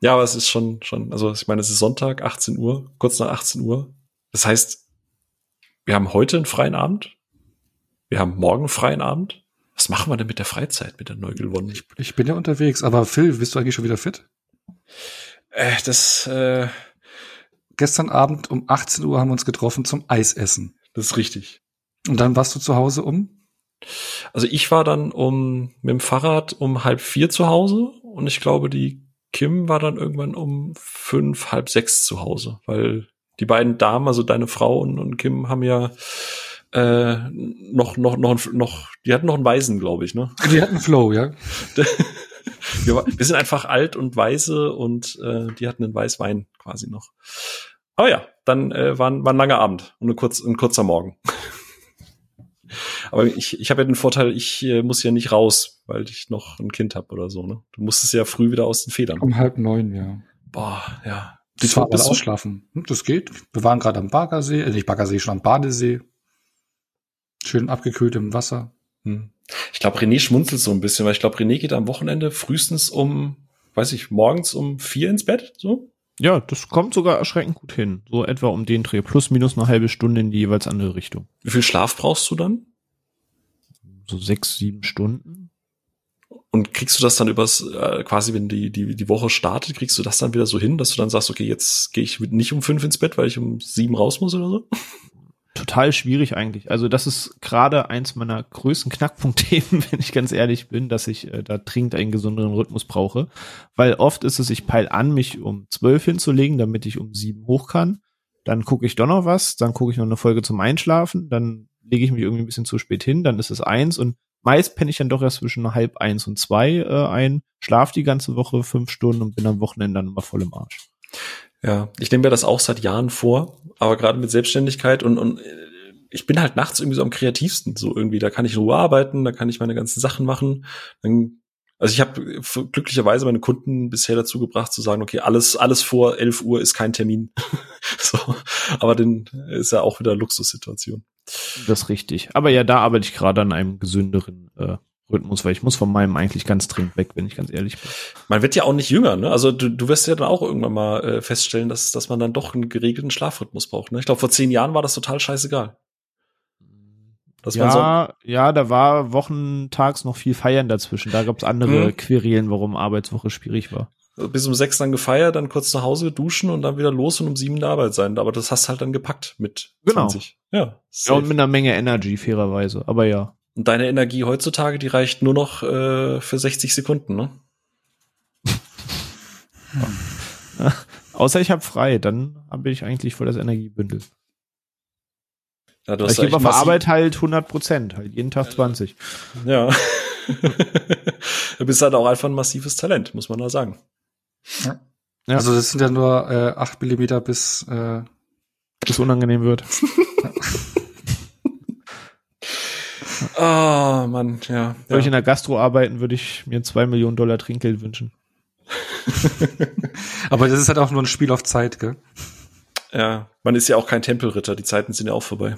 Ja, aber es ist schon, schon, also ich meine, es ist Sonntag, 18 Uhr, kurz nach 18 Uhr. Das heißt, wir haben heute einen freien Abend. Wir haben morgen einen freien Abend. Was machen wir denn mit der Freizeit, mit der neu gewonnenen? Ich, ich bin ja unterwegs, aber Phil, bist du eigentlich schon wieder fit? Äh, das, äh, Gestern Abend um 18 Uhr haben wir uns getroffen zum Eisessen. das ist richtig. Und dann warst du zu Hause um? Also ich war dann um mit dem Fahrrad um halb vier zu Hause und ich glaube, die Kim war dann irgendwann um fünf, halb sechs zu Hause, weil die beiden Damen, also deine Frau und, und Kim, haben ja äh, noch, noch, noch, noch, die hatten noch einen Waisen, glaube ich, ne? Die hatten Flow, ja? Wir, wir sind einfach alt und weise und äh, die hatten einen Weißwein quasi noch. Aber ja, dann äh, war, ein- war ein langer Abend und ein, kurz, ein kurzer Morgen. Aber ich, ich habe ja den Vorteil, ich äh, muss ja nicht raus, weil ich noch ein Kind habe oder so. Ne? Du musstest ja früh wieder aus den Federn. Um halb neun, ja. Boah, ja. Die mal du? ausschlafen. Hm, Das geht. Wir waren gerade am Baggersee, äh, nicht Baggersee, schon am Badesee. Schön abgekühlt im Wasser. Hm. Ich glaube, René schmunzelt so ein bisschen, weil ich glaube, René geht am Wochenende frühestens um, weiß ich, morgens um vier ins Bett. So? Ja, das kommt sogar erschreckend gut hin. So etwa um den Dreh. Plus minus eine halbe Stunde in die jeweils andere Richtung. Wie viel Schlaf brauchst du dann? So sechs, sieben Stunden. Und kriegst du das dann übers, äh, quasi, wenn die, die, die Woche startet, kriegst du das dann wieder so hin, dass du dann sagst, okay, jetzt gehe ich nicht um fünf ins Bett, weil ich um sieben raus muss oder so? Total schwierig eigentlich. Also das ist gerade eins meiner größten Knackpunktthemen, wenn ich ganz ehrlich bin, dass ich äh, da dringend einen gesünderen Rhythmus brauche. Weil oft ist es, ich peil an, mich um zwölf hinzulegen, damit ich um sieben hoch kann. Dann gucke ich doch noch was, dann gucke ich noch eine Folge zum Einschlafen, dann lege ich mich irgendwie ein bisschen zu spät hin, dann ist es eins und meist penne ich dann doch erst zwischen halb eins und zwei äh, ein, schlaf die ganze Woche fünf Stunden und bin am Wochenende dann immer voll im Arsch. Ja, ich nehme mir das auch seit Jahren vor, aber gerade mit Selbstständigkeit und, und äh, ich bin halt nachts irgendwie so am kreativsten, so irgendwie, da kann ich in Ruhe arbeiten, da kann ich meine ganzen Sachen machen. Dann, also ich habe glücklicherweise meine Kunden bisher dazu gebracht zu sagen, okay, alles alles vor 11 Uhr ist kein Termin. so, aber dann ist ja auch wieder Luxussituation. Das ist richtig. Aber ja, da arbeite ich gerade an einem gesünderen äh, Rhythmus, weil ich muss von meinem eigentlich ganz dringend weg, wenn ich ganz ehrlich bin. Man wird ja auch nicht jünger, ne? Also du, du wirst ja dann auch irgendwann mal äh, feststellen, dass, dass man dann doch einen geregelten Schlafrhythmus braucht. Ne? Ich glaube, vor zehn Jahren war das total scheißegal. Dass man so, Ja, ja, da war wochentags noch viel Feiern dazwischen. Da gab es andere Mhm. Querelen, warum Arbeitswoche schwierig war. Bis um sechs dann gefeiert, dann kurz nach Hause duschen und dann wieder los und um sieben in der Arbeit sein. Aber das hast halt dann gepackt mit Genau. 20. Ja, Ja, und mit einer Menge Energy, fairerweise. Aber ja. und deine Energie heutzutage, die reicht nur noch äh, für 60 Sekunden, ne? Außer ich habe frei, dann habe ich eigentlich voll das Energiebündel. Ja, du Ich gebe auf Arbeit halt 100 Prozent, halt jeden Tag 20. Ja. du bist halt auch einfach ein massives Talent, muss man da sagen. Ja. Also das sind ja nur äh, 8 Millimeter bis äh, Bis unangenehm wird. Ah, Mann, ja. Würde ich ja. in der Gastro arbeiten, würde ich mir zwei Millionen Dollar Trinkgeld wünschen. Aber das ist halt auch nur ein Spiel auf Zeit, gell? ja, man ist ja auch kein Tempelritter, die Zeiten sind ja auch vorbei.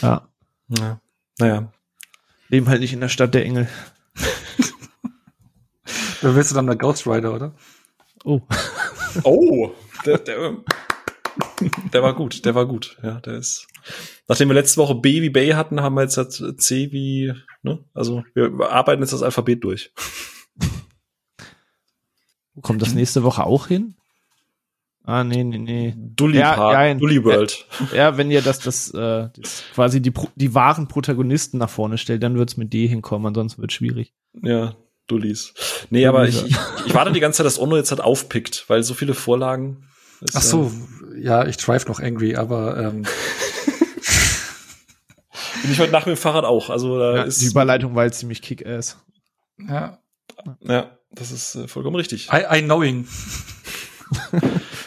Ja. Ja. Naja. Leben halt nicht in der Stadt der Engel. Wer willst du dann der Ghost Rider, oder? Oh. Oh, der, der, der war gut, der war gut. Ja, der ist. Nachdem wir letzte Woche B wie Bay hatten, haben wir jetzt halt C wie, ne? Also wir arbeiten jetzt das Alphabet durch. Kommt das nächste Woche auch hin? Ah, nee, nee, nee. Dully, Ja, Park, ja, Dully World. Ja, wenn ihr das, das, äh, das quasi die, die wahren Protagonisten nach vorne stellt, dann wird's mit D hinkommen, ansonsten wird's schwierig. Ja, Dullis. Nee, aber ich, ich, ich warte die ganze Zeit, dass Ono jetzt halt aufpickt, weil so viele Vorlagen. ist, Ach so, ja, ich drive noch angry, aber ähm, Bin ich heute Nacht mit dem Fahrrad auch. Also da Ja, ist. die Überleitung war jetzt ziemlich kick-ass. ja, Ja, das ist äh, vollkommen richtig. I, I knowing.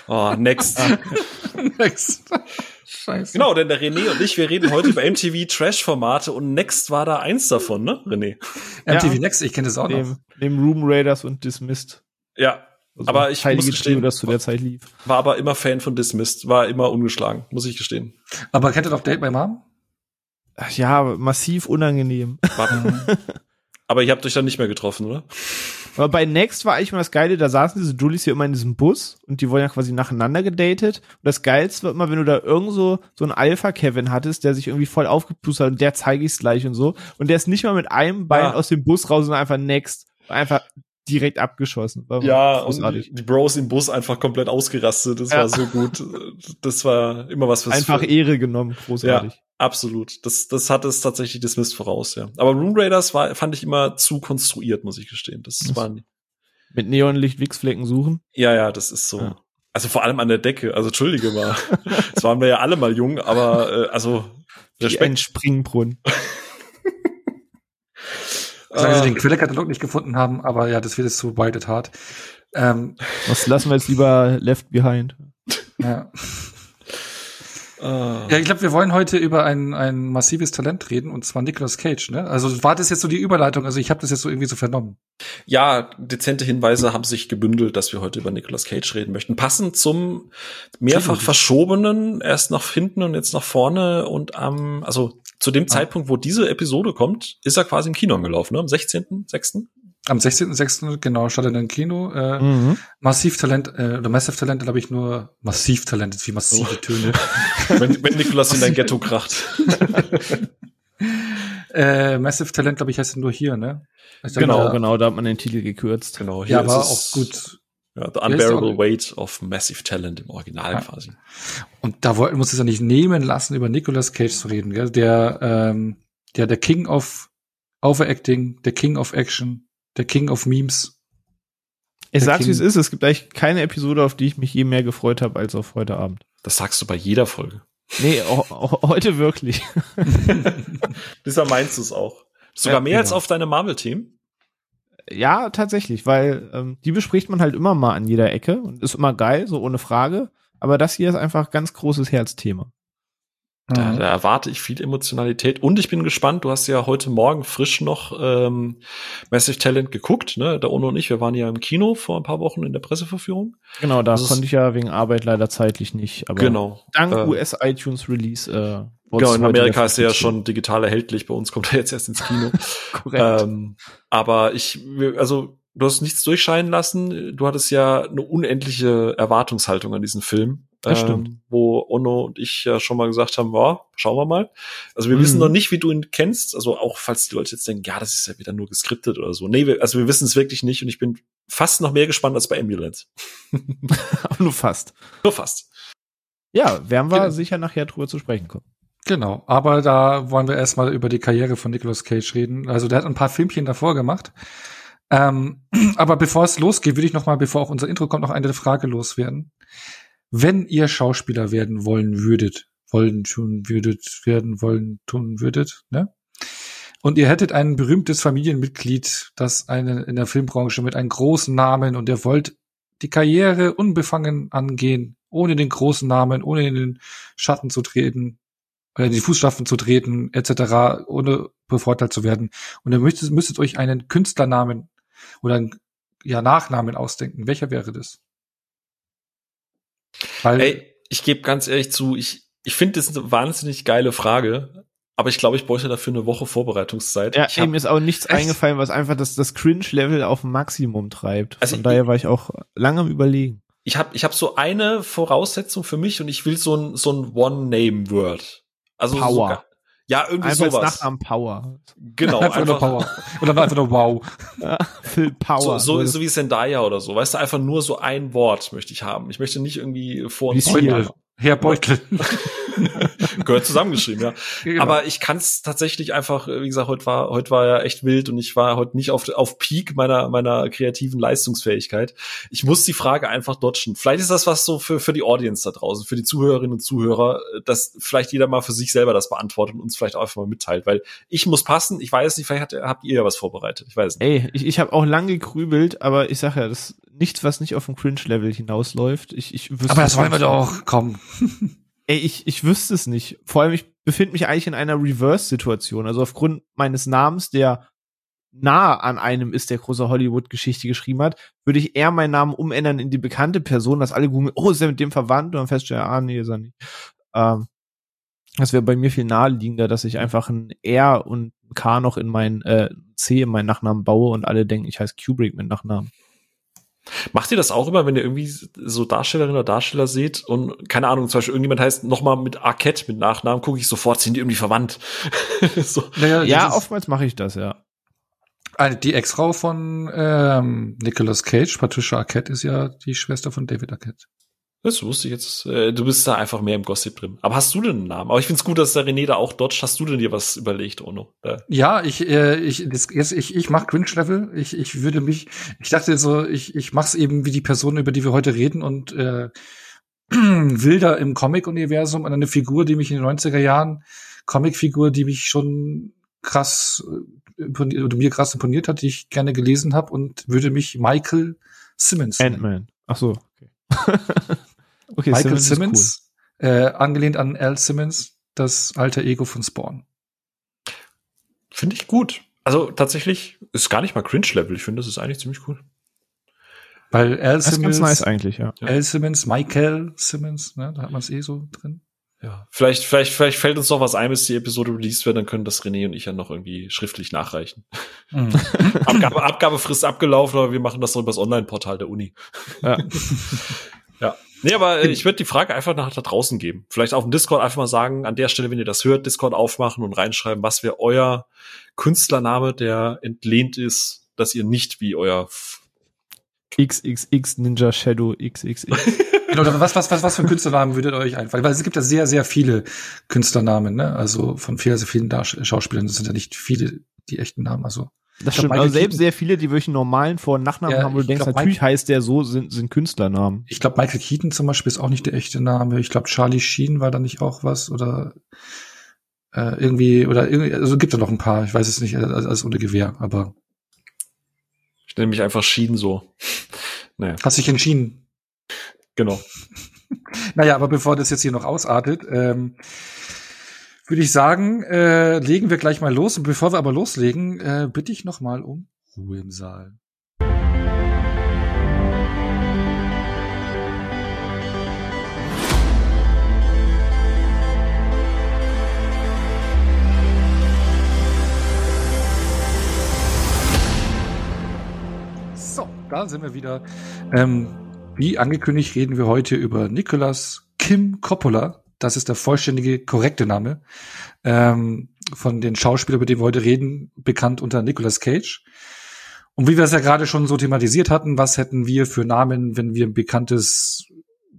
Oh, next. Next. Scheiße. Genau, denn der René und ich, wir reden heute über MTV Trash-Formate und Next war da eins davon, ne, René? MTV Ja. Next, ich kenne das auch noch. Neben, neben Room Raiders und Dismissed. Ja, Also Aber ich muss gestehen- das zu der Zeit lief. war aber immer Fan von Dismissed, war immer ungeschlagen, muss ich gestehen. Aber kennt ihr doch Date My Mom? Ja, massiv unangenehm. War, aber ihr habt euch dann nicht mehr getroffen, oder? Aber bei Next war eigentlich mal das Geile, da saßen diese Julies hier immer in diesem Bus und die wurden ja quasi nacheinander gedatet. Und das Geilste war immer, wenn du da irgend so, so einen Alpha-Kevin hattest, der sich irgendwie voll aufgepustet hat und der zeige ich's gleich und so. Und der ist nicht mal mit einem Bein Ja. aus dem Bus raus, sondern einfach Next. Einfach direkt abgeschossen. War Ja, und großartig. die Bros im Bus einfach komplett ausgerastet. Das Ja. war so gut. Das war immer was fürs Einfach Ehre genommen, großartig. Absolut. Das, das hat es tatsächlich dismissed voraus, ja. Aber Rune Raiders war, fand ich immer zu konstruiert, muss ich gestehen. Das Das- war, Mit Neonlicht Wichsflecken suchen. ja, ja, das ist so. Ja. Also vor allem an der Decke. Also entschuldige mal. das waren wir ja alle mal jung, aber äh, also Wie ein Respekt. Springbrunnen. Solange Ah. sie den Quellekatalog nicht gefunden haben, aber ja, das wird jetzt zu Wild at Heart. Ähm, Was lassen wir jetzt lieber left behind? ja. Ah. ja, ich glaube, wir wollen heute über ein, ein massives Talent reden, und zwar Nicolas Cage, ne? Also war das jetzt so die Überleitung? Also ich habe das jetzt so irgendwie so vernommen. Ja, dezente Hinweise haben sich gebündelt, dass wir heute über Nicolas Cage reden möchten. Passend zum mehrfach verschobenen, erst nach hinten und jetzt nach vorne und am, also zu dem Ah. Zeitpunkt, wo diese Episode kommt, ist er quasi im Kino angelaufen, ne? Am 16.06. Am 16.06. genau startet im Kino. Äh, Mhm. Massiv Talent, äh, oder Massive Talent, glaube ich nur Massiv Talent, ist wie massive Töne. wenn, wenn Nicolas in dein Ghetto kracht. äh, Massive Talent, glaube ich, heißt nur hier, ne? Glaub, Genau, da- genau, da hat man den Titel gekürzt. Genau, Ja, ist aber es- auch gut. Ja, The Unbearable Weight of Massive Talent im Original Ja. quasi. Und da wollten wir uns es ja nicht nehmen lassen, über Nicolas Cage zu reden, gell? Der, ähm, der, der King of Overacting, der King of Action, der King of Memes. Ich Der sag's, wie es King- ist. Es gibt eigentlich keine Episode, auf die ich mich je mehr gefreut habe als auf heute Abend. Das sagst du bei jeder Folge. Nee, heute wirklich. Dieser meinst du es auch. Sogar Ja, mehr als genau. auf deine Marvel-Team. Ja, tatsächlich, weil ähm, die bespricht man halt immer mal an jeder Ecke und ist immer geil, so ohne Frage. Aber das hier ist einfach ganz großes Herzthema. Da, Mhm. da erwarte ich viel Emotionalität und ich bin gespannt. Du hast ja heute Morgen frisch noch ähm, Massive Talent geguckt, ne? Der Ono und ich, wir waren ja im Kino vor ein paar Wochen in der Presseverführung. Genau, da Das ist- konnte ich ja wegen Arbeit leider zeitlich nicht. Aber genau. dank Äh, US iTunes Release. Äh, Genau, in Amerika ist er ja schon digital erhältlich. Bei uns kommt er jetzt erst ins Kino. korrekt. ähm, aber ich, also du hast nichts durchscheinen lassen. Du hattest ja eine unendliche Erwartungshaltung an diesen Film. Das ähm, stimmt. Wo Ono und ich ja schon mal gesagt haben, ja, schauen wir mal. Also wir Mhm. wissen noch nicht, wie du ihn kennst. Also auch falls die Leute jetzt denken, ja, das ist ja wieder nur geskriptet oder so. Nee, wir, also wir wissen es wirklich nicht und ich bin fast noch mehr gespannt als bei Ambulance. Aber nur fast. Nur fast. Ja, werden wir Genau. sicher nachher drüber zu sprechen kommen. Genau, aber da wollen wir erstmal über die Karriere von Nicolas Cage reden. Also der hat ein paar Filmchen davor gemacht. Ähm, aber bevor es losgeht, würde ich noch mal, bevor auch unser Intro kommt, noch eine Frage loswerden. Wenn ihr Schauspieler werden wollen würdet, wollen tun würdet, werden wollen tun würdet, ne? Und ihr hättet ein berühmtes Familienmitglied, das eine in der Filmbranche mit einem großen Namen und ihr wollt die Karriere unbefangen angehen, ohne den großen Namen, ohne in den Schatten zu treten, oder in die Fußstapfen zu treten, etc., ohne bevorteilt zu werden. Und ihr müsstet, müsstet euch einen Künstlernamen oder einen ja, Nachnamen ausdenken. Welcher wäre das? Weil, Ey, ich gebe ganz ehrlich zu, ich, ich finde das eine wahnsinnig geile Frage, aber ich glaube, ich bräuchte dafür eine Woche Vorbereitungszeit. Ja, ich hab, ihm ist auch nichts Echt? eingefallen, was einfach das, das Cringe-Level auf ein Maximum treibt. Also Von ich- daher war ich auch lange am überlegen. ich hab, ich hab so eine Voraussetzung für mich und ich will so ein, so ein One-Name-Word. Also Power. Ja, irgendwie Einfach als sowas. Nachnamen Power. Genau, einfach, nur einfach, Power. Oder einfach nur Wow. Phil Power. so, so, so wie Zendaya oder so. Weißt du, einfach nur so ein Wort möchte ich haben. Ich möchte nicht irgendwie vor und Seal. Herr Beutel. Gehört zusammengeschrieben, ja. Genau. Aber ich kann es tatsächlich einfach, äh, wie gesagt, heute war, heute war ja echt wild und ich war heute nicht auf, auf Peak meiner, meiner kreativen Leistungsfähigkeit. Ich muss die Frage einfach dodgen. Vielleicht ist das was so für, für die Audience da draußen, für die Zuhörerinnen und Zuhörer, äh, dass vielleicht jeder mal für sich selber das beantwortet und uns vielleicht auch einfach mal mitteilt, weil ich muss passen. Ich weiß nicht, vielleicht hat, habt ihr ja was vorbereitet. Ich weiß nicht. Ey, ich, ich habe auch lange gegrübelt, aber ich sag ja, das ist nichts, was nicht auf dem Cringe-Level hinausläuft. Ich, ich wüsste Aber das es wollen wir doch. Komm. Ey, ich, ich wüsste es nicht. Vor allem, ich befinde mich eigentlich in einer Reverse-Situation. Also aufgrund meines Namens, der nah an einem ist, der große Hollywood-Geschichte geschrieben hat, würde ich eher meinen Namen umändern in die bekannte Person, dass alle googeln, oh, ist er mit dem verwandt? Und dann feststellen, ah, nee, ist er nicht. Ähm, das wäre bei mir viel naheliegender, dass ich einfach ein R und K noch in mein äh, C in meinen Nachnamen baue und alle denken, ich heiße Kubrick mit Nachnamen. Macht ihr das auch immer, wenn ihr irgendwie so Darstellerinnen oder Darsteller seht und keine Ahnung, zum Beispiel irgendjemand heißt nochmal mit Arquette mit Nachnamen, gucke ich sofort, sind die irgendwie verwandt? so. Naja, ja, oftmals mache ich das, ja. Die Ex-Frau von ähm, Nicolas Cage, Patricia Arquette, ist ja die Schwester von David Arquette. Das wusste ich jetzt. Äh, du bist da einfach mehr im Gossip drin. Aber hast du denn einen Namen? Aber ich find's gut, dass der René da auch dodgt. Hast du denn dir was überlegt, Ono? Da? Ja, ich, äh, ich, das, jetzt, ich, ich mach Cringe-Level. Ich, ich würde mich, ich dachte so, ich, ich mach's eben wie die Person, über die wir heute reden und äh, wilder im Comic-Universum und eine Figur, die mich in den 90er Jahren, Comic-Figur, die mich schon krass äh, oder mir krass imponiert hat, die ich gerne gelesen habe und würde mich Michael Simmons Ant-Man. Ach so, okay. Okay, Michael Simmons, cool. äh, angelehnt an Al Simmons, das alter Ego von Spawn. Finde ich gut. Also tatsächlich ist gar nicht mal Cringe-Level. Ich finde, das ist eigentlich ziemlich cool. Weil Al Simmons, das ist ganz nice eigentlich, ja. Al Simmons, Michael Simmons, ne, da hat man es eh so drin. Ja, vielleicht, vielleicht, vielleicht fällt uns noch was ein, bis die Episode released wird, dann können das René und ich ja noch irgendwie schriftlich nachreichen. Mhm. Abgabe, Abgabefrist abgelaufen, aber wir machen das so übers Online-Portal der Uni. Ja. ja. Nee, aber äh, ich würde die Frage einfach nach da draußen geben. Vielleicht auf dem Discord einfach mal sagen, an der Stelle, wenn ihr das hört, Discord aufmachen und reinschreiben, was wäre euer Künstlername, der entlehnt ist, dass ihr nicht wie euer XXX Ninja Shadow XXX. genau, was, was, was, was für ein Künstlernamen würdet ihr euch einfallen? Weil es gibt ja sehr, sehr viele Künstlernamen, ne? Also von sehr, sehr vielen Schauspielern. Das sind ja nicht viele die echten Namen. Also das stimmt. Also selbst sehr viele, die einen normalen Vor- und Nachnamen ja, haben, wo du denkst, glaub, natürlich Mike, heißt der so, sind, sind Künstlernamen. Ich glaube, Michael Keaton zum Beispiel ist auch nicht der echte Name. Ich glaube, Charlie Sheen war da nicht auch was oder äh, irgendwie, oder irgendwie, also gibt da noch ein paar, ich weiß es nicht, alles, alles ohne Gewehr, aber. Ich nenne mich einfach Sheen so. naja. Hast dich entschieden. Genau. naja, aber bevor das jetzt hier noch ausartet, ähm, würde ich sagen, äh, legen wir gleich mal los. Und bevor wir aber loslegen, äh, bitte ich noch mal um Ruhe im Saal. So, da sind wir wieder. Ähm, wie angekündigt reden wir heute über Nicolas Kim Coppola, das ist der vollständige, korrekte Name ähm, von den Schauspielern, über die wir heute reden, bekannt unter Nicolas Cage. Und wie wir es ja gerade schon so thematisiert hatten, was hätten wir für Namen, wenn wir ein bekanntes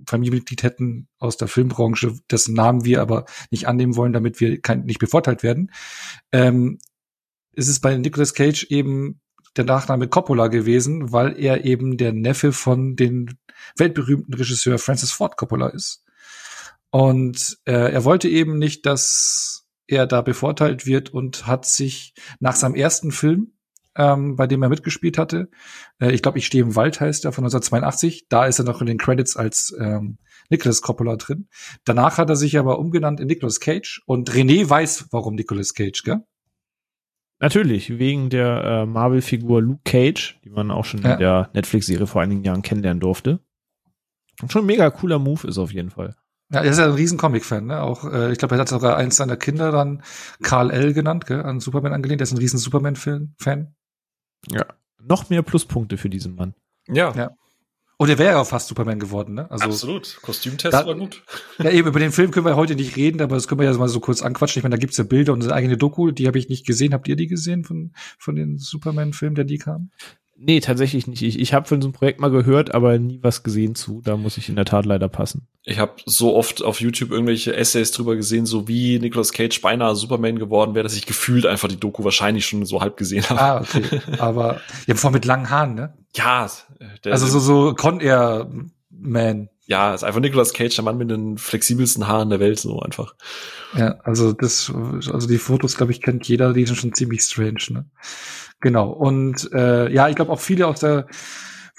Familienmitglied hätten aus der Filmbranche, dessen Namen wir aber nicht annehmen wollen, damit wir kein, nicht bevorteilt werden, ähm, ist es bei Nicolas Cage eben der Nachname Coppola gewesen, weil er eben der Neffe von den weltberühmten Regisseur Francis Ford Coppola ist. Und äh, er wollte eben nicht, dass er da bevorteilt wird und hat sich nach seinem ersten Film, ähm, bei dem er mitgespielt hatte, äh, ich glaube, ich stehe im Wald heißt er von 1982, da ist er noch in den Credits als ähm, Nicholas Coppola drin. Danach hat er sich aber umgenannt in Nicolas Cage und René weiß, warum Nicolas Cage, gell? Natürlich, wegen der äh, Marvel-Figur Luke Cage, die man auch schon ja. in der Netflix-Serie vor einigen Jahren kennenlernen durfte. Und schon ein mega cooler Move ist auf jeden Fall. Ja, er ist ja ein riesen Comic-Fan, ne? Auch, äh, ich glaube, er hat sogar eins seiner Kinder dann Karl L. genannt, gell? an Superman angelehnt. Er ist ein riesen Superman-Fan. Ja. Noch mehr Pluspunkte für diesen Mann. Ja. ja. Und er wäre ja fast Superman geworden, ne? Also, Absolut. Kostümtest da, war gut. Ja, eben, über den Film können wir heute nicht reden, aber das können wir ja mal so kurz anquatschen. Ich meine, da gibt's ja Bilder und eine eigene Doku, die habe ich nicht gesehen. Habt ihr die gesehen von, von den Superman-Filmen, der die kam? Nee, tatsächlich nicht. Ich, ich habe von so einem Projekt mal gehört, aber nie was gesehen zu. Da muss ich in der Tat leider passen. Ich habe so oft auf YouTube irgendwelche Essays drüber gesehen, so wie Nicolas Cage beinahe Superman geworden wäre, dass ich gefühlt einfach die Doku wahrscheinlich schon so halb gesehen habe. Ah, okay. Aber ja, vor mit langen Haaren, ne? Ja. Der, also so, so Con Air Man. Ja, ist einfach Nicolas Cage, der Mann mit den flexibelsten Haaren der Welt, so einfach. Ja, also das, also die Fotos, glaube ich, kennt jeder, die sind schon ziemlich strange, ne? Genau. Und äh, ja, ich glaube auch viele aus der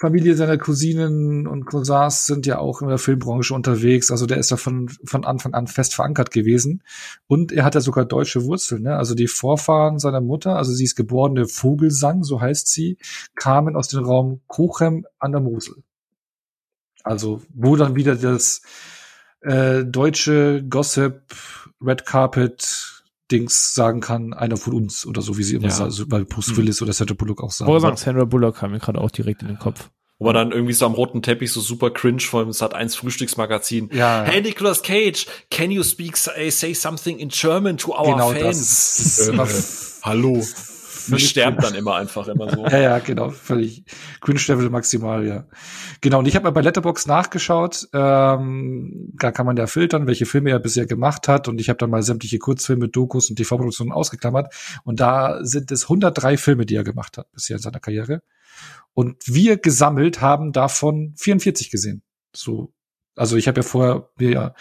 Familie seiner Cousinen und Cousins sind ja auch in der Filmbranche unterwegs. Also der ist da von, von Anfang an fest verankert gewesen. Und er hat ja sogar deutsche Wurzeln. Ne? Also die Vorfahren seiner Mutter, also sie ist geborene Vogelsang, so heißt sie, kamen aus dem Raum Kochem an der Mosel. Also wo dann wieder das äh, deutsche Gossip, Red Carpet, Dings sagen kann, einer von uns oder so, wie sie immer Ja. sagen, so, weil Bruce Mhm. Willis oder Sandra Bullock auch sagen. Wollte sagen, Sandra Bullock kam mir gerade auch direkt in den Kopf. Wo man dann irgendwie so am roten Teppich so super cringe vor dem Sat 1 Frühstücksmagazin. Ja. Hey Nicolas Cage, can you speak say, say something in German to our genau fans? das ist immer Hallo. Völlig sterbt dann immer einfach immer so. Ja, ja, genau, völlig cringe Level maximal, ja. Genau, und ich habe mal bei Letterbox nachgeschaut, ähm, da kann man ja filtern, welche Filme er bisher gemacht hat und ich habe dann mal sämtliche Kurzfilme, Dokus und TV-Produktionen ausgeklammert und da sind es 103 Filme, die er gemacht hat bisher in seiner Karriere und wir gesammelt haben davon 44 gesehen. So, also ich habe ja vorher mir ja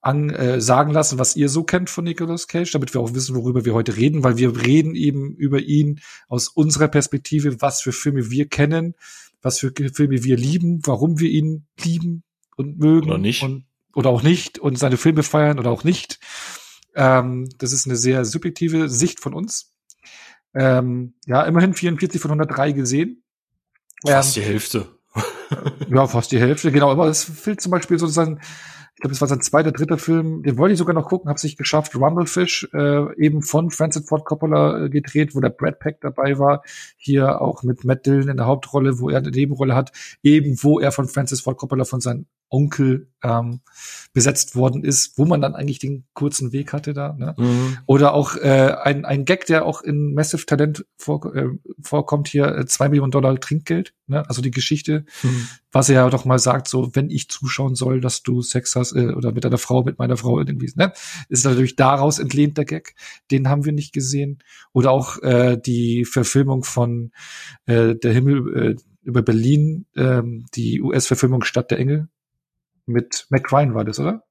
an, äh, sagen lassen, was ihr so kennt von Nicolas Cage, damit wir auch wissen, worüber wir heute reden, weil wir reden eben über ihn aus unserer Perspektive, was für Filme wir kennen, was für Filme wir lieben, warum wir ihn lieben und mögen Oder nicht. Und, oder auch nicht und seine Filme feiern oder auch nicht. Ähm, das ist eine sehr subjektive Sicht von uns. Ähm, ja, immerhin 44 von 103 gesehen. Fast die Hälfte. Ja, fast die Hälfte, genau. Aber es fehlt zum Beispiel so sein, ich glaube, es war sein zweiter, dritter Film, den wollte ich sogar noch gucken, habe es nicht geschafft. Rumblefish, äh, eben von Francis Ford Coppola äh, gedreht, wo der Brad Pack dabei war. Hier auch mit Matt Dillon in der Hauptrolle, wo er eine Nebenrolle hat, eben wo er von Francis Ford Coppola von seinem Onkel ähm, besetzt worden ist, wo man dann eigentlich den kurzen Weg hatte da. Ne? Mhm. Oder auch äh, ein, ein Gag, der auch in Massive Talent vor, äh, vorkommt hier, äh, zwei Millionen Dollar Trinkgeld, ne? also die Geschichte, was er ja doch mal sagt, so, wenn ich zuschauen soll, dass du Sex hast äh, oder mit deiner Frau, mit meiner Frau irgendwie, ne? Ist natürlich daraus entlehnt der Gag. Den haben wir nicht gesehen. Oder auch äh, die Verfilmung von äh, Der Himmel äh, über Berlin, ähm, die US-Verfilmung Stadt der Engel. Mit Mac Ryan war das, oder?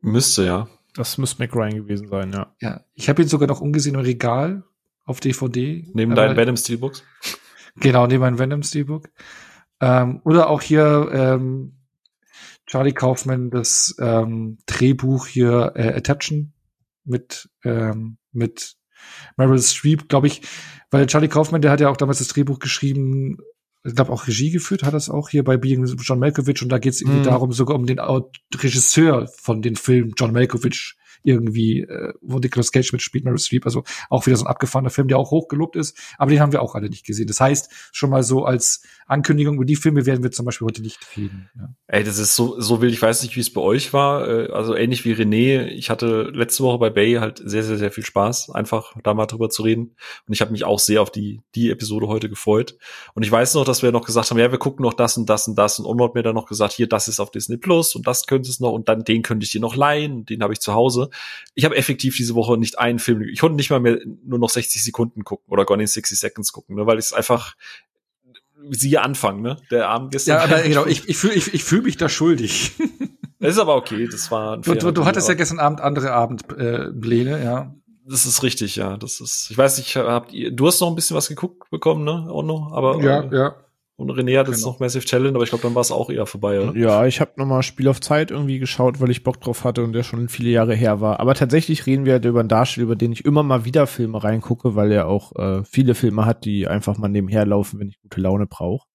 Müsste, ja. Das müsste McRyan gewesen sein, ja. Ja. Ich habe ihn sogar noch umgesehen im Regal auf DVD. Neben deinen Venom Steelbooks. Genau, neben einem Venom Steelbook. Ähm, oder auch hier ähm, Charlie Kaufman das ähm, Drehbuch hier äh, Attention mit ähm, mit Meryl Streep, glaube ich, weil Charlie Kaufman, der hat ja auch damals das Drehbuch geschrieben, ich glaube auch Regie geführt, hat das auch hier bei Being John Malkovich und da geht es irgendwie Mhm. darum, sogar um den Regisseur von den Film John Malkovich irgendwie, äh, wo Nicolas Cage mitspielt, Meryl Streep, also auch wieder so ein abgefahrener Film, der auch hochgelobt ist, aber den haben wir auch alle nicht gesehen. Das heißt, schon mal so als Ankündigung, über die Filme werden wir zum Beispiel heute nicht reden. Ja. Ey, das ist so, so wild. Ich weiß nicht, wie es bei euch war. Äh, Also ähnlich wie René. Ich hatte letzte Woche bei Bay halt sehr, sehr, sehr viel Spaß, einfach da mal drüber zu reden. Und ich habe mich auch sehr auf die, die Episode heute gefreut. Und ich weiß noch, dass wir noch gesagt haben, ja, wir gucken noch das und das und das. Und hat mir dann noch gesagt, hier, das ist auf Disney Plus und das könnte es noch und dann den könnte ich dir noch leihen. Den habe ich zu Hause. Ich habe effektiv diese Woche nicht einen Film. Ich konnte nicht mal mehr nur noch 60 Sekunden gucken oder Gone in 60 Seconds gucken, ne, weil es einfach siehe Anfang, ne? Der Abend gestern. Ja, aber genau, ich, ich fühle ich, ich fühl mich da schuldig. Das ist aber okay, das war ein Du, du, du hattest ja gestern Abend andere Abendpläne, äh, ja. Das ist richtig, ja. Das ist, ich weiß nicht, habt ihr, du hast noch ein bisschen was geguckt bekommen, ne, Onno? Aber, äh, ja. Und René hat jetzt Genau. noch Massive Challenge, aber ich glaube, dann war es auch eher vorbei, oder? Ja, ich habe nochmal Spiel auf Zeit irgendwie geschaut, weil ich Bock drauf hatte und der schon viele Jahre her war. Aber tatsächlich reden wir halt über einen Darsteller, über den ich immer mal wieder Filme reingucke, weil er auch äh, viele Filme hat, die einfach mal nebenher laufen, wenn ich gute Laune brauche.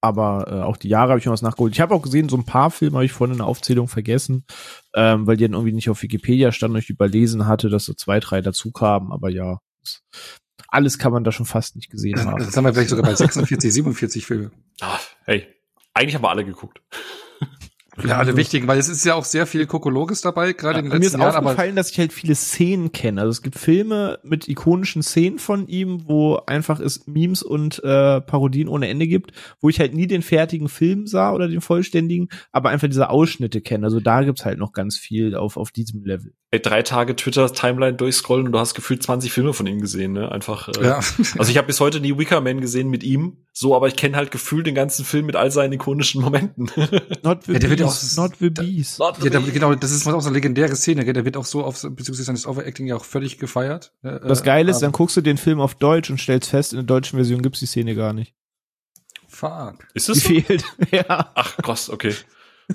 Aber äh, auch die Jahre habe ich noch was nachgeholt. Ich habe auch gesehen, so ein paar Filme habe ich vorhin in der Aufzählung vergessen, ähm, weil die dann irgendwie nicht auf Wikipedia standen und ich überlesen hatte, dass so zwei, drei dazu kamen. Aber ja, alles kann man da schon fast nicht gesehen haben. Das haben wir vielleicht sogar bei 46, 47 Filme. Ah, hey, eigentlich haben wir alle geguckt. Ja, alle wichtigen, weil es ist ja auch sehr viel Kokologis dabei, gerade in den mir ist letzten Jahren, aufgefallen, dass ich halt viele Szenen kenne. Also es gibt Filme mit ikonischen Szenen von ihm, wo einfach es Memes und äh, Parodien ohne Ende gibt, wo ich halt nie den fertigen Film sah oder den vollständigen, aber einfach diese Ausschnitte kenne. Also da gibt's halt noch ganz viel auf, auf diesem Level. Ey, drei Tage Twitter-Timeline durchscrollen und du hast gefühlt 20 Filme von ihm gesehen, ne? Einfach. Äh, ja. Also ich habe bis heute nie Wicker Man gesehen mit ihm, so, aber ich kenne halt gefühlt den ganzen Film mit all seinen ikonischen Momenten. Not the Ja, der wird Beast, auch- not the Beast. Not Ja, da, genau, das ist auch so eine legendäre Szene, gell? der wird auch so auf, beziehungsweise seines Overacting ja auch völlig gefeiert. Äh, Das Geile ist, ähm, dann guckst du den Film auf Deutsch und stellst fest, in der deutschen Version gibt's die Szene gar nicht. Fuck. Ist Die das so? fehlt. ja. Ach, krass, okay.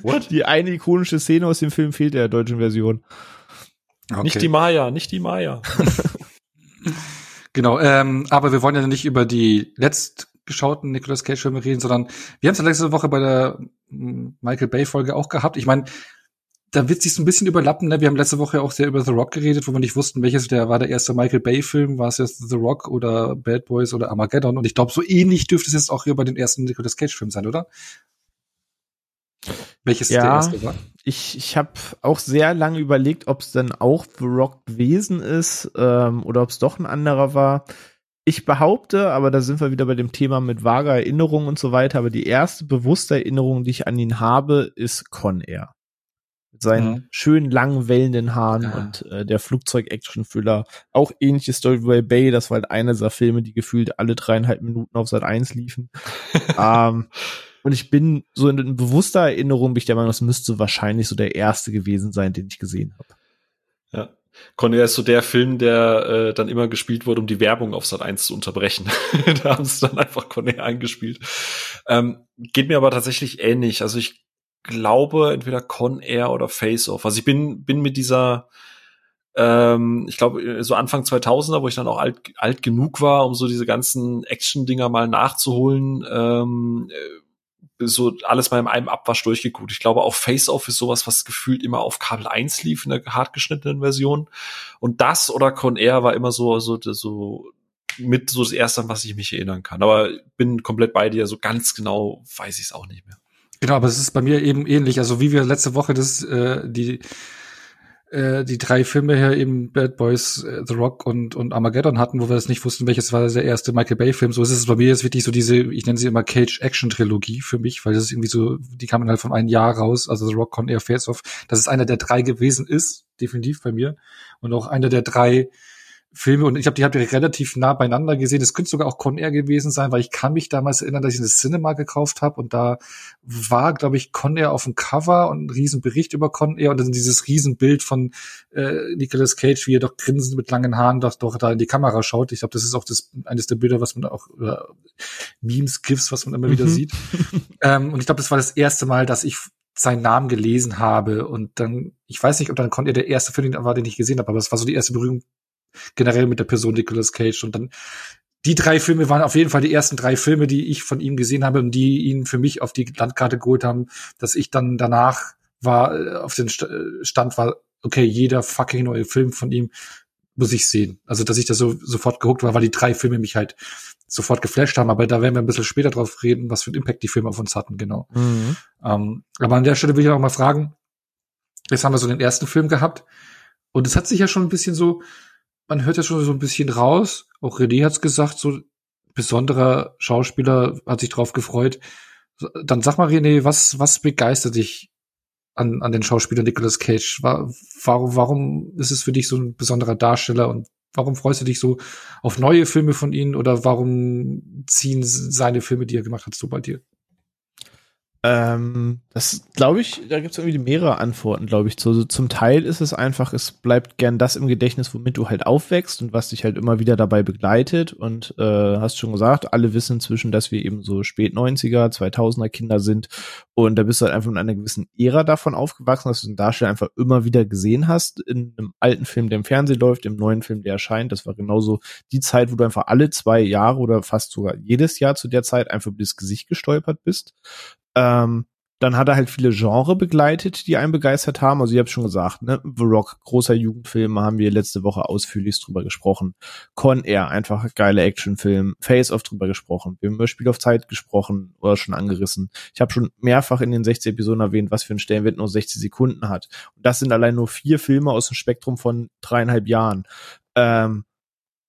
What? Die eine ikonische Szene aus dem Film fehlt in der deutschen Version. Okay. Nicht die Maya, nicht die Maya. Genau, ähm, aber wir wollen ja nicht über die letztgeschauten Nicolas Cage-Filme reden, sondern wir haben es ja letzte Woche bei der mm, Michael Bay-Folge auch gehabt. Ich meine, da wird sich so ein bisschen überlappen. Ne? Wir haben letzte Woche auch sehr über The Rock geredet, wo wir nicht wussten, welches der war der erste Michael Bay-Film. War es jetzt The Rock oder Bad Boys oder Armageddon? Und ich glaube, so ähnlich dürfte es jetzt auch hier bei den ersten Nicolas Cage-Film sein, oder? Welches ja, der erste war? Ich, ich habe auch sehr lange überlegt, ob es dann auch The Rock gewesen ist ähm, oder ob es doch ein anderer war. Ich behaupte, aber da sind wir wieder bei dem Thema mit vager Erinnerung und so weiter, aber die erste bewusste Erinnerung, die ich an ihn habe, ist Con Air. Mit seinen mhm. schönen langen wellenden Haaren ja. und äh, der Flugzeug-Action-Füller. Auch ähnliche Story bei Bay, das war halt einer dieser Filme, die gefühlt alle dreieinhalb Minuten auf Sat 1 liefen. ähm, und ich bin so in bewusster Erinnerung, bin ich der Meinung, das müsste wahrscheinlich so der erste gewesen sein, den ich gesehen habe. Ja. Conner ist so der Film, der äh, dann immer gespielt wurde, um die Werbung auf Sat 1 zu unterbrechen. da haben sie dann einfach Conner eingespielt. Ähm, geht mir aber tatsächlich ähnlich. Also ich glaube entweder Con Air oder Face Off. Also ich bin bin mit dieser ähm, ich glaube so Anfang 2000er, wo ich dann auch alt alt genug war, um so diese ganzen Action Dinger mal nachzuholen. Ähm, so alles mal in einem Abwasch durchgeguckt. Ich glaube auch Face Off ist sowas, was gefühlt immer auf Kabel 1 lief in der hart geschnittenen Version. Und das oder Con Air war immer so, so, so mit so das erste, was ich mich erinnern kann. Aber bin komplett bei dir. So ganz genau weiß ich es auch nicht mehr. Genau, aber es ist bei mir eben ähnlich. Also wie wir letzte Woche das, äh, die äh, die drei Filme hier eben Bad Boys, äh, The Rock und, und Armageddon hatten, wo wir das nicht wussten, welches war der erste Michael Bay-Film. So ist es bei mir jetzt wirklich so diese, ich nenne sie immer Cage-Action-Trilogie für mich, weil das ist irgendwie so, die kamen halt von einem Jahr raus, also The Rock, Con Air, Face Off. Das ist einer der drei gewesen ist, definitiv bei mir. Und auch einer der drei Filme und ich habe die habt ihr relativ nah beieinander gesehen. Das könnte sogar auch Con Air gewesen sein, weil ich kann mich damals erinnern, dass ich eine Cinema gekauft habe und da war, glaube ich, Con Air auf dem Cover und ein Riesenbericht über Con Air und dann dieses Riesenbild von äh, Nicolas Cage, wie er doch grinsend mit langen Haaren doch, doch da in die Kamera schaut. Ich glaube, das ist auch das eines der Bilder, was man auch oder Memes, GIFs, was man immer wieder mhm. sieht. ähm, und ich glaube, das war das erste Mal, dass ich seinen Namen gelesen habe und dann, ich weiß nicht, ob dann Con Air der erste Film war, den ich gesehen habe, aber es war so die erste Berührung generell mit der Person Nicolas Cage. Und dann die drei Filme waren auf jeden Fall die ersten drei Filme, die ich von ihm gesehen habe und die ihn für mich auf die Landkarte geholt haben, dass ich dann danach war, äh, auf den äh, Stand war, okay, jeder fucking neue Film von ihm muss ich sehen. Also, dass ich da so sofort gehuckt war, weil die drei Filme mich halt sofort geflasht haben. Aber da werden wir ein bisschen später drauf reden, was für einen Impact die Filme auf uns hatten, genau. Mhm. Ähm, aber an der Stelle will ich auch mal fragen, jetzt haben wir so den ersten Film gehabt und es hat sich ja schon ein bisschen so man hört ja schon so ein bisschen raus, auch René hat's gesagt, so besonderer Schauspieler hat sich drauf gefreut. Dann sag mal, René, was, was begeistert dich an, an den Schauspieler Nicolas Cage? Warum, warum ist es für dich so ein besonderer Darsteller und warum freust du dich so auf neue Filme von ihm oder warum ziehen seine Filme, die er gemacht hat, so bei dir? Ähm, das glaube ich, da gibt es irgendwie mehrere Antworten, glaube ich. So, so, zum Teil ist es einfach, es bleibt gern das im Gedächtnis, womit du halt aufwächst und was dich halt immer wieder dabei begleitet. Und äh, hast schon gesagt, alle wissen inzwischen, dass wir eben so spät 90er, 2000er Kinder sind. Und da bist du halt einfach in einer gewissen Ära davon aufgewachsen, dass du den Darsteller einfach immer wieder gesehen hast. In einem alten Film, der im Fernsehen läuft, im neuen Film, der erscheint. Das war genauso die Zeit, wo du einfach alle zwei Jahre oder fast sogar jedes Jahr zu der Zeit einfach über das Gesicht gestolpert bist. Ähm, dann hat er halt viele Genre begleitet, die einen begeistert haben. Also ich habe schon gesagt, ne, The Rock, großer Jugendfilm, haben wir letzte Woche ausführlich drüber gesprochen. Con Air, einfach geiler Actionfilm. Face Off drüber gesprochen. Wir haben über Spiel auf Zeit gesprochen oder schon angerissen. Ich habe schon mehrfach in den 60 Episoden erwähnt, was für ein Stellenwert nur 60 Sekunden hat. Und das sind allein nur vier Filme aus dem Spektrum von dreieinhalb Jahren. Ähm,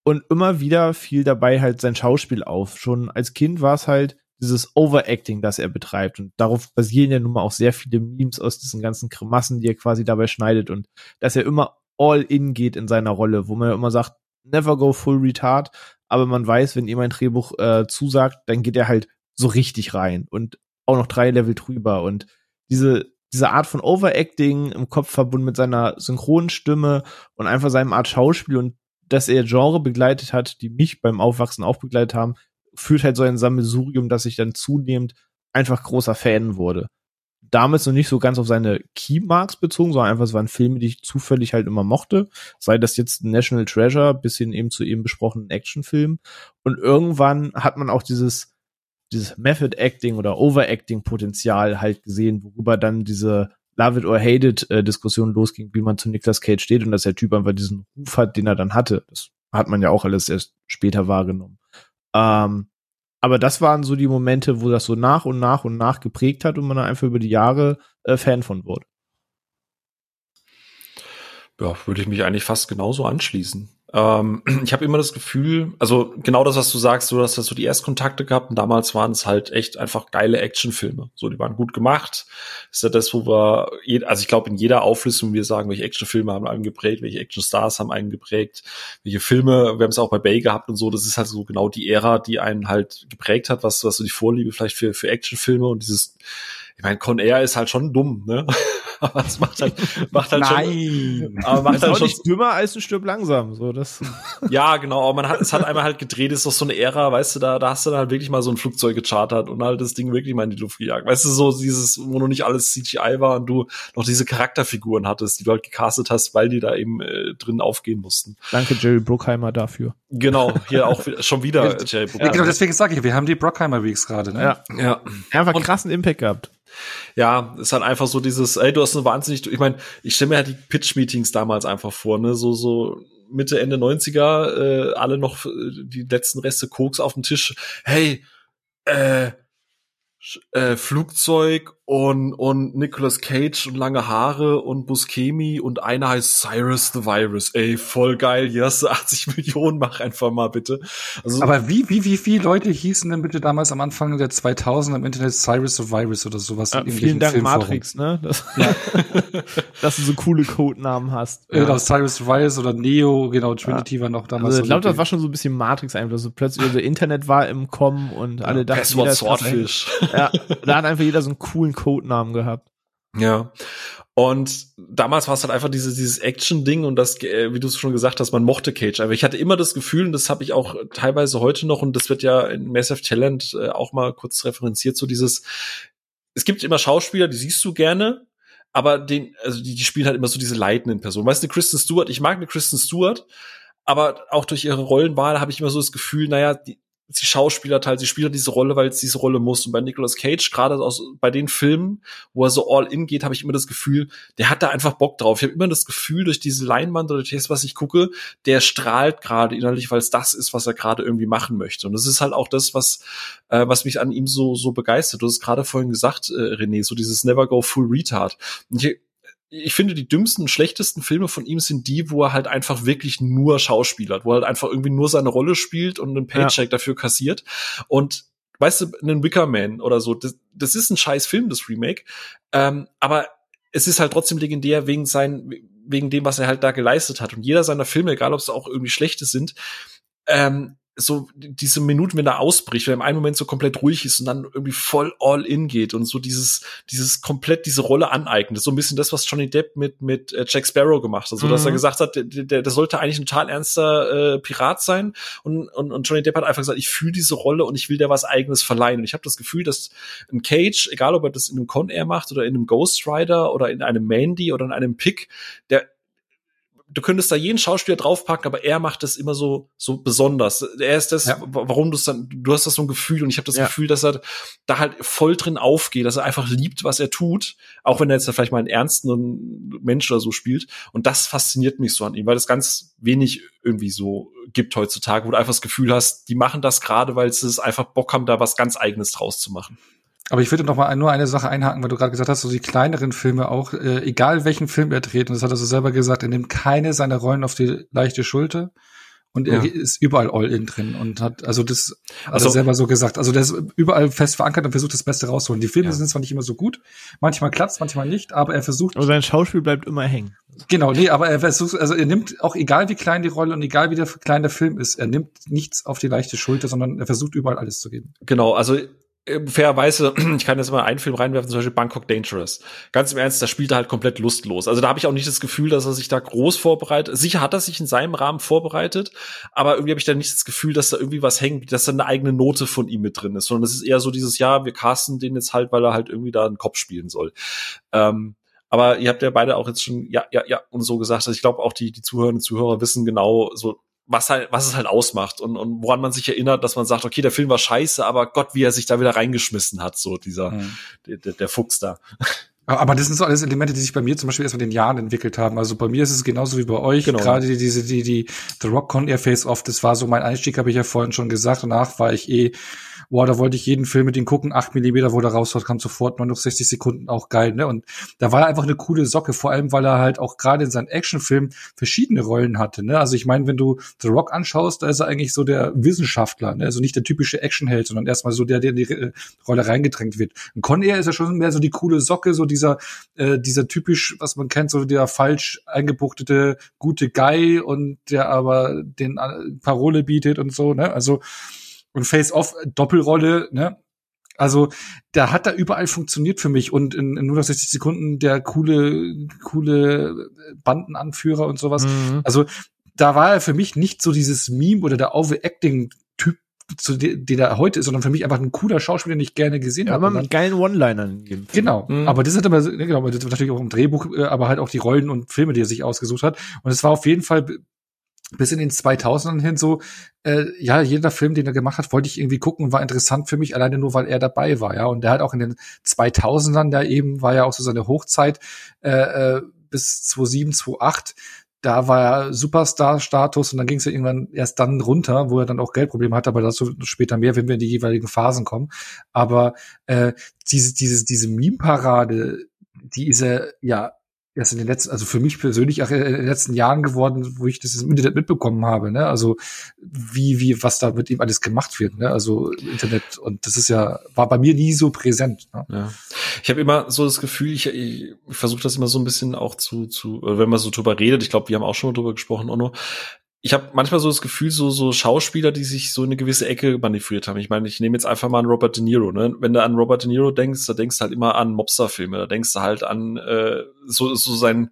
und immer wieder fiel dabei halt sein Schauspiel auf. Schon als Kind war es halt dieses Overacting, das er betreibt. Und darauf basieren ja nun mal auch sehr viele Memes aus diesen ganzen Kremassen, die er quasi dabei schneidet. Und dass er immer all in geht in seiner Rolle, wo man ja immer sagt, never go full retard, aber man weiß, wenn ihm ein Drehbuch äh, zusagt, dann geht er halt so richtig rein und auch noch drei Level drüber. Und diese diese Art von Overacting im Kopf verbunden mit seiner Synchronstimme und einfach seinem Art Schauspiel und dass er Genre begleitet hat, die mich beim Aufwachsen auch begleitet haben, führt halt so ein Sammelsurium, dass ich dann zunehmend einfach großer Fan wurde. Damals noch nicht so ganz auf seine Keymarks bezogen, sondern einfach, es waren Filme, die ich zufällig halt immer mochte. Sei das jetzt National Treasure bis hin eben zu eben besprochenen Actionfilmen. Und irgendwann hat man auch dieses, dieses Method Acting oder Overacting Potenzial halt gesehen, worüber dann diese Love it or hate it äh, Diskussion losging, wie man zu Nicolas Cage steht und dass der Typ einfach diesen Ruf hat, den er dann hatte. Das hat man ja auch alles erst später wahrgenommen. Ähm, aber das waren so die Momente, wo das so nach und nach und nach geprägt hat und man dann einfach über die Jahre äh, Fan von wurde. Ja, würde ich mich eigentlich fast genauso anschließen. Ähm, ich habe immer das Gefühl, also genau das, was du sagst, du hast so die Erstkontakte gehabt und damals waren es halt echt einfach geile Actionfilme. So, die waren gut gemacht. ist ja das, wo wir, also ich glaube, in jeder Auflistung wir sagen, welche Actionfilme haben einen geprägt, welche Actionstars haben einen geprägt, welche Filme, wir haben es auch bei Bay gehabt und so, das ist halt so genau die Ära, die einen halt geprägt hat, was, was so die Vorliebe vielleicht für, für Actionfilme und dieses, ich meine, Con Air ist halt schon dumm, ne? aber es macht halt, macht halt Nein. schon. Aber macht das halt ist auch schon. nicht dümmer als ein Stück langsam. So, das. Ja, genau, aber man hat, es hat einmal halt gedreht, ist doch so eine Ära, weißt du, da, da hast du dann halt wirklich mal so ein Flugzeug gechartert und halt das Ding wirklich mal in die Luft gejagt. Weißt du, so dieses, wo noch nicht alles CGI war und du noch diese Charakterfiguren hattest, die du halt gecastet hast, weil die da eben äh, drin aufgehen mussten. Danke, Jerry Bruckheimer, dafür. Genau, hier auch schon wieder Jerry Ja, Bruckheimer. genau, deswegen sage ich, wir haben die Brockheimer Weeks gerade, ne? Ja. Ja. Einfach Und- krassen Impact gehabt. Ja, ist halt einfach so dieses, ey, du hast eine wahnsinnig, ich meine, ich stelle mir halt die Pitch-Meetings damals einfach vor, ne, so, so Mitte, Ende 90er, äh, alle noch äh, die letzten Reste Koks auf dem Tisch. Hey, äh, äh, Flugzeug und, und Nicolas Cage und lange Haare und Buscemi und einer heißt Cyrus the Virus. Ey, voll geil, hier hast du 80 Millionen, mach einfach mal bitte. Also, Aber wie, wie, wie viele Leute hießen denn bitte damals am Anfang der 2000 im Internet Cyrus of Virus oder sowas? Ja, vielen Dank, Filmforen? Matrix, ne? Das, dass du so coole Codenamen hast. Ja. Genau, Cyrus of Virus oder Neo, genau, Trinity war noch damals. Also, so ich glaube, das war schon so ein bisschen Matrix einfach. So plötzlich so Internet war im Kommen und alle dachten, Passwort jeder. Swordfish. Ja, da hat einfach jeder so einen coolen Codenamen gehabt. Ja. Und damals war es halt einfach dieses, dieses Action-Ding und das, äh, wie du es schon gesagt hast, man mochte Cage. Aber ich hatte immer das Gefühl, und das habe ich auch teilweise heute noch, und das wird ja in Massive Talent äh, auch mal kurz referenziert, so dieses, es gibt immer Schauspieler, die siehst du gerne, aber den, also die, die spielen halt immer so diese leitenden Personen. Weißt du, Kristen Stewart, ich mag eine Kristen Stewart, aber auch durch ihre Rollenwahl habe ich immer so das Gefühl, naja, die, sie schauspielert halt, sie spielt diese Rolle, weil es diese Rolle muss. Und bei Nicolas Cage, gerade aus bei den Filmen, wo er so all in geht, habe ich immer das Gefühl, der hat da einfach Bock drauf. Ich habe immer das Gefühl, durch diese Leinwand oder das, was ich gucke, der strahlt gerade innerlich, weil es das ist, was er gerade irgendwie machen möchte. Und das ist halt auch das, was, äh, was mich an ihm so, so begeistert. Du hast gerade vorhin gesagt, äh, René, so dieses Never Go Full Retard. Und ich, ich finde, die dümmsten, schlechtesten Filme von ihm sind die, wo er halt einfach wirklich nur schauspielert, wo er halt einfach irgendwie nur seine Rolle spielt und einen Paycheck dafür kassiert. Und weißt du, einen Wickerman oder so, das, das ist ein scheiß Film, das Remake. Ähm, aber es ist halt trotzdem legendär wegen sein, wegen dem, was er halt da geleistet hat. Und jeder seiner Filme, egal ob es auch irgendwie schlechte sind, ähm, so diese Minuten, wenn er ausbricht, wenn er im einen Moment so komplett ruhig ist und dann irgendwie voll all in geht und so dieses, dieses komplett diese Rolle aneignet. So ein bisschen das, was Johnny Depp mit, mit äh, Jack Sparrow gemacht hat. So, dass Mhm. er gesagt hat, der, der, der sollte eigentlich ein total ernster äh, Pirat sein. Und, und, und Johnny Depp hat einfach gesagt, ich fühle diese Rolle und ich will der was eigenes verleihen. Und ich habe das Gefühl, dass ein Cage, egal ob er das in einem Con Air macht oder in einem Ghost Rider oder in einem Mandy oder in einem Pick, der du könntest da jeden Schauspieler draufpacken, aber er macht das immer so so besonders. Er ist das, Ja. warum du es dann, du hast das so ein Gefühl und ich habe das Ja. Gefühl, dass er da halt voll drin aufgeht, dass er einfach liebt, was er tut, auch wenn er jetzt da vielleicht mal einen ernsten Mensch oder so spielt. Und das fasziniert mich so an ihm, weil es ganz wenig irgendwie so gibt heutzutage, wo du einfach das Gefühl hast, die machen das gerade, weil sie es einfach Bock haben, da was ganz Eigenes draus zu machen. Aber ich würde noch mal nur eine Sache einhaken, weil du gerade gesagt hast, so die kleineren Filme auch, äh, egal welchen Film er dreht, und das hat er so selber gesagt, er nimmt keine seiner Rollen auf die leichte Schulter und er Ja. ist überall all in drin und hat, also das hat Also- er selber so gesagt. Also der ist überall fest verankert und versucht das Beste rauszuholen. Die Filme Ja. sind zwar nicht immer so gut, manchmal klappt's, manchmal nicht, aber er versucht, Aber sein Schauspiel bleibt immer hängen. genau, nee, aber er versucht, also er nimmt auch egal wie klein die Rolle und egal wie der klein der Film ist, er nimmt nichts auf die leichte Schulter, sondern er versucht überall alles zu geben. Genau, also fairerweise, ich kann jetzt mal einen Film reinwerfen, zum Beispiel Bangkok Dangerous. Ganz im Ernst, da spielt er halt komplett lustlos. Also da habe ich auch nicht das Gefühl, dass er sich da groß vorbereitet. Sicher hat er sich in seinem Rahmen vorbereitet, aber irgendwie habe ich da nicht das Gefühl, dass da irgendwie was hängt, dass da eine eigene Note von ihm mit drin ist, sondern es ist eher so dieses, ja, wir casten den jetzt halt, weil er halt irgendwie da einen Kopf spielen soll. Ähm, aber ihr habt ja beide auch jetzt schon ja, ja, ja und so gesagt. Also ich glaube auch die, die Zuhörerinnen und Zuhörer wissen genau so, was halt, was es halt ausmacht und, und woran man sich erinnert, dass man sagt, okay, der Film war scheiße, aber Gott, wie er sich da wieder reingeschmissen hat, so dieser, Mhm. der, der, Fuchs da. Aber das sind so alles Elemente, die sich bei mir zum Beispiel erst mit den Jahren entwickelt haben. Also bei mir ist es genauso wie bei euch. Genau. Gerade die, diese, die, die, The Rock Con Air Face Off, das war so mein Einstieg, habe ich ja vorhin schon gesagt. Danach war ich eh boah, da wollte ich jeden Film mit ihm gucken, acht Millimeter, wo der raushaut, kam sofort 69 Sekunden, auch geil, ne? Und da war er einfach eine coole Socke, vor allem, weil er halt auch gerade in seinen Actionfilmen verschiedene Rollen hatte, ne? Also ich meine, wenn du The Rock anschaust, da ist er eigentlich so der Wissenschaftler, ne? Also nicht der typische Actionheld, sondern erstmal so der, der in die äh, Rolle reingedrängt wird. Und Con Air ist ja schon mehr so die coole Socke, so dieser, äh, dieser typisch, was man kennt, so der falsch eingebuchtete gute Guy und der aber den äh, Parole bietet und so, ne? Also und Face-Off Doppelrolle, ne? Also, da hat da überall funktioniert für mich und in, in nur 60 Sekunden der coole, coole Bandenanführer und sowas. Mhm. Also, da war er für mich nicht so dieses Meme oder der Overacting-Typ, zu dem, den er heute ist, sondern für mich einfach ein cooler Schauspieler, den ich gerne gesehen ja, habe. Aber mit geilen One-Linern. Genau. Mhm. Aber das hat immer, genau, das natürlich auch im Drehbuch, äh, aber halt auch die Rollen und Filme, die er sich ausgesucht hat. Und es war auf jeden Fall bis in den 2000ern hin so, äh, ja, jeder Film, den er gemacht hat, wollte ich irgendwie gucken, war interessant für mich, alleine nur, weil er dabei war, ja. Und der hat auch in den 2000ern, da eben, war ja auch so seine Hochzeit, äh, äh, bis 2007, 2008, da war er Superstar-Status und dann ging es ja irgendwann erst dann runter, wo er dann auch Geldprobleme hatte, aber dazu später mehr, wenn wir in die jeweiligen Phasen kommen. Aber äh, diese, diese, diese Meme-Parade, die ist er ja erst in den letzten, also für mich persönlich auch in den letzten Jahren geworden, wo ich das im Internet mitbekommen habe, ne? Also wie, wie, was da mit ihm alles gemacht wird, ne? Also Internet und das ist ja, war bei mir nie so präsent. Ne? Ja. Ich habe immer so das Gefühl, ich, ich versuche das immer so ein bisschen auch zu, zu, wenn man so drüber redet, ich glaube, wir haben auch schon mal drüber gesprochen, Onno, ich habe manchmal so das Gefühl, so, so Schauspieler, die sich so in eine gewisse Ecke manövriert haben. Ich meine, ich nehme jetzt einfach mal an Robert De Niro. Ne? Wenn du an Robert De Niro denkst, da denkst du halt immer an Mobsterfilme. Da denkst du halt an äh, so, so sein,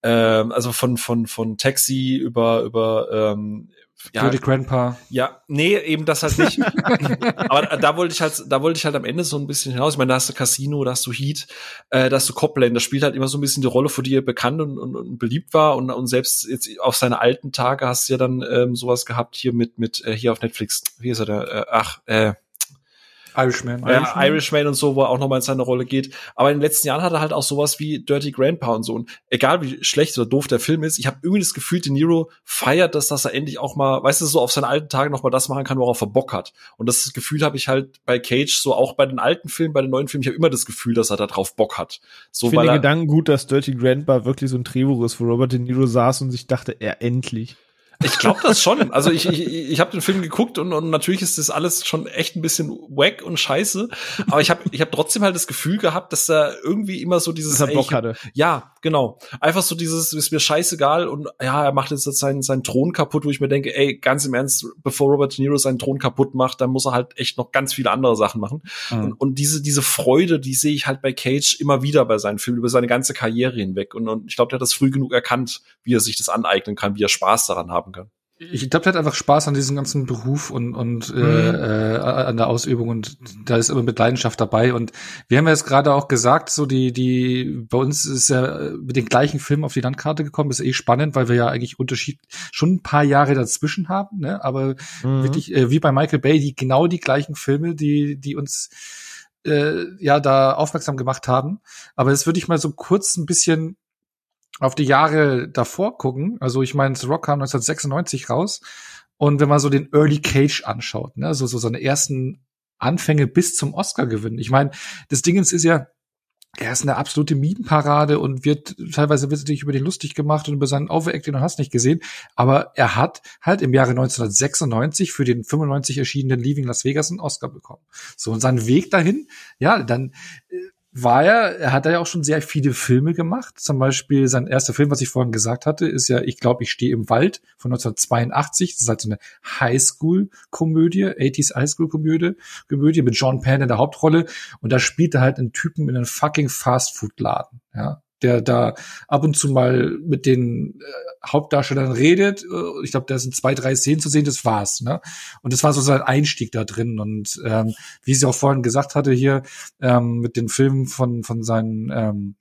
äh, also von, von, von Taxi über, über ähm, ja, Dirty Grandpa. Ja, nee, eben das halt nicht. Aber da wollte ich halt, da wollte ich halt am Ende so ein bisschen hinaus. Ich meine, da hast du Casino, da hast du Heat, äh, da hast du Copland, das spielt halt immer so ein bisschen die Rolle, für die er bekannt und, und, und beliebt war. Und, und selbst jetzt auf seine alten Tage hast du ja dann ähm, sowas gehabt hier mit, mit äh, hier auf Netflix. Wie ist er da? Äh, ach, äh, Irishman. Ja, Irishman. Irishman und so, wo er auch nochmal in seine Rolle geht. Aber in den letzten Jahren hat er halt auch sowas wie Dirty Grandpa und so. Und egal wie schlecht oder doof der Film ist, ich habe irgendwie das Gefühl, De Niro feiert das, dass er endlich auch mal, weißt du, so auf seinen alten Tagen noch mal das machen kann, worauf er Bock hat. Und das Gefühl habe ich halt bei Cage, so auch bei den alten Filmen, bei den neuen Filmen, ich habe immer das Gefühl, dass er da drauf Bock hat. So, ich finde den Gedanken gut, dass Dirty Grandpa wirklich so ein Drehbuch ist, wo Robert De Niro saß und sich dachte, er endlich. Ich glaube das schon. Also ich, ich, ich habe den Film geguckt und, und natürlich ist das alles schon echt ein bisschen wack und scheiße. Aber ich habe ich hab trotzdem halt das Gefühl gehabt, dass da irgendwie immer so dieses. Dass er Bock hatte. Ja, genau. Einfach so dieses, ist mir scheißegal und ja, er macht jetzt seinen, seinen Thron kaputt, wo ich mir denke, ey, ganz im Ernst, bevor Robert De Niro seinen Thron kaputt macht, dann muss er halt echt noch ganz viele andere Sachen machen. Mhm. Und, und diese, diese Freude, die sehe ich halt bei Cage immer wieder bei seinen Filmen, über seine ganze Karriere hinweg. Und, und ich glaube, der hat das früh genug erkannt, wie er sich das aneignen kann, wie er Spaß daran haben kann ich glaube, der hat einfach Spaß an diesem ganzen Beruf und, und äh, mhm. äh, an der Ausübung und da ist immer mit Leidenschaft dabei. Und wir haben ja jetzt gerade auch gesagt, so die, die, bei uns ist ja mit den gleichen Filmen auf die Landkarte gekommen, ist eh spannend, weil wir ja eigentlich Unterschied schon ein paar Jahre dazwischen haben, ne? Aber mhm. wirklich, äh, wie bei Michael Bay, die genau die gleichen Filme, die, die uns äh, ja da aufmerksam gemacht haben. Aber jetzt würde ich mal so kurz ein bisschen auf die Jahre davor gucken, also ich meine, The Rock kam 1996 raus und wenn man so den Early Cage anschaut, ne, also so seine ersten Anfänge bis zum Oscar gewinnen. Ich meine, das Ding ist ja, er ist eine absolute Mietenparade und wird teilweise wird sich über den lustig gemacht und über seinen Overacting und hast nicht gesehen. Aber er hat halt im Jahre 1996 für den 95 erschienenen Leaving Las Vegas einen Oscar bekommen. So und sein Weg dahin, ja, dann äh, war er, er hat ja auch schon sehr viele Filme gemacht. Zum Beispiel sein erster Film, was ich vorhin gesagt hatte, ist ja, ich glaube, ich stehe im Wald von 1982. Das ist halt so eine Highschool-Komödie, 80s Highschool-Komödie, Komödie mit John Penn in der Hauptrolle. Und da spielt er halt einen Typen in einem fucking Fastfood-Laden. Ja, der da ab und zu mal mit den äh, Hauptdarstellern redet. Äh, ich glaube, da sind zwei, drei Szenen zu sehen, das war's. Ne? Und das war so sein Einstieg da drin. Und ähm, wie sie auch vorhin gesagt hatte hier, ähm, mit den Filmen von, von seinen ähm,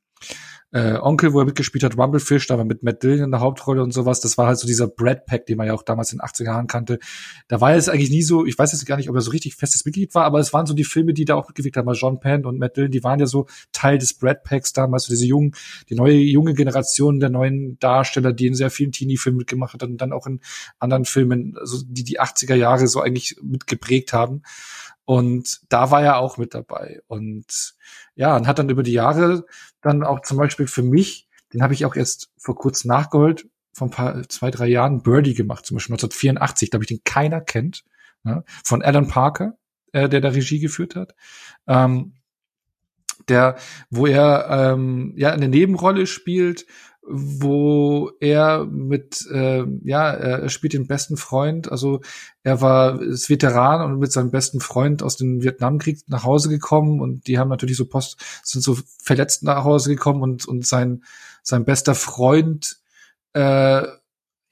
äh, Onkel, wo er mitgespielt hat, Rumblefish, da war mit Matt Dillon in der Hauptrolle und sowas. Das war halt so dieser Brad Pack, den man ja auch damals in den 80er Jahren kannte. Da war es eigentlich nie so, ich weiß jetzt gar nicht, ob er so richtig festes Mitglied war, aber es waren so die Filme, die da auch mitgewirkt haben. John Penn und Matt Dillon, die waren ja so Teil des Brad Packs damals, so diese jungen, die neue junge Generation der neuen Darsteller, die in sehr vielen Teenie-Filmen mitgemacht hat und dann auch in anderen Filmen, also die die 80er Jahre so eigentlich mitgeprägt haben. Und da war er auch mit dabei. Und ja, und hat dann über die Jahre dann auch zum Beispiel für mich, den habe ich auch erst vor kurzem nachgeholt, vor ein paar, zwei, drei Jahren Birdie gemacht, zum Beispiel 1984, glaube ich, den keiner kennt, ne? von Alan Parker, äh, der da Regie geführt hat. Ähm, der, wo er ähm, ja eine Nebenrolle spielt, wo er mit, äh, ja, er spielt den besten Freund, also er war ist Veteran und mit seinem besten Freund aus dem Vietnamkrieg nach Hause gekommen und die haben natürlich so Post, sind so verletzt nach Hause gekommen und, und sein, sein bester Freund äh,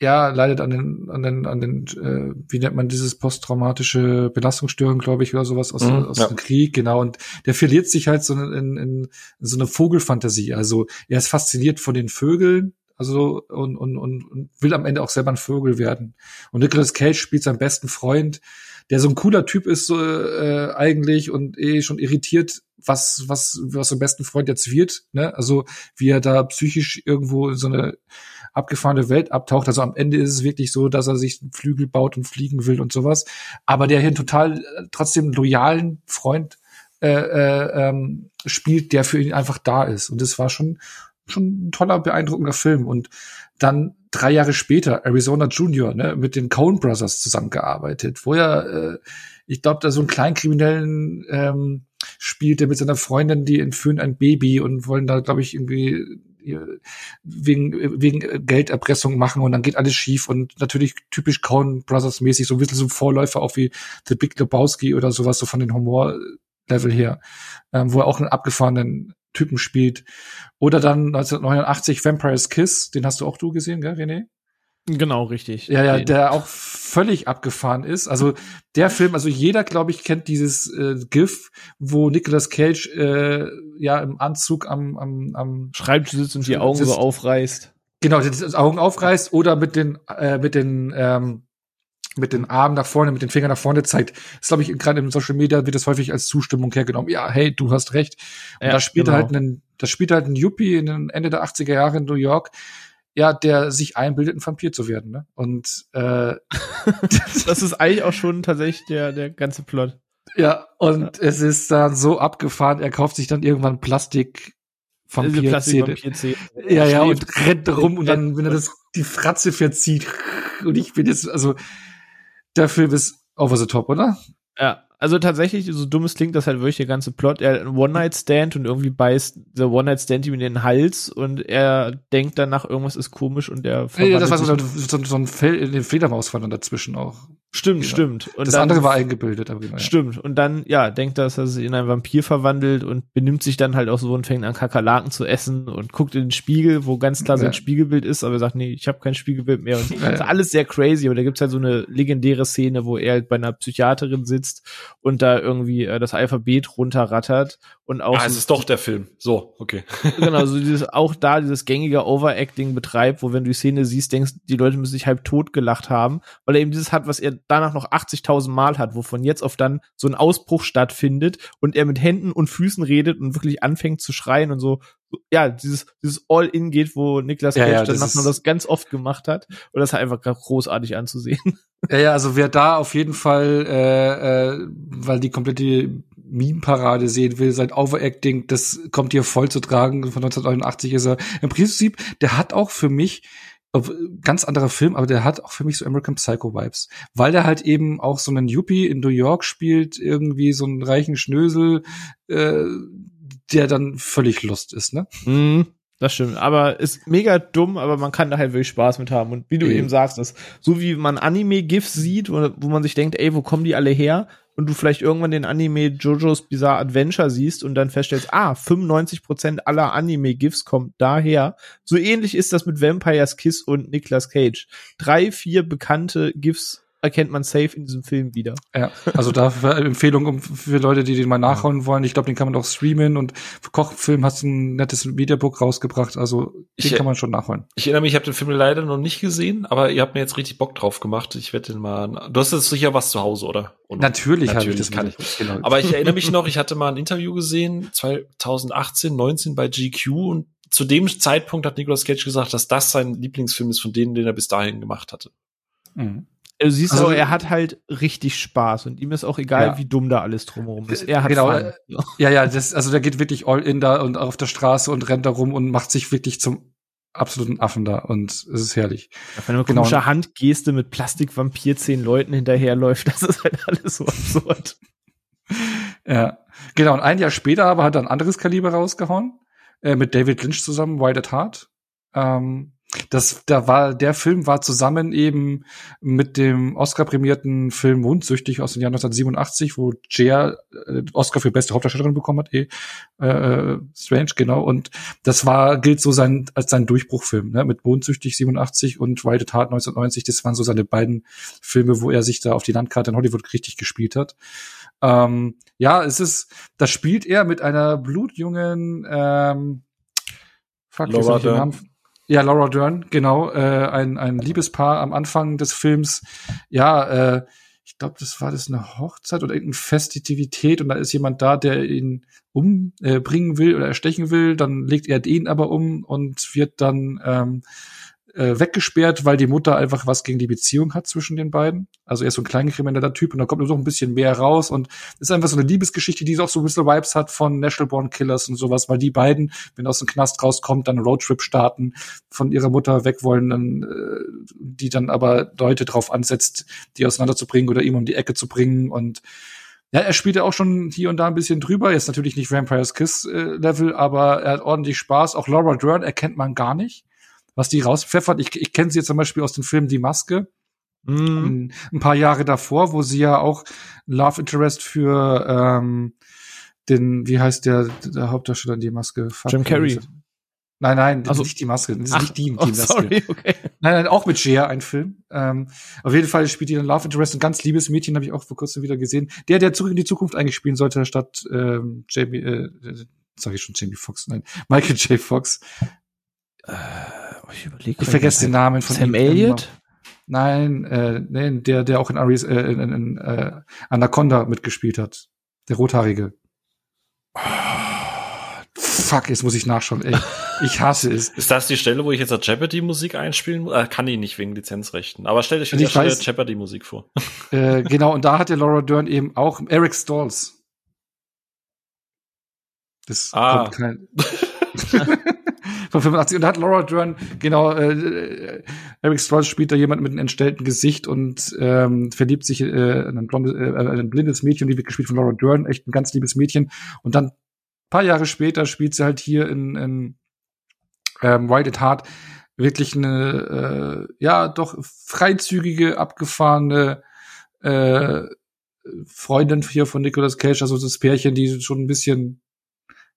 ja, leidet an den, an den, an den, äh, wie nennt man dieses posttraumatische Belastungsstörung, glaube ich, oder sowas aus, mhm, aus ja. dem Krieg, genau. Und der verliert sich halt so in, in, in so eine Vogelfantasie. Also er ist fasziniert von den Vögeln, also und, und, und, und will am Ende auch selber ein Vögel werden. Und Nicolas Cage spielt seinen besten Freund, der so ein cooler Typ ist so, äh, eigentlich und eh schon irritiert, was was was sein besten Freund jetzt wird, ne? Also wie er da psychisch irgendwo in so eine abgefahrene Welt abtaucht. Also am Ende ist es wirklich so, dass er sich Flügel baut und fliegen will und sowas. Aber der hier einen total äh, trotzdem loyalen Freund äh, äh, ähm, spielt, der für ihn einfach da ist. Und das war schon schon ein toller, beeindruckender Film. Und dann drei Jahre später Arizona Junior ne, mit den Coen Brothers zusammengearbeitet, wo er, äh, ich glaube, da so einen kleinen Kriminellen ähm, spielt, der mit seiner Freundin, die entführen ein Baby und wollen da, glaube ich, irgendwie wegen, wegen Gelderpressung machen und dann geht alles schief und natürlich typisch Coen Brothers mäßig, so ein bisschen so ein Vorläufer auch wie The Big Lebowski oder sowas, so von den Humorlevel her, ähm, wo er auch einen abgefahrenen Typen spielt. Oder dann 1989 Vampire's Kiss, den hast du auch du gesehen, gell, René? Genau, richtig. Ja, ja, der auch völlig abgefahren ist. Also der Film, also jeder, glaube ich, kennt dieses äh, GIF, wo Nicolas Cage äh, ja im Anzug am, am, am Schreibtisch sitzt und die Augen sitzt. so aufreißt. Genau, die Augen aufreißt oder mit den äh, mit den ähm, mit den Armen nach vorne, mit den Fingern nach vorne zeigt. Das glaube ich, gerade in Social Media wird das häufig als Zustimmung hergenommen. Ja, hey, du hast recht. Und ja, da spielt genau. halt ein, das spielt halt ein Yuppie in den Ende der 80er Jahre in New York, ja, der sich einbildet, ein Vampir zu werden. Ne? Und äh, das ist eigentlich auch schon tatsächlich der, der ganze Plot. Ja, und ja. es ist dann so abgefahren, er kauft sich dann irgendwann Plastik Vampirzähne. Ja, ja, und rennt rum und dann, wenn er das die Fratze verzieht. Und ich bin jetzt, also der Film ist over the top, oder? Ja, also tatsächlich, so dumm es klingt, das halt wirklich der ganze Plot. Er hat einen One-Night-Stand und irgendwie beißt der One-Night-Stand ihm in den Hals und er denkt danach, irgendwas ist komisch und er Ja, das war so, so, so ein Fel in den Fledermaus war dann dazwischen auch. Stimmt, ja. stimmt. Und das dann, andere war eingebildet. Aber genau, ja. Stimmt. Und dann, ja, denkt er, dass er sich in einen Vampir verwandelt und benimmt sich dann halt auch so und fängt an Kakerlaken zu essen und guckt in den Spiegel, wo ganz klar sein Spiegelbild ist, aber er sagt, nee, ich habe kein Spiegelbild mehr. Und das ist alles sehr crazy. Aber da gibt's halt so eine legendäre Szene, wo er halt bei einer Psychiaterin sitzt und da irgendwie äh, das Alphabet runterrattert und auch. Ah, es ist doch der Film. So, okay. genau, so dieses, auch da dieses gängige Overacting betreibt, wo wenn du die Szene siehst, denkst, die Leute müssen sich halb tot gelacht haben, weil er eben dieses hat, was er danach noch 80.000 Mal hat, wo von jetzt auf dann so ein Ausbruch stattfindet und er mit Händen und Füßen redet und wirklich anfängt zu schreien und so, ja, dieses, dieses All-In geht, wo Niklas Cage ja, ja, dann noch das ganz oft gemacht hat und das ist einfach großartig anzusehen. Ja, ja, also wer da auf jeden Fall, äh, äh, weil die komplette Meme-Parade sehen will, sein Overacting, das kommt hier voll zu tragen. Von 1989 ist er im Prinzip, der hat auch für mich ganz anderer Film, aber der hat auch für mich so American Psycho Vibes, weil der halt eben auch so einen Yuppie in New York spielt, irgendwie so einen reichen Schnösel, äh, der dann völlig Lust ist, ne? Mm, das stimmt, aber ist mega dumm, aber man kann da halt wirklich Spaß mit haben und wie du eben, eben sagst, das so wie man Anime GIFs sieht, wo, wo man sich denkt, ey, wo kommen die alle her? und du vielleicht irgendwann den Anime JoJo's Bizarre Adventure siehst und dann feststellst, ah, 95% aller Anime-GIFs kommt daher. So ähnlich ist das mit Vampire's Kiss und Nicolas Cage. Drei, vier bekannte GIFs erkennt man safe in diesem Film wieder. Ja, also da Empfehlung um, für Leute, die den mal nachhauen wollen. Ich glaube, den kann man auch streamen und für Kochfilm hast du ein nettes Videobook rausgebracht. Also den Ich- kann man schon nachholen. Ich erinnere mich, ich habe den Film leider noch nicht gesehen, aber ihr habt mir jetzt richtig Bock drauf gemacht. Ich werde den mal. Du hast jetzt sicher was zu Hause, oder? oder? Natürlich, habe ich Natürlich das kann mit- Genau. Aber ich erinnere mich noch, ich hatte mal ein Interview gesehen, 2018, 19 bei GQ und zu dem Zeitpunkt hat Nicolas Cage gesagt, dass das sein Lieblingsfilm ist von denen, den er bis dahin gemacht hatte. Mhm. Du siehst Also- er hat halt richtig Spaß und ihm ist auch egal, Ja. wie dumm da alles drumherum ist. Er hat Genau, Fun. Ja, ja, das, also der geht wirklich all in da und auf der Straße und rennt da rum und macht sich wirklich zum absoluten Affen da und es ist herrlich. Auf eine genau. komische Handgeste mit Plastikvampir zehn Leuten hinterherläuft, das ist halt alles so absurd. Ja, genau. Und ein Jahr später aber hat er ein anderes Kaliber rausgehauen äh, mit David Lynch zusammen, Wild at Heart. Ähm, das, da war der Film war zusammen eben mit dem Oscar-prämierten Film Mondsüchtig aus dem Jahr 1987, wo Jer äh, Oscar für beste Hauptdarstellerin bekommen hat. Eh, äh, Strange, genau. Und das war gilt so sein als sein Durchbruchfilm, ne? Mit Mondsüchtig 87 und Wild at Heart 1990. Das waren so seine beiden Filme, wo er sich da auf die Landkarte in Hollywood richtig gespielt hat. Ähm, ja, es ist, da spielt er mit einer blutjungen, ähm, fuck, Laura Dern. Namen- Ja, Laura Dern, genau, äh, ein, ein Liebespaar am Anfang des Films. Ja, äh, ich glaube, das war das eine Hochzeit oder irgendeine Festivität und da ist jemand da, der ihn umbringen äh, will oder erstechen will. Dann legt er den aber um und wird dann ähm, äh, weggesperrt, weil die Mutter einfach was gegen die Beziehung hat zwischen den beiden. Also er ist so ein kleinkrimineller Typ und da kommt nur so ein bisschen mehr raus und ist einfach so eine Liebesgeschichte, die auch so ein bisschen Vibes hat von National Born Killers und sowas, weil die beiden, wenn aus dem Knast rauskommt, dann einen Roadtrip starten, von ihrer Mutter weg wollen, dann, äh, die dann aber Leute drauf ansetzt, die auseinanderzubringen oder ihm um die Ecke zu bringen und ja, er spielt ja auch schon hier und da ein bisschen drüber. Jetzt natürlich nicht Vampire's Kiss äh, Level, aber er hat ordentlich Spaß. Auch Laura Dern erkennt man gar nicht, was die rauspfeffert. Ich, ich kenne sie jetzt zum Beispiel aus dem Film Die Maske. Mhm. Ein, paar Jahre davor, wo sie ja auch Love Interest für ähm, den, wie heißt der, der Hauptdarsteller in die Maske? Fuck, Jim Carrey. Nein, nein, Also- nicht die Maske. Das ist Ach, nicht die, die oh, Maske. sorry, okay. Nein, nein, auch mit Cher ein Film. Ähm, auf jeden Fall spielt die ein Love Interest, ein ganz liebes Mädchen, habe ich auch vor kurzem wieder gesehen. Der, der zurück in die Zukunft eigentlich spielen sollte, statt ähm, Jamie, äh, äh, sag ich schon Jamie Foxx, nein, Michael J. Fox. Äh, ich überlege. Ich vergesse den Namen von Sam. Elliott? Nein, äh, nein, der, der auch in, Aries, äh, in, in, in äh, Anaconda mitgespielt hat. Der Rothaarige. Fuck, jetzt muss ich nachschauen, ey. Ich hasse es. Ist das die Stelle, wo ich jetzt eine Jeopardy-Musik einspielen muss? Äh, kann ich nicht wegen Lizenzrechten. Aber stell dich an Ich der Stelle. Jeopardy-Musik vor. äh, genau, und da hat der Laura Dern eben auch Eric Stalls. Das Ah. kommt kein. Von 85. Und da hat Laura Dern, genau, äh, äh, Eric Stalls spielt da jemand mit einem entstellten Gesicht und ähm, verliebt sich äh, in ein, blondes, äh, ein blindes Mädchen, die wird gespielt von Laura Dern, echt ein ganz liebes Mädchen. Und dann paar Jahre später spielt sie halt hier in, in ähm, Wild at Heart wirklich eine, äh, ja, doch freizügige, abgefahrene äh, Freundin hier von Nicolas Cage, also das Pärchen, die schon ein bisschen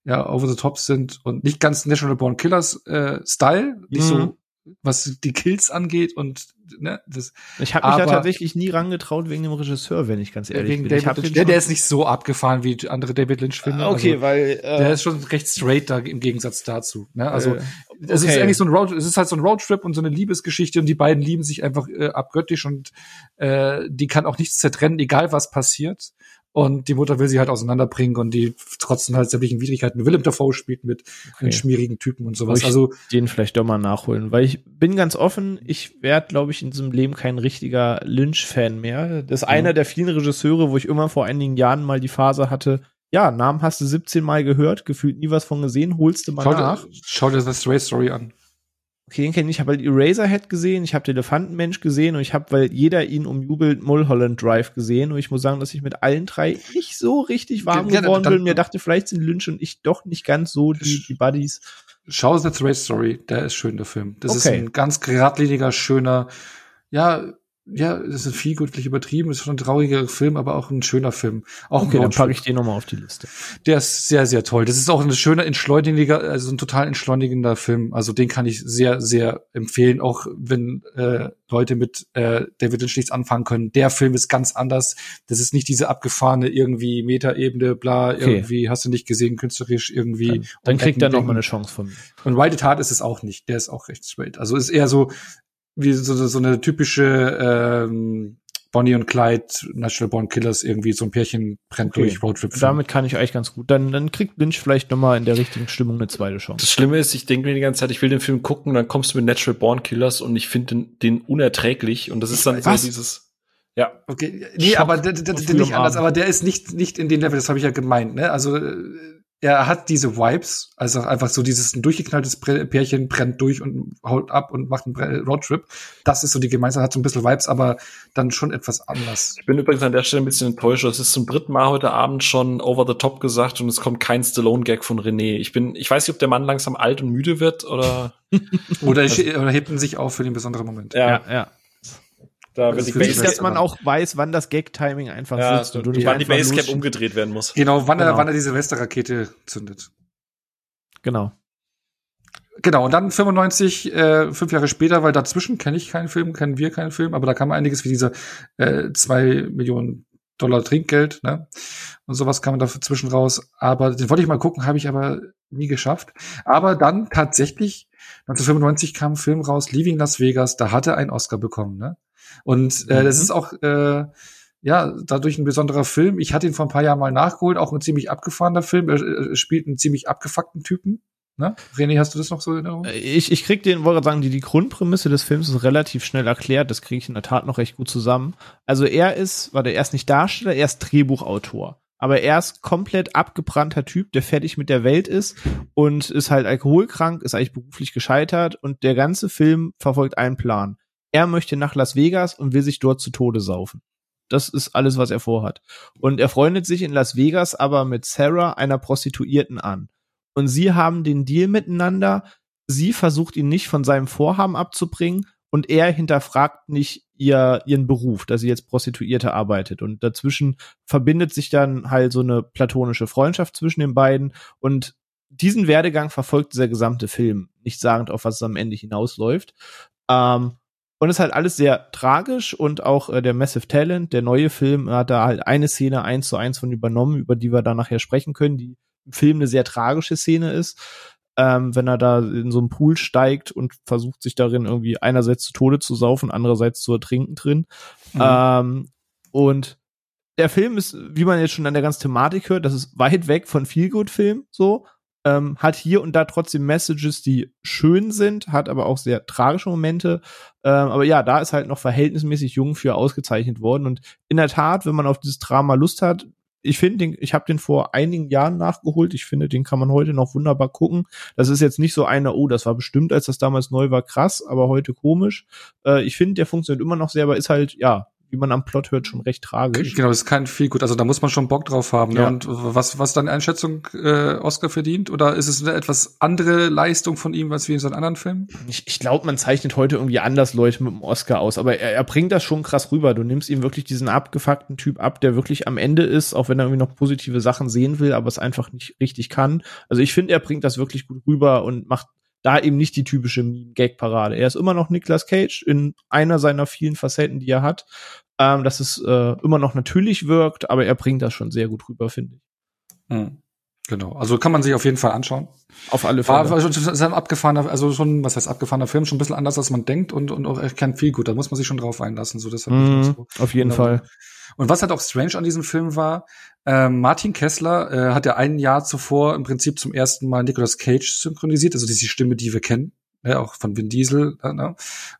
ja, over the top sind und nicht ganz National Born Killers äh, Style, nicht Mhm. so was die Kills angeht und ne, das Ich habe mich da tatsächlich nie rangetraut wegen dem Regisseur, wenn ich ganz ehrlich wegen bin. David Lynch. Der, der ist nicht so abgefahren wie andere David Lynch Filme. Ah, okay, also, weil äh, der ist schon recht straight da im Gegensatz dazu. Ne? Also äh, es ist okay. eigentlich so ein Road, es ist halt so ein Roadtrip und so eine Liebesgeschichte und die beiden lieben sich einfach äh, abgöttisch und äh, die kann auch nichts zertrennen, egal was passiert. Und die Mutter will sie halt auseinanderbringen und die trotzdem halt sämtlichen Widrigkeiten. Willem Dafoe spielt mit den schmierigen Typen und sowas. Also den vielleicht doch mal nachholen, weil ich bin ganz offen, ich werde, glaube ich, in diesem Leben kein richtiger Lynch-Fan mehr. Das ist einer der vielen Regisseure, wo ich immer vor einigen Jahren mal die Phase hatte, ja, Namen hast du 17 Mal gehört, gefühlt nie was von gesehen, holst du mal schau nach. dir, schau dir das Stray Story an. Okay, den kenne ich. Ich habe halt Eraserhead gesehen, ich habe den Elefantenmensch gesehen und ich habe, weil jeder ihn umjubelt, Mulholland Drive gesehen. Und ich muss sagen, dass ich mit allen drei nicht so richtig warm Ja, geworden dann- bin. Mir dachte, vielleicht sind Lynch und ich doch nicht ganz so die, die Buddies. Schau The Stray Story, der ist schön, der Film. Das ist Okay. ein ganz geradliniger, schöner, ja, ja, das ist viel gut, übertrieben, ist schon ein trauriger Film, aber auch ein schöner Film. Auch okay, dann packe ich den nochmal auf die Liste. Der ist sehr, sehr toll. Das ist auch ein schöner, entschleuniger, also ein total entschleunigender Film. Also den kann ich sehr, sehr empfehlen, auch wenn äh, Leute mit äh, David Lynch nichts anfangen können. Der Film ist ganz anders. Das ist nicht diese abgefahrene irgendwie Metaebene, bla, okay. irgendwie hast du nicht gesehen, künstlerisch irgendwie. Dann, dann kriegt er noch mal eine Chance von mir. Und Wild Heart ist es auch nicht. Der ist auch recht straight. Also ist eher so wie so, so eine typische ähm, Bonnie und Clyde, Natural Born Killers, irgendwie so ein Pärchen brennt okay. durch Roadtrip. Damit kann ich eigentlich ganz gut. Dann, dann kriegt Lynch vielleicht noch mal in der richtigen Stimmung eine zweite Chance. Das Schlimme ist, ich denke mir die ganze Zeit, ich will den Film gucken, dann kommst du mit Natural Born Killers und ich finde den, den unerträglich und das ist dann Was? so dieses ja. Okay, nee, Schock aber der, der, der nicht anders, aber der ist nicht nicht in den Level, das habe ich ja gemeint, ne? Also äh, er hat diese Vibes, also einfach so dieses ein durchgeknalltes Pärchen brennt durch und haut ab und macht einen Roadtrip. Das ist so die Gemeinsamkeit, hat so ein bisschen Vibes, aber dann schon etwas anders. Ich bin übrigens an der Stelle ein bisschen enttäuscht. Es ist zum dritten Mal heute Abend schon over the top gesagt und es kommt kein Stallone-Gag von René. Ich bin, ich weiß nicht, ob der Mann langsam alt und müde wird oder. oder, also, oder hebt ihn sich auf für den besonderen Moment. Ja, ja. ja. Da wird die Base dass man auch weiß, wann das Gag-Timing einfach ja, sitzt. Und du wann die Basecap umgedreht werden muss. Genau, wann, genau. Er, wann er die Silvesterrakete zündet. Genau. Genau, und dann 95, äh, fünf Jahre später, weil dazwischen kenne ich keinen Film, kennen wir keinen Film, aber da kam einiges wie diese äh, zwei Millionen Dollar Trinkgeld, ne? Und sowas kam dazwischen raus. Aber den wollte ich mal gucken, habe ich aber nie geschafft. Aber dann tatsächlich, 1995 kam ein Film raus, Leaving Las Vegas, da hatte er einen Oscar bekommen, ne? Und äh, mhm. das ist auch äh, ja dadurch ein besonderer Film. Ich hatte ihn vor ein paar Jahren mal nachgeholt, auch ein ziemlich abgefahrener Film. Er, spielt einen ziemlich abgefuckten Typen. Ne? René, hast du das noch so in Erinnerung? Äh, ich, ich krieg den, wollte sagen, die, die Grundprämisse des Films ist relativ schnell erklärt. Das kriege ich in der Tat noch recht gut zusammen. Also er ist, war der erst nicht Darsteller, er ist Drehbuchautor. Aber er ist komplett abgebrannter Typ, der fertig mit der Welt ist und ist halt alkoholkrank, ist eigentlich beruflich gescheitert und der ganze Film verfolgt einen Plan. Er möchte nach Las Vegas und will sich dort zu Tode saufen. Das ist alles, was er vorhat. Und er freundet sich in Las Vegas aber mit Sarah, einer Prostituierten, an. Und sie haben den Deal miteinander. Sie versucht ihn nicht von seinem Vorhaben abzubringen und er hinterfragt nicht ihr, ihren Beruf, dass sie jetzt Prostituierte arbeitet. Und dazwischen verbindet sich dann halt so eine platonische Freundschaft zwischen den beiden und diesen Werdegang verfolgt dieser gesamte Film, nicht sagend, auf was es am Ende hinausläuft. Ähm, und es ist halt alles sehr tragisch und auch äh, der Massive Talent, der neue Film, hat da halt eine Szene eins zu eins von übernommen, über die wir da nachher sprechen können, die im Film eine sehr tragische Szene ist. Ähm, wenn er da in so einem Pool steigt und versucht sich darin irgendwie einerseits zu Tode zu saufen, andererseits zu ertrinken drin. Mhm. Ähm, und der Film ist, wie man jetzt schon an der ganzen Thematik hört, das ist weit weg von Feelgood-Film, so, ähm, hat hier und da trotzdem Messages, die schön sind, hat aber auch sehr tragische Momente. Ähm, aber ja, da ist halt noch verhältnismäßig jung für ausgezeichnet worden. Und in der Tat, wenn man auf dieses Drama Lust hat, ich finde, den, ich habe den vor einigen Jahren nachgeholt. Ich finde, den kann man heute noch wunderbar gucken. Das ist jetzt nicht so einer, oh, das war bestimmt, als das damals neu war, krass, aber heute komisch. Äh, ich finde, der funktioniert immer noch sehr, aber ist halt, ja, wie man am Plot hört, schon recht tragisch. Genau, das ist kein viel gut. Also da muss man schon Bock drauf haben. Ne? Ja. Ne? Und was, was deine Einschätzung äh, Oscar verdient? Oder ist es eine etwas andere Leistung von ihm, als wie in seinen anderen Filmen? Ich, ich glaube, man zeichnet heute irgendwie anders Leute mit dem Oscar aus, aber er, er bringt das schon krass rüber. Du nimmst ihm wirklich diesen abgefuckten Typ ab, der wirklich am Ende ist, auch wenn er irgendwie noch positive Sachen sehen will, aber es einfach nicht richtig kann. Also ich finde, er bringt das wirklich gut rüber und macht da eben nicht die typische Meme-Gag-Parade. Er ist immer noch Nicolas Cage in einer seiner vielen Facetten, die er hat. Ähm, dass es äh, immer noch natürlich wirkt, aber er bringt das schon sehr gut rüber, finde ich. Hm. Genau, also kann man sich auf jeden Fall anschauen. Auf alle Fälle. War, war ein abgefahrener, also schon, was heißt abgefahrener Film, schon ein bisschen anders, als man denkt und, und auch kein viel gut. Da muss man sich schon drauf einlassen. So, das mm, so. Auf jeden genau. Fall. Und was halt auch strange an diesem Film war, äh, Martin Kessler äh, hat ja ein Jahr zuvor im Prinzip zum ersten Mal Nicolas Cage synchronisiert, also diese Stimme, die wir kennen ne, auch von Vin Diesel. Ne?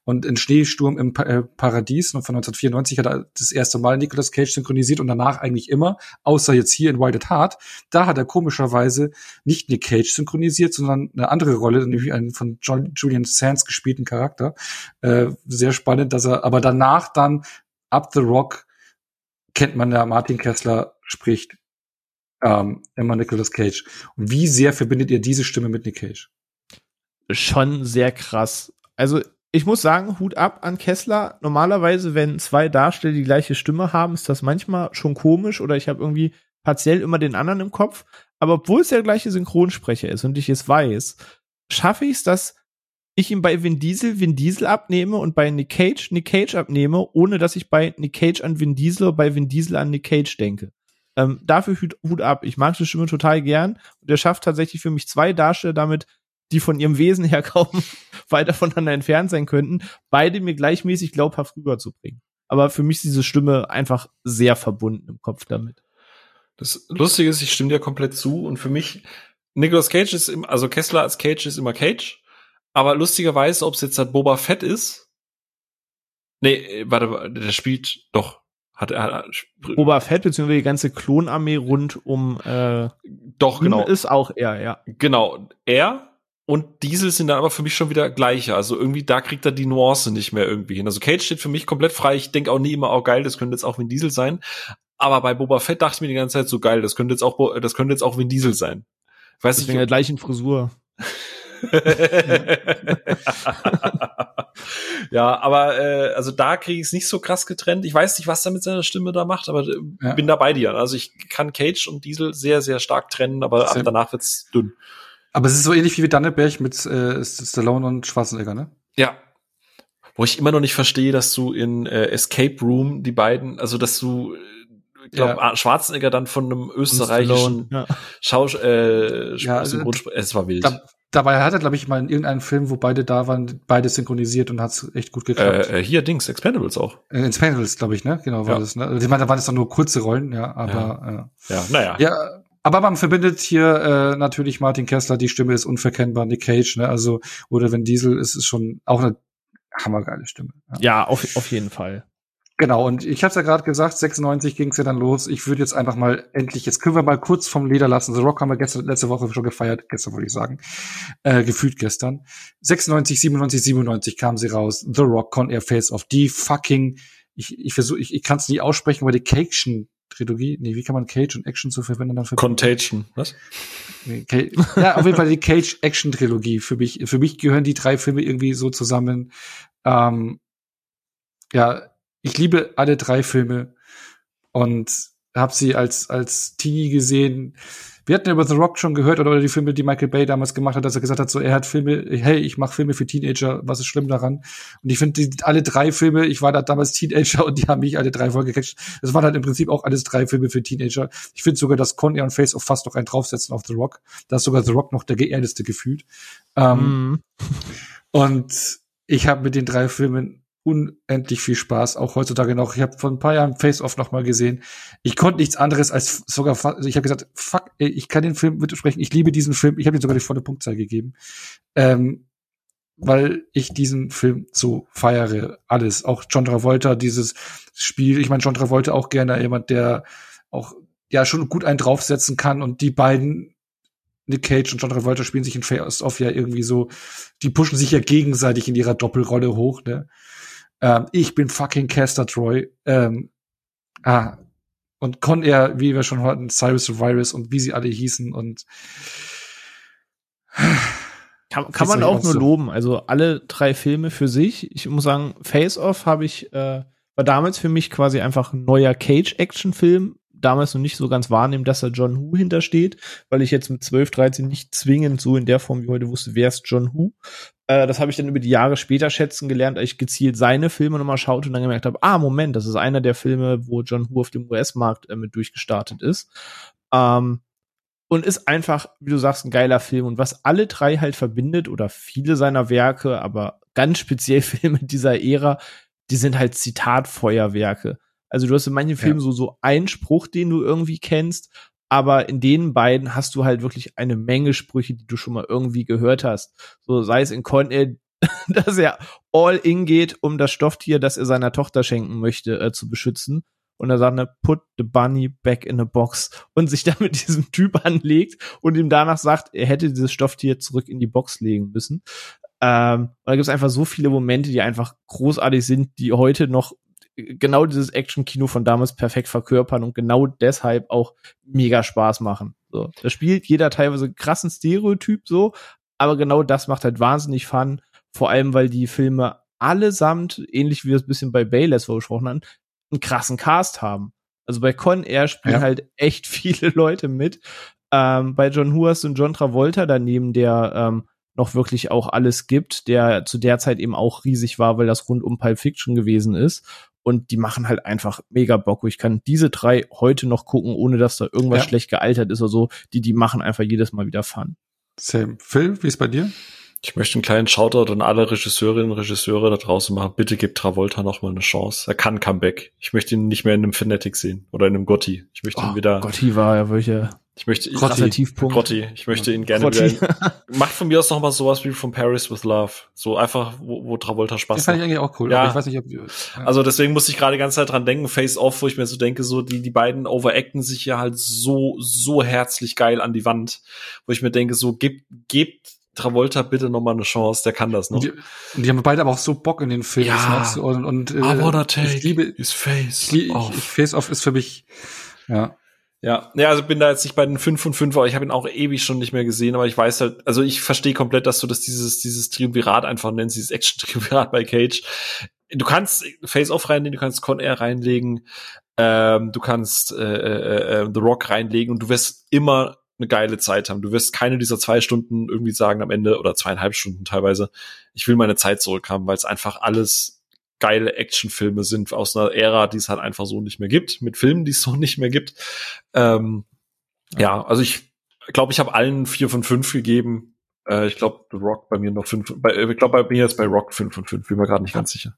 Und in Schneesturm im pa äh, Paradies von 1994 hat er das erste Mal Nicolas Cage synchronisiert und danach eigentlich immer, außer jetzt hier in Wild at Heart. Da hat er komischerweise nicht Nick Cage synchronisiert, sondern eine andere Rolle, nämlich einen von John, Julian Sands gespielten Charakter. Äh, sehr spannend, dass er, aber danach dann Up the Rock kennt man ja, Martin Kessler spricht ähm, immer Nicolas Cage. Wie sehr verbindet ihr diese Stimme mit Nick Cage? schon sehr krass. Also ich muss sagen, Hut ab an Kessler. Normalerweise, wenn zwei Darsteller die gleiche Stimme haben, ist das manchmal schon komisch oder ich habe irgendwie partiell immer den anderen im Kopf. Aber obwohl es der gleiche Synchronsprecher ist und ich es weiß, schaffe ich es, dass ich ihm bei Vin Diesel Vin Diesel abnehme und bei Nick Cage Nick Cage abnehme, ohne dass ich bei Nick Cage an Vin Diesel oder bei Vin Diesel an Nick Cage denke. Ähm, dafür Hut, Hut ab. Ich mag die Stimme total gern und er schafft tatsächlich für mich zwei Darsteller damit, die von ihrem Wesen her kaum weiter voneinander entfernt sein könnten, beide mir gleichmäßig glaubhaft rüberzubringen. Aber für mich ist diese Stimme einfach sehr verbunden im Kopf damit. Das Lustige ist, ich stimme dir komplett zu und für mich, Nicolas Cage ist, im, also Kessler als Cage ist immer Cage, aber lustigerweise, ob es jetzt halt Boba Fett ist, nee, warte, der spielt doch, hat er, Boba Fett beziehungsweise die ganze Klonarmee rund um, äh, doch, genau. Ist auch er, ja. Genau, er und Diesel sind dann aber für mich schon wieder gleiche. Also irgendwie, da kriegt er die Nuance nicht mehr irgendwie hin. Also Cage steht für mich komplett frei. Ich denke auch nie immer, oh geil, das könnte jetzt auch Vin Diesel sein. Aber bei Boba Fett dachte ich mir die ganze Zeit so geil, das könnte jetzt auch, das könnte jetzt auch Vin Diesel sein. Weiß ich. In der gleichen Frisur. ja, aber äh, also da kriege ich es nicht so krass getrennt. Ich weiß nicht, was er mit seiner Stimme da macht, aber äh, ja. bin da bei dir. Also ich kann Cage und Diesel sehr, sehr stark trennen, aber ab danach wird's dünn. Aber es ist so ähnlich wie Danneberg mit äh, Stallone und Schwarzenegger, ne? Ja. Wo ich immer noch nicht verstehe, dass du in äh, Escape Room die beiden, also dass du ich glaube, ja. Schwarzenegger dann von einem österreichischen ja. Schausch äh, ja, also, es war wild. Da, dabei hat er, glaube ich, mal in irgendeinem Film, wo beide da waren, beide synchronisiert und hat's echt gut geklappt. Äh, äh, hier, Dings, Expendables auch. Äh, Expendables, glaube ich, ne? Genau, war ja. das, ne? Also, ich meine, da waren es doch nur kurze Rollen, ja, aber ja. Äh, ja, naja. Ja, aber man verbindet hier äh, natürlich Martin Kessler, die Stimme ist unverkennbar, Nick Cage, ne? Also, oder wenn Diesel ist, ist schon auch eine hammergeile Stimme. Ja, ja auf, auf jeden Fall. Genau, und ich habe es ja gerade gesagt, 96 ging es ja dann los. Ich würde jetzt einfach mal endlich, jetzt können wir mal kurz vom Leder lassen. The Rock haben wir gestern, letzte Woche schon gefeiert, gestern wollte ich sagen, äh, gefühlt gestern. 96, 97, 97 kam sie raus. The Rock, Con Air Face Off, die fucking, ich, ich versuche, ich, ich kann es nie aussprechen, aber die Caketion Trilogie, nee, wie kann man Cage und Action so verwenden? Dann Contagion, was? Nee, ja, auf jeden Fall die Cage Action Trilogie. Für mich, für mich gehören die drei Filme irgendwie so zusammen. Ähm, ja, ich liebe alle drei Filme und habe sie als als Teenie gesehen. Wir hatten ja über The Rock schon gehört oder die Filme, die Michael Bay damals gemacht hat, dass er gesagt hat, so er hat Filme, hey, ich mache Filme für Teenager, was ist schlimm daran? Und ich finde alle drei Filme, ich war da damals Teenager und die haben mich alle drei voll gecatcht. Das waren halt im Prinzip auch alles drei Filme für Teenager. Ich finde sogar, dass Con Air und Face of fast noch einen draufsetzen auf The Rock. Da ist sogar The Rock noch der geerdeste gefühlt. Ähm, mm. Und ich habe mit den drei Filmen unendlich viel Spaß, auch heutzutage noch. Ich habe vor ein paar Jahren Face-Off noch mal gesehen. Ich konnte nichts anderes als sogar, ich habe gesagt, fuck, ey, ich kann den Film mitsprechen, ich liebe diesen Film, ich habe ihm sogar die volle Punktzahl gegeben, ähm, weil ich diesen Film so feiere, alles. Auch John Travolta, dieses Spiel, ich meine John Travolta auch gerne jemand, der auch ja schon gut einen draufsetzen kann und die beiden Nick Cage und John Travolta spielen sich in Face-Off ja irgendwie so, die pushen sich ja gegenseitig in ihrer Doppelrolle hoch, ne? Ähm, ich bin fucking Caster Troy. Ähm, ah, und Con Air, wie wir schon hatten, Cyrus Virus und wie sie alle hießen und kann, kann man auch nur so. loben. Also alle drei Filme für sich. Ich muss sagen, Face Off habe ich äh, war damals für mich quasi einfach ein neuer Cage-Action-Film damals noch nicht so ganz wahrnehmen, dass da John Who hintersteht, weil ich jetzt mit 12, 13 nicht zwingend so in der Form wie heute wusste, wer ist John Who. Äh, das habe ich dann über die Jahre später schätzen gelernt, als ich gezielt seine Filme nochmal schaute und dann gemerkt habe, ah, Moment, das ist einer der Filme, wo John Who auf dem US-Markt äh, mit durchgestartet ist. Ähm, und ist einfach, wie du sagst, ein geiler Film. Und was alle drei halt verbindet, oder viele seiner Werke, aber ganz speziell Filme dieser Ära, die sind halt Zitatfeuerwerke. Also du hast in manchen Filmen ja. so, so einen Spruch, den du irgendwie kennst, aber in den beiden hast du halt wirklich eine Menge Sprüche, die du schon mal irgendwie gehört hast. So sei es in Con Air, dass er all in geht, um das Stofftier, das er seiner Tochter schenken möchte, äh, zu beschützen. Und er sagt, ne, put the bunny back in a box und sich dann mit diesem Typ anlegt und ihm danach sagt, er hätte dieses Stofftier zurück in die Box legen müssen. Ähm, da gibt es einfach so viele Momente, die einfach großartig sind, die heute noch genau dieses Action-Kino von damals perfekt verkörpern und genau deshalb auch mega Spaß machen. So, da spielt jeder teilweise krassen Stereotyp so, aber genau das macht halt wahnsinnig Fun. Vor allem, weil die Filme allesamt, ähnlich wie wir es ein bisschen bei Bayless gesprochen haben, einen krassen Cast haben. Also bei Con Air spielen ja. halt echt viele Leute mit. Ähm, bei John Huas und John Travolta daneben, der ähm, noch wirklich auch alles gibt, der zu der Zeit eben auch riesig war, weil das rund um Pulp Fiction gewesen ist. Und die machen halt einfach mega Bock. Ich kann diese drei heute noch gucken, ohne dass da irgendwas ja. schlecht gealtert ist oder so. Die, die machen einfach jedes Mal wieder Fun. Same. Phil, wie ist bei dir? Ich möchte einen kleinen Shoutout an alle Regisseurinnen und Regisseure da draußen machen. Bitte gebt Travolta noch mal eine Chance. Er kann Comeback. Ich möchte ihn nicht mehr in einem Fanatic sehen oder in einem Gotti. Ich möchte oh, ihn wieder. Gotti war ja wirklich. Ich möchte Grotti. Tiefpunkt. Grotti. Ich möchte ihn gerne Grotti. wieder. Macht von mir aus noch mal sowas wie von Paris with Love. So einfach, wo, wo Travolta Spaß Das fand ich eigentlich auch cool. Ja. ich weiß nicht, ob, ja. Also deswegen muss ich gerade die ganze Zeit dran denken, Face Off, wo ich mir so denke, so die, die beiden overacten sich ja halt so, so herzlich geil an die Wand. Wo ich mir denke, so, gebt, gebt Travolta bitte noch mal eine Chance, der kann das noch. Und die, die haben beide aber auch so Bock in den Filmen. Ja. Und, und äh, I wanna take ich liebe, his face ich, off. Ich, face Off ist für mich, ja. Ja, ja, also bin da jetzt nicht bei den 5 von 5, aber ich habe ihn auch ewig schon nicht mehr gesehen, aber ich weiß halt, also ich verstehe komplett, dass du das dieses, dieses Triumvirat einfach nennst, dieses Action-Triumvirat bei Cage. Du kannst Face-Off reinlegen, du kannst Con Air reinlegen, ähm, du kannst äh, äh, äh, The Rock reinlegen und du wirst immer eine geile Zeit haben. Du wirst keine dieser zwei Stunden irgendwie sagen am Ende oder zweieinhalb Stunden teilweise, ich will meine Zeit zurückhaben, weil es einfach alles geile Actionfilme sind aus einer Ära, die es halt einfach so nicht mehr gibt, mit Filmen, die es so nicht mehr gibt. Ähm, ja. ja, also ich glaube, ich habe allen vier von fünf gegeben. Äh, ich glaube, The Rock bei mir noch fünf. Bei, äh, ich glaube, bei mir jetzt bei Rock fünf von fünf. Bin mir gerade nicht ganz sicher.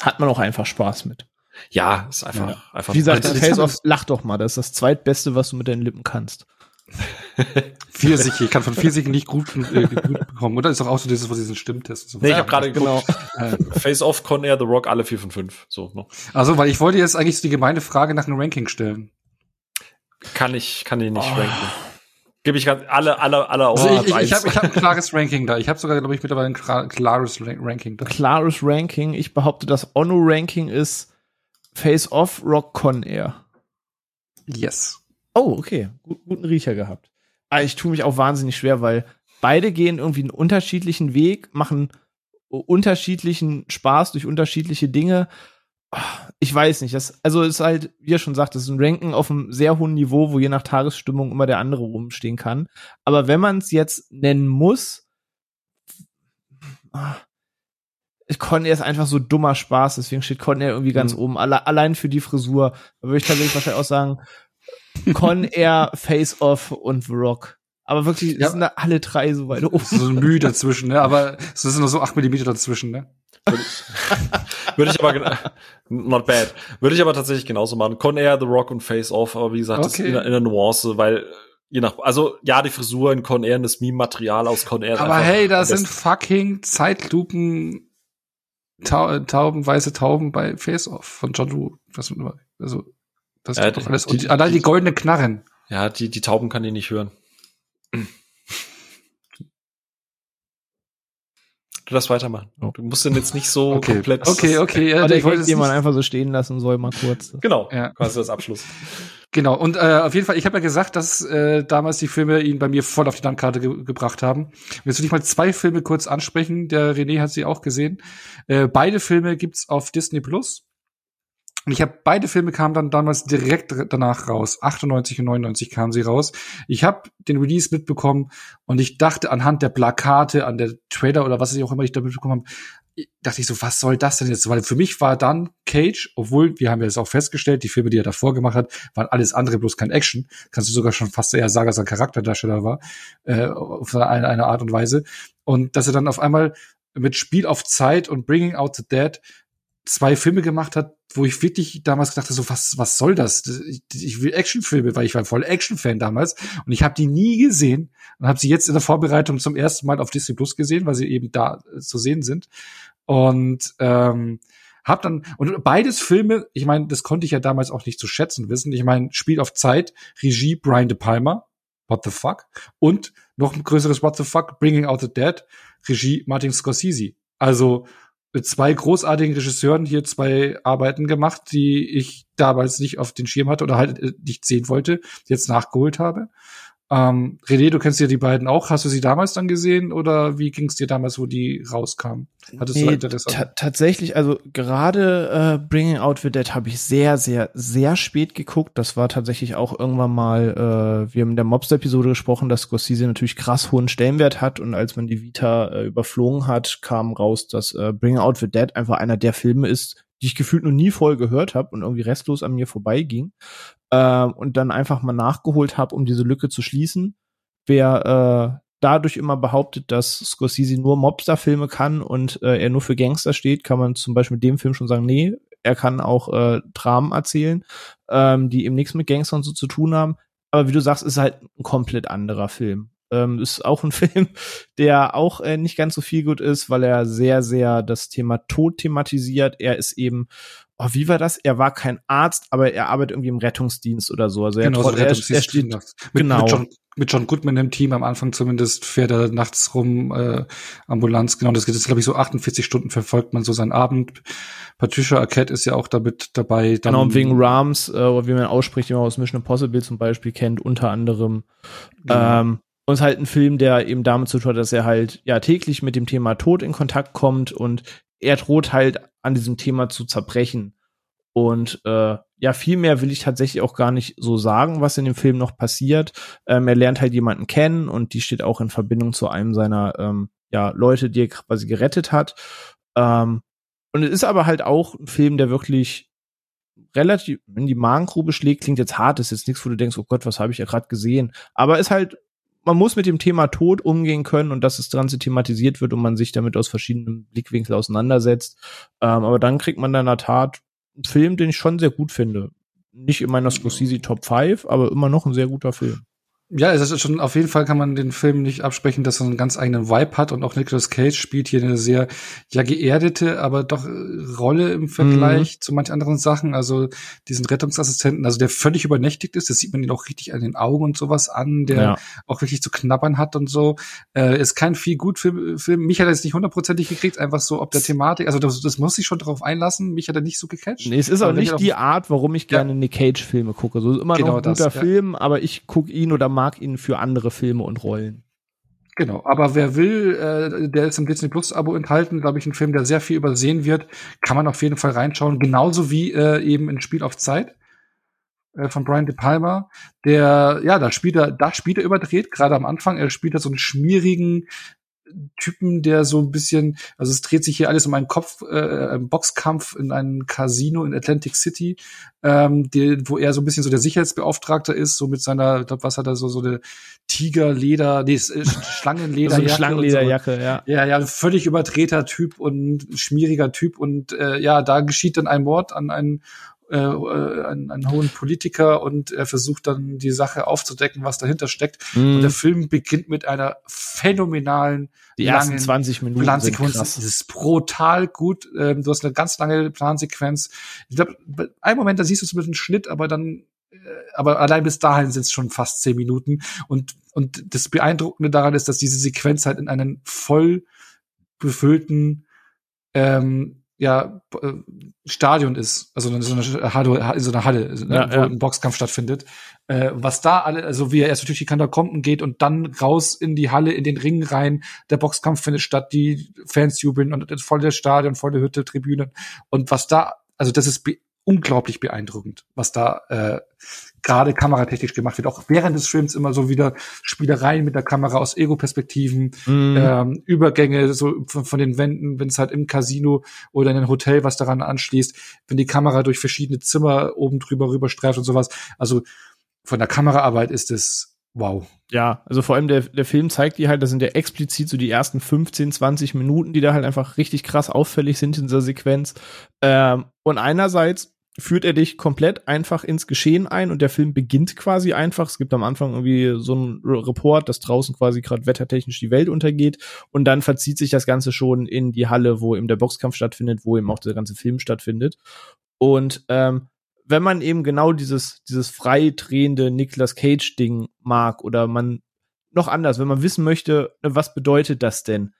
Hat man auch einfach Spaß mit. Ja, ist einfach, ja. einfach. Wie gesagt, Face Off, lach doch mal. Das ist das zweitbeste, was du mit deinen Lippen kannst. Pfirsich, ich kann von Pfirsich nicht gut, äh, gut bekommen. Oder ist doch auch so dieses, wo diesen Stimmtest so. Nee, ich habe gerade genau Face Off, Con Air, The Rock, alle vier von fünf. So, ne? Also, weil ich wollte jetzt eigentlich so die gemeine Frage nach einem Ranking stellen. Kann ich, kann ich nicht oh. ranken. Gebe ich ganz alle, alle, alle also ich, ich, ich habe ich hab ein klares Ranking da. Ich habe sogar, glaube ich, mittlerweile ein klares Ranking da. Klares Ranking. Ich behaupte, das Ono-Ranking ist Face Off, Rock, Con Air. Yes. Oh, okay. Gut, guten Riecher gehabt. Aber ah, ich tue mich auch wahnsinnig schwer, weil beide gehen irgendwie einen unterschiedlichen Weg, machen unterschiedlichen Spaß durch unterschiedliche Dinge. Ich weiß nicht. Das, also es ist halt, wie er schon sagt, das ist ein Ranken auf einem sehr hohen Niveau, wo je nach Tagesstimmung immer der andere rumstehen kann. Aber wenn man es jetzt nennen muss, Con Air ist einfach so dummer Spaß, deswegen steht Con Air irgendwie ganz mhm. oben. Alle, allein für die Frisur. Da würde ich tatsächlich wahrscheinlich auch sagen, Con Air, Face Off und The Rock. Aber wirklich, ja. sind da alle drei so weit oben. So ein Mühe dazwischen, ne? Aber es sind nur so acht Millimeter dazwischen, ne? Würde ich, aber not bad. Würde ich aber tatsächlich genauso machen. Con Air, The Rock und Face Off, aber wie gesagt, okay. das in, in der Nuance, weil je nach, also ja, die Frisur in Con Air, das Meme-Material aus Con Air. Aber hey, da sind fucking Zeitlupen Tauben, weiße Tauben bei Face Off von John Woo. Also das ja, ist doch alles. Und die, allein die, die goldene Knarren. Ja, die, die Tauben kann ich nicht hören. Du darfst weitermachen. Oh. Du musst den jetzt nicht so okay. komplett. Okay, okay. Ja, der wollte den man einfach so stehen lassen soll, mal kurz. Genau, ja. quasi das Abschluss. Genau, und äh, auf jeden Fall, ich habe ja gesagt, dass äh, damals die Filme ihn bei mir voll auf die Landkarte ge gebracht haben. jetzt will ich mal zwei Filme kurz ansprechen. Der René hat sie auch gesehen. Äh, beide Filme gibt's auf Disney Plus. Und ich habe beide Filme kamen dann damals direkt danach raus. 98 und 99 kamen sie raus. Ich habe den Release mitbekommen und ich dachte anhand der Plakate, an der Trailer oder was ich auch immer ich da mitbekommen habe, dachte ich so, was soll das denn jetzt? Weil für mich war dann Cage, obwohl wir haben ja jetzt auch festgestellt, die Filme, die er davor gemacht hat, waren alles andere, bloß kein Action. Kannst du sogar schon fast eher sagen, dass er ein Charakterdarsteller war, äh, auf eine, eine Art und Weise. Und dass er dann auf einmal mit Spiel auf Zeit und Bringing Out the Dead zwei Filme gemacht hat, wo ich wirklich damals gedacht habe, so was was soll das? Ich, ich will Actionfilme, weil ich war voll Actionfan damals und ich habe die nie gesehen und habe sie jetzt in der Vorbereitung zum ersten Mal auf Disney Plus gesehen, weil sie eben da äh, zu sehen sind und ähm, hab dann und beides Filme, ich meine, das konnte ich ja damals auch nicht zu schätzen wissen. Ich meine, Spiel auf Zeit, Regie Brian De Palma, What the fuck und noch ein größeres What the fuck, Bringing Out the Dead, Regie Martin Scorsese. Also mit zwei großartigen Regisseuren hier zwei Arbeiten gemacht, die ich damals nicht auf den Schirm hatte oder halt äh, nicht sehen wollte, jetzt nachgeholt habe. Ähm, René, du kennst ja die beiden auch. Hast du sie damals dann gesehen oder wie ging es dir damals, wo die rauskamen? Hattest nee, du tatsächlich, also gerade äh, Bringing Out the Dead habe ich sehr, sehr, sehr spät geguckt. Das war tatsächlich auch irgendwann mal, äh, wir haben in der Mobster-Episode gesprochen, dass Scorsese natürlich krass hohen Stellenwert hat und als man die Vita äh, überflogen hat, kam raus, dass äh, Bringing Out the Dead einfach einer der Filme ist, die ich gefühlt noch nie voll gehört habe und irgendwie restlos an mir vorbeiging äh, und dann einfach mal nachgeholt habe, um diese Lücke zu schließen. Wer äh, dadurch immer behauptet, dass Scorsese nur Mobster-Filme kann und äh, er nur für Gangster steht, kann man zum Beispiel mit dem Film schon sagen, nee, er kann auch äh, Dramen erzählen, ähm, die eben nichts mit Gangstern so zu tun haben. Aber wie du sagst, ist halt ein komplett anderer Film. Ähm, ist auch ein Film, der auch äh, nicht ganz so viel gut ist, weil er sehr, sehr das Thema Tod thematisiert. Er ist eben oh, wie war das? Er war kein Arzt, aber er arbeitet irgendwie im Rettungsdienst oder so. Also er, genau, so er, er steht mit, genau. Mit John, mit John Goodman im Team am Anfang zumindest fährt er nachts rum äh, Ambulanz. Genau, das geht jetzt glaube ich so 48 Stunden verfolgt man so seinen Abend. Patricia Arquette ist ja auch damit dabei. Dann genau, wegen Rams, äh, wie man ausspricht, wie man aus Mission Impossible zum Beispiel kennt, unter anderem. Genau. Ähm, und es ist halt ein Film, der eben damit zu tun hat, dass er halt ja täglich mit dem Thema Tod in Kontakt kommt und er droht halt an diesem Thema zu zerbrechen. Und äh, ja, viel mehr will ich tatsächlich auch gar nicht so sagen, was in dem Film noch passiert. Ähm, er lernt halt jemanden kennen und die steht auch in Verbindung zu einem seiner ähm, ja, Leute, die er quasi gerettet hat. Ähm, und es ist aber halt auch ein Film, der wirklich relativ, wenn die Magengrube schlägt, klingt jetzt hart, ist jetzt nichts, wo du denkst, oh Gott, was habe ich ja gerade gesehen. Aber ist halt man muss mit dem Thema Tod umgehen können und dass das Ganze thematisiert wird und man sich damit aus verschiedenen Blickwinkeln auseinandersetzt. Ähm, aber dann kriegt man dann in der Tat einen Film, den ich schon sehr gut finde. Nicht in meiner Scorsese Top 5, aber immer noch ein sehr guter Film. Ja, es ist schon, auf jeden Fall kann man den Film nicht absprechen, dass er einen ganz eigenen Vibe hat und auch Nicolas Cage spielt hier eine sehr, ja, geerdete, aber doch äh, Rolle im Vergleich mhm. zu manch anderen Sachen. Also diesen Rettungsassistenten, also der völlig übernächtigt ist, das sieht man ihn auch richtig an den Augen und sowas an, der ja. auch wirklich zu knabbern hat und so. Äh, ist kein viel gut Film, Film. Mich hat er jetzt nicht hundertprozentig gekriegt, einfach so ob der Thematik, also das, das muss ich schon darauf einlassen. Mich hat er nicht so gecatcht. Nee, es ist auch nicht die Art, warum ich gerne ja. Nick Cage Filme gucke. So ist immer genau noch ein guter das, Film, ja. aber ich gucke ihn oder mag mag ihn für andere Filme und Rollen. Genau, aber wer will, äh, der ist im Disney Plus Abo enthalten, glaube ich, ein Film, der sehr viel übersehen wird, kann man auf jeden Fall reinschauen, genauso wie äh, eben ein Spiel auf Zeit äh, von Brian De Palma, der ja, da spielt er, da spielt er überdreht, gerade am Anfang, er spielt da so einen schmierigen Typen, der so ein bisschen, also es dreht sich hier alles um einen Kopf, äh, einen Boxkampf in einem Casino in Atlantic City, ähm, die, wo er so ein bisschen so der Sicherheitsbeauftragte ist, so mit seiner, ich glaub, was hat er so, so eine Tigerleder, nee, Schlangenlederjacke. so Schlangenlederjacke, so. ja. Ja, ja, völlig überdrehter Typ und schmieriger Typ und äh, ja, da geschieht dann ein Mord an einen äh, äh, einen, einen hohen Politiker und er versucht dann die Sache aufzudecken, was dahinter steckt. Mm. Und der Film beginnt mit einer phänomenalen die ersten 20 Minuten Plansequenz. Das ist brutal gut. Ähm, du hast eine ganz lange Plansequenz. Ich glaube, einen Moment, da siehst du es mit einem Schnitt, aber dann äh, aber allein bis dahin sind es schon fast zehn Minuten. Und, und das Beeindruckende daran ist, dass diese Sequenz halt in einen voll befüllten ähm, ja äh, Stadion ist, also in so einer Halle, in so einer Halle ne, ja, wo ja. ein Boxkampf stattfindet. Äh, was da alle, also wie er erst durch die Katakomben geht und dann raus in die Halle, in den Ring rein, der Boxkampf findet statt, die Fans jubeln und voll der Stadion, voll der Hütte, Tribünen und was da, also das ist unglaublich beeindruckend, was da äh, gerade kameratechnisch gemacht wird. Auch während des Films immer so wieder Spielereien mit der Kamera aus Ego-Perspektiven, mm. ähm, Übergänge so von, von den Wänden, wenn es halt im Casino oder in einem Hotel, was daran anschließt, wenn die Kamera durch verschiedene Zimmer oben drüber rüberstreift und sowas. Also von der Kameraarbeit ist es Wow. Ja, also vor allem der, der Film zeigt dir halt, das sind ja explizit so die ersten 15, 20 Minuten, die da halt einfach richtig krass auffällig sind in dieser Sequenz. Ähm, und einerseits führt er dich komplett einfach ins Geschehen ein und der Film beginnt quasi einfach. Es gibt am Anfang irgendwie so einen Report, dass draußen quasi gerade wettertechnisch die Welt untergeht und dann verzieht sich das Ganze schon in die Halle, wo eben der Boxkampf stattfindet, wo eben auch der ganze Film stattfindet. Und ähm, wenn man eben genau dieses, dieses frei drehende Nicolas Cage-Ding mag oder man noch anders, wenn man wissen möchte, was bedeutet das denn?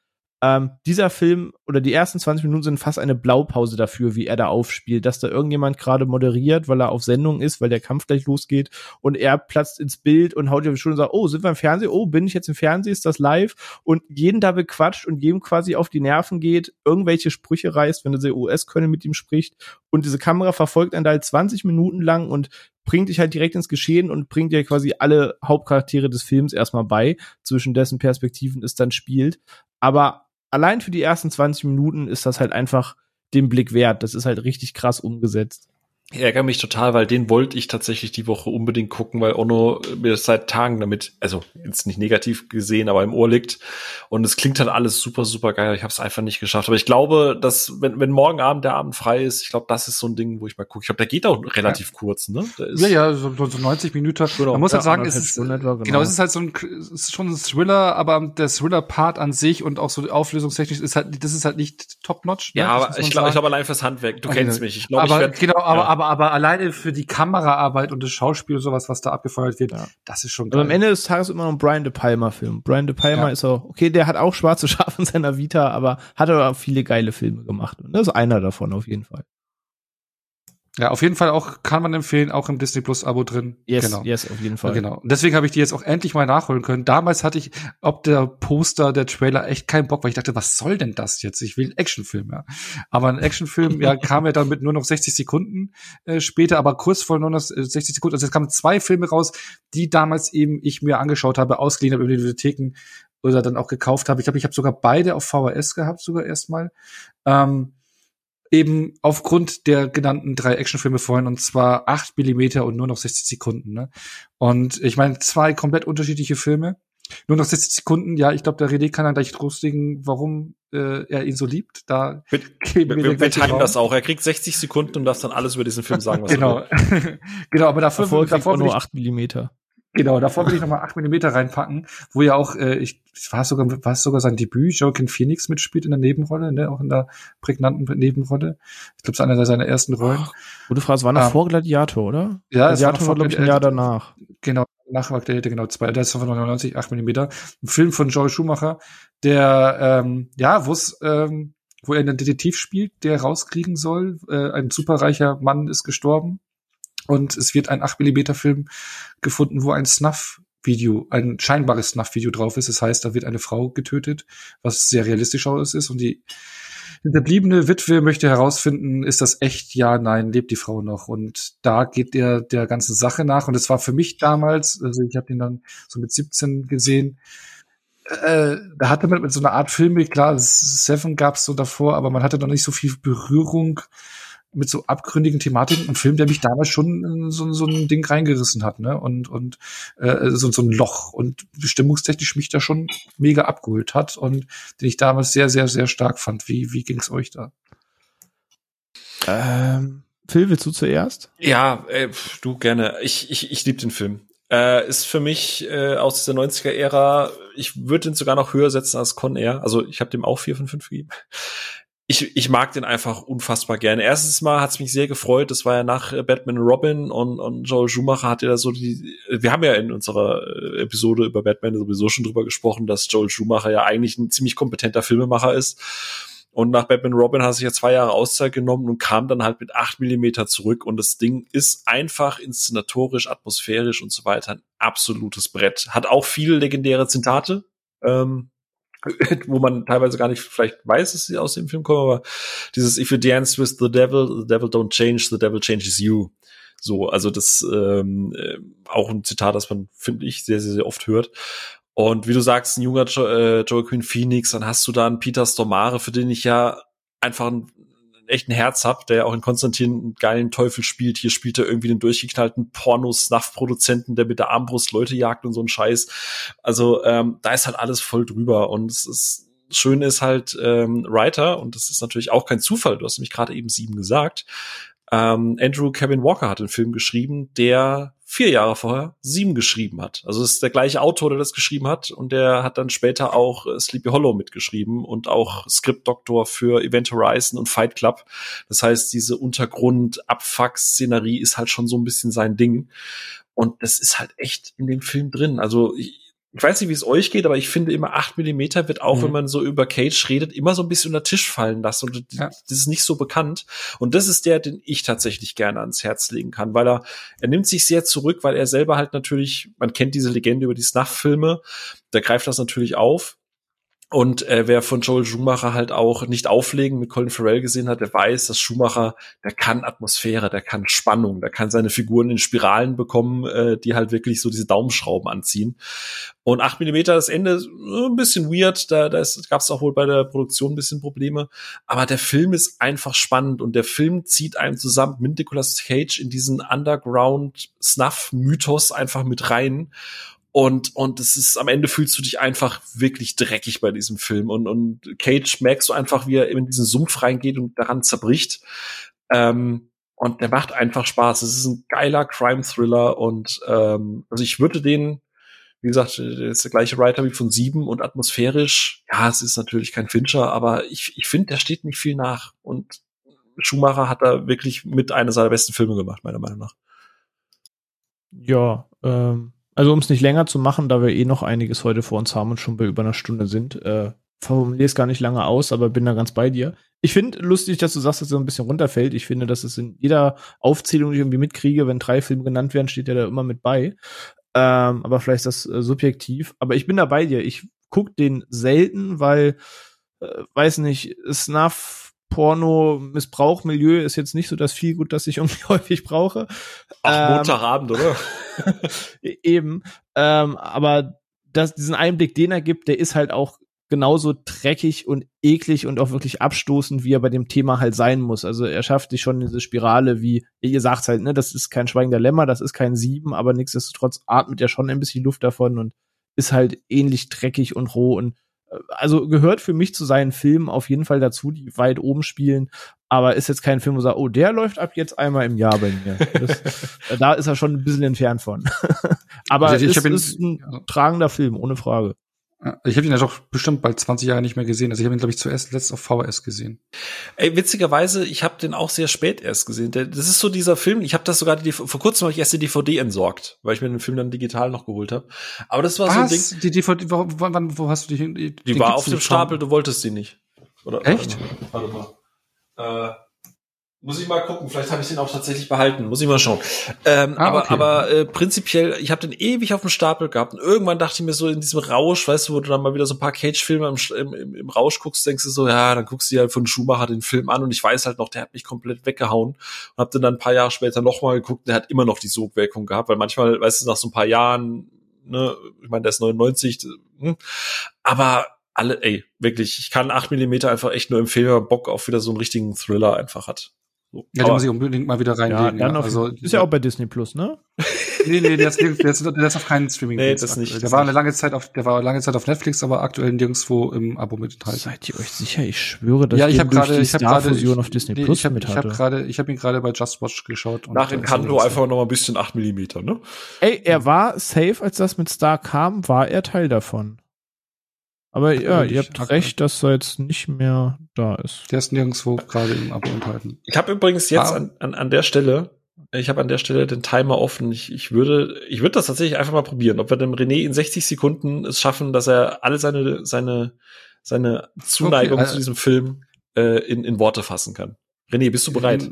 Ähm, dieser Film oder die ersten 20 Minuten sind fast eine Blaupause dafür, wie er da aufspielt, dass da irgendjemand gerade moderiert, weil er auf Sendung ist, weil der Kampf gleich losgeht und er platzt ins Bild und haut dir schon und sagt, oh, sind wir im Fernsehen? Oh, bin ich jetzt im Fernsehen? Ist das live? Und jeden da bequatscht und jedem quasi auf die Nerven geht, irgendwelche Sprüche reißt, wenn er sehr US-Könne mit ihm spricht und diese Kamera verfolgt einen da halt 20 Minuten lang und bringt dich halt direkt ins Geschehen und bringt dir quasi alle Hauptcharaktere des Films erstmal bei, zwischen dessen Perspektiven es dann spielt. Aber allein für die ersten 20 Minuten ist das halt einfach den Blick wert. Das ist halt richtig krass umgesetzt. Ich ärgere mich total, weil den wollte ich tatsächlich die Woche unbedingt gucken, weil Ono mir seit Tagen damit, also jetzt nicht negativ gesehen, aber im Ohr liegt. Und es klingt halt alles super, super geil. Ich habe es einfach nicht geschafft. Aber ich glaube, dass, wenn, wenn morgen Abend der Abend frei ist, ich glaube, das ist so ein Ding, wo ich mal gucke. Ich glaube, der geht auch relativ ja. kurz, ne? ja, ja, so, so 90 Minuten. Genau. Man muss halt sagen, es ist, etwa, genau. genau. es ist halt so ein, es ist schon ein Thriller, aber der Thriller-Part an sich und auch so auflösungstechnisch ist halt, das ist halt nicht top-notch. Ne? Ja, aber ich glaube, ich glaube allein fürs Handwerk. Du okay. kennst mich. Ich glaube, ich werd, genau, aber, ja. aber, aber alleine für die Kameraarbeit und das Schauspiel und sowas, was da abgefeuert wird, ja. das ist schon geil. Aber am Ende des Tages immer noch ein Brian De Palma Film. Brian De Palma ja. ist auch, okay, der hat auch schwarze Schafe in seiner Vita, aber hat aber auch viele geile Filme gemacht. Und das ist einer davon auf jeden Fall. Ja, auf jeden Fall auch kann man empfehlen, auch im Disney Plus Abo drin. Yes, genau. yes, auf jeden Fall. Genau. Und deswegen habe ich die jetzt auch endlich mal nachholen können. Damals hatte ich ob der Poster, der Trailer echt keinen Bock, weil ich dachte, was soll denn das jetzt? Ich will einen Actionfilm, ja. Aber ein Actionfilm, ja, kam ja dann mit nur noch 60 Sekunden äh, später, aber kurz vor nur noch 60 Sekunden. Also es kamen zwei Filme raus, die damals eben ich mir angeschaut habe, ausgeliehen habe über die Bibliotheken oder dann auch gekauft habe. Ich glaube, ich habe sogar beide auf VHS gehabt, sogar erstmal. Ähm, eben aufgrund der genannten drei Actionfilme vorhin und zwar acht Millimeter und nur noch 60 Sekunden. Ne? Und ich meine, zwei komplett unterschiedliche Filme. Nur noch 60 Sekunden, ja, ich glaube, der René kann dann gleich trustigen, warum äh, er ihn so liebt. Da wir, wir, wir, wir teilen das auch. Er kriegt 60 Sekunden und darf dann alles über diesen Film sagen, was genau. er will. genau, aber dafür, davor, davor nur acht Millimeter. Genau, davor will ich nochmal 8 mm reinpacken, wo ja auch, äh, ich war sogar, war es sogar sein Debüt, Joaquin Phoenix mitspielt in der Nebenrolle, ne, auch in der prägnanten Nebenrolle. Ich glaube, es ist einer seiner ersten Rollen. Oh, gute Frage, war noch ähm, vor Gladiator, oder? Ja, Gladiator war, war glaube ich, ein Jahr danach. Genau, nach Gladiator, genau, zwei, der ist von 99, 8 mm. Ein Film von Joel Schumacher, der, ähm, ja, wo es, ähm, wo er einen Detektiv spielt, der rauskriegen soll, äh, ein superreicher Mann ist gestorben und es wird ein 8 mm Film gefunden, wo ein Snuff Video, ein scheinbares Snuff-Video drauf ist. Das heißt, da wird eine Frau getötet, was sehr realistisch aus ist. Und die hinterbliebene Witwe möchte herausfinden, ist das echt? Ja, nein, lebt die Frau noch? Und da geht er der ganzen Sache nach. Und es war für mich damals, also ich habe den dann so mit 17 gesehen, äh, da hatte man mit so einer Art Filme, klar, Seven gab's so davor, aber man hatte noch nicht so viel Berührung mit so abgründigen Thematiken, ein Film, der mich damals schon so, so ein Ding reingerissen hat, ne? Und, und äh, so, so ein Loch und stimmungstechnisch mich da schon mega abgeholt hat und den ich damals sehr, sehr, sehr stark fand. Wie, wie ging's euch da? Ähm, Phil, willst du zuerst? Ja, äh, du gerne. Ich, ich, ich liebe den Film. Äh, ist für mich äh, aus dieser 90er-Ära, ich würde den sogar noch höher setzen als Con Air. Also ich habe dem auch vier von fünf gegeben ich, ich mag den einfach unfassbar gerne. Erstens mal hat's mich sehr gefreut, das war ja nach äh, Batman Robin und, und Joel Schumacher hat ja da so die, wir haben ja in unserer äh, Episode über Batman sowieso schon drüber gesprochen, dass Joel Schumacher ja eigentlich ein ziemlich kompetenter Filmemacher ist. Und nach Batman Robin hat er sich ja zwei Jahre Auszeit genommen und kam dann halt mit acht Millimeter zurück. Und das Ding ist einfach inszenatorisch, atmosphärisch und so weiter ein absolutes Brett. Hat auch viele legendäre Zitate. Ähm, wo man teilweise gar nicht vielleicht weiß, dass sie aus dem Film kommen, aber dieses If you dance with the devil, the devil don't change, the devil changes you. So, also das ähm, äh, auch ein Zitat, das man, finde ich, sehr, sehr, sehr oft hört. Und wie du sagst, ein junger jo äh, Joaquin Phoenix, dann hast du da einen Peter Stormare, für den ich ja einfach ein echt ein Herz hab, der ja auch in Konstantin einen geilen Teufel spielt. Hier spielt er irgendwie den durchgeknallten Porno-Snuff-Produzenten, der mit der Armbrust Leute jagt und so ein Scheiß. Also ähm, da ist halt alles voll drüber und es ist schön ist halt ähm, Writer und das ist natürlich auch kein Zufall. Du hast nämlich gerade eben sieben gesagt. Ähm, Andrew Kevin Walker hat einen Film geschrieben, der vier Jahre vorher sieben geschrieben hat. Also es ist der gleiche Autor, der das geschrieben hat und der hat dann später auch äh, Sleepy Hollow mitgeschrieben und auch Skriptdoktor für Event Horizon und Fight Club. Das heißt, diese Untergrund-Abfuck-Szenerie ist halt schon so ein bisschen sein Ding. Und das ist halt echt in dem Film drin. Also ich, ich weiß nicht, wie es euch geht, aber ich finde immer acht Millimeter wird auch, Mhm. wenn man so über Cage redet, immer so ein bisschen unter den Tisch fallen lassen und Ja. das ist nicht so bekannt. Und das ist der, den ich tatsächlich gerne ans Herz legen kann, weil er, er nimmt sich sehr zurück, weil er selber halt natürlich, man kennt diese Legende über die Snuff-Filme, der greift das natürlich auf. Und äh, wer von Joel Schumacher halt auch nicht auflegen mit Colin Farrell gesehen hat, der weiß, dass Schumacher, der kann Atmosphäre, der kann Spannung, der kann seine Figuren in Spiralen bekommen, äh, die halt wirklich so diese Daumenschrauben anziehen. Und 8 Millimeter, das Ende äh, ein bisschen weird, da, da gab es auch wohl bei der Produktion ein bisschen Probleme. Aber der Film ist einfach spannend und der Film zieht einen zusammen mit Nicolas Cage in diesen Underground-Snuff-Mythos einfach mit rein. Und, und es ist, am Ende fühlst du dich einfach wirklich dreckig bei diesem Film. Und, und Cage merkst du einfach, wie er in diesen Sumpf reingeht und daran zerbricht. Ähm, und der macht einfach Spaß. Es ist ein geiler Crime-Thriller und ähm, also ich würde den, wie gesagt, der ist der gleiche Writer wie von Sieben und atmosphärisch, ja, es ist natürlich kein Fincher, aber ich, ich finde, der steht nicht viel nach. Und Schumacher hat da wirklich mit einer seiner besten Filme gemacht, meiner Meinung nach. Ja, ähm, also um es nicht länger zu machen, da wir eh noch einiges heute vor uns haben und schon bei über einer Stunde sind, äh, formuliere es gar nicht lange aus, aber bin da ganz bei dir. Ich finde lustig, dass du sagst, dass es so ein bisschen runterfällt. Ich finde, dass es in jeder Aufzählung, die ich irgendwie mitkriege, wenn drei Filme genannt werden, steht ja da immer mit bei. Ähm, aber vielleicht ist das äh, subjektiv. Aber ich bin da bei dir. Ich guck den selten, weil, äh, weiß nicht, Snuff, Porno, Missbrauch, Milieu ist jetzt nicht so das viel gut, das ich irgendwie häufig brauche. Ach, Ähm, Montagabend, oder? Eben. Ähm, aber das, diesen Einblick, den er gibt, der ist halt auch genauso dreckig und eklig und auch wirklich abstoßend, wie er bei dem Thema halt sein muss. Also er schafft sich schon diese Spirale, wie ihr sagt halt, ne, das ist kein schweigender Lämmer, das ist kein Sieben, aber nichtsdestotrotz atmet er schon ein bisschen Luft davon und ist halt ähnlich dreckig und roh und also gehört für mich zu seinen Filmen auf jeden Fall dazu, die weit oben spielen, aber ist jetzt kein Film, wo sagt, oh, der läuft ab jetzt einmal im Jahr bei mir. Das, da ist er schon ein bisschen entfernt von. aber Also ich- hab ihn- ist ein tragender Film, ohne Frage. Ja, Ich habe ihn ja doch bestimmt bald 20 Jahre nicht mehr gesehen. Also ich habe ihn, glaube ich, zuerst letzt auf VHS gesehen. Ey, witzigerweise, ich habe den auch sehr spät erst gesehen. Das ist so dieser Film, ich habe das sogar, die, vor kurzem habe ich erst die DVD entsorgt, weil ich mir den Film dann digital noch geholt habe. Aber das war so ein Ding, Was? Die DVD, wo, wo, wann, wo hast du die? Die, die war auf dem Stapel, du wolltest die nicht. Oder, Echt? Warte mal. Warte mal. Äh, muss ich mal gucken, vielleicht habe ich den auch tatsächlich behalten, muss ich mal schauen. Ähm, Ah, aber okay. aber äh, prinzipiell, ich habe den ewig auf dem Stapel gehabt und irgendwann dachte ich mir so in diesem Rausch, weißt du, wo du dann mal wieder so ein paar Cage-Filme im, im, im, Rausch guckst, denkst du so, ja, dann guckst du dir halt von Schumacher den Film an und ich weiß halt noch, der hat mich komplett weggehauen und hab den dann ein paar Jahre später nochmal geguckt, der hat immer noch die Sogwirkung gehabt, weil manchmal, weißt du, nach so ein paar Jahren, ne, ich meine, der ist 99, hm, aber alle, ey, wirklich, ich kann 8 Millimeter einfach echt nur empfehlen, wenn man Bock auf wieder so einen richtigen Thriller einfach hat. So. Ja, den muss ich unbedingt mal wieder reinlegen. Ja, also, ist ja auch bei Disney Plus, ne? nee, nee, der ist, der ist, der ist auf keinen streaming Nee, das nicht, Der das war nicht. eine lange Zeit auf, der war lange Zeit auf Netflix, aber aktuell nirgendwo im Abo mit enthalten. Seid ihr euch sicher? Ich schwöre, dass ja, ich den habe durch gerade, die ich habe gerade, Star-Fusion auf Disney nee, Plus ich habe, mit ich habe gerade, ich habe ihn gerade bei Just Watch geschaut. und Nach Encanto nirgendwo. einfach noch mal ein bisschen 8 Millimeter, ne? Ey, er war safe, als das mit Star kam, war er Teil davon. Aber ja, ihr habt recht, dass er jetzt nicht mehr da ist. Der ist nirgendwo gerade im Abo enthalten. Ich habe übrigens jetzt Ah. an, an, an der Stelle, ich habe an der Stelle den Timer offen. Ich, ich würde, ich würde das tatsächlich einfach mal probieren, ob wir dem René in 60 Sekunden es schaffen, dass er alle seine, seine, seine Zuneigung Okay, äh, zu diesem Film äh, in, in Worte fassen kann. René, bist du bereit?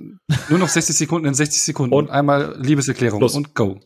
Nur noch 60 Sekunden in 60 Sekunden. Und- einmal Liebeserklärung Los. und go.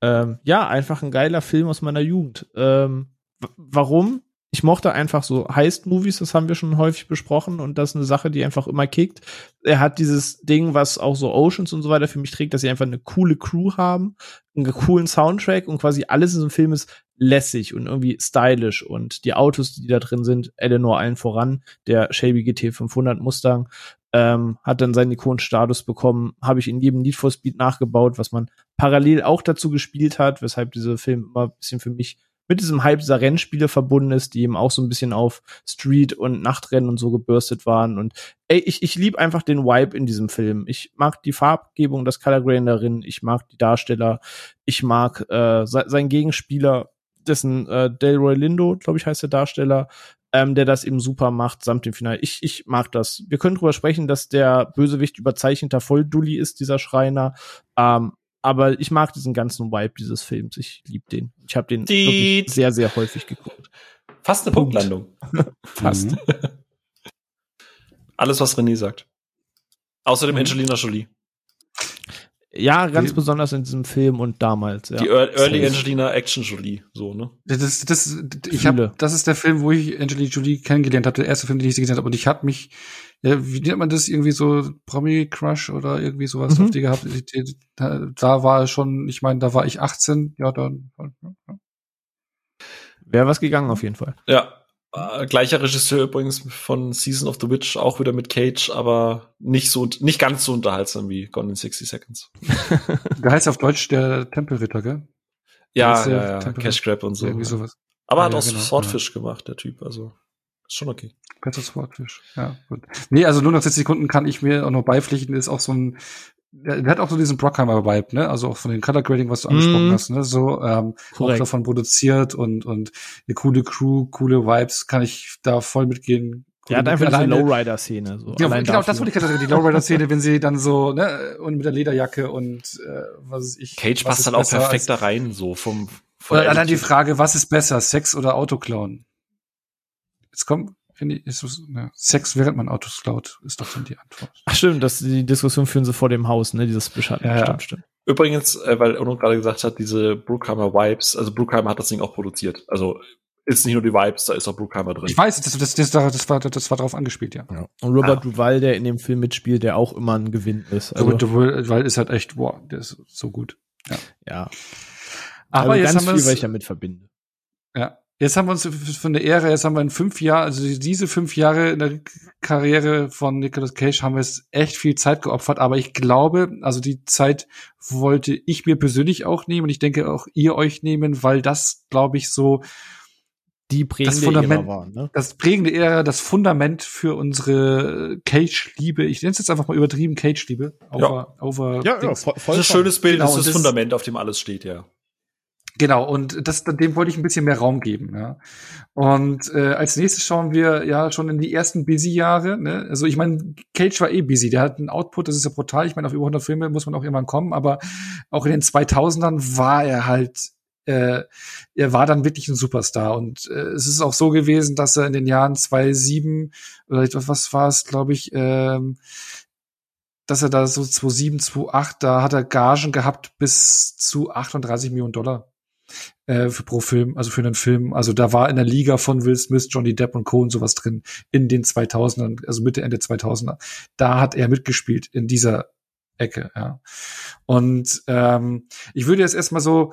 Ähm, ja, einfach ein geiler Film aus meiner Jugend. Ähm, warum? Ich mochte einfach so Heist-Movies, das haben wir schon häufig besprochen und das ist eine Sache, die einfach immer kickt. Er hat dieses Ding, was auch so Oceans und so weiter für mich trägt, dass sie einfach eine coole Crew haben, einen coolen Soundtrack und quasi alles in so einem Film ist lässig und irgendwie stylisch und die Autos, die da drin sind, Eleanor allen voran, der Shelby GT 500 Mustang, ähm, hat dann seinen Ikonenstatus bekommen, habe ich in jedem Need for Speed nachgebaut, was man parallel auch dazu gespielt hat, weshalb dieser Film immer ein bisschen für mich mit diesem Hype dieser Rennspiele verbunden ist, die eben auch so ein bisschen auf Street und Nachtrennen und so gebürstet waren. Und ey, ich, ich liebe einfach den Vibe in diesem Film. Ich mag die Farbgebung, das Color Grain darin, ich mag die Darsteller, ich mag äh, se sein Gegenspieler, dessen äh, Delroy Lindo, glaube ich, heißt der Darsteller, ähm, der das eben super macht, samt dem Finale. Ich, ich mag das. Wir können drüber sprechen, dass der Bösewicht überzeichneter Volldulli ist, dieser Schreiner. Ähm, aber ich mag diesen ganzen Vibe dieses Films. Ich liebe den. Ich habe den Die- wirklich sehr, sehr häufig geguckt. Fast eine Punkt. Punktlandung. Fast. Mhm. Alles, was René sagt. Außerdem Mhm. Angelina Jolie. Ja, ganz Die- besonders in diesem Film und damals. Ja. Die Ear- Early. Angelina Action Jolie. So, ne? Das, das, ich hab, das ist der Film, wo ich Angelina Jolie kennengelernt habe, der erste Film, den ich sie gesehen habe. Und ich habe mich, ja, wie nennt man das, irgendwie so Promi-Crush oder irgendwie sowas Mhm. auf die gehabt. Die- die- Da, da war schon, ich meine, da war ich 18, ja, dann. Wäre was gegangen auf jeden Fall. Ja. Äh, gleicher Regisseur übrigens von Season of the Witch, auch wieder mit Cage, aber nicht so, nicht ganz so unterhaltsam wie Gone in 60 Seconds. Der heißt auf Deutsch der Tempelritter, gell? Ja, ja, ja, Cash Grab und so. irgendwie ja. sowas. Aber Ja, hat ja, auch genau, Swordfish gemacht, der Typ, also ist schon okay. Better Swordfish. Ja, gut. Nee, also nur noch 60 Sekunden kann ich mir auch noch beipflichten, ist auch so ein, der, der hat auch so diesen Brockheimer-Vibe, ne? Also auch von den Color Grading, was du angesprochen Mhm. hast, ne? So, ähm, auch davon produziert und, und eine coole Crew, coole Vibes, kann ich da voll mitgehen. Der hat einfach diese Lowrider-Szene. So. Ja, Allein genau, das wollte ich gerade sagen, die Lowrider-Szene, wenn sie dann so, ne, und mit der Lederjacke und äh, was weiß ich. Cage was passt halt auch perfekt da rein, so vom, von Oder der allein die. Frage, was ist besser, Sex oder Autoklauen? Jetzt kommt, finde ich, ist es, ne, Sex während man Autos klaut, ist doch dann die Antwort. Ach stimmt, das, die Diskussion führen sie vor dem Haus, ne? Dieses Beschatten. Ja, ja. Stimmt, stimmt. Übrigens, äh, weil Ono gerade gesagt hat, diese Bruckheimer Vibes, also Bruckheimer hat das Ding auch produziert. Also ist nicht nur die Vibes, da ist auch Bruckheimer drin. Ich weiß, das, das, das, das, war, das war darauf angespielt, ja. Ja. Und Robert Ah. Duval, der in dem Film mitspielt, der auch immer ein Gewinn ist. Also, Aber du, weil ist halt echt, wow, der ist so gut. ja. Aber also jetzt ganz haben wir viel, was ich damit verbinde. ja. Jetzt haben wir uns von der Ära, jetzt haben wir in fünf Jahren, also diese fünf Jahre in der Karriere von Nicolas Cage haben wir jetzt echt viel Zeit geopfert, aber ich glaube, also die Zeit wollte ich mir persönlich auch nehmen und ich denke auch ihr euch nehmen, weil das, glaube ich, so Die prägende Fundament- Ära waren, ne? das prägende Ära, das Fundament für unsere Cage-Liebe. Ich nenne es jetzt einfach mal übertrieben Cage-Liebe. Over, over Dings. voll, das ist ein schönes Bild, Genau, das ist das das- Fundament, auf dem alles steht, ja. Genau, und das, dem wollte ich ein bisschen mehr Raum geben. Ja. Und äh, als nächstes schauen wir ja schon in die ersten Busy-Jahre. Ne? Also ich meine, Cage war eh busy. Der hat einen Output, das ist ja brutal. Ich meine, auf über 100 Filme muss man auch irgendwann kommen. Aber auch in den 2000ern war er halt, äh, er war dann wirklich ein Superstar. Und äh, es ist auch so gewesen, dass er in den Jahren 2007 oder was war es, glaube ich, ähm, dass er da so 2007, 2008, da hat er Gagen gehabt bis zu 38 Millionen Dollar äh, für pro Film, also für einen Film. Also da war in der Liga von Will Smith, Johnny Depp und Co. und sowas drin in den 2000ern, also Mitte, Ende 2000er. Da hat er mitgespielt in dieser Ecke, ja. Und ähm, ich würde jetzt erstmal so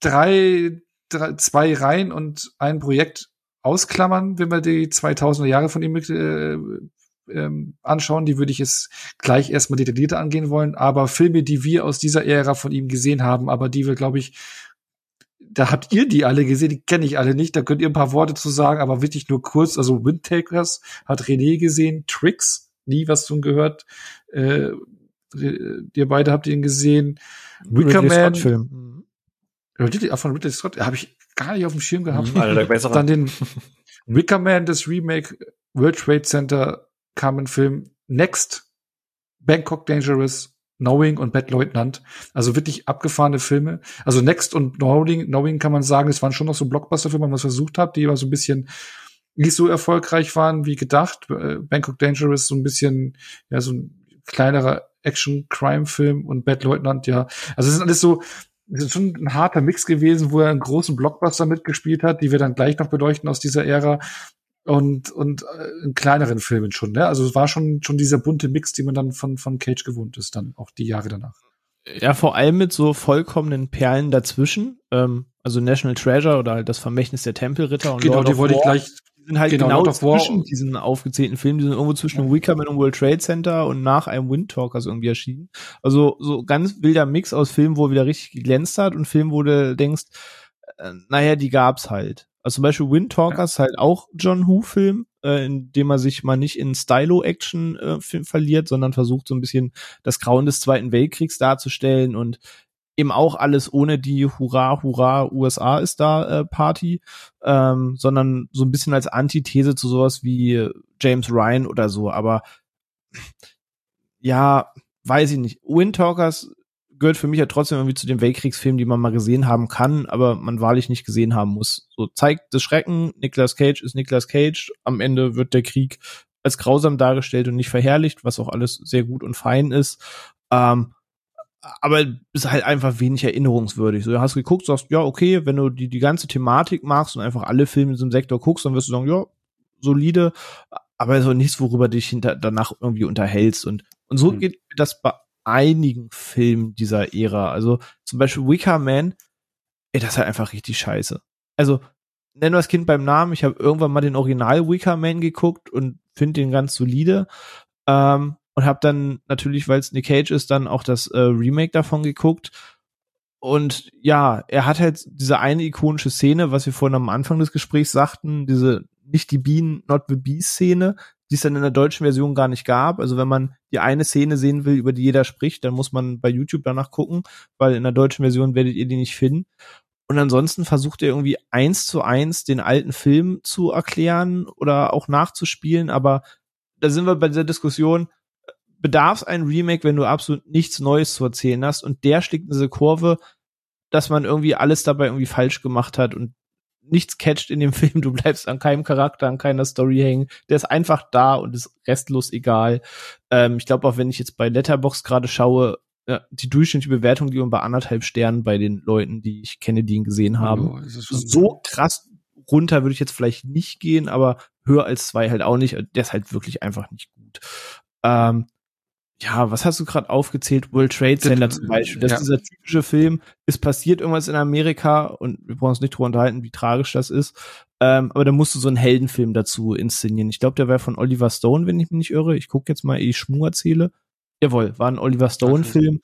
drei, drei, zwei Reihen und ein Projekt ausklammern, wenn wir die 2000er Jahre von ihm mit, äh, ähm, anschauen. Die würde ich jetzt gleich erstmal detaillierter angehen wollen. Aber Filme, die wir aus dieser Ära von ihm gesehen haben, aber die wir, glaube ich, da habt ihr die alle gesehen, die kenne ich alle nicht. Da könnt ihr ein paar Worte zu sagen, aber wirklich nur kurz. Also Windtakers hat René gesehen, Tricks, nie was von gehört. Äh, ihr beide habt ihn gesehen. Wicker Ridley Man. Scott-Film. Mhm. Ridley, von Ridley Scott, habe ich gar nicht auf dem Schirm gehabt. Mhm, besseren. Dann den Wicker Man, das Remake, World Trade Center kam ein Film. Next, Bangkok Dangerous, Knowing und Bad Leutnant. Also wirklich abgefahrene Filme. Also Next und Knowing, Knowing kann man sagen, es waren schon noch so Blockbuster-Filme, wenn man es versucht hat, die aber so ein bisschen nicht so erfolgreich waren wie gedacht. Äh, Bangkok Dangerous so ein bisschen, ja, so ein kleinerer Action-Crime-Film und Bad Leutnant, ja. Also es ist alles so, es ist schon ein harter Mix gewesen, wo er einen großen Blockbuster mitgespielt hat, die wir dann gleich noch beleuchten aus dieser Ära und und äh, in kleineren Filmen schon, ne? Also es war schon schon dieser bunte Mix, den man dann von von Cage gewohnt ist, dann auch die Jahre danach. Ja, vor allem mit so vollkommenen Perlen dazwischen. Ähm, also National Treasure oder halt das Vermächtnis der Tempelritter und genau, Lord die wollte ich War. gleich Die sind halt genau, genau, Lord zwischen diesen aufgezählten Filmen. Die sind irgendwo zwischen Ja. Wickerman und World Trade Center und nach einem Wind Talkers irgendwie erschienen. Also so ganz wilder Mix aus Filmen, wo er wieder richtig geglänzt hat und Filmen, wo du denkst, äh, naja, die gab's halt. Also zum Beispiel Wind Talkers halt auch John Who-Film, äh, in dem er sich mal nicht in Stylo-Action äh, Film verliert, sondern versucht so ein bisschen das Grauen des Zweiten Weltkriegs darzustellen und eben auch alles ohne die Hurra, Hurra, USA ist da äh, Party, ähm, sondern so ein bisschen als Antithese zu sowas wie James Ryan oder so. Aber ja, weiß ich nicht. Wind Talkers gehört für mich ja trotzdem irgendwie zu den Weltkriegsfilmen, die man mal gesehen haben kann, aber man wahrlich nicht gesehen haben muss. So zeigt das Schrecken, Nicolas Cage ist Nicolas Cage, am Ende wird der Krieg als grausam dargestellt und nicht verherrlicht, was auch alles sehr gut und fein ist. Ähm, aber ist halt einfach wenig erinnerungswürdig. So, du hast geguckt, sagst, ja, okay, wenn du die, die ganze Thematik magst und einfach alle Filme in diesem Sektor guckst, dann wirst du sagen, ja, solide, aber so nichts, worüber du dich hinter, danach irgendwie unterhältst. Und, und so mhm. geht das bei einigen Filmen dieser Ära. Also zum Beispiel Wicker Man, ey, das ist halt einfach richtig scheiße. Also, nennen wir das Kind beim Namen, ich habe irgendwann mal den Original Wicker Man geguckt und finde den ganz solide. Ähm, und habe dann natürlich, weil es Nick Cage ist, dann auch das äh, Remake davon geguckt. Und ja, er hat halt diese eine ikonische Szene, was wir vorhin am Anfang des Gesprächs sagten, diese nicht die Bean, not the Bee Szene, die es dann in der deutschen Version gar nicht gab. Also wenn man die eine Szene sehen will, über die jeder spricht, dann muss man bei YouTube danach gucken, weil in der deutschen Version werdet ihr die nicht finden. Und ansonsten versucht er irgendwie eins zu eins den alten Film zu erklären oder auch nachzuspielen, aber da sind wir bei dieser Diskussion, bedarf ein Remake, wenn du absolut nichts Neues zu erzählen hast. Und der schlägt in diese Kurve, dass man irgendwie alles dabei irgendwie falsch gemacht hat und nichts catcht in dem Film. Du bleibst an keinem Charakter, an keiner Story hängen. Der ist einfach da und ist restlos egal. Ähm, ich glaube auch, wenn ich jetzt bei Letterbox gerade schaue, ja, die durchschnittliche Bewertung liegt bei anderthalb Sternen bei den Leuten, die ich kenne, die ihn gesehen haben. Oh, so krass runter würde ich jetzt vielleicht nicht gehen, aber höher als zwei halt auch nicht. Der ist halt wirklich einfach nicht gut. Ähm, ja, was hast du gerade aufgezählt? World Trade Center zum Beispiel. Das ja. ist dieser typische Film, es passiert irgendwas in Amerika und wir brauchen uns nicht drüber unterhalten, wie tragisch das ist. Ähm, aber da musst du so einen Heldenfilm dazu inszenieren. Ich glaube, der wäre von Oliver Stone, wenn ich mich nicht irre. Ich gucke jetzt mal, ehe ich Schmu erzähle. Jawohl, war ein Oliver Stone-Film.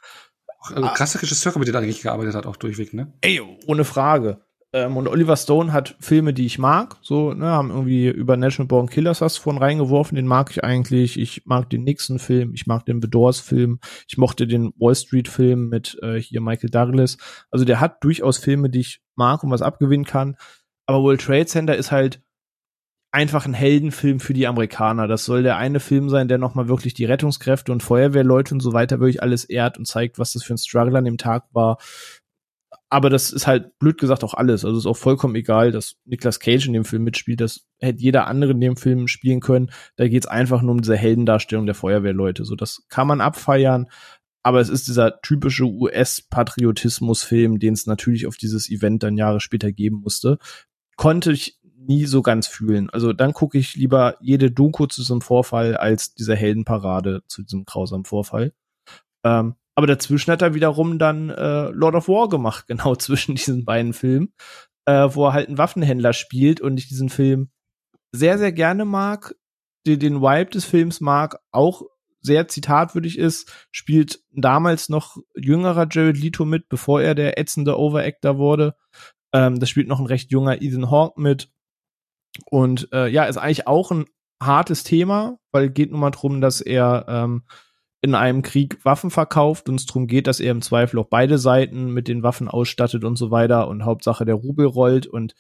Also krasse Regisseure, mit denen er eigentlich gearbeitet hat, auch durchweg, ne? Ey, ohne Frage. Ähm, und Oliver Stone hat Filme, die ich mag. So, ne, haben irgendwie über National Born Killers was von reingeworfen. Den mag ich eigentlich. Ich mag den Nixon-Film. Ich mag den The Doors-Film. Ich mochte den Wall Street-Film mit äh, hier Michael Douglas. Also der hat durchaus Filme, die ich mag und was abgewinnen kann. Aber World Trade Center ist halt einfach ein Heldenfilm für die Amerikaner. Das soll der eine Film sein, der nochmal wirklich die Rettungskräfte und Feuerwehrleute und so weiter wirklich alles ehrt und zeigt, was das für ein Struggle an dem Tag war aber das ist halt blöd gesagt auch alles. Also ist auch vollkommen egal, dass Niklas Cage in dem Film mitspielt. Das hätte jeder andere in dem Film spielen können. Da geht's einfach nur um diese Heldendarstellung der Feuerwehrleute. So, das kann man abfeiern. Aber es ist dieser typische US-Patriotismus-Film, den es natürlich auf dieses Event dann Jahre später geben musste. Konnte ich nie so ganz fühlen. Also dann gucke ich lieber jede Doku zu diesem Vorfall als diese Heldenparade zu diesem grausamen Vorfall. Ähm, aber dazwischen hat er wiederum dann äh, Lord of War gemacht, genau zwischen diesen beiden Filmen, äh, wo er halt einen Waffenhändler spielt und ich diesen Film sehr, sehr gerne mag, den, den Vibe des Films mag, auch sehr zitatwürdig ist, spielt damals noch jüngerer Jared Leto mit, bevor er der ätzende Overactor wurde. Ähm, das spielt noch ein recht junger Ethan Hawke mit. Und äh, ja, ist eigentlich auch ein hartes Thema, weil geht nun mal drum, dass er ähm, in einem Krieg Waffen verkauft und es darum geht, dass er im Zweifel auch beide Seiten mit den Waffen ausstattet und so weiter und Hauptsache der Rubel rollt und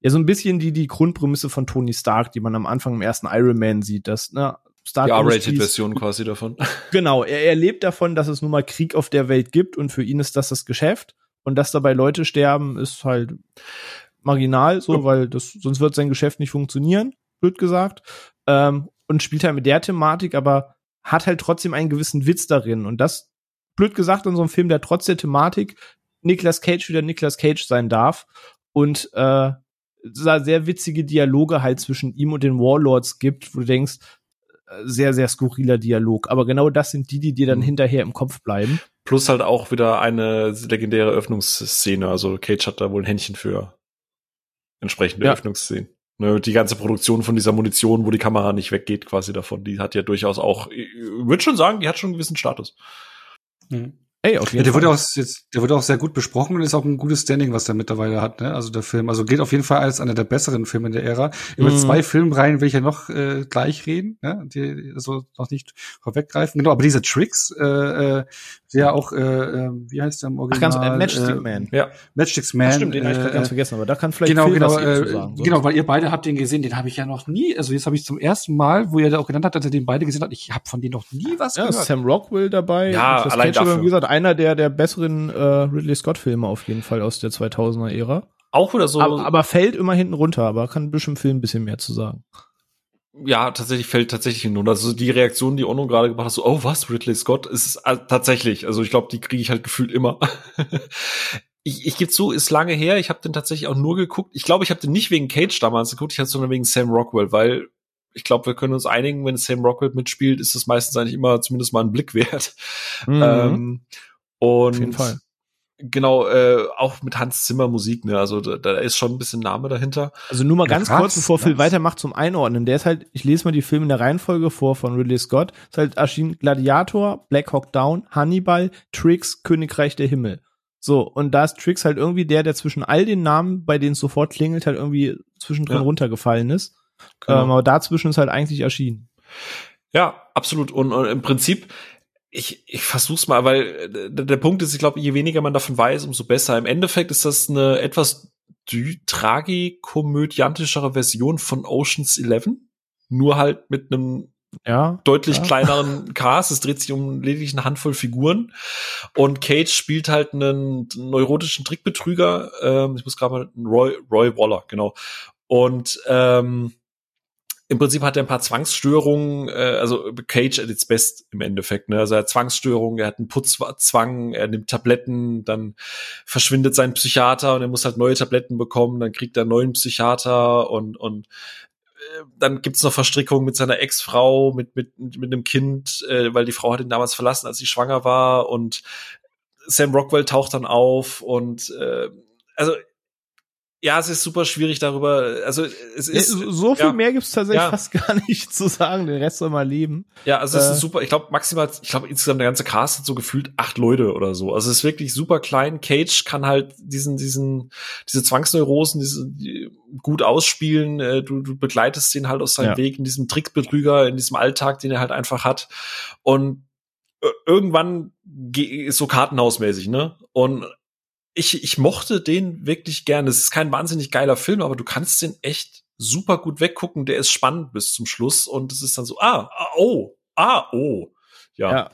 ja so ein bisschen die die Grundprämisse von Tony Stark, die man am Anfang im ersten Iron Man sieht, dass ne Stark die R-Rated-Version quasi davon. Genau, er, er lebt davon, dass es nun mal Krieg auf der Welt gibt und für ihn ist das das Geschäft und dass dabei Leute sterben ist halt marginal so, ja. weil das sonst wird sein Geschäft nicht funktionieren, blöd gesagt. Ähm, und spielt halt mit der Thematik, aber hat halt trotzdem einen gewissen Witz darin. Und das, blöd gesagt, in so einem Film, der trotz der Thematik Nicolas Cage wieder Nicolas Cage sein darf. Und äh, sehr witzige Dialoge halt zwischen ihm und den Warlords gibt, wo du denkst, äh, sehr, sehr skurriler Dialog. Aber genau das sind die, die dir dann mhm. hinterher im Kopf bleiben. Plus halt auch wieder eine legendäre Öffnungsszene. Also Cage hat da wohl ein Händchen für entsprechende ja. Öffnungsszenen. Ne, die ganze Produktion von dieser Munition, wo die Kamera nicht weggeht, quasi davon, die hat ja durchaus auch, ich würde schon sagen, die hat schon einen gewissen Status. Mhm. Ey, auf jeden ja, der Fall. wurde auch jetzt, der wurde auch sehr gut besprochen und ist auch ein gutes Standing, was der mittlerweile hat, ne? Also der Film, also gilt auf jeden Fall als einer der besseren Filme in der Ära. Über mm. zwei Filmreihen will ich ja noch äh, gleich reden, ne? Die so noch nicht vorweggreifen. Genau, aber diese Tricks, äh, äh, der auch, äh, äh, wie heißt der im Original? Ach, ganz, äh, Matchstick äh, Man. Ja. Matchstick Man. Ach, stimmt, den äh, habe ich ganz vergessen, aber da kann vielleicht genau, genau, äh, sagen, genau, weil ihr beide habt den gesehen, den habe ich ja noch nie, also jetzt habe ich zum ersten Mal, wo ihr da auch genannt habt, dass ihr den beide gesehen habt, ich habe von denen noch nie was ja, gehört. Sam Rockwell dabei. Ja, allein dafür. Wie gesagt, einer der, der besseren äh, Ridley Scott-Filme auf jeden Fall aus der 2000er-Ära. Auch wieder so. Aber, aber fällt immer hinten runter, aber kann bestimmt Film ein bisschen mehr zu sagen. Ja, tatsächlich fällt tatsächlich hin. Und also die Reaktion, die Ono gerade gemacht hat, so, oh was, Ridley Scott, ist es äh, tatsächlich. Also ich glaube, die kriege ich halt gefühlt immer. ich ich gebe zu, ist lange her. Ich habe den tatsächlich auch nur geguckt. Ich glaube, ich habe den nicht wegen Cage damals geguckt, ich hatte sondern wegen Sam Rockwell, weil ich glaube, wir können uns einigen, wenn Sam Rockwell mitspielt, ist es meistens eigentlich immer zumindest mal ein Blick wert. Mhm. Ähm, und Auf jeden Fall. Genau, äh, auch mit Hans Zimmer Musik, ne? Also da, da ist schon ein bisschen Name dahinter. Also nur mal ganz Krass, kurz, bevor Phil weitermacht zum Einordnen. Der ist halt, ich lese mal die Filme in der Reihenfolge vor von Ridley Scott. Ist halt erschienen Gladiator, Black Hawk Down, Hannibal, Tricks, Königreich der Himmel. So, und da ist Tricks halt irgendwie der, der zwischen all den Namen, bei denen es sofort klingelt, halt irgendwie zwischendrin Ja. runtergefallen ist. Genau. Ähm, aber dazwischen ist halt eigentlich erschienen. Ja, absolut. Und, und im Prinzip, ich, ich versuch's mal, weil äh, der, der Punkt ist, ich glaube, je weniger man davon weiß, umso besser. Im Endeffekt ist das eine etwas tragikomödiantischere Version von Oceans 11. Nur halt mit einem Ja. deutlich Ja. kleineren Cast. Es dreht sich um lediglich eine Handvoll Figuren. Und Cage spielt halt einen neurotischen Trickbetrüger. Ähm, ich muss gerade mal Roy, Roy Waller, genau. Und ähm, im Prinzip hat er ein paar Zwangsstörungen, äh, also Cage at its best im Endeffekt. Ne? Also er hat Zwangsstörungen, er hat einen Putzzwang, er nimmt Tabletten, dann verschwindet sein Psychiater und er muss halt neue Tabletten bekommen, dann kriegt er einen neuen Psychiater und, und äh, dann gibt's noch Verstrickungen mit seiner Ex-Frau, mit, mit, mit einem Kind, äh, weil die Frau hat ihn damals verlassen, als sie schwanger war und Sam Rockwell taucht dann auf und äh, also ja, es ist super schwierig darüber. Also es ist so viel ja. mehr gibt's tatsächlich Ja. fast gar nicht zu sagen. Den Rest soll mal leben. Ja, also es Äh. ist super. Ich glaube maximal, ich glaube insgesamt der ganze Cast hat so gefühlt acht Leute oder so. Also es ist wirklich super klein. Cage kann halt diesen, diesen, diese Zwangsneurosen, diese die, gut ausspielen. Äh, Du, du begleitest ihn halt auf seinem Ja. Weg in diesem Trickbetrüger, in diesem Alltag, den er halt einfach hat. Und äh, irgendwann ge- ist so kartenhausmäßig, ne? Und ich, ich mochte den wirklich gerne. Es ist kein wahnsinnig geiler Film, aber du kannst den echt super gut weggucken. Der ist spannend bis zum Schluss und es ist dann so, ah, ah, oh, ah, oh. Ja. Ja.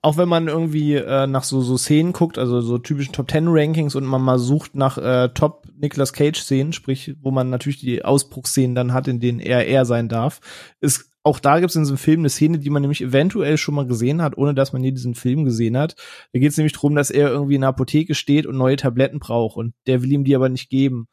Auch wenn man irgendwie äh, nach so, so Szenen guckt, also so typischen Top Ten Rankings und man mal sucht nach äh, Top Nicolas Cage Szenen, sprich, wo man natürlich die Ausbruchsszenen dann hat, in denen er er sein darf, ist auch da gibt es in diesem Film eine Szene, die man nämlich eventuell schon mal gesehen hat, ohne dass man je diesen Film gesehen hat. Da geht es nämlich darum, dass er irgendwie in der Apotheke steht und neue Tabletten braucht und der will ihm die aber nicht geben.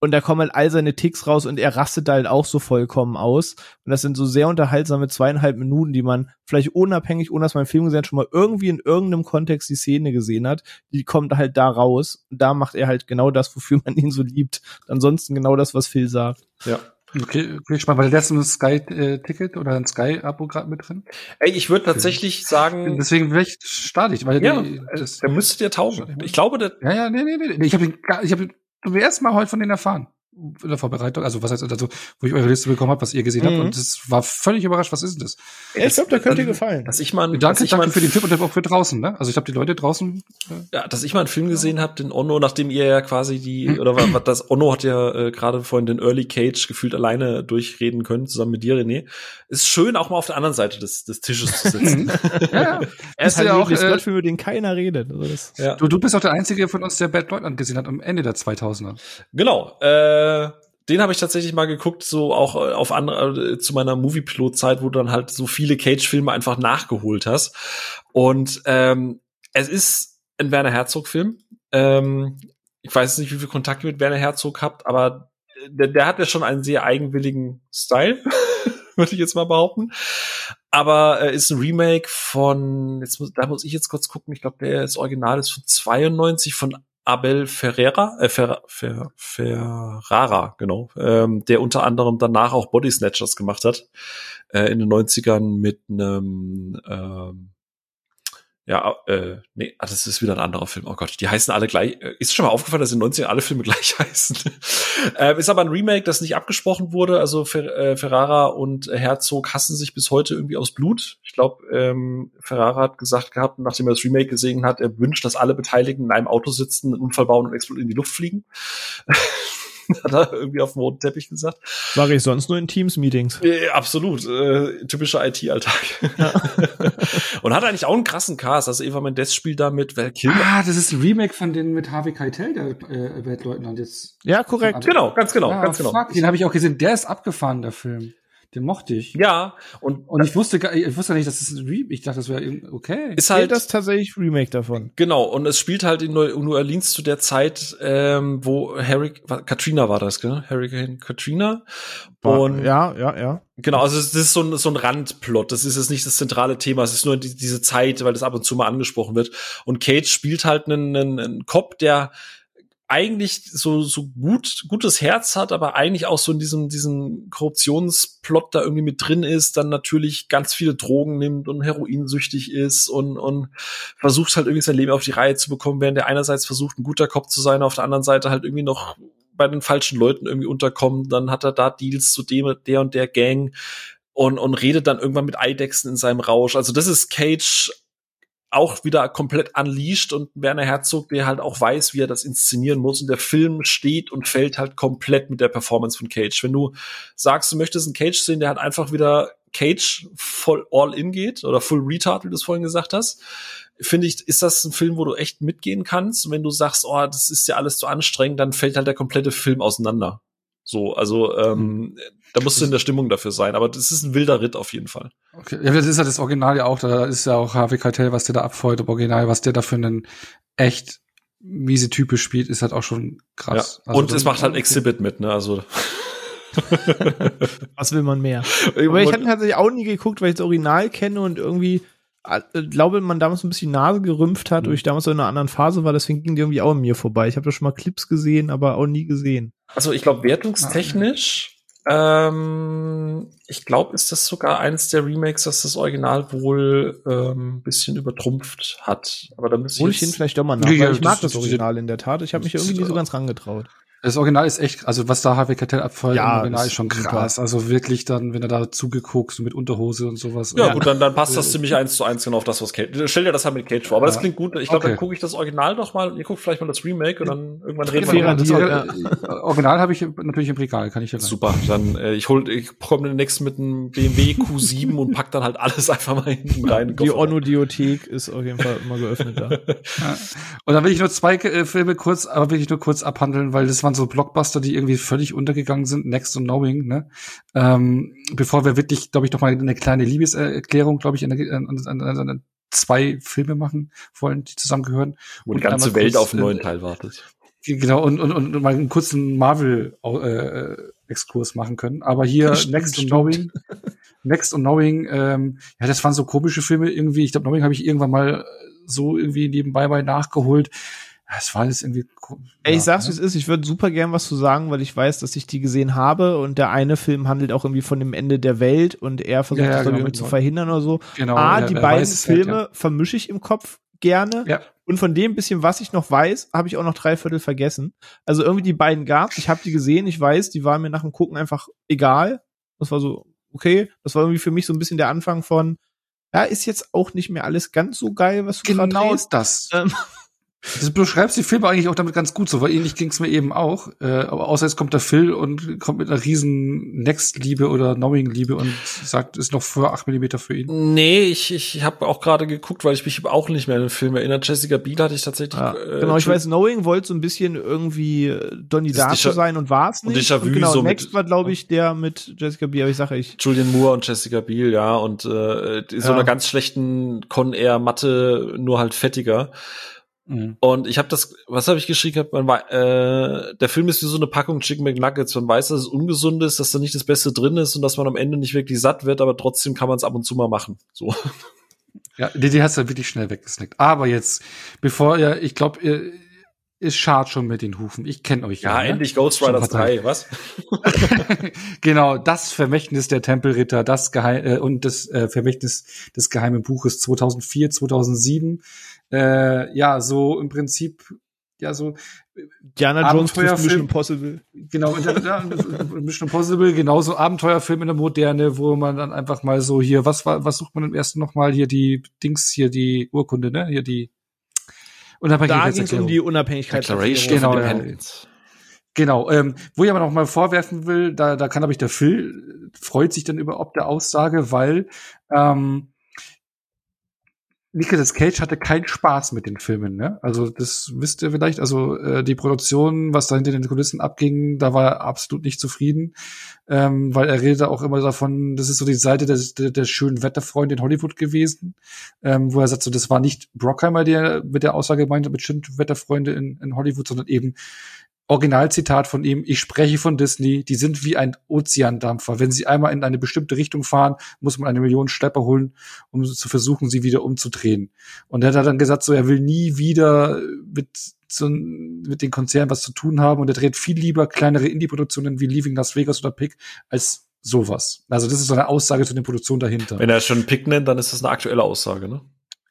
Und da kommen halt all seine Ticks raus und er rastet da halt auch so vollkommen aus. Und das sind so sehr unterhaltsame zweieinhalb Minuten, die man vielleicht unabhängig, ohne dass man den Film gesehen hat, schon mal irgendwie in irgendeinem Kontext die Szene gesehen hat. Die kommt halt da raus. Und da macht er halt genau das, wofür man ihn so liebt. Ansonsten genau das, was Phil sagt. ja. Okay, okay, spannend. War der letzte ein Sky-Ticket oder ein Sky-Abo gerade mit drin? Ey, ich würde tatsächlich sagen, Deswegen vielleicht starte ich, weil ja, die, äh, das, der müsste dir taugen. Ich glaube, der, ja, ja, nee, nee, nee. Ich habe ich habe zum ersten Mal heute von denen erfahren. In der Vorbereitung, also was heißt also, wo ich eure Liste bekommen habe, was ihr gesehen Mhm. habt, und das war völlig überrascht, was ist denn das? Ja, ich glaube, der könnte dir gefallen. dass ich mal, dass Danke, ich mal danke für den Tipp und auch für draußen, ne? Also ich habe die Leute draußen. Äh, Ja, dass ich mal einen Film gesehen habe, den Onno, nachdem ihr ja quasi die, Hm. oder was, was das, Onno hat ja äh, gerade vorhin den Early Cage gefühlt alleine durchreden können, zusammen mit dir, René. Ist schön, auch mal auf der anderen Seite des, des Tisches zu sitzen. ja, ja. Er ist halt ja wirklich auch, äh, Gott, über den keiner redet. Also das ja. Du, du bist auch der Einzige von uns, der Bad Leutnant gesehen hat am Ende der 2000er. Genau. Äh, den habe ich tatsächlich mal geguckt, so auch äh, auf andere äh, zu meiner Movie-Pilot-Zeit, wo du dann halt so viele Cage-Filme einfach nachgeholt hast. Und ähm, es ist ein Werner Herzog-Film. Ähm, ich weiß nicht, wie viel Kontakt ihr mit Werner Herzog habt, aber der, der hat ja schon einen sehr eigenwilligen Style, würde ich jetzt mal behaupten. Aber äh, ist ein Remake von, jetzt muss, da muss ich jetzt kurz gucken, ich glaube, der ist Original ist von 92 von Abel Ferreira, äh, Fer, Fer, Ferrara, genau, ähm, der unter anderem danach auch Body Snatchers gemacht hat, äh, in den 90ern mit einem, ähm, ja, äh, nee, ah, das ist wieder ein anderer Film. Oh Gott, die heißen alle gleich. Äh, Ist schon mal aufgefallen, dass in den 90ern alle Filme gleich heißen. ähm, ist aber ein Remake, das nicht abgesprochen wurde. Also Fer äh, Ferrara und Herzog hassen sich bis heute irgendwie aus Blut. Ich glaube, ähm, Ferrara hat gesagt gehabt, nachdem er das Remake gesehen hat, er wünscht, dass alle Beteiligten in einem Auto sitzen, einen Unfall bauen und explodieren in die Luft fliegen. hat er irgendwie auf dem roten Teppich gesagt. Sage ich sonst nur in Teams-Meetings. Äh, absolut, äh, typischer IT-Alltag. Ja. und hat eigentlich auch einen krassen Cast. Also Eva Mendes spielt da mit Val Kilmer. Ah, das ist ein Remake von den mit Harvey Keitel, der äh, Weltleutnant jetzt. Ja, korrekt. Genau, ganz genau, ah, ganz genau. Fuck, den habe ich auch gesehen. Der ist abgefahren, der Film. Den mochte ich. Ja, und, und ich wusste gar, ich wusste nicht, dass es ein Remake, ich dachte, das wäre okay. Ist halt das tatsächlich Remake davon. Genau, und es spielt halt in New Orleans zu der Zeit, ähm, wo Harry, Katrina war das, gell? Hurricane Katrina. Und ja, ja, ja. Genau, also das ist so ein, so ein Randplot. Das ist jetzt nicht das zentrale Thema. Es ist nur die, diese Zeit, weil das ab und zu mal angesprochen wird. Und Kate spielt halt einen, einen, einen Cop, der eigentlich so so gut gutes Herz hat, aber eigentlich auch so in diesem diesen Korruptionsplot da irgendwie mit drin ist, dann natürlich ganz viele Drogen nimmt und heroinsüchtig ist und und versucht halt irgendwie sein Leben auf die Reihe zu bekommen, während er einerseits versucht ein guter Kopf zu sein, auf der anderen Seite halt irgendwie noch bei den falschen Leuten irgendwie unterkommen, dann hat er da Deals zu dem der und der Gang und und redet dann irgendwann mit Eidechsen in seinem Rausch. Also das ist Cage auch wieder komplett unleashed und Werner Herzog, der halt auch weiß, wie er das inszenieren muss. Und der Film steht und fällt halt komplett mit der Performance von Cage. Wenn du sagst, du möchtest einen Cage sehen, der halt einfach wieder Cage voll all in geht oder full retard, wie du es vorhin gesagt hast, finde ich, ist das ein Film, wo du echt mitgehen kannst. Und wenn du sagst, oh, das ist ja alles zu anstrengend, dann fällt halt der komplette Film auseinander. So, also ähm, mhm. da musst du in der Stimmung dafür sein, aber das ist ein wilder Ritt auf jeden Fall. Okay, ja, das ist ja das Original ja auch, da ist ja auch Harvey Keitel, was der da abfeuert, im Original, was der da für einen echt miese Type spielt, ist halt auch schon krass. Ja. Also Und es macht halt Exhibit mit, ne, also Was will man mehr? Aber ich hatte tatsächlich auch nie geguckt, weil ich das Original kenne und irgendwie glaube, man damals ein bisschen Nase gerümpft hat, mhm. und ich damals in einer anderen Phase war, deswegen ging die irgendwie auch an mir vorbei. Ich habe da schon mal Clips gesehen, aber auch nie gesehen. Also ich glaube, wertungstechnisch, ähm, ich glaube, ist das sogar eines der Remakes, das das Original wohl ähm, bisschen übertrumpft hat. Aber da müsste ich, ich ihn vielleicht doch mal nach, ja, ich mag das, das Original in der Tat. Ich habe mich irgendwie nie so ganz rangetraut. Das Original ist echt, also was da Harvey Keitel abfällt, ja, im Original ist schon krass. Super. Also wirklich dann, wenn er da zugeguckt, so mit Unterhose und sowas. Ja, ja. gut, dann, dann passt das ziemlich eins zu eins genau auf das, was Cage. Stell dir das halt mit Cage vor. Aber ja. das klingt gut. Ich glaube, okay. dann gucke ich das Original doch mal. Ihr guckt vielleicht mal das Remake und dann irgendwann reden wir das ja. Original habe ich natürlich im Regal, kann ich ja Super. Dann äh, ich hol, ich komme demnächst mit einem BMW Q7 und pack dann halt alles einfach mal hinten rein. Die Onno-Diothek ist auf jeden Fall immer geöffnet da. Und dann will ich nur zwei äh, Filme kurz, aber will ich nur kurz abhandeln, weil das waren so Blockbuster, die irgendwie völlig untergegangen sind, Next und Knowing, ne? Ähm, bevor wir wirklich, glaube ich, noch mal eine kleine Liebeserklärung, glaube ich, an, an, an, an, zwei Filme machen wollen, die zusammengehören. Wo die ganze Welt kurz, auf einen neuen äh, Teil wartet. Genau, und, und, und mal einen kurzen Marvel-Exkurs äh, machen können. Aber hier stimmt, Next und Knowing, Next und Knowing, ähm, ja, das waren so komische Filme irgendwie. Ich glaube, Knowing habe ich irgendwann mal so irgendwie nebenbei bei nachgeholt. Es war alles irgendwie. Ey, ich sag's, ne? wie es ist. Ich würde super gern was zu sagen, weil ich weiß, dass ich die gesehen habe und der eine Film handelt auch irgendwie von dem Ende der Welt und er versucht ja, ja, das genau, irgendwie zu verhindern oder so. Genau, A, ja, die beiden Filme halt, ja. vermische ich im Kopf gerne. Ja. Und von dem bisschen, was ich noch weiß, habe ich auch noch drei Viertel vergessen. Also irgendwie die beiden gab's. Ich habe die gesehen. Ich weiß, die waren mir nach dem Gucken einfach egal. Das war so okay. Das war irgendwie für mich so ein bisschen der Anfang von. Ja, ist jetzt auch nicht mehr alles ganz so geil, was du genau das. Ähm, Du beschreibst die Filme eigentlich auch damit ganz gut, so weil ähnlich ging es mir eben auch. Äh, aber außer jetzt kommt der Phil und kommt mit einer riesen Next-Liebe oder Knowing-Liebe und sagt, ist noch vor acht Millimeter für ihn. Nee, ich, ich habe auch gerade geguckt, weil ich mich auch nicht mehr an den Film erinnere. Jessica Biel hatte ich tatsächlich. Ja, äh, genau, ich weiß, Knowing wollte so ein bisschen irgendwie äh, Donnie Darko sein und war es nicht. Und, und genau, so Next war, glaube ich, der mit Jessica Biel, aber ich sage ich. Julian Moore und Jessica Biel, ja, und äh, so ja. einer ganz schlechten Con Air Matte, nur halt fettiger. Mhm. Und ich habe das, was habe ich geschrieben? Man, äh, der Film ist wie so eine Packung Chicken McNuggets. Man weiß, dass es ungesund ist, dass da nicht das Beste drin ist und dass man am Ende nicht wirklich satt wird, aber trotzdem kann man es ab und zu mal machen. So. Ja, die, die hast du wirklich schnell weggesnackt. Aber jetzt, bevor ihr, ich glaube, ihr ist schad schon mit den Hufen. Ich kenne euch ja. Ja, ne? endlich Ghost Rider 3, was? genau, das Vermächtnis der Tempelritter, das Geheim äh, und das äh, Vermächtnis des geheimen Buches 2004, 2007 äh, ja, so im Prinzip, ja, so Diana Jones Mission Impossible. Genau, Mission Impossible, genauso Abenteuerfilm in der Moderne, wo man dann einfach mal so hier, was war, was sucht man im ersten nochmal? Hier die Dings, hier die Urkunde, ne? Hier die Unabhängigkeitserklärung. Da ging es um die Unabhängigkeitserklärung. Genau, Genau, ähm, wo ich aber noch mal vorwerfen will, da, da kann, glaube ich, der Phil freut sich dann über ob der Aussage, weil ähm, Nicolas Cage hatte keinen Spaß mit den Filmen, ne? Also das wisst ihr vielleicht. Also äh, die Produktion, was da hinter den Kulissen abging, da war er absolut nicht zufrieden, ähm, weil er redet auch immer davon, das ist so die Seite der, der, der schönen Wetterfreunde in Hollywood gewesen, ähm, wo er sagt, so das war nicht Brockheimer, der mit der Aussage gemeint hat, mit schönen Wetterfreunde in, in Hollywood, sondern eben Originalzitat von ihm, ich spreche von Disney, die sind wie ein Ozeandampfer. Wenn sie einmal in eine bestimmte Richtung fahren, muss man eine Million Schlepper holen, um zu versuchen, sie wieder umzudrehen. Und er hat dann gesagt, so, er will nie wieder mit, so, mit den Konzernen was zu tun haben und er dreht viel lieber kleinere Indie-Produktionen wie Leaving Las Vegas oder Pick als sowas. Also das ist so eine Aussage zu den Produktionen dahinter. Wenn er schon Pick nennt, dann ist das eine aktuelle Aussage, ne?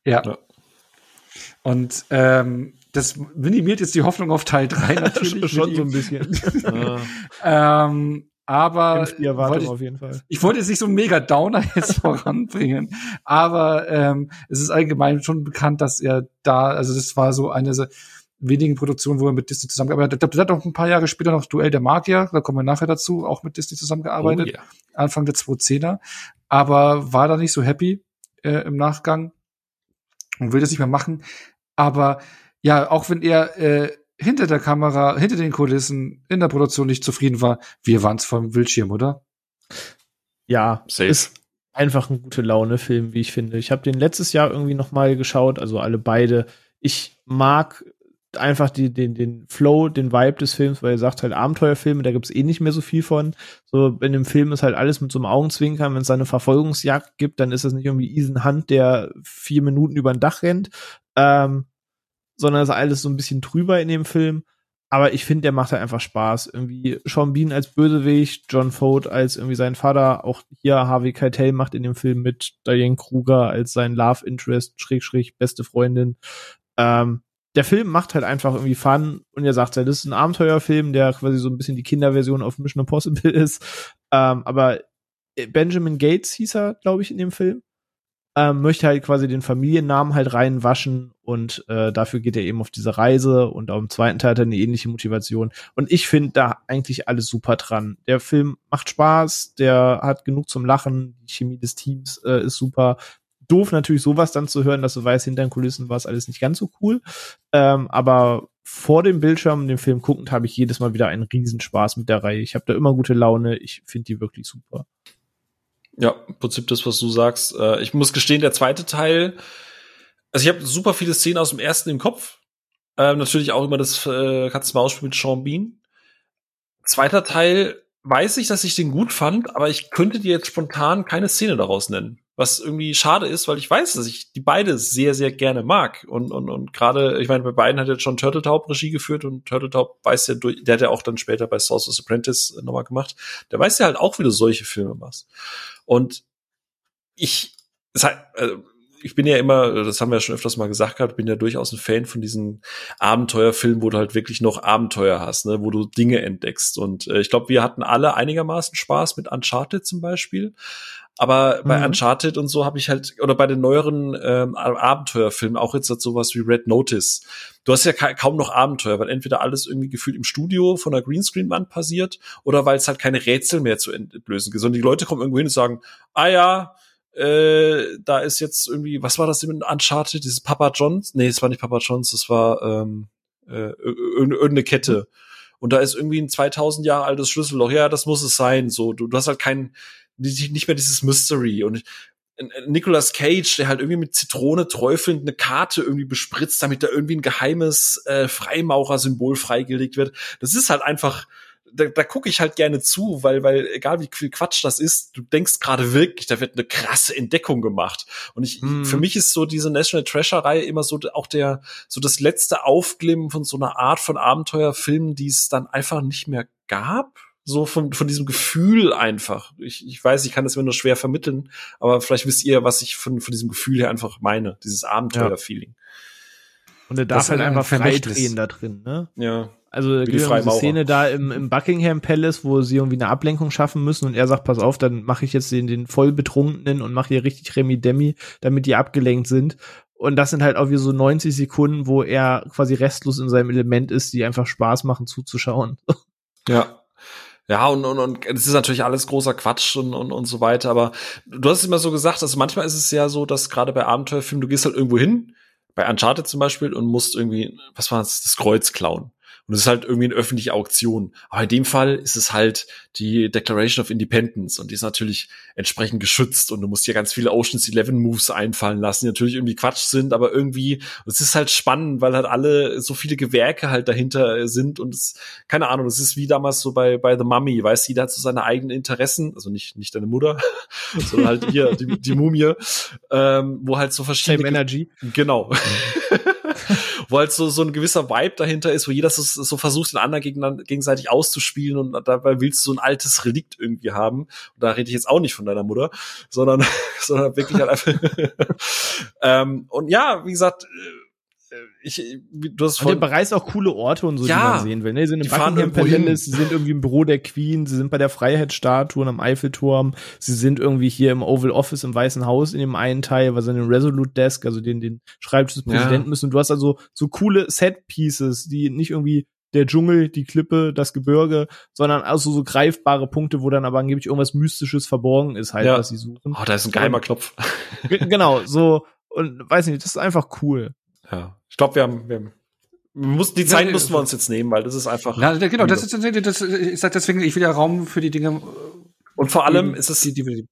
Ja. ja. Und ähm, das minimiert jetzt die Hoffnung auf Teil 3 natürlich. Schon so ein bisschen. ähm, aber die Erwartung ich, auf jeden Fall. Ich wollte jetzt nicht so einen mega Downer jetzt voranbringen, aber ähm, es ist allgemein schon bekannt, dass er da, also das war so eine wenigen Produktionen, wo er mit Disney zusammengearbeitet hat. Er hat auch ein paar Jahre später noch Duell der Magier, da kommen wir nachher dazu, auch mit Disney zusammengearbeitet, oh, yeah. Anfang der 2010er, aber war da nicht so happy äh, im Nachgang und will das nicht mehr machen. Aber ja, auch wenn er äh, hinter der Kamera, hinter den Kulissen in der Produktion nicht zufrieden war, wir waren es vom Bildschirm, oder? Ja, Safe. ist einfach ein gute Laune-Film, wie ich finde. Ich habe den letztes Jahr irgendwie noch mal geschaut, also alle beide. Ich mag einfach die, den, den Flow, den Vibe des Films, weil er sagt halt Abenteuerfilme, da gibt's eh nicht mehr so viel von. So, in dem Film ist halt alles mit so einem Augenzwinkern, wenn es eine Verfolgungsjagd gibt, dann ist das nicht irgendwie Ethan Hunt, der vier Minuten über ein Dach rennt, ähm, sondern ist alles so ein bisschen trüber in dem Film. Aber ich finde, der macht halt einfach Spaß. Irgendwie Sean Bean als Bösewicht, John Fode als irgendwie sein Vater, auch hier Harvey Keitel macht in dem Film mit, Diane Kruger als sein Love Interest, schräg, schräg, beste Freundin. Ähm, der Film macht halt einfach irgendwie Fun und er sagt halt, das ist ein Abenteuerfilm, der quasi so ein bisschen die Kinderversion auf Mission Impossible ist. Ähm, aber Benjamin Gates hieß er, glaube ich, in dem Film ähm, möchte halt quasi den Familiennamen halt reinwaschen und äh, dafür geht er eben auf diese Reise und auch im zweiten Teil hat er eine ähnliche Motivation. Und ich finde da eigentlich alles super dran. Der Film macht Spaß, der hat genug zum Lachen, die Chemie des Teams äh, ist super. Doof natürlich sowas dann zu hören, dass du weißt, hinter den Kulissen war es alles nicht ganz so cool. Ähm, aber vor dem Bildschirm den Film guckend habe ich jedes Mal wieder einen Riesenspaß mit der Reihe. Ich habe da immer gute Laune. Ich finde die wirklich super. Ja, im Prinzip das, was du sagst. Äh, ich muss gestehen, der zweite Teil, also ich habe super viele Szenen aus dem ersten im Kopf. Äh, natürlich auch immer das äh, Katz-Maus-Spiel mit Sean Bean. Zweiter Teil weiß ich, dass ich den gut fand, aber ich könnte dir jetzt spontan keine Szene daraus nennen. Was irgendwie schade ist, weil ich weiß, dass ich die beide sehr, sehr gerne mag. Und, und, und gerade, ich meine, bei beiden hat jetzt schon Turtletaub Regie geführt und Turtletaub weiß ja, der hat ja auch dann später bei Sorcerer's Apprentice nochmal gemacht. Der weiß ja halt auch, wie du solche Filme machst. Und ich, also ich bin ja immer, das haben wir ja schon öfters mal gesagt gehabt, bin ja durchaus ein Fan von diesen Abenteuerfilmen, wo du halt wirklich noch Abenteuer hast, ne, wo du Dinge entdeckst. Und äh, ich glaube, wir hatten alle einigermaßen Spaß mit Uncharted zum Beispiel. Aber bei mhm. Uncharted und so habe ich halt, oder bei den neueren ähm, Abenteuerfilmen, auch jetzt sowas wie Red Notice, du hast ja ka kaum noch Abenteuer, weil entweder alles irgendwie gefühlt im Studio von der Greenscreen-Wand passiert oder weil es halt keine Rätsel mehr zu entlösen gibt. Sondern die Leute kommen irgendwo hin und sagen, ah ja, äh, da ist jetzt irgendwie, was war das denn mit Uncharted? Dieses Papa Johns? Nee, es war nicht Papa Johns, das war ähm, äh, irgendeine Kette. Und da ist irgendwie ein 2000 Jahre altes Schlüsselloch. Ja, das muss es sein. So, du, du hast halt kein, nicht mehr dieses Mystery und Nicolas Cage, der halt irgendwie mit Zitrone träufelnd eine Karte irgendwie bespritzt, damit da irgendwie ein geheimes äh, Freimaurer-Symbol freigelegt wird. Das ist halt einfach, da, da gucke ich halt gerne zu, weil, weil egal wie viel Quatsch das ist, du denkst gerade wirklich, da wird eine krasse Entdeckung gemacht. Und ich, hm. für mich ist so diese National Treasure Reihe immer so auch der, so das letzte Aufglimmen von so einer Art von Abenteuerfilmen, die es dann einfach nicht mehr gab so von, von diesem Gefühl einfach. Ich, ich weiß, ich kann das mir nur schwer vermitteln, aber vielleicht wisst ihr, was ich von, von diesem Gefühl her einfach meine, dieses Abenteuer-Feeling. Und er darf halt einfach frei drehen da drin, ne? Ja. Also die Szene da im, im Buckingham Palace, wo sie irgendwie eine Ablenkung schaffen müssen und er sagt, pass auf, dann mache ich jetzt den, den vollbetrunkenen und mache hier richtig Remi Demi, damit die abgelenkt sind. Und das sind halt auch wie so 90 Sekunden, wo er quasi restlos in seinem Element ist, die einfach Spaß machen zuzuschauen. Ja. Ja, und, und, und es ist natürlich alles großer Quatsch und, und, und so weiter, aber du hast immer so gesagt, also manchmal ist es ja so, dass gerade bei Abenteuerfilmen, du gehst halt irgendwo hin, bei Uncharted zum Beispiel, und musst irgendwie, was war das, das Kreuz klauen. Und es ist halt irgendwie eine öffentliche Auktion. Aber in dem Fall ist es halt die Declaration of Independence und die ist natürlich entsprechend geschützt und du musst dir ganz viele Oceans 11 Moves einfallen lassen, die natürlich irgendwie Quatsch sind, aber irgendwie, es ist halt spannend, weil halt alle so viele Gewerke halt dahinter sind und es, keine Ahnung, es ist wie damals so bei, bei The Mummy, weißt du, jeder hat so seine eigenen Interessen, also nicht, nicht deine Mutter, sondern halt hier, die, die Mumie, ähm, wo halt so verschiedene. Same Energy. Genau. wo halt so, so ein gewisser Vibe dahinter ist, wo jeder so, so versucht, den anderen gegen, gegenseitig auszuspielen und dabei willst du so ein altes Relikt irgendwie haben. Und da rede ich jetzt auch nicht von deiner Mutter, sondern, sondern wirklich halt einfach. ähm, und ja, wie gesagt, äh, ich, du hast und der bereist auch coole Orte und so, ja, die man sehen will. Ne? Sie sind im Buckingham Palace, sie sind irgendwie im Büro der Queen, sie sind bei der Freiheitsstatue am Eiffelturm, sie sind irgendwie hier im Oval Office im Weißen Haus in dem einen Teil, was an dem Resolute Desk, also den, den Schreibtisch des Präsidenten ja. müssen. Und du hast also so coole Set-Pieces, die nicht irgendwie der Dschungel, die Klippe, das Gebirge, sondern also so greifbare Punkte, wo dann aber angeblich irgendwas Mystisches verborgen ist, halt, ja. was sie suchen. Oh, da ist ein geheimer Klopf. genau, so, und weiß nicht, das ist einfach cool. Ja, ich glaube, wir haben, wir haben mussten, die Zeit ja, mussten wir uns jetzt nehmen, weil das ist einfach. Ja, genau, das ist, das ist deswegen, ich will ja Raum für die Dinge. Und vor allem ist es, die, die, die,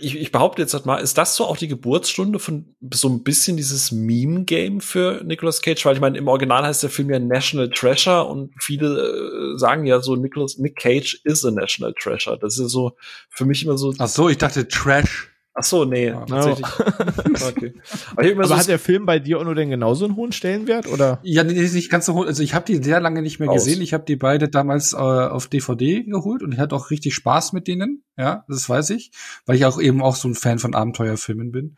ich, ich behaupte jetzt mal, ist das so auch die Geburtsstunde von so ein bisschen dieses Meme-Game für Nicolas Cage? Weil ich meine, im Original heißt der Film ja National Treasure und viele äh, sagen ja so, Nicolas, Nick Cage is a National Treasure. Das ist ja so für mich immer so. Ach so, ich dachte Trash. Ach so, nee, ja, tatsächlich. okay. Aber, Aber so hat der Film bei dir auch nur denn genauso einen hohen Stellenwert oder? Ja, nee, nicht ganz so hoch. Also ich habe die sehr lange nicht mehr Aus. gesehen. Ich habe die beide damals äh, auf DVD geholt und ich hatte auch richtig Spaß mit denen. Ja, das weiß ich, weil ich auch eben auch so ein Fan von Abenteuerfilmen bin.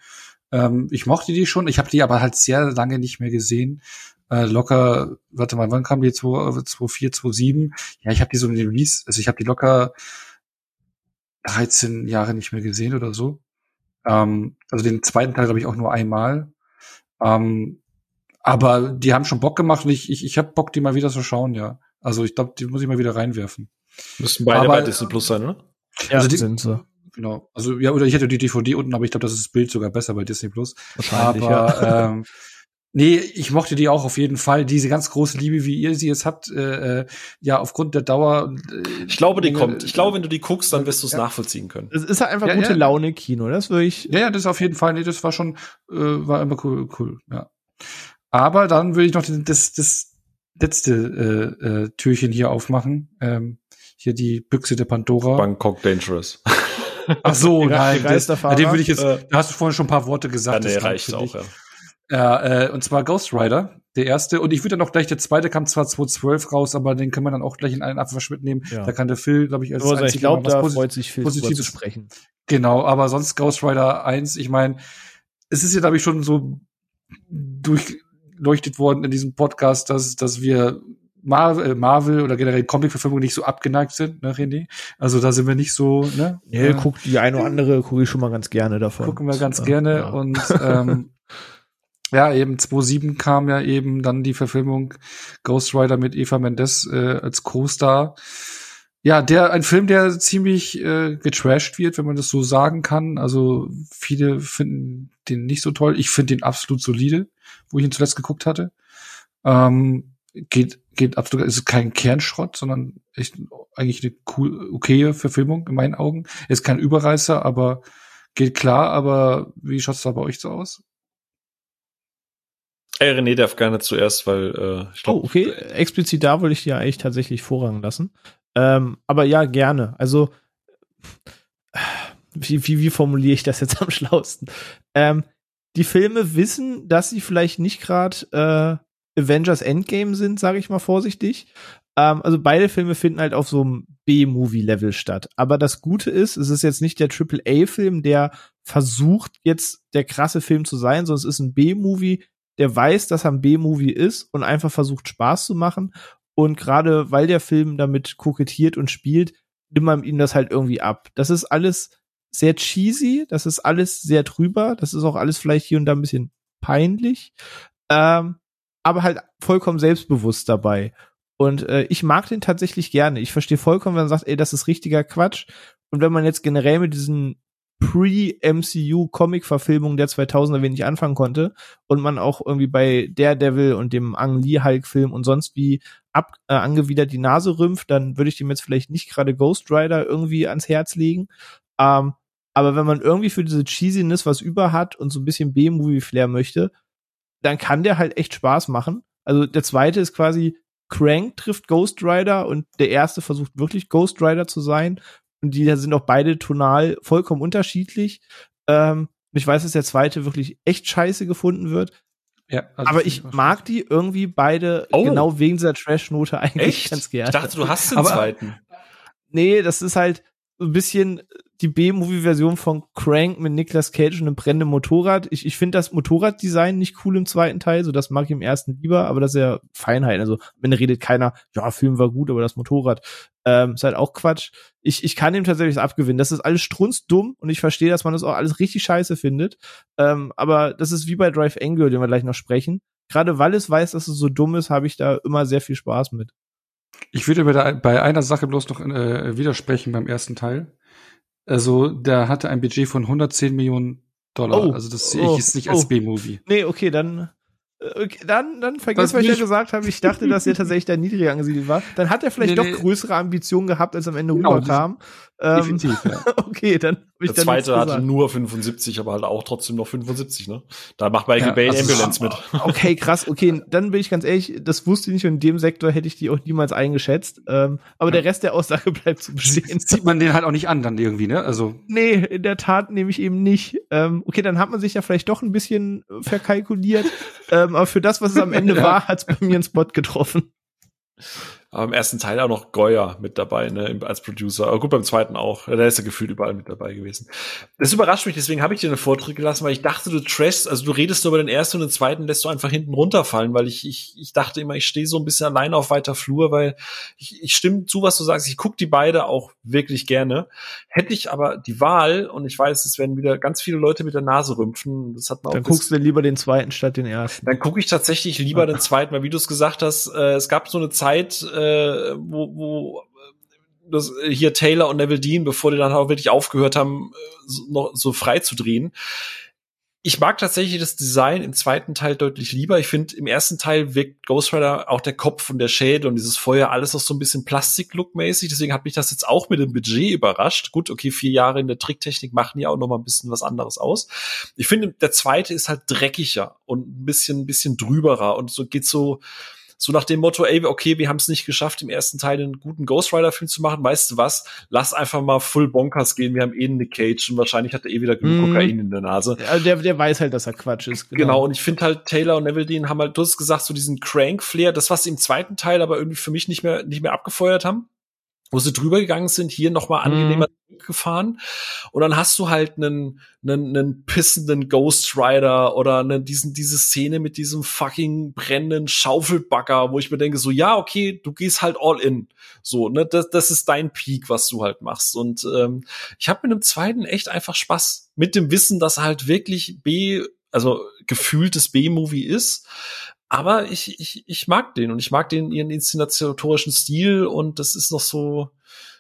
Ähm, ich mochte die schon. Ich habe die aber halt sehr lange nicht mehr gesehen. Äh, locker, warte mal, wann kam die? 2004, 2007? Ja, ich habe die so in den Release, also ich habe die locker 13 Jahre nicht mehr gesehen oder so. Ähm, also den zweiten Teil glaube ich auch nur einmal. Ähm, aber die haben schon Bock gemacht und ich, ich, ich habe Bock, die mal wieder zu schauen, ja. Also ich glaube, die muss ich mal wieder reinwerfen. Müssen beide aber, bei Disney Plus sein, oder? Ja, also die, sind sie. Genau. Also ja, oder ich hätte die DVD unten, aber ich glaube, das ist das Bild sogar besser bei Disney Plus. Wahrscheinlich, aber, ja. ähm, Nee, ich mochte die auch auf jeden Fall. Diese ganz große Liebe, wie ihr sie jetzt habt, äh, äh ja, aufgrund der Dauer. Äh, ich glaube, die kommt. Ich glaube, wenn du die guckst, dann wirst du es ja. nachvollziehen können. Es ist halt einfach ja, gute ja. Laune Kino, das würde ich. Ja, ja, das auf jeden Fall. Nee, das war schon, äh, war immer cool, cool, ja. Aber dann würde ich noch das, das letzte äh, äh, Türchen hier aufmachen. Ähm, hier die Büchse der Pandora. Bangkok Dangerous. Ach so, nein, das, den würde ich jetzt, äh, da hast du vorhin schon ein paar Worte gesagt. Ja, nee, reicht auch, ja. Ja, äh, und zwar Ghost Rider, der erste. Und ich würde dann auch gleich, der zweite kam zwar 2012 raus, aber den kann man dann auch gleich in einen Abwasch mitnehmen. Ja. Da kann der Phil, glaube ich, als also ich glaube, da freut sich Phil zu sprechen. Genau, aber sonst Ghost Rider 1, ich meine, es ist ja, glaube ich, schon so durchleuchtet worden in diesem Podcast, dass, dass wir Marvel, äh, Marvel oder generell Comic-Verfilmung nicht so abgeneigt sind, ne, René? Also da sind wir nicht so, ne? Nee, äh, guck die eine oder andere gucke ich schon mal ganz gerne davon. Gucken wir ganz gerne ja. und ähm, ja, eben 2007 kam ja eben dann die Verfilmung Ghost Rider mit Eva Mendes äh, als Co-Star. Ja, der ein Film, der ziemlich äh, getrashed wird, wenn man das so sagen kann. Also viele finden den nicht so toll. Ich finde den absolut solide, wo ich ihn zuletzt geguckt hatte. Ähm, geht geht absolut, ist kein Kernschrott, sondern echt eigentlich eine cool, okaye Verfilmung in meinen Augen. Ist kein Überreißer, aber geht klar. Aber wie schaut's da bei euch so aus? Hey, René darf gerne zuerst, weil äh, ich glaube. Oh, okay, explizit da wollte ich dir eigentlich tatsächlich Vorrang lassen. Ähm, aber ja, gerne. Also, wie, wie, wie formuliere ich das jetzt am schlausten? Ähm, die Filme wissen, dass sie vielleicht nicht gerade äh, Avengers Endgame sind, sage ich mal vorsichtig. Ähm, also beide Filme finden halt auf so einem B-Movie-Level statt. Aber das Gute ist, es ist jetzt nicht der Triple-A-Film, der versucht, jetzt der krasse Film zu sein, sondern es ist ein B-Movie, der weiß, dass er ein B-Movie ist und einfach versucht Spaß zu machen. Und gerade weil der Film damit kokettiert und spielt, nimmt man ihm das halt irgendwie ab. Das ist alles sehr cheesy, das ist alles sehr drüber, das ist auch alles vielleicht hier und da ein bisschen peinlich, ähm, aber halt vollkommen selbstbewusst dabei. Und äh, ich mag den tatsächlich gerne. Ich verstehe vollkommen, wenn man sagt, ey, das ist richtiger Quatsch. Und wenn man jetzt generell mit diesen Pre-MCU-Comic-Verfilmungen der 2000er wenig anfangen konnte und man auch irgendwie bei Daredevil und dem Ang Lee Hulk-Film und sonst wie ab, äh, angewidert die Nase rümpft, dann würde ich dem jetzt vielleicht nicht gerade Ghost Rider irgendwie ans Herz legen. Ähm, aber wenn man irgendwie für diese Cheesiness was über hat und so ein bisschen B-Movie-Flair möchte, dann kann der halt echt Spaß machen. Also der zweite ist quasi Crank trifft Ghost Rider und der erste versucht wirklich Ghost Rider zu sein. Und die sind auch beide tonal vollkommen unterschiedlich. Ähm, ich weiß, dass der zweite wirklich echt scheiße gefunden wird. Ja, also aber ich mag die irgendwie beide oh. genau wegen dieser Trash-Note eigentlich echt? ganz gerne. Ich dachte, du hast den aber, zweiten. Nee, das ist halt ein bisschen die B-Movie-Version von Crank mit Nicolas Cage und einem brennenden Motorrad. Ich, ich finde das Motorraddesign nicht cool im zweiten Teil, so das mag ich im ersten lieber, aber das ist ja Feinheit. Also, wenn redet keiner, ja, Film war gut, aber das Motorrad ähm, ist halt auch Quatsch. Ich, ich kann ihm tatsächlich abgewinnen. Das ist alles strunzdumm und ich verstehe, dass man das auch alles richtig scheiße findet. Ähm, aber das ist wie bei Drive Angel, den wir gleich noch sprechen. Gerade weil es weiß, dass es so dumm ist, habe ich da immer sehr viel Spaß mit. Ich würde bei, einer Sache bloß noch äh, widersprechen beim ersten Teil. Also, der hatte ein Budget von 110 Millionen Dollar. Oh, also, das sehe ich oh, jetzt nicht oh. als B-Movie. Nee, okay, dann Okay, dann, dann vergiss, was ich ja gesagt habe. Ich dachte, dass er tatsächlich da niedriger angesiedelt war. Dann hat er vielleicht nee, doch nee. größere Ambitionen gehabt, als am Ende genau, rüberkam. Ähm, definitiv, ja. okay, dann hab ich Der zweite hatte nur 75, aber halt auch trotzdem noch 75, ne? Da macht Michael ja, Bay also Ambulance mit. Okay, krass. Okay, dann bin ich ganz ehrlich, das wusste ich nicht und in dem Sektor hätte ich die auch niemals eingeschätzt. Ähm, aber ja. der Rest der Aussage bleibt zu bestehen. Sieht man den halt auch nicht an dann irgendwie, ne? Also. Nee, in der Tat nehme ich eben nicht. Ähm, okay, dann hat man sich ja vielleicht doch ein bisschen verkalkuliert. ähm, aber für das, was es am Ende ja. war, hat es bei mir einen Spot getroffen. Aber im ersten Teil auch noch Goya mit dabei, ne, als Producer. Aber gut, beim zweiten auch. Der ist ja gefühlt überall mit dabei gewesen. Das überrascht mich, deswegen habe ich dir einen Vortritt gelassen, weil ich dachte, du trashst, also du redest nur über den ersten und den zweiten, lässt du einfach hinten runterfallen, weil ich, ich, ich dachte immer, ich stehe so ein bisschen alleine auf weiter Flur, weil ich, ich stimme zu, was du sagst. Ich gucke die beide auch wirklich gerne. Hätte ich aber die Wahl, und ich weiß, es werden wieder ganz viele Leute mit der Nase rümpfen, das hat man Dann guckst du lieber den zweiten statt den ersten. Dann gucke ich tatsächlich lieber den zweiten, weil wie du es gesagt hast, äh, es gab so eine Zeit, äh, äh, wo, wo das, äh, hier Taylor und Neville Dean, bevor die dann auch wirklich aufgehört haben, äh, so, noch so frei zu drehen. Ich mag tatsächlich das Design im zweiten Teil deutlich lieber. Ich finde, im ersten Teil wirkt Ghost Rider auch der Kopf und der Schädel und dieses Feuer alles noch so ein bisschen Plastik-Look-mäßig. Deswegen hat mich das jetzt auch mit dem Budget überrascht. Gut, okay, vier Jahre in der Tricktechnik machen ja auch noch mal ein bisschen was anderes aus. Ich finde, der zweite ist halt dreckiger und ein bisschen, ein bisschen drüberer und so geht so, so nach dem Motto, ey, okay, wir haben es nicht geschafft, im ersten Teil einen guten Ghost Rider Film zu machen. Weißt du was? Lass einfach mal full bonkers gehen. Wir haben eh Nick Cage und wahrscheinlich hat er eh wieder genug mm. Kokain in der Nase. Also der, der weiß halt, dass er Quatsch ist. Genau, genau und ich finde halt Taylor und Neville Dean haben halt, du hast gesagt, so diesen Crank-Flair, das, was sie im zweiten Teil aber irgendwie für mich nicht mehr, nicht mehr abgefeuert haben wo sie drüber gegangen sind, hier nochmal angenehmer mhm. gefahren. Und dann hast du halt einen, einen, einen pissenden Ghost Rider oder einen, diesen, diese Szene mit diesem fucking brennenden Schaufelbagger, wo ich mir denke, so, ja, okay, du gehst halt all in. So, ne, das, das ist dein Peak, was du halt machst. Und ähm, ich habe mit dem zweiten echt einfach Spaß. Mit dem Wissen, dass halt wirklich B, also gefühltes B-Movie ist. Aber ich, ich, ich mag den und ich mag den ihren inszenatorischen Stil und das ist noch so,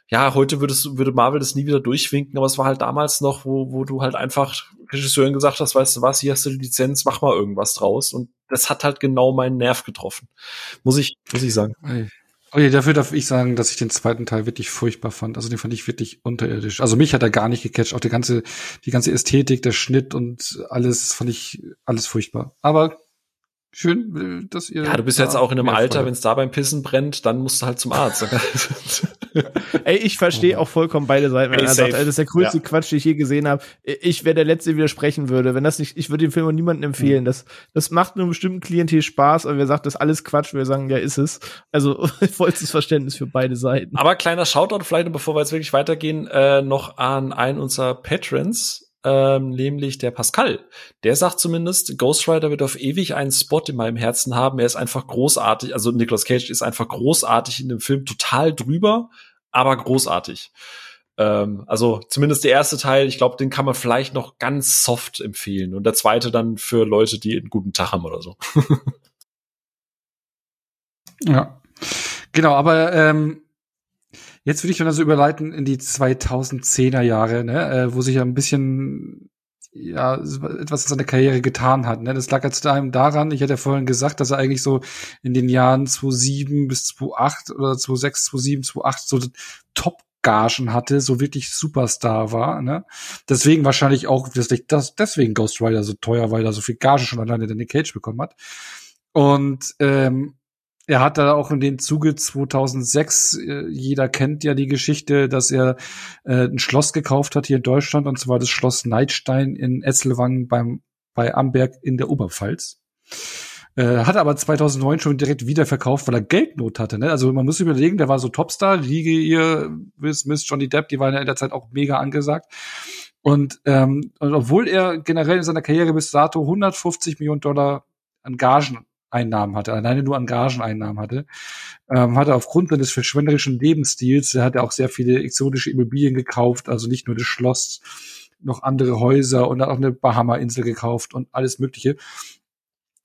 ja, heute würdest, würde Marvel das nie wieder durchwinken, aber es war halt damals noch, wo, wo du halt einfach Regisseuren gesagt hast, weißt du was, hier hast du die Lizenz, mach mal irgendwas draus. Und das hat halt genau meinen Nerv getroffen. Muss ich, muss ich sagen. Okay, dafür darf ich sagen, dass ich den zweiten Teil wirklich furchtbar fand. Also den fand ich wirklich unterirdisch. Also mich hat er gar nicht gecatcht. Auch die ganze, die ganze Ästhetik, der Schnitt und alles fand ich alles furchtbar. Aber schön, dass ihr. Ja, du bist jetzt auch in einem Alter, wenn es da beim Pissen brennt, dann musst du halt zum Arzt. Ey, ich verstehe auch vollkommen beide Seiten, wenn Ey, er sagt, das ist der größte ja. Quatsch, den ich je gesehen habe. Ich wäre der Letzte, der widersprechen würde. Wenn das nicht, ich würde den Film niemandem empfehlen. Mhm. Das, das macht nur einem bestimmten Klientel Spaß, aber wer sagt, das ist alles Quatsch, wir sagen, ja, ist es. Also vollstes Verständnis für beide Seiten. Aber kleiner Shoutout vielleicht, bevor wir jetzt wirklich weitergehen, äh, noch an einen unserer Patrons ähm, nämlich der Pascal. Der sagt zumindest, Ghost Rider wird auf ewig einen Spot in meinem Herzen haben. Er ist einfach großartig. Also Nicolas Cage ist einfach großartig in dem Film, total drüber, aber großartig. Ähm, also zumindest der erste Teil, ich glaube, den kann man vielleicht noch ganz soft empfehlen. Und der zweite dann für Leute, die einen guten Tag haben oder so. ja. Genau, aber ähm, jetzt würde ich dann also überleiten in die 2010er Jahre, ne, äh, wo sich ja ein bisschen ja, etwas in seiner Karriere getan hat. Ne? Das lag jetzt einem daran, ich hatte ja vorhin gesagt, dass er eigentlich so in den Jahren 2007 bis 2008 oder 2006, 2007, 2008 so Top Gagen hatte, so wirklich Superstar war. Ne? Deswegen wahrscheinlich auch, dass deswegen Ghost Rider so teuer, weil er so viel Gage schon alleine in den Cage bekommen hat. Und ähm, er hat da auch in den Zuge 2006, äh, jeder kennt ja die Geschichte, dass er äh, ein Schloss gekauft hat hier in Deutschland, und zwar das Schloss Neidstein in Esselwangen beim, bei Amberg in der Oberpfalz. Äh, hat aber 2009 schon direkt wieder verkauft, weil er Geldnot hatte. Ne? Also man muss überlegen, der war so Topstar, Riege ihr, Will Smith, Johnny Depp, die waren ja in der Zeit auch mega angesagt. Und, ähm, und obwohl er generell in seiner Karriere bis dato 150 Millionen Dollar an Gagen Einnahmen hatte, alleine nur an Gageneinnahmen hatte, ähm, hatte aufgrund seines verschwenderischen Lebensstils, er hat ja auch sehr viele exotische Immobilien gekauft, also nicht nur das Schloss, noch andere Häuser und hat auch eine Bahama-Insel gekauft und alles Mögliche.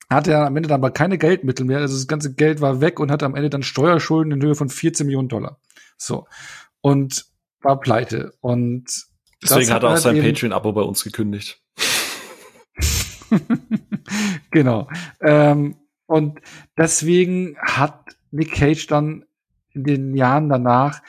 Hatte er am Ende dann aber keine Geldmittel mehr, also das ganze Geld war weg und hatte am Ende dann Steuerschulden in Höhe von 14 Millionen Dollar. So. Und war pleite. Und deswegen hat er auch halt sein Patreon-Abo bei uns gekündigt. genau. Ähm, und deswegen hat Nick Cage dann in den Jahren danach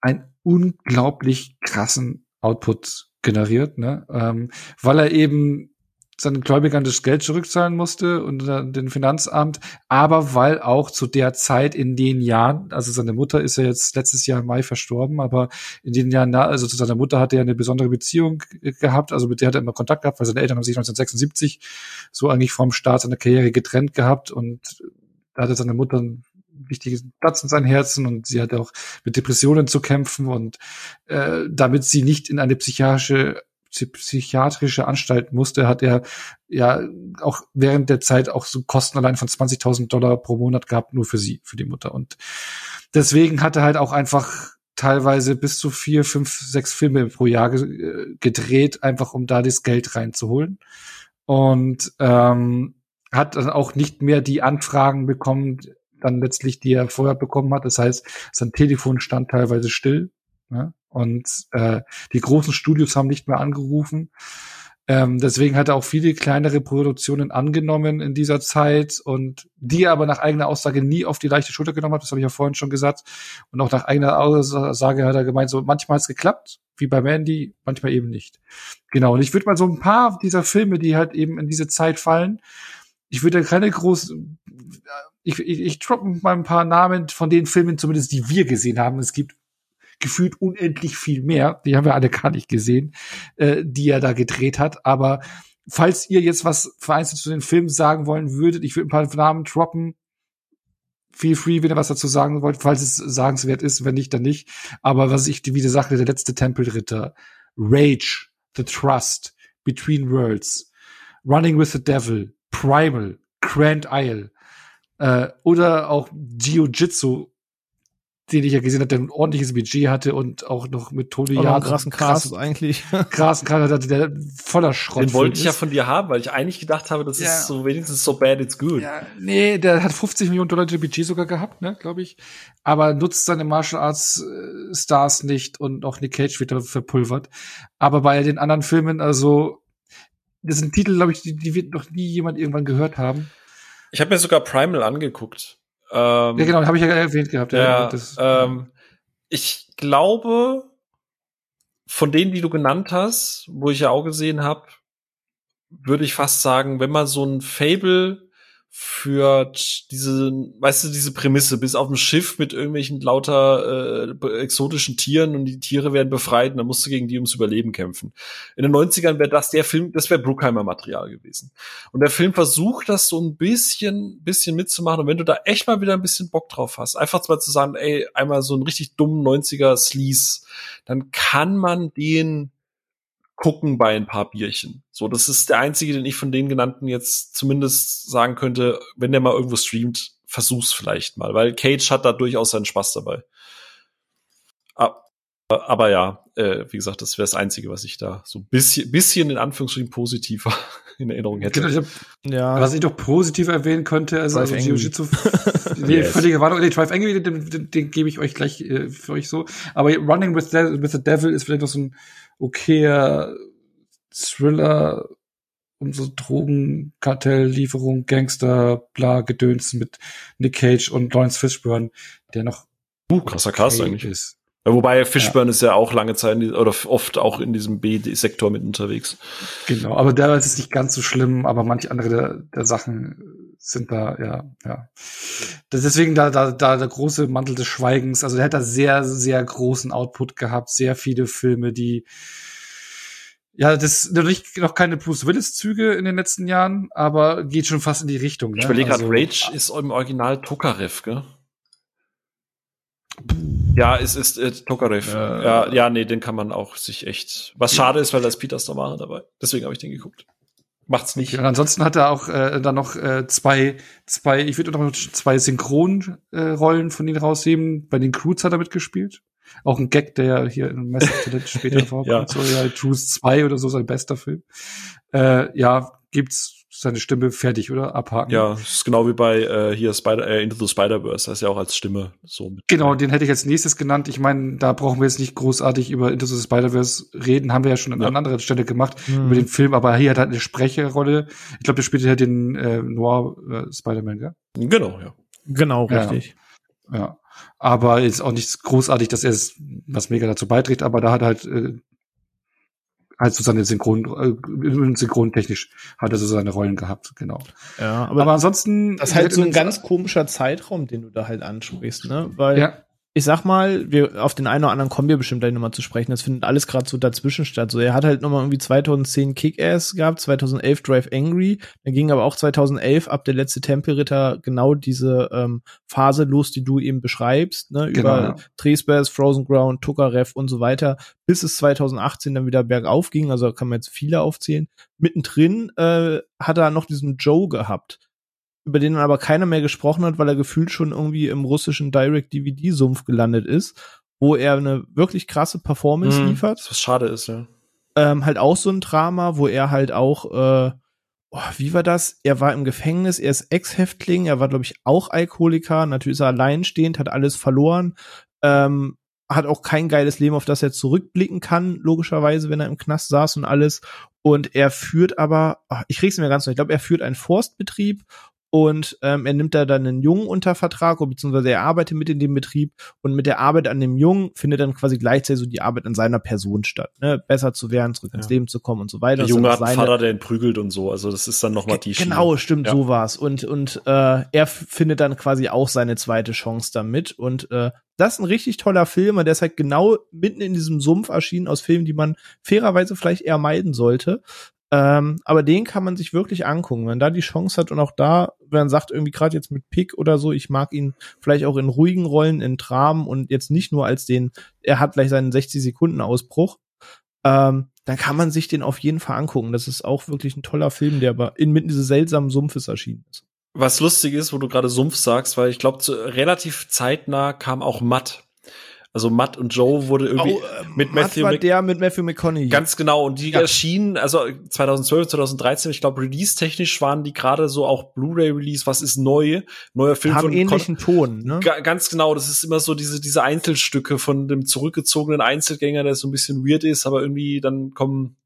einen unglaublich krassen Output generiert, ne? ähm, weil er eben seinen Gläubigern das Geld zurückzahlen musste und den Finanzamt, aber weil auch zu der Zeit in den Jahren, also seine Mutter ist ja jetzt letztes Jahr im Mai verstorben, aber in den Jahren, also zu seiner Mutter hatte er eine besondere Beziehung gehabt, also mit der hat er immer Kontakt gehabt, weil seine Eltern haben sich 1976 so eigentlich vom Start seiner Karriere getrennt gehabt und da hatte seine Mutter einen wichtigen Platz in seinem Herzen und sie hatte auch mit Depressionen zu kämpfen und äh, damit sie nicht in eine psychiatrische psychiatrische Anstalt musste, hat er ja auch während der Zeit auch so Kosten allein von 20.000 Dollar pro Monat gehabt, nur für sie, für die Mutter. Und deswegen hat er halt auch einfach teilweise bis zu vier, fünf, sechs Filme pro Jahr ge gedreht, einfach um da das Geld reinzuholen. Und ähm, hat dann auch nicht mehr die Anfragen bekommen, dann letztlich, die er vorher bekommen hat. Das heißt, sein Telefon stand teilweise still. Ne? Und äh, die großen Studios haben nicht mehr angerufen. Ähm, deswegen hat er auch viele kleinere Produktionen angenommen in dieser Zeit und die er aber nach eigener Aussage nie auf die leichte Schulter genommen hat. Das habe ich ja vorhin schon gesagt. Und auch nach eigener Aussage hat er gemeint, so manchmal hat es geklappt, wie bei Mandy, manchmal eben nicht. Genau. Und ich würde mal so ein paar dieser Filme, die halt eben in diese Zeit fallen, ich würde keine großen, ich, ich, ich droppe mal ein paar Namen von den Filmen zumindest, die wir gesehen haben. Es gibt gefühlt unendlich viel mehr. Die haben wir alle gar nicht gesehen, äh, die er da gedreht hat. Aber falls ihr jetzt was vereinzelt zu den Filmen sagen wollen würdet, ich würde ein paar Namen droppen. Feel free, wenn ihr was dazu sagen wollt, falls es sagenswert ist, wenn nicht, dann nicht. Aber was ich wieder sagte, der letzte Tempelritter, Rage, The Trust, Between Worlds, Running with the Devil, Primal, Grand Isle, äh, oder auch Jiu-Jitsu den ich ja gesehen habe, der ein ordentliches Budget hatte und auch noch mit Tony einen krassen Cast eigentlich. krassen Cast hatte, der voller Schrott Den wollte ich ja von dir haben, weil ich eigentlich gedacht habe, das ja. ist so wenigstens so bad it's good. Ja, nee, der hat 50 Millionen Dollar Budget sogar gehabt, ne, glaube ich. Aber nutzt seine Martial Arts äh, Stars nicht und auch Nick Cage wird da verpulvert. Aber bei den anderen Filmen, also, das sind Titel, glaube ich, die, die wird noch nie jemand irgendwann gehört haben. Ich habe mir sogar Primal angeguckt. Ähm, ja, genau, habe ich ja erwähnt gehabt. Ja, ja das, ähm, ich glaube, von denen, die du genannt hast, wo ich ja auch gesehen habe, würde ich fast sagen, wenn man so ein Fable für diese, weißt du, diese Prämisse, bis auf dem Schiff mit irgendwelchen lauter äh, exotischen Tieren und die Tiere werden befreit und dann musst du gegen die ums Überleben kämpfen. In den 90ern wäre das der Film, das wäre Bruckheimer Material gewesen. Und der Film versucht das so ein bisschen, bisschen mitzumachen und wenn du da echt mal wieder ein bisschen Bock drauf hast, einfach mal zu sagen, ey, einmal so einen richtig dummen 90er Sleaze, dann kann man den gucken bei ein paar Bierchen. So, das ist der einzige, den ich von den genannten jetzt zumindest sagen könnte, wenn der mal irgendwo streamt, versuch's vielleicht mal, weil Cage hat da durchaus seinen Spaß dabei. Aber ja, äh, wie gesagt, das wäre das Einzige, was ich da so bisschen, bisschen in Anführungsstrichen positiver in Erinnerung hätte. Genau, ich hab, Ja. Was ich noch positiv erwähnen könnte, also, also. Jiu-Jitsu, nee, Yes. völlige Warnung, nee, Drive Angry, den, den, den gebe ich euch gleich äh, für euch so. Aber Running with the, with the Devil ist vielleicht noch so ein okayer Thriller um so Drogen, Kartelllieferung, Gangster, bla, Gedöns mit Nick Cage und Lawrence Fishburne, der noch Uh, krasser Cast okay eigentlich. ist. Ja, wobei Fishburne ist ja auch lange Zeit oder oft auch in diesem B-Sektor mit unterwegs. Genau, aber der ist es nicht ganz so schlimm, aber manche andere der, der Sachen sind da, ja, ja. Das deswegen da, da, da der große Mantel des Schweigens. Also der hat da sehr, sehr großen Output gehabt, sehr viele Filme, die ja, das nicht noch keine Bruce Willis Züge in den letzten Jahren, aber geht schon fast in die Richtung. Ne? Ich überlege gerade, Also- Rage ist im Original Tokarev, gell? Ja, es ist äh, Tokarev. Äh. ja, ja, nee, den kann man auch sich echt. Was schade ist, weil da ist Peter Stormare dabei. Deswegen habe ich den geguckt. Macht's nicht. Okay, und ansonsten hat er auch äh, dann noch äh, zwei, zwei, ich würde noch zwei Synchronrollen äh, Rollen von ihnen rausheben. Bei den Croods hat er mitgespielt. Auch ein Gag, der ja hier in Talent später vorkommt. Ja. So, ja, Cruise 2 oder so, sein bester Film. Äh, ja, gibt's seine Stimme fertig, oder? Abhaken. Ja, es ist genau wie bei äh, hier Spider äh, Into the Spider-Verse, da ist ja auch als Stimme so mit. Genau, den hätte ich als nächstes genannt. Ich meine, da brauchen wir jetzt nicht großartig über Into the Spider-Verse reden, haben wir ja schon an Ja. anderer Stelle gemacht, Hm. über den Film, aber hier hat er eine Sprecherrolle. Ich glaube, der spielt ja den äh, Noir äh, Spider-Man, gell? Genau, ja. Genau, Ja. richtig. Ja. Aber ist auch nichts großartig, dass er es was mega dazu beiträgt, aber da hat er halt äh, halt so seine Synchron, äh, synchrontechnisch hat er so seine Rollen gehabt, genau. Ja, Aber, aber, ansonsten das ist halt so ein in- ganz komischer Zeitraum, den du da halt ansprichst, ne? Weil ja, ich sag mal, wir auf den einen oder anderen kommen wir bestimmt gleich nochmal zu sprechen. Das findet alles gerade so dazwischen statt. So, er hat halt nochmal irgendwie 2010 Kick-Ass gehabt, 2011 Drive Angry. Dann ging aber auch 2011 ab der letzte Tempelritter genau diese ähm, Phase los, die du eben beschreibst, ne? Genau, Über ja. Trespass, Frozen Ground, Tokarev und so weiter, bis es 2018 dann wieder bergauf ging. Also kann man jetzt viele aufzählen. Mittendrin äh, hat er noch diesen Joe gehabt über den aber keiner mehr gesprochen hat, weil er gefühlt schon irgendwie im russischen Direct-DVD-Sumpf gelandet ist, wo er eine wirklich krasse Performance Mhm. liefert. Was schade ist, ja. Ähm, halt auch so ein Drama, wo er halt auch, äh, oh, wie war das? Er war im Gefängnis, er ist Ex-Häftling, er war, glaube ich, auch Alkoholiker, natürlich ist er alleinstehend, hat alles verloren, ähm, hat auch kein geiles Leben, auf das er zurückblicken kann, logischerweise, wenn er im Knast saß und alles. Und er führt aber, ach, ich krieg's mehr ganz noch, ich glaube, er führt einen Forstbetrieb und ähm, er nimmt da dann einen Jungen unter Vertrag, oder beziehungsweise er arbeitet mit in dem Betrieb und mit der Arbeit an dem Jungen findet dann quasi gleichzeitig so die Arbeit an seiner Person statt, ne? besser zu werden, zurück ins Ja. Leben zu kommen und so weiter. Der Junge hat einen Vater, der ihn prügelt und so. Also das ist dann noch mal die Schiene. Genau, stimmt, Ja. so war's. Und, und äh, er findet dann quasi auch seine zweite Chance damit. Und äh, das ist ein richtig toller Film und der ist halt genau mitten in diesem Sumpf erschienen aus Filmen, die man fairerweise vielleicht eher meiden sollte. Ähm, aber den kann man sich wirklich angucken, wenn da die Chance hat und auch da, wenn man sagt, irgendwie gerade jetzt mit Pick oder so, ich mag ihn vielleicht auch in ruhigen Rollen, in Dramen und jetzt nicht nur als den, er hat gleich seinen 60 Sekunden Ausbruch, ähm, dann kann man sich den auf jeden Fall angucken. Das ist auch wirklich ein toller Film, der aber inmitten dieses seltsamen Sumpfes erschienen ist. Was lustig ist, wo du gerade Sumpf sagst, weil ich glaube, relativ zeitnah kam auch Matt. Also Matt und Joe wurde irgendwie mit Matt Matthew war Mc- der mit Matthew McConaughey. Ganz genau. Und die Ja. erschienen, also 2012, 2013, ich glaube, release-technisch waren die gerade so auch Blu-ray-Release, was ist neu? Neuer Film haben von ähnlichen Ton, ne? Ga ganz genau, das ist immer so diese, diese Einzelstücke von dem zurückgezogenen Einzelgänger, der so ein bisschen weird ist, aber irgendwie dann kommen,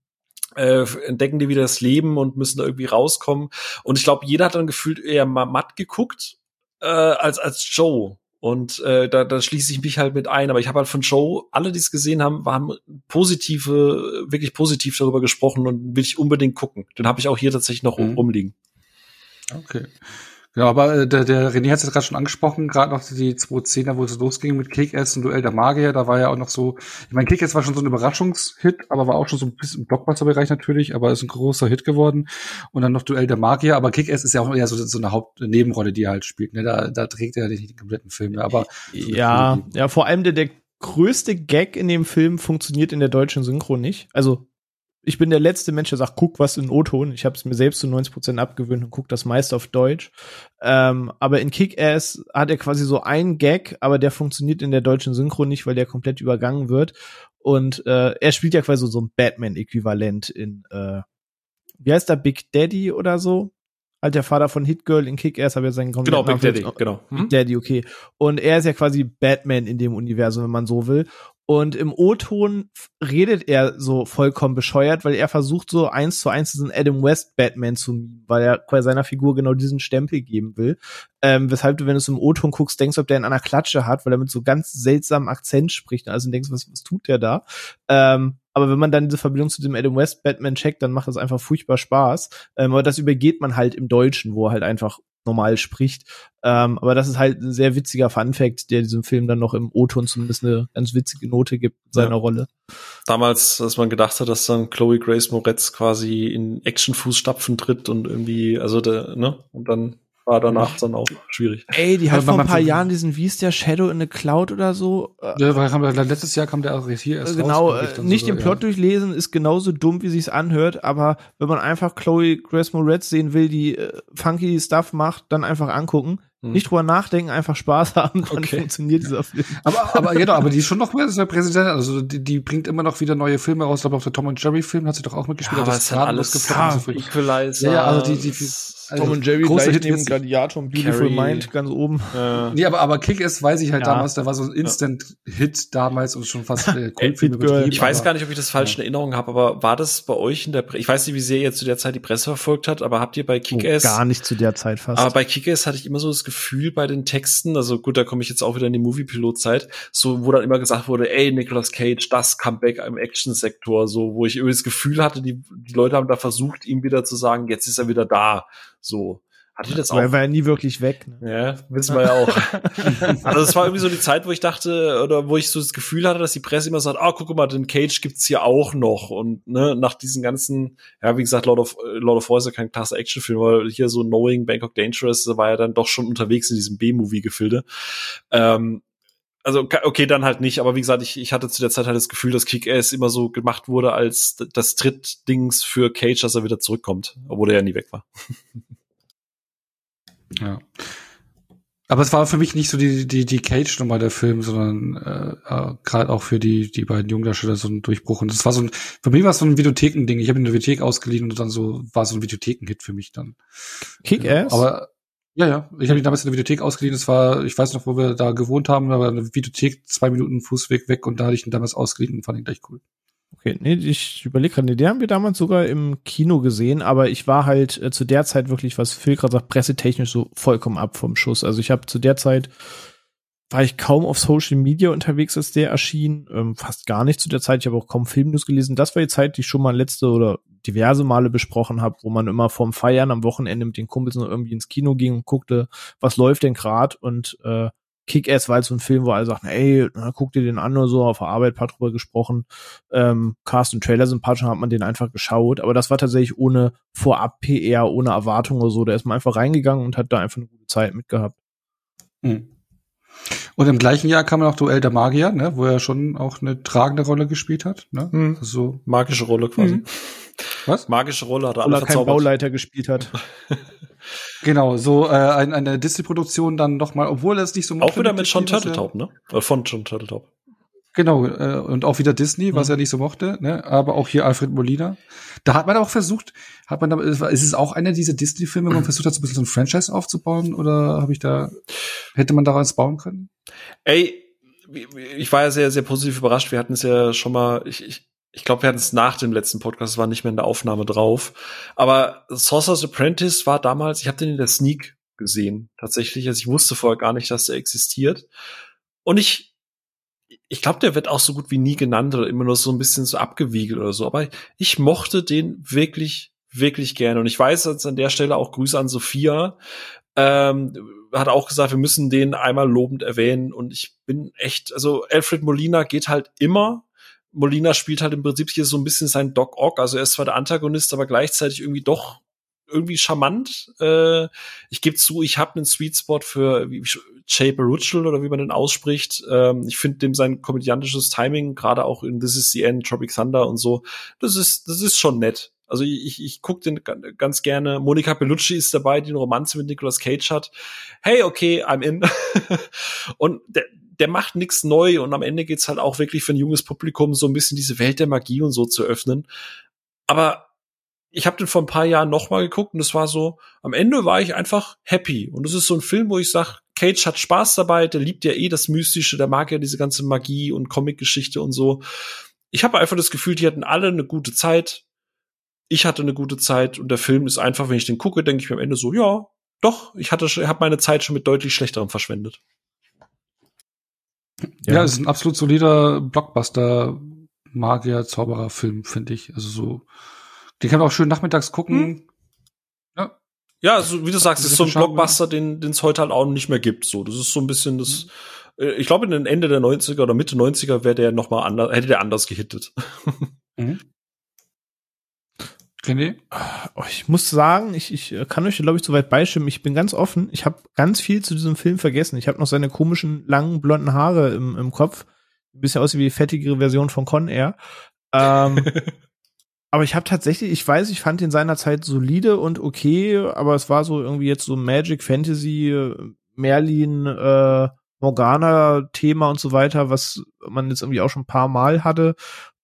äh, entdecken die wieder das Leben und müssen da irgendwie rauskommen. Und ich glaube, jeder hat dann gefühlt eher matt geguckt, äh, als, als Joe. Und äh, da, da schließe ich mich halt mit ein. Aber ich habe halt von Joe, alle, die es gesehen haben, haben positive, wirklich positiv darüber gesprochen und will ich unbedingt gucken. Den habe ich auch hier tatsächlich noch Mhm. rumliegen. Okay. Ja, aber äh, der, der René hat es gerade schon angesprochen, gerade noch die 2010er, wo es losging mit Kick-Ass und Duell der Magier, da war ja auch noch so, ich meine, Kick-Ass war schon so ein Überraschungshit, aber war auch schon so ein bisschen im Blockbuster-Bereich natürlich, aber ist ein großer Hit geworden. Und dann noch Duell der Magier, aber Kick-Ass ist ja auch eher so, so eine Hauptnebenrolle, die er halt spielt. Ne? Da, da trägt er ja nicht den kompletten Film, ne? aber Ja, ja, vor allem der, der größte Gag in dem Film funktioniert in der deutschen Synchro nicht. Also ich bin der letzte Mensch, der sagt, guck was in O-Ton. Ich habe es mir selbst zu 90 Prozent abgewöhnt und guck das meist auf Deutsch. Ähm, aber in Kick-Ass hat er quasi so einen Gag, aber der funktioniert in der deutschen Synchro nicht, weil der komplett übergangen wird. Und äh, er spielt ja quasi so ein Batman-Äquivalent in äh, wie heißt der, Big Daddy oder so? Halt der Vater von Hit Girl in Kick-Ass, habe ja seinen Genau, Big Daddy, genau. Big mhm. Daddy, okay. Und er ist ja quasi Batman in dem Universum, wenn man so will. Und im O-Ton redet er so vollkommen bescheuert, weil er versucht so eins zu eins diesen Adam West Batman zu mimen, weil er bei seiner Figur genau diesen Stempel geben will. Ähm, weshalb du, wenn du es im O-Ton guckst, denkst, ob der in einer Klatsche hat, weil er mit so ganz seltsamem Akzent spricht. Also denkst, was, was tut der da? Ähm, aber wenn man dann diese Verbindung zu dem Adam West Batman checkt, dann macht das einfach furchtbar Spaß. Ähm, aber das übergeht man halt im Deutschen, wo er halt einfach normal spricht. Ähm, aber das ist halt ein sehr witziger Fun-Fact, der diesem Film dann noch im O-Ton zumindest eine ganz witzige Note gibt in seiner ja. Rolle. Damals, dass man gedacht hat, dass dann Chloe Grace Moretz quasi in Action-Fußstapfen tritt und irgendwie, also der, ne, und dann war danach dann auch schwierig. Ey, die hat vor ein paar Jahren diesen, wie ist der Shadow in the Cloud oder so? Ja, weil kam, letztes Jahr kam der auch hier erst Genau, raus, äh, nicht so, den Plot ja. durchlesen ist genauso dumm, wie sich's anhört, aber wenn man einfach Chloe Grace Moretz sehen will, die äh, funky Stuff macht, dann einfach angucken. Hm. Nicht drüber nachdenken, einfach Spaß haben, dann okay. funktioniert dieser Film. Aber, aber genau, aber die ist schon noch mehr der Präsident, also die, die bringt immer noch wieder neue Filme raus. Ich glaube, auch der Tom und Jerry Film hat sie doch auch mitgespielt. Ja, aber es ist alles ja, Equalizer. Ja, ja, also die, die, die also Tom und Jerry gleich neben Gladiator und Beautiful Carrie. Mind ganz oben. Äh. Nee, aber, aber Kick-Ass weiß ich halt ja. damals, der war so ein Instant-Hit damals und schon fast äh, Kultfilm Ich weiß gar nicht, ob ich das falsch in Erinnerung habe, aber war das bei euch in der, Pre ich weiß nicht, wie sehr ihr zu der Zeit die Presse verfolgt habt, aber habt ihr bei Kick-Ass? Oh, gar nicht zu der Zeit fast. Aber bei Kick-Ass hatte ich immer so das Gefühl bei den Texten, also gut, da komme ich jetzt auch wieder in die Movie-Pilot-Zeit, so, wo dann immer gesagt wurde, ey, Nicolas Cage, das Comeback im Action-Sektor, so, wo ich irgendwie das Gefühl hatte, die, die Leute haben da versucht, ihm wieder zu sagen, jetzt ist er wieder da, so. Hatte das auch? Er war ja nie wirklich weg. Ne? Ja, wissen wir ja auch. also es war irgendwie so die Zeit, wo ich dachte, oder wo ich so das Gefühl hatte, dass die Presse immer sagt, ah, oh, guck mal, den Cage gibt's hier auch noch. Und ne, nach diesen ganzen, ja, wie gesagt, Lord of, Lord of War ist ja kein klasse Actionfilm, weil hier so Knowing Bangkok Dangerous war ja dann doch schon unterwegs in diesem B-Movie-Gefilde. Ähm, also okay, dann halt nicht, aber wie gesagt, ich, ich hatte zu der Zeit halt das Gefühl, dass Kick-Ass immer so gemacht wurde als das Trittdings für Cage, dass er wieder zurückkommt, obwohl er ja nie weg war. Ja. Aber es war für mich nicht so die, die, die Cage-Nummer der Film, sondern äh, äh, gerade auch für die, die beiden Jungdarsteller so ein Durchbruch. Und das war so ein, für mich war es so ein Videothekending. Ich habe in der Videothek ausgeliehen und dann so war so ein Videotheken-Hit für mich dann. Kick-Ass? Aber ja, ja. Ich habe ihn damals in der Videothek ausgeliehen. Das war, ich weiß noch, wo wir da gewohnt haben, da war eine Videothek zwei Minuten Fußweg weg und da hatte ich ihn damals ausgeliehen und fand ihn gleich cool. Okay, nee, ich überlege gerade, nee, den haben wir damals sogar im Kino gesehen, aber ich war halt äh, zu der Zeit wirklich, was Phil gerade sagt, pressetechnisch so vollkommen ab vom Schuss. Also ich habe zu der Zeit war ich kaum auf Social Media unterwegs, als der erschien, ähm, fast gar nicht zu der Zeit. Ich habe auch kaum Filmnews gelesen. Das war die Zeit, die ich schon mal letzte oder diverse Male besprochen habe, wo man immer vorm Feiern am Wochenende mit den Kumpels noch irgendwie ins Kino ging und guckte, was läuft denn grad und äh, Kick-Ass war halt so ein Film, wo alle sagten, ey, na, guck dir den an oder so, auf der Arbeit paar drüber gesprochen. Ähm, Cast und Trailer sympathisch, hat man den einfach geschaut. Aber das war tatsächlich ohne Vorab-PR, ohne Erwartung oder so. Da ist man einfach reingegangen und hat da einfach eine gute Zeit mitgehabt. Mhm. Und im gleichen Jahr kam auch Duell der Magier, ne, wo er schon auch eine tragende Rolle gespielt hat. Ne? Mhm. Also, Magische Rolle quasi. Mhm. Was? Magische Rolle hat er alle kein Bauleiter gespielt hat. genau, so äh, ein, eine Disney-Produktion dann noch mal, obwohl er es nicht so mochte. Auch wieder mit John Turteltaub, ne? Äh, von John Turteltaub. Genau, äh, und auch wieder Disney, was mhm. er nicht so mochte, ne? aber auch hier Alfred Molina. Da hat man auch versucht, hat man da, ist es auch einer dieser Disney-Filme, wo man versucht hat, so ein bisschen so ein Franchise aufzubauen oder habe ich da, hätte man daraus bauen können? Ey, ich war ja sehr, sehr positiv überrascht. Wir hatten es ja schon mal, ich, ich, ich glaube, wir hatten es nach dem letzten Podcast, war nicht mehr in der Aufnahme drauf. Aber Sorcerer's Apprentice war damals, ich habe den in der Sneak gesehen, tatsächlich. Also ich wusste vorher gar nicht, dass der existiert. Und ich, ich glaube, der wird auch so gut wie nie genannt oder immer nur so ein bisschen so abgewiegelt oder so. Aber ich mochte den wirklich, wirklich gerne. Und ich weiß jetzt an der Stelle auch Grüße an Sophia. Ähm, hat auch gesagt, wir müssen den einmal lobend erwähnen. Und ich bin echt, also Alfred Molina geht halt immer Molina spielt halt im Prinzip hier so ein bisschen sein Doc Ock. Also er ist zwar der Antagonist, aber gleichzeitig irgendwie doch irgendwie charmant. Äh, ich gebe zu, ich habe einen Sweet Spot für Jay Baruchel oder wie man den ausspricht. Ähm, ich finde dem sein komödiantisches Timing, gerade auch in This is the End, Tropic Thunder und so, das ist, das ist schon nett. Also ich, ich gucke den ganz gerne. Monica Bellucci ist dabei, die eine Romanze mit Nicolas Cage hat. Hey, okay, I'm in. und der, der macht nichts neu und am Ende geht's halt auch wirklich für ein junges Publikum so ein bisschen diese Welt der Magie und so zu öffnen. Aber ich habe den vor ein paar Jahren noch mal geguckt und es war so, am Ende war ich einfach happy. Und es ist so ein Film, wo ich sag, Cage hat Spaß dabei, der liebt ja eh das Mystische, der mag ja diese ganze Magie und Comic-Geschichte und so. Ich habe einfach das Gefühl, die hatten alle eine gute Zeit. Ich hatte eine gute Zeit und der Film ist einfach, wenn ich den gucke, denke ich mir am Ende so, ja, doch, ich hatte, habe meine Zeit schon mit deutlich schlechterem verschwendet. Ja, ja es ist ein absolut solider Blockbuster Magier Zauberer Film, finde ich. Also so den kann man auch schön nachmittags gucken. Hm. Ja. Ja, also wie du sagst, ist so ein Blockbuster, den es heute halt auch nicht mehr gibt. So, das ist so ein bisschen das. Mhm. Äh, ich glaube, in den Ende der 90er oder Mitte 90er wäre der noch mal anders, hätte der anders gehittet. Mhm. René? Oh, ich muss sagen, ich, ich kann euch, glaube ich, so weit beistimmen. Ich bin ganz offen. Ich habe ganz viel zu diesem Film vergessen. Ich habe noch seine komischen, langen, blonden Haare im, im Kopf. Ein bisschen aussieht wie die fettigere Version von Con Air. Ähm, aber ich habe tatsächlich, ich weiß, ich fand ihn seinerzeit solide und okay, aber es war so irgendwie jetzt so Magic Fantasy, Merlin, äh, Morgana Thema und so weiter, was man jetzt irgendwie auch schon ein paar Mal hatte.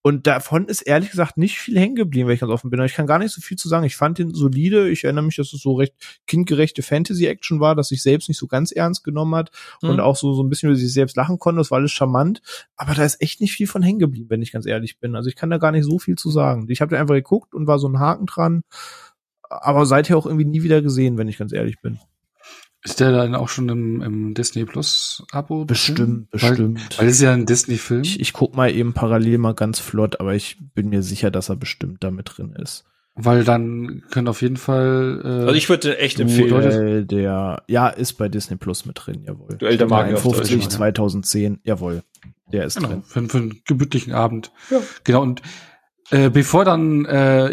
Und davon ist ehrlich gesagt nicht viel hängen geblieben, wenn ich ganz offen bin. Ich kann gar nicht so viel zu sagen. Ich fand den solide. Ich erinnere mich, dass es so recht kindgerechte Fantasy-Action war, dass sich selbst nicht so ganz ernst genommen hat mhm. und auch so, so ein bisschen über sich selbst lachen konnte. Das war alles charmant. Aber da ist echt nicht viel von hängen geblieben, wenn ich ganz ehrlich bin. Also ich kann da gar nicht so viel zu sagen. Ich habe da einfach geguckt und war so ein Haken dran. Aber seither auch irgendwie nie wieder gesehen, wenn ich ganz ehrlich bin. Ist der dann auch schon im, im Disney Plus Abo? Bestimmt, bestimmt. Weil, weil es ja ein Disney-Film. Ich, ich guck mal eben parallel mal ganz flott, aber ich bin mir sicher, dass er bestimmt damit drin ist. Weil dann können auf jeden Fall. Äh, also ich würde echt empfehlen. Duell der, ja, ist bei Disney Plus mit drin, jawohl. Duell der Magier 50 2010, jawohl. Der ist genau, drin. Für, für einen gemütlichen Abend. Ja. Genau, und äh, bevor dann äh,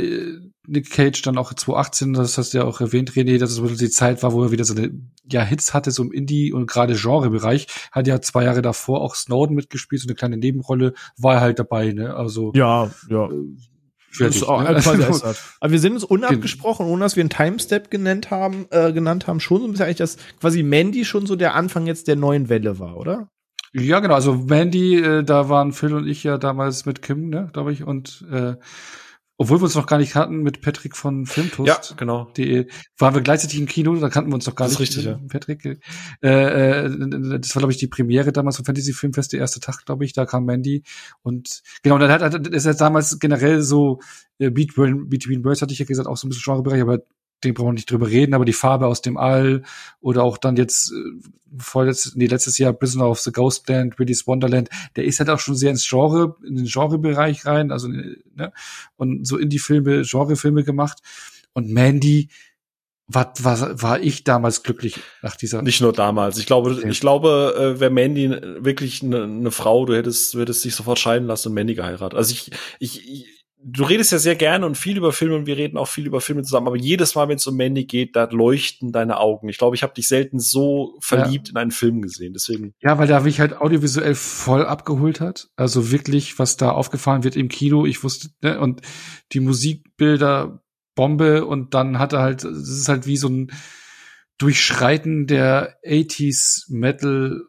Nick Cage dann auch 2018, das hast du ja auch erwähnt, René, dass es die Zeit war, wo er wieder so eine ja, Hits hatte, so im Indie- und gerade Genrebereich. Hat ja zwei Jahre davor auch Snowden mitgespielt, so eine kleine Nebenrolle, war er halt dabei, ne? Also. Ja, ja. Äh, fertig, auch ne? also, Aber wir sind uns unabgesprochen, ohne dass wir einen Timestep genannt haben, äh, genannt haben, schon so ein bisschen eigentlich, dass quasi Mandy schon so der Anfang jetzt der neuen Welle war, oder? Ja, genau. Also Mandy, äh, da waren Phil und ich ja damals mit Kim, ne, glaube ich, und äh, obwohl wir uns noch gar nicht hatten mit Patrick von Filmtoast. Ja, genau. Die, waren wir gleichzeitig im Kino, da kannten wir uns noch gar das nicht. Ist richtig, ja. Patrick. Äh, äh, das war, glaube ich, die Premiere damals vom Fantasy Filmfest, der erste Tag, glaube ich, da kam Mandy. Und genau, dann hat, hat ist er damals generell so äh, Between, Between Birds, hatte ich ja gesagt, auch so ein bisschen Genrebereich, aber den brauchen wir nicht drüber reden, aber die Farbe aus dem All oder auch dann jetzt äh, vorletztes, nee, letztes Jahr Prisoner of the Ghostland, Willy's Wonderland, der ist halt auch schon sehr ins Genre, in den Genrebereich rein, also ne, und so in die Filme, Genrefilme gemacht. Und Mandy, war, war, war ich damals glücklich nach dieser. Nicht nur damals. Ich glaube, ich glaube, äh, wäre Mandy wirklich eine ne Frau, du hättest, hättest dich sofort scheiden lassen und Mandy geheiratet. Also ich, ich, ich du redest ja sehr gerne und viel über Filme und wir reden auch viel über Filme zusammen, aber jedes Mal, wenn es um Mandy geht, da leuchten deine Augen. Ich glaube, ich habe dich selten so verliebt ja. in einen Film gesehen. Deswegen. Ja, weil da mich halt audiovisuell voll abgeholt hat. Also wirklich, was da aufgefahren wird im Kino. Ich wusste, ne, und die Musikbilder Bombe und dann hat er halt, es ist halt wie so ein Durchschreiten der 80s Metal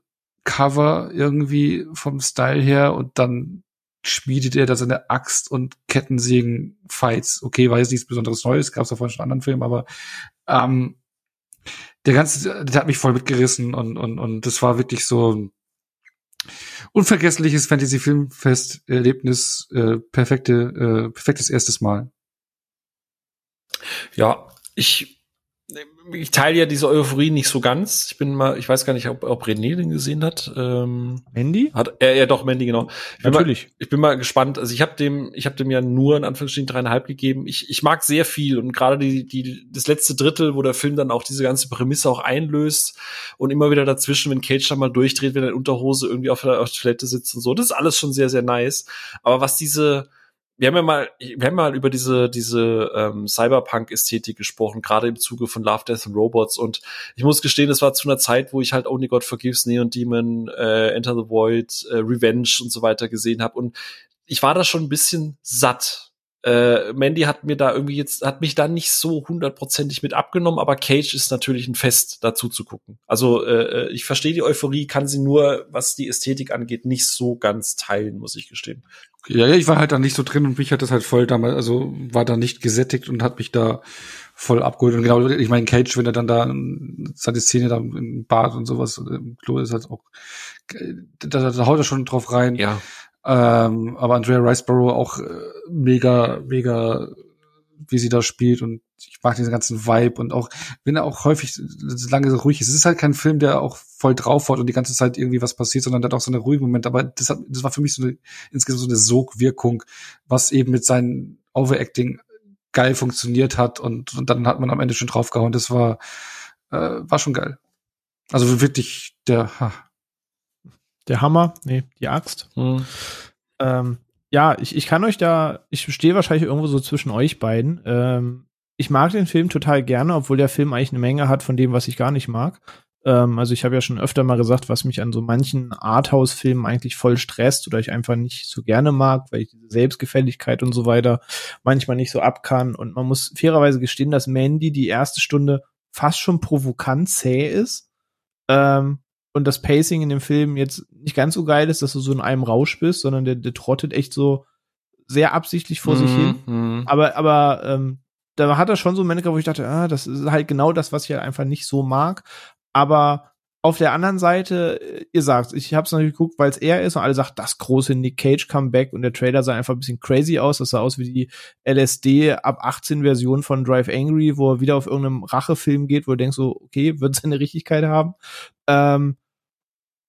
Cover irgendwie vom Style her und dann schmiedet er da seine Axt und Kettensägen Fights. Okay, war jetzt nichts Besonderes Neues, gab es davon schon anderen Filmen, aber ähm, der ganze, der hat mich voll mitgerissen und und und das war wirklich so ein unvergessliches Fantasy-Filmfest-Erlebnis, äh, perfekte, äh, perfektes erstes Mal. Ja, ich ich teile ja diese Euphorie nicht so ganz. Ich bin mal, ich weiß gar nicht, ob, ob René den gesehen hat. Ähm, Mandy? Hat er ja, ja doch Mandy genau. Ich Natürlich. Mal, ich bin mal gespannt. Also ich habe dem, ich habe dem ja nur in Anführungsstrichen dreieinhalb gegeben. Ich, ich mag sehr viel und gerade die, die, das letzte Drittel, wo der Film dann auch diese ganze Prämisse auch einlöst und immer wieder dazwischen, wenn Cage dann mal durchdreht, wenn er in Unterhose irgendwie auf der, auf der Toilette sitzt und so. Das ist alles schon sehr, sehr nice. Aber was diese wir haben ja mal, wir haben mal über diese diese ähm, Cyberpunk-Ästhetik gesprochen, gerade im Zuge von Love, Death and Robots. Und ich muss gestehen, es war zu einer Zeit, wo ich halt Only God Forgives, Neon Demon, äh, Enter the Void, äh, Revenge und so weiter gesehen habe. Und ich war da schon ein bisschen satt Äh, Mandy hat mir da irgendwie jetzt, hat mich da nicht so hundertprozentig mit abgenommen, aber Cage ist natürlich ein Fest, dazu zu gucken. Also äh, äh, ich verstehe die Euphorie, kann sie nur, was die Ästhetik angeht, nicht so ganz teilen, muss ich gestehen. Ja, ja, ich war halt da nicht so drin und mich hat das halt voll damals, also war da nicht gesättigt und hat mich da voll abgeholt. Und genau, ich meine, Cage, wenn er dann da seine Szene da im Bad und sowas im Klo ist halt auch, da, da haut er schon drauf rein. Ja. Ähm, aber Andrea Riceborough auch äh, mega, mega, wie sie da spielt und ich mag diesen ganzen Vibe und auch, wenn er auch häufig lange so ruhig ist. Es ist halt kein Film, der auch voll drauf hat und die ganze Zeit irgendwie was passiert, sondern der hat auch so eine ruhige Moment. Aber das, hat, das war für mich so eine, insgesamt so eine Sogwirkung, was eben mit seinem Overacting geil funktioniert hat und, und dann hat man am Ende schon draufgehauen. Das war, äh, war schon geil. Also wirklich der, ha, der Hammer, nee, die Axt. Mhm. Ähm, ja, ich, ich kann euch da, ich stehe wahrscheinlich irgendwo so zwischen euch beiden. Ähm, ich mag den Film total gerne, obwohl der Film eigentlich eine Menge hat von dem, was ich gar nicht mag. Ähm, also ich habe ja schon öfter mal gesagt, was mich an so manchen Arthouse-Filmen eigentlich voll stresst oder ich einfach nicht so gerne mag, weil ich diese Selbstgefälligkeit und so weiter manchmal nicht so ab kann. Und man muss fairerweise gestehen, dass Mandy die erste Stunde fast schon provokant zäh ist. Ähm, und das Pacing in dem Film jetzt nicht ganz so geil ist, dass du so in einem Rausch bist, sondern der, der trottet echt so sehr absichtlich vor mm, sich hin. Mm. Aber, aber ähm, da hat er schon so Momente, wo ich dachte, ah, das ist halt genau das, was ich halt einfach nicht so mag. Aber auf der anderen Seite, ihr sagt, ich habe es natürlich geguckt, weil es er ist und alle sagt, das große Nick Cage Comeback und der Trailer sah einfach ein bisschen crazy aus. Das sah aus wie die LSD ab 18 Version von Drive Angry, wo er wieder auf irgendeinem Rachefilm geht, wo du denkst so, okay, wird seine Richtigkeit haben. Ähm,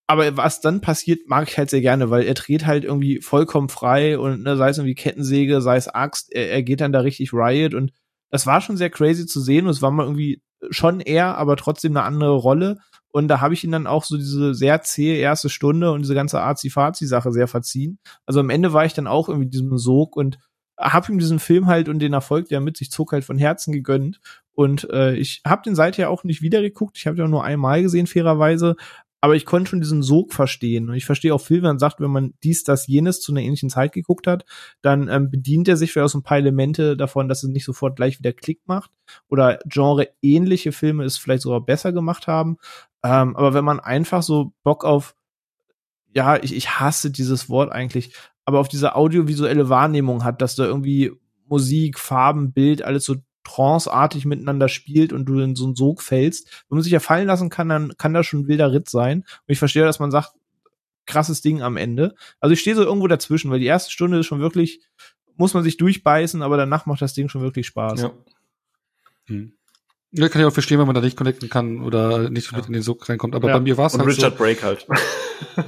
aber was dann passiert, mag ich halt sehr gerne, weil er dreht halt irgendwie vollkommen frei und ne, sei es irgendwie Kettensäge, sei es Axt, er, er geht dann da richtig Riot und das war schon sehr crazy zu sehen und es war mal irgendwie schon er, aber trotzdem eine andere Rolle und da habe ich ihn dann auch so diese sehr zähe erste Stunde und diese ganze Azi-Fazi-Sache sehr verziehen. Also am Ende war ich dann auch irgendwie diesem Sog und habe ihm diesen Film halt und den Erfolg, der mit sich zog, halt von Herzen gegönnt. Und äh, ich habe den seither auch nicht wieder geguckt. Ich habe den nur einmal gesehen, fairerweise aber ich konnte schon diesen Sog verstehen. Und ich verstehe auch viel, wenn man sagt, wenn man dies, das, jenes zu einer ähnlichen Zeit geguckt hat, dann ähm, bedient er sich vielleicht auch so ein paar Elemente davon, dass es nicht sofort gleich wieder Klick macht. Oder Genre-ähnliche Filme es vielleicht sogar besser gemacht haben. Ähm, aber wenn man einfach so Bock auf, ja, ich, ich hasse dieses Wort eigentlich, aber auf diese audiovisuelle Wahrnehmung hat, dass da irgendwie Musik, Farben, Bild, alles so tranceartig miteinander spielt und du in so einen Sog fällst. Wenn man sich ja fallen lassen kann, dann kann das schon ein wilder Ritt sein. Und ich verstehe, dass man sagt, krasses Ding am Ende. Also ich stehe so irgendwo dazwischen, weil die erste Stunde ist schon wirklich, muss man sich durchbeißen, aber danach macht das Ding schon wirklich Spaß. Ja. Hm. Ja, kann ich auch verstehen, wenn man da nicht connecten kann oder nicht ja. mit in den Sog reinkommt. Aber ja. bei mir war es halt Richard so. Break halt.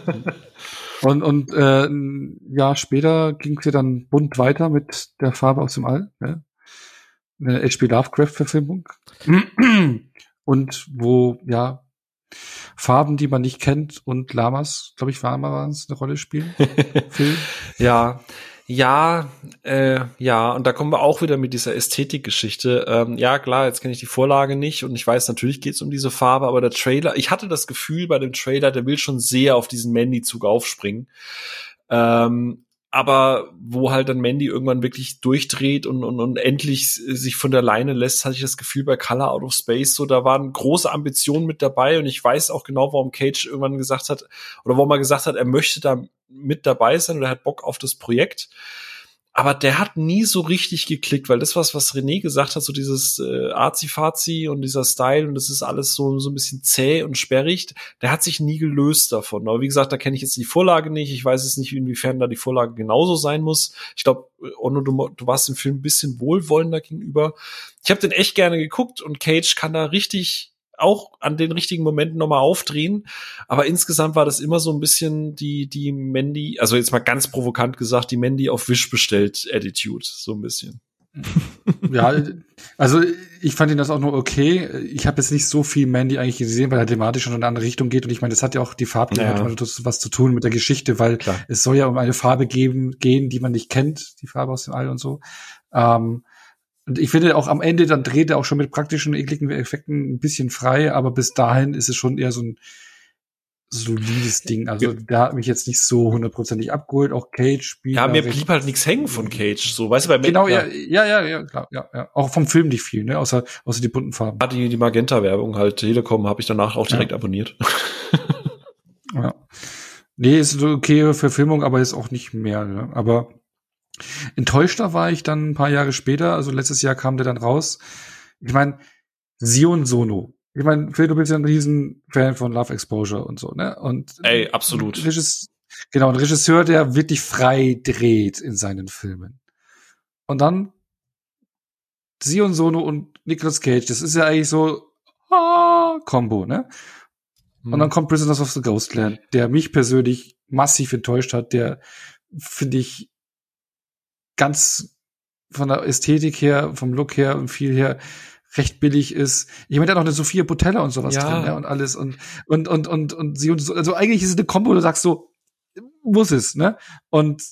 und und äh, ein Jahr später ging es ja dann bunt weiter mit der Farbe aus dem All. Ne? Eine H.P. Lovecraft-Verfilmung. Und wo, ja, Farben, die man nicht kennt und Lamas, glaube ich, waren es, eine Rolle spielen. Ja, ja, äh, ja, und da kommen wir auch wieder mit dieser Ästhetikgeschichte. Ähm, ja, klar, jetzt kenne ich die Vorlage nicht und ich weiß, natürlich geht es um diese Farbe, aber der Trailer, ich hatte das Gefühl bei dem Trailer, der will schon sehr auf diesen Mandy-Zug aufspringen. Ähm, aber wo halt dann Mandy irgendwann wirklich durchdreht und, und, und endlich sich von der Leine lässt, hatte ich das Gefühl bei Color Out of Space so, da waren große Ambitionen mit dabei und ich weiß auch genau, warum Cage irgendwann gesagt hat, oder warum er gesagt hat, er möchte da mit dabei sein oder er hat Bock auf das Projekt aber der hat nie so richtig geklickt, weil das was, was René gesagt hat, so dieses äh, Azi-Fazi und dieser Style und das ist alles so, so ein bisschen zäh und sperrig, der hat sich nie gelöst davon. Aber wie gesagt, da kenne ich jetzt die Vorlage nicht. Ich weiß es nicht, inwiefern da die Vorlage genauso sein muss. Ich glaube, Onno, du, du warst dem Film ein bisschen wohlwollender gegenüber. Ich habe den echt gerne geguckt und Cage kann da richtig auch an den richtigen Momenten nochmal aufdrehen. Aber insgesamt war das immer so ein bisschen die, die Mandy, also jetzt mal ganz provokant gesagt, die Mandy auf Wish bestellt Attitude, so ein bisschen. ja, also ich fand ihn das auch nur okay. Ich habe jetzt nicht so viel Mandy eigentlich gesehen, weil er thematisch schon in eine andere Richtung geht. Und ich meine, das hat ja auch die Farbe ja. hat was zu tun mit der Geschichte, weil Klar. es soll ja um eine Farbe geben, gehen, die man nicht kennt, die Farbe aus dem All und so. Ähm, und ich finde auch am Ende, dann dreht er auch schon mit praktischen, ekligen Effekten ein bisschen frei, aber bis dahin ist es schon eher so ein, solides Ding. Also der hat mich jetzt nicht so hundertprozentig abgeholt. Auch Cage spielt. Ja, mir blieb halt nichts hängen von Cage. So, weißt du, bei Genau, ja, ja, ja, ja, klar, ja, ja. Auch vom Film nicht viel, ne? Außer, außer die bunten Farben. Ah, die, die Magenta-Werbung halt, Telekom habe ich danach auch direkt ja. abonniert. ja. Nee, ist eine okay Verfilmung, aber ist auch nicht mehr, ne? Aber enttäuschter war ich dann ein paar Jahre später, also letztes Jahr kam der dann raus. Ich meine, Sion Sono ich meine, Phil, du bist ja ein riesen Fan von Love Exposure und so, ne? Und Ey, absolut. Regisseur, genau, ein Regisseur, der wirklich frei dreht in seinen Filmen. Und dann Sion Sono und Nicolas Cage, das ist ja eigentlich so ah, Combo, ne? Hm. Und dann kommt Prisoners of the Ghostland, der mich persönlich massiv enttäuscht hat, der finde ich ganz von der Ästhetik her, vom Look her und viel her recht billig ist. Ich meine, da noch eine Sophia Botella und sowas ja. drin, ne? Und alles und und und und und sie und so. Also eigentlich ist es eine Kombo, du sagst so, muss es, ne? Und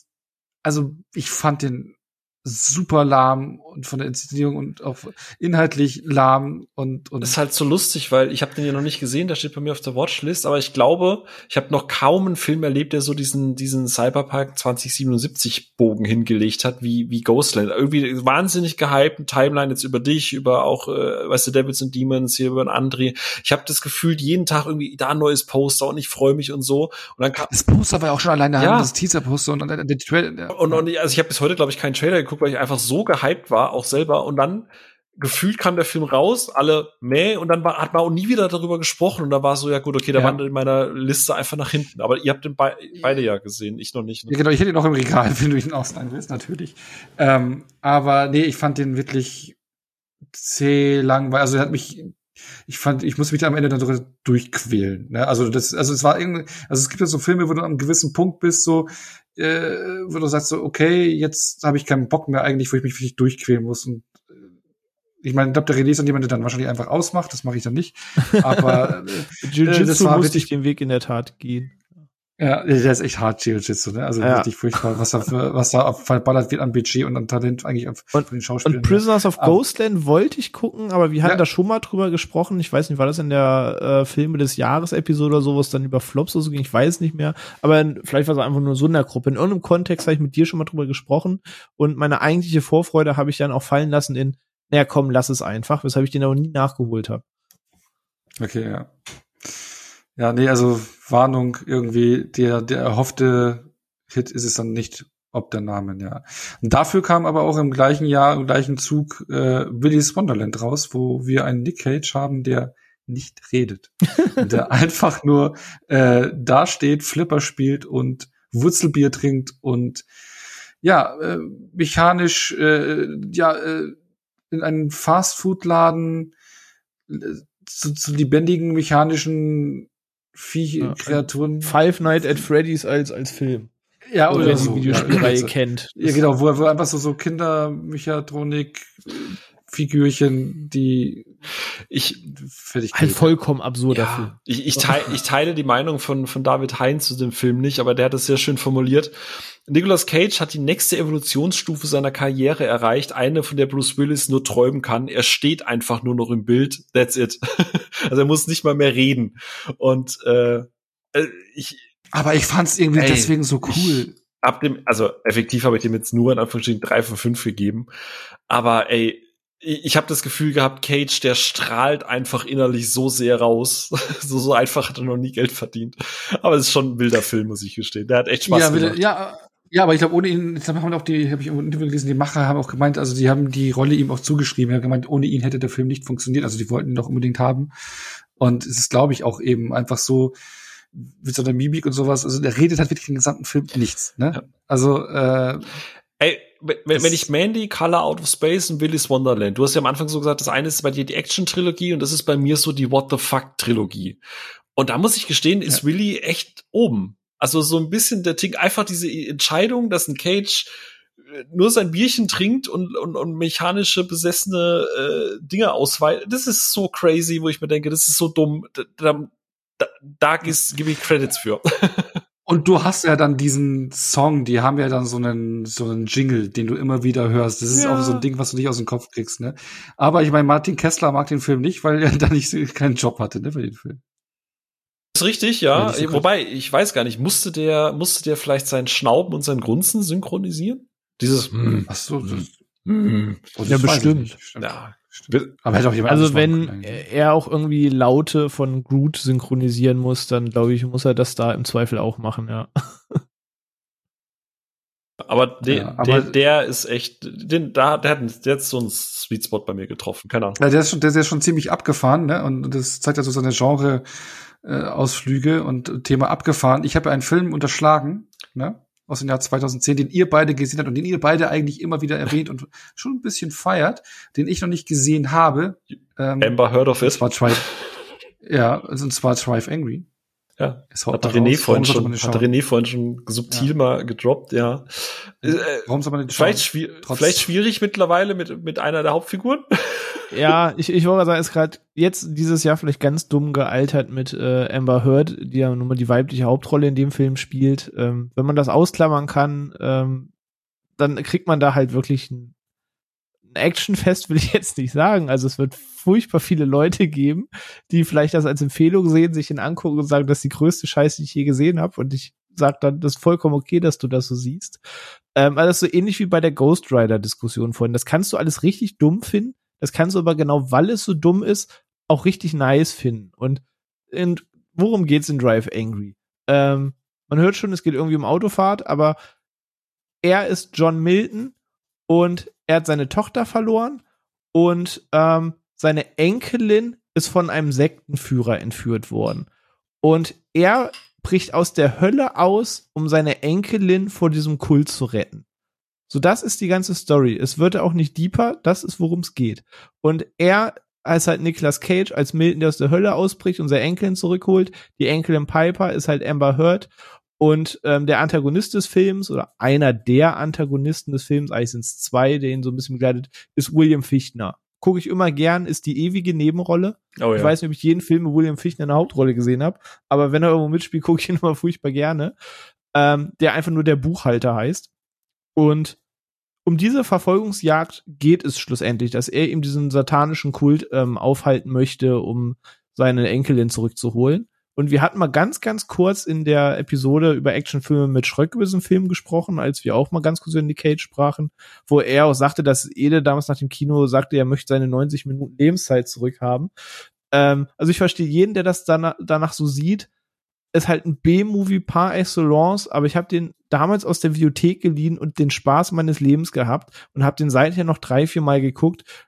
also ich fand den super lahm und von der Inszenierung und auch inhaltlich lahm und und das ist halt so lustig, weil ich habe den ja noch nicht gesehen, der steht bei mir auf der Watchlist, aber ich glaube, ich habe noch kaum einen Film erlebt, der so diesen diesen Cyberpunk 2077 Bogen hingelegt hat, wie wie Ghostland. Irgendwie wahnsinnig gehypt, Timeline jetzt über dich, über auch äh, weißt du Devils and Demons hier über André. Ich habe das Gefühl, jeden Tag irgendwie da ein neues Poster und ich freue mich und so und dann kam das Poster war ja auch schon alleine ja. das Teaser Poster und, und der Trailer. Und, und also ich habe bis heute glaube ich keinen Trailer geguckt, weil ich einfach so gehypt war, auch selber. Und dann gefühlt kam der Film raus, alle meh, und dann war, hat man auch nie wieder darüber gesprochen. Und da war so, ja gut, okay, der ja. wandert in meiner Liste einfach nach hinten. Aber ihr habt den be beide ja gesehen, ich noch nicht. Ne? Ja, genau, ich hätte ihn noch im Regal, wenn du ihn ausleihen willst, natürlich. Ähm, aber nee, ich fand den wirklich zäh lang, weil also er hat mich ich fand, ich muss mich am Ende dann so durchquälen. Ne? Also das, also es war irgendwie, also es gibt ja so Filme, wo du an einem gewissen Punkt bist, so, äh, wo du sagst so, okay, jetzt habe ich keinen Bock mehr eigentlich, wo ich mich wirklich durchquälen muss. Und äh, ich meine, ich glaube, der Release an jemand, der dann wahrscheinlich einfach ausmacht, das mache ich dann nicht. Aber äh, Jiu-Jitsu äh, musste ich den Weg in der Tat gehen. Ja, der ist echt hart Jiu-Jitsu, ne? Also ja. richtig furchtbar, was da für, was da verballert wird an Budget und an Talent eigentlich und, von den Schauspielern. Und Prisoners of Ghostland wollte ich gucken, aber wir hatten ja. da schon mal drüber gesprochen. Ich weiß nicht, war das in der äh, Filme des Jahres Episode oder so, was dann über Flops oder so ging? Ich weiß nicht mehr. Aber vielleicht war es einfach nur so in der Gruppe. In irgendeinem Kontext habe ich mit dir schon mal drüber gesprochen und meine eigentliche Vorfreude habe ich dann auch fallen lassen in, naja, komm, lass es einfach, weshalb ich den auch nie nachgeholt habe. Okay, ja. Ja, nee, also Warnung irgendwie, der, der erhoffte Hit ist es dann nicht, ob der Name, ja. Und dafür kam aber auch im gleichen Jahr, im gleichen Zug äh, Willy's Wonderland raus, wo wir einen Nick Cage haben, der nicht redet. der einfach nur äh, da steht, Flipper spielt und Wurzelbier trinkt und ja, äh, mechanisch äh, ja äh, in einen Fastfood-Laden äh, zu, zu lebendigen mechanischen Viech-Kreaturen. Ja, Five Night at Freddy's als, als Film. Ja, oder, oder so. die Videospielreihe ja, kennt. Ja, genau, wo, wo einfach so, so Kindermechatronik, Figürchen, die ich fertig halt vollkommen absurd ja, dafür. Ich, ich, teile, ich teile die Meinung von, von David Heinz zu dem Film nicht, aber der hat es sehr schön formuliert. Nicolas Cage hat die nächste Evolutionsstufe seiner Karriere erreicht, eine, von der Bruce Willis nur träumen kann. Er steht einfach nur noch im Bild. That's it. also er muss nicht mal mehr reden. Und äh, äh ich. Aber ich fand's irgendwie ey, deswegen so cool. Ich, ab dem, also effektiv habe ich dem jetzt nur in Anführungsstrichen drei von fünf gegeben. Aber ey, ich habe das Gefühl gehabt, Cage, der strahlt einfach innerlich so sehr raus. so, so einfach hat er noch nie Geld verdient. Aber es ist schon ein wilder Film, muss ich gestehen. Der hat echt Spaß ja, gemacht. Ja, ja, aber ich glaube, ohne ihn, glaube, haben auch die, habe ich Interview gelesen, die Macher haben auch gemeint, also die haben die Rolle ihm auch zugeschrieben. Er hat gemeint, ohne ihn hätte der Film nicht funktioniert. Also die wollten ihn doch unbedingt haben. Und es ist, glaube ich, auch eben einfach so, mit so einer Mimik und sowas. Also der redet halt wirklich den gesamten Film nichts. Ne? Ja. Also äh, Ey, wenn, wenn ich Mandy, Color Out of Space und Willy's Wonderland, du hast ja am Anfang so gesagt, das eine ist bei dir die Action-Trilogie und das ist bei mir so die What the Fuck-Trilogie. Und da muss ich gestehen, ist ja. Willy echt oben. Also so ein bisschen der Tick, einfach diese Entscheidung, dass ein Cage äh, nur sein Bierchen trinkt und, und, und mechanische besessene äh, Dinge ausweitet. Das ist so crazy, wo ich mir denke, das ist so dumm. Da, da, da gebe ich Credits für. Und du hast ja dann diesen Song, die haben ja dann so einen, so einen Jingle, den du immer wieder hörst. Das ist ja. auch so ein Ding, was du nicht aus dem Kopf kriegst, ne? Aber ich meine, Martin Kessler mag den Film nicht, weil er da nicht keinen Job hatte, ne, für den Film. ist richtig, ja. Wobei, ich weiß gar nicht, musste der, musste der vielleicht seinen Schnauben und sein Grunzen synchronisieren? Dieses, hm, Ach so, das, hm, ja, bestimmt. Ja, aber hätte auch jemand also wenn er auch irgendwie Laute von Groot synchronisieren muss, dann glaube ich, muss er das da im Zweifel auch machen, ja. Aber, de, ja, aber der, der ist echt, den, da, der hat jetzt so einen Sweet Spot bei mir getroffen, keine Ahnung. Ja, der ist schon, der ist schon ziemlich abgefahren, ne? Und das zeigt ja so seine Genre äh, Ausflüge und Thema abgefahren. Ich habe ja einen Film unterschlagen, ne? Aus dem Jahr 2010, den ihr beide gesehen habt und den ihr beide eigentlich immer wieder erwähnt und schon ein bisschen feiert, den ich noch nicht gesehen habe. Ähm, Amber Heard of It. ja, und zwar Thrive Angry. Ja, hat René, vorhin schon, hat René vorhin schon subtil ja. mal gedroppt, ja. Äh, Warum soll man nicht vielleicht, schwi vielleicht schwierig mittlerweile mit, mit einer der Hauptfiguren. Ja, ich, ich wollte sagen, ist gerade jetzt dieses Jahr vielleicht ganz dumm gealtert mit äh, Amber Heard, die ja nun mal die weibliche Hauptrolle in dem Film spielt. Ähm, wenn man das ausklammern kann, ähm, dann kriegt man da halt wirklich ein Actionfest will ich jetzt nicht sagen. Also es wird furchtbar viele Leute geben, die vielleicht das als Empfehlung sehen, sich ihn angucken und sagen, das ist die größte Scheiße, die ich je gesehen habe. Und ich sage dann, das ist vollkommen okay, dass du das so siehst. Ähm, also das ist so ähnlich wie bei der Ghost Rider-Diskussion vorhin. Das kannst du alles richtig dumm finden. Das kannst du aber genau, weil es so dumm ist, auch richtig nice finden. Und, und worum geht's in Drive Angry? Ähm, man hört schon, es geht irgendwie um Autofahrt, aber er ist John Milton und er hat seine Tochter verloren und ähm, seine Enkelin ist von einem Sektenführer entführt worden. Und er bricht aus der Hölle aus, um seine Enkelin vor diesem Kult zu retten. So, das ist die ganze Story. Es wird auch nicht deeper, das ist, worum es geht. Und er als halt Nicolas Cage als Milton, der aus der Hölle ausbricht und seine Enkelin zurückholt. Die Enkelin Piper ist halt Amber Heard und ähm, der Antagonist des Films oder einer der Antagonisten des Films, eigentlich sind es zwei, der ihn so ein bisschen begleitet, ist William Fichtner. Gucke ich immer gern, ist die ewige Nebenrolle. Oh, ja. Ich weiß nicht, ob ich jeden Film mit William Fichtner eine Hauptrolle gesehen habe, aber wenn er irgendwo mitspielt, gucke ich ihn immer furchtbar gerne. Ähm, der einfach nur der Buchhalter heißt. Und um diese Verfolgungsjagd geht es schlussendlich, dass er ihm diesen satanischen Kult ähm, aufhalten möchte, um seine Enkelin zurückzuholen. Und wir hatten mal ganz, ganz kurz in der Episode über Actionfilme mit Schröck über diesen Film gesprochen, als wir auch mal ganz kurz über Nick Cage sprachen, wo er auch sagte, dass Ede damals nach dem Kino sagte, er möchte seine 90 Minuten Lebenszeit zurückhaben. Ähm, also ich verstehe jeden, der das danach, danach so sieht. Ist halt ein B-Movie par excellence, aber ich habe den damals aus der Videothek geliehen und den Spaß meines Lebens gehabt und habe den seither noch drei, vier Mal geguckt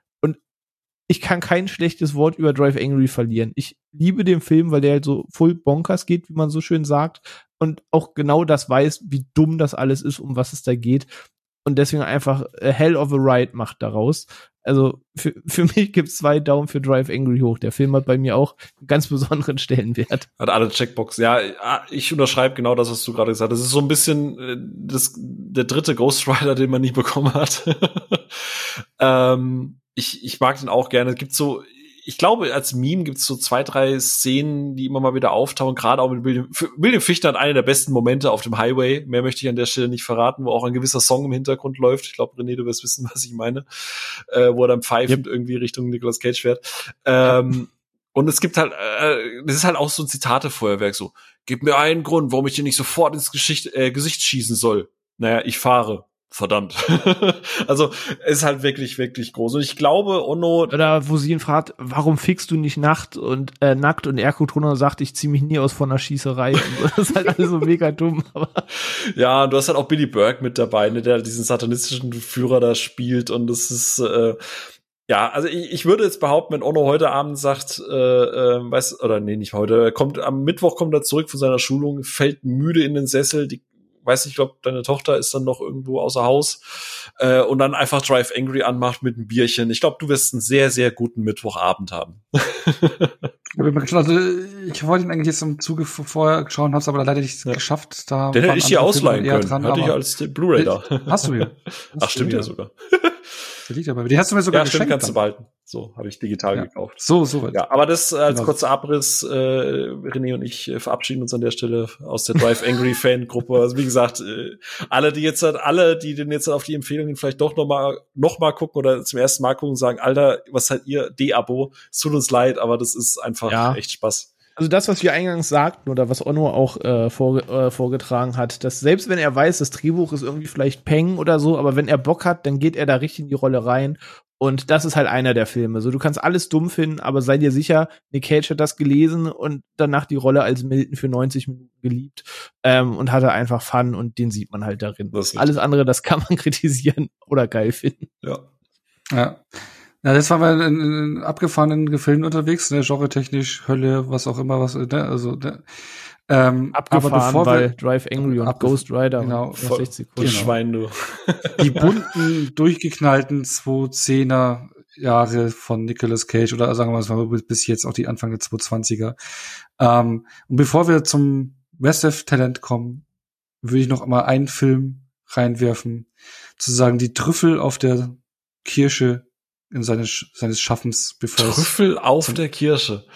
ich kann kein schlechtes Wort über Drive Angry verlieren. Ich liebe den Film, weil der halt so full bonkers geht, wie man so schön sagt. Und auch genau das weiß, wie dumm das alles ist, um was es da geht. Und deswegen einfach a hell of a ride macht daraus. Also für, für mich gibt's zwei Daumen für Drive Angry hoch. Der Film hat bei mir auch einen ganz besonderen Stellenwert. Hat alle Checkbox. Ja, ich unterschreibe genau das, was du gerade gesagt hast. Das ist so ein bisschen äh, das, der dritte Ghost Rider, den man nie bekommen hat. ähm, ich, ich mag den auch gerne. Es gibt so, ich glaube, als Meme gibt es so zwei, drei Szenen, die immer mal wieder auftauchen, gerade auch mit William, William Fichtner hat eine der besten Momente auf dem Highway. Mehr möchte ich an der Stelle nicht verraten, wo auch ein gewisser Song im Hintergrund läuft. Ich glaube, René, du wirst wissen, was ich meine. Äh, wo er dann pfeifend yep. irgendwie Richtung Nicolas Cage fährt. Ähm, und es gibt halt, äh, das ist halt auch so ein Zitatefeuerwerk, so, gib mir einen Grund, warum ich dir nicht sofort ins Geschicht, äh, Gesicht schießen soll. Naja, ich fahre verdammt. also ist halt wirklich, wirklich groß. Und ich glaube, Ono. Oder wo sie ihn fragt, warum fickst du nicht Nacht und äh, nackt und Erko Troner sagt, ich zieh mich nie aus von einer Schießerei. das ist halt alles so mega dumm. Aber ja, du hast halt auch Billy Burke mit dabei, ne, der diesen satanistischen Führer da spielt. Und das ist. Äh, ja, also ich, ich würde jetzt behaupten, wenn Ono heute Abend sagt, äh, äh, weiß oder nee, nicht heute, kommt am Mittwoch kommt er zurück von seiner Schulung, fällt müde in den Sessel, die weiß nicht, ich glaube, deine Tochter ist dann noch irgendwo außer Haus äh, und dann einfach Drive Angry anmacht mit einem Bierchen. Ich glaube, du wirst einen sehr, sehr guten Mittwochabend haben. also, ich wollte ihn eigentlich jetzt im Zuge vorher schauen, habe es aber leider nicht ja. geschafft. Da Den hätte ich dir ausleihen können. Dran, Hatte ich als Blu-ray da. Hast du mir? Ach, stimmt ja sogar. Der liegt aber. Den hast du mir sogar ja, geschenkt. Stimmt, kannst du behalten. So, habe ich digital ja. gekauft. So, so weit. Ja, aber das als genau. kurzer Abriss, äh, René und ich äh, verabschieden uns an der Stelle aus der Drive Angry Fan Gruppe. Also wie gesagt, äh, alle, die jetzt alle, die den jetzt auf die Empfehlungen vielleicht doch noch mal noch mal gucken oder zum ersten Mal gucken, sagen, Alter, was seid ihr? D-Abo. Es tut uns leid, aber das ist einfach ja. echt Spaß. Also das, was wir eingangs sagten oder was Onno auch äh, vor, äh, vorgetragen hat, dass selbst wenn er weiß, das Drehbuch ist irgendwie vielleicht Peng oder so, aber wenn er Bock hat, dann geht er da richtig in die Rolle rein. Und das ist halt einer der Filme. So, du kannst alles dumm finden, aber sei dir sicher, Nick Cage hat das gelesen und danach die Rolle als Milton für 90 Minuten geliebt ähm, und hatte einfach Fun und den sieht man halt darin. Alles andere, das kann man kritisieren oder geil finden. Ja. Ja. Ja, jetzt waren wir in, in abgefahrenen Gefilden unterwegs, ne, genre-technisch, Hölle, was auch immer, was, ne, also, ne, ähm, Abgefahren, aber bevor weil wir, Drive Angry und Ghost Rider genau, 60 Sekunden. Genau. Schwein, du. Die bunten, durchgeknallten 210er Jahre von Nicolas Cage oder sagen wir mal bis jetzt auch die Anfang der 220er. Ähm, und bevor wir zum Westef Talent kommen, würde ich noch mal einen Film reinwerfen, zu sagen, die Trüffel auf der Kirsche in seines, seines Schaffens, bevor Trüffel auf der Kirsche.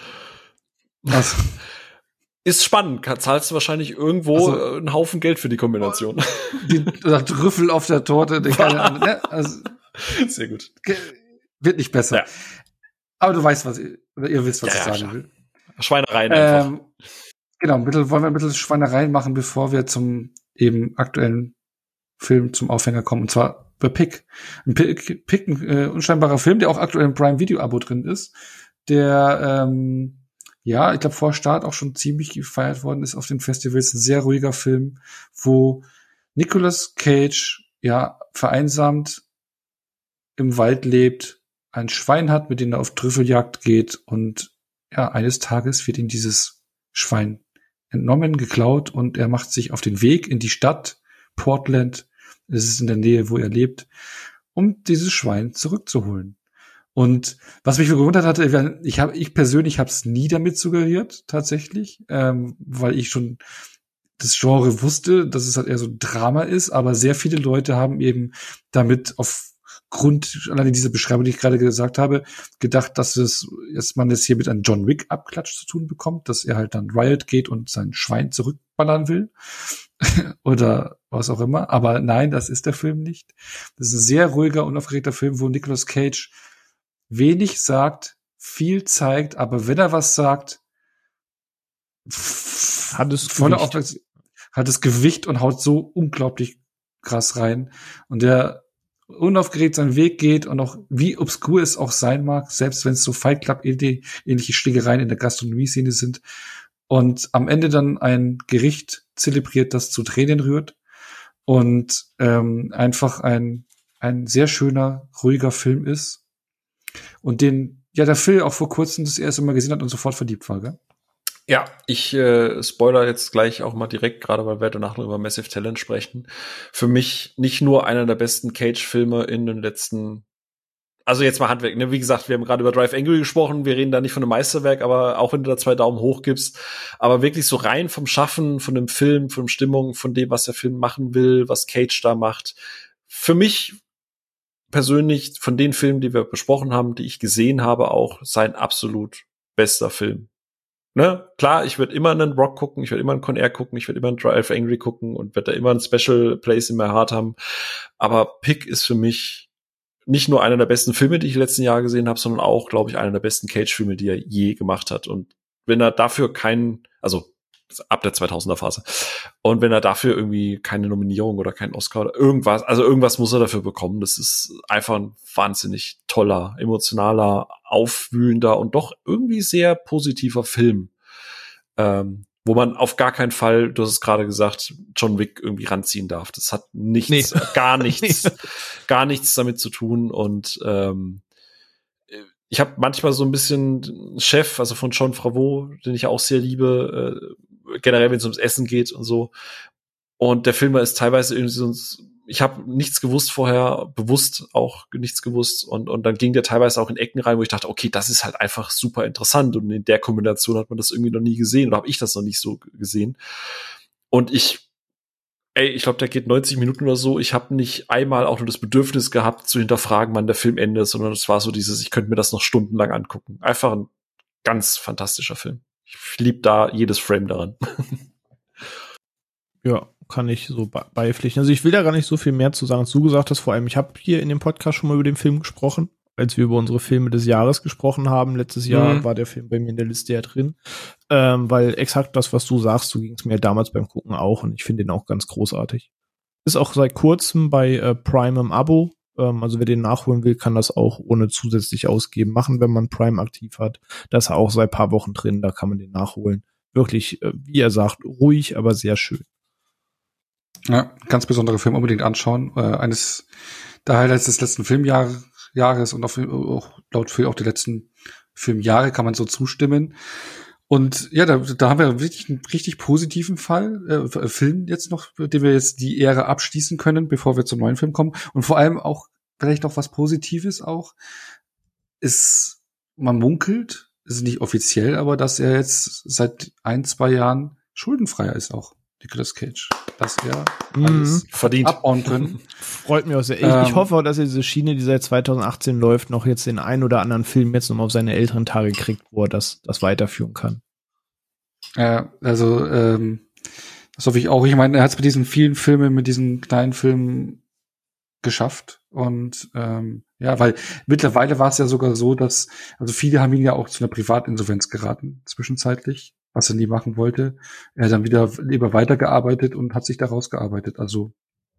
Was? Ist spannend. Zahlst du wahrscheinlich irgendwo also, einen Haufen Geld für die Kombination. Die, oder Trüffel auf der Torte. Die keine Ahnung, ne? also, Sehr gut. Wird nicht besser. Ja. Aber du weißt, was, oder ihr wisst, was ja, ich sagen klar. will. Schweinereien einfach. Ähm, genau, ein bisschen, wollen wir ein bisschen Schweinereien machen, bevor wir zum eben aktuellen Film zum Aufhänger kommen. Und zwar The Pick. Ein Pick, Pick ein äh, unscheinbarer Film, der auch aktuell im Prime Video Abo drin ist, der ähm, ja, ich glaube vor Start auch schon ziemlich gefeiert worden ist auf den Festivals. Ein sehr ruhiger Film, wo Nicolas Cage ja vereinsamt im Wald lebt, ein Schwein hat, mit dem er auf Trüffeljagd geht und ja, eines Tages wird ihm dieses Schwein entnommen, geklaut und er macht sich auf den Weg in die Stadt Portland es ist in der Nähe, wo er lebt, um dieses Schwein zurückzuholen. Und was mich gewundert hatte, ich habe, ich persönlich habe es nie damit suggeriert, tatsächlich, ähm, weil ich schon das Genre wusste, dass es halt eher so ein Drama ist, aber sehr viele Leute haben eben damit aufgrund alleine dieser Beschreibung, die ich gerade gesagt habe, gedacht, dass es, dass man es hier mit einem John Wick Abklatsch zu tun bekommt, dass er halt dann Riot geht und sein Schwein zurückballern will. oder was auch immer. Aber nein, das ist der Film nicht. Das ist ein sehr ruhiger, unaufgeregter Film, wo Nicolas Cage wenig sagt, viel zeigt, aber wenn er was sagt, hat es volle hat es Gewicht und haut so unglaublich krass rein. Und der unaufgeregt seinen Weg geht und auch wie obskur es auch sein mag, selbst wenn es so Fight Club ähnliche Schlägereien in der Gastronomie-Szene sind, und am Ende dann ein Gericht zelebriert, das zu Tränen rührt und ähm, einfach ein, ein sehr schöner, ruhiger Film ist und den ja der Phil auch vor kurzem das erste Mal gesehen hat und sofort verliebt war, gell? Ja, ich äh, spoiler jetzt gleich auch mal direkt, gerade weil wir danach noch über Massive Talent sprechen. Für mich nicht nur einer der besten Cage-Filme in den letzten also jetzt mal Handwerk, ne? Wie gesagt, wir haben gerade über Drive Angry gesprochen, wir reden da nicht von einem Meisterwerk, aber auch wenn du da zwei Daumen hoch gibst, aber wirklich so rein vom Schaffen, von dem Film, von Stimmung, von dem, was der Film machen will, was Cage da macht. Für mich persönlich von den Filmen, die wir besprochen haben, die ich gesehen habe, auch sein absolut bester Film. Ne? Klar, ich werde immer einen Rock gucken, ich werde immer einen Con Air gucken, ich werde immer einen Drive Angry gucken und werde da immer ein Special Place in my heart haben. Aber Pick ist für mich nicht nur einer der besten Filme, die ich letzten Jahr gesehen habe, sondern auch, glaube ich, einer der besten Cage-Filme, die er je gemacht hat. Und wenn er dafür keinen, also ab der 2000er Phase. Und wenn er dafür irgendwie keine Nominierung oder keinen Oscar oder irgendwas, also irgendwas muss er dafür bekommen. Das ist einfach ein wahnsinnig toller, emotionaler, aufwühlender und doch irgendwie sehr positiver Film. Ähm, wo man auf gar keinen Fall, du hast es gerade gesagt, John Wick irgendwie ranziehen darf. Das hat nichts, nee. gar nichts, gar nichts damit zu tun. Und ähm, ich habe manchmal so ein bisschen Chef, also von John Favreau, den ich auch sehr liebe, äh, generell wenn es ums Essen geht und so. Und der Film ist teilweise irgendwie so ich habe nichts gewusst vorher, bewusst auch nichts gewusst und, und dann ging der teilweise auch in Ecken rein, wo ich dachte, okay, das ist halt einfach super interessant und in der Kombination hat man das irgendwie noch nie gesehen oder habe ich das noch nicht so gesehen. Und ich, ey, ich glaube, der geht 90 Minuten oder so. Ich habe nicht einmal auch nur das Bedürfnis gehabt zu hinterfragen, wann der Film endet, sondern es war so dieses, ich könnte mir das noch stundenlang angucken. Einfach ein ganz fantastischer Film. Ich lieb da jedes Frame daran. Ja, kann ich so beipflichten. Also ich will da gar nicht so viel mehr zu sagen, als du gesagt hast. Vor allem, ich habe hier in dem Podcast schon mal über den Film gesprochen. als wir über unsere Filme des Jahres gesprochen haben. Letztes Jahr Mhm. war der Film bei mir in der Liste ja drin. Ähm, weil exakt das, was du sagst, so ging es mir damals beim Gucken auch und ich finde den auch ganz großartig. Ist auch seit kurzem bei äh, Prime im Abo. Ähm, also wer den nachholen will, kann das auch ohne zusätzlich ausgeben machen, wenn man Prime aktiv hat. Da ist er auch seit paar Wochen drin, da kann man den nachholen. Wirklich, äh, wie er sagt, ruhig, aber sehr schön. Ja, ganz besonderer Film, unbedingt anschauen. Äh, eines der Highlights des letzten Filmjahres und auch, auch laut Phil auch der letzten Filmjahre kann man so zustimmen. Und ja, da, da haben wir wirklich einen richtig positiven Fall, äh, Film jetzt noch, den wir jetzt die Ehre abschließen können, bevor wir zum neuen Film kommen. Und vor allem auch vielleicht noch was Positives auch, ist, man munkelt, ist nicht offiziell, aber dass er jetzt seit ein, zwei Jahren schuldenfreier ist auch, Nicolas Cage. Dass er alles Verdient. abbauen können. Freut mich auch sehr. Ich, Ähm, ich hoffe auch, dass er diese Schiene, die seit 2018 läuft, noch jetzt den einen oder anderen Film jetzt nochmal auf seine älteren Tage kriegt, wo er das, das weiterführen kann. Ja, also ähm, das hoffe ich auch. Ich meine, er hat es mit diesen vielen Filmen, mit diesen kleinen Filmen geschafft. Und ähm, ja, weil mittlerweile war es ja sogar so, dass, also viele haben ihn ja auch zu einer Privatinsolvenz geraten, zwischenzeitlich, was er nie machen wollte. Er hat dann wieder lieber weitergearbeitet und hat sich da rausgearbeitet. Also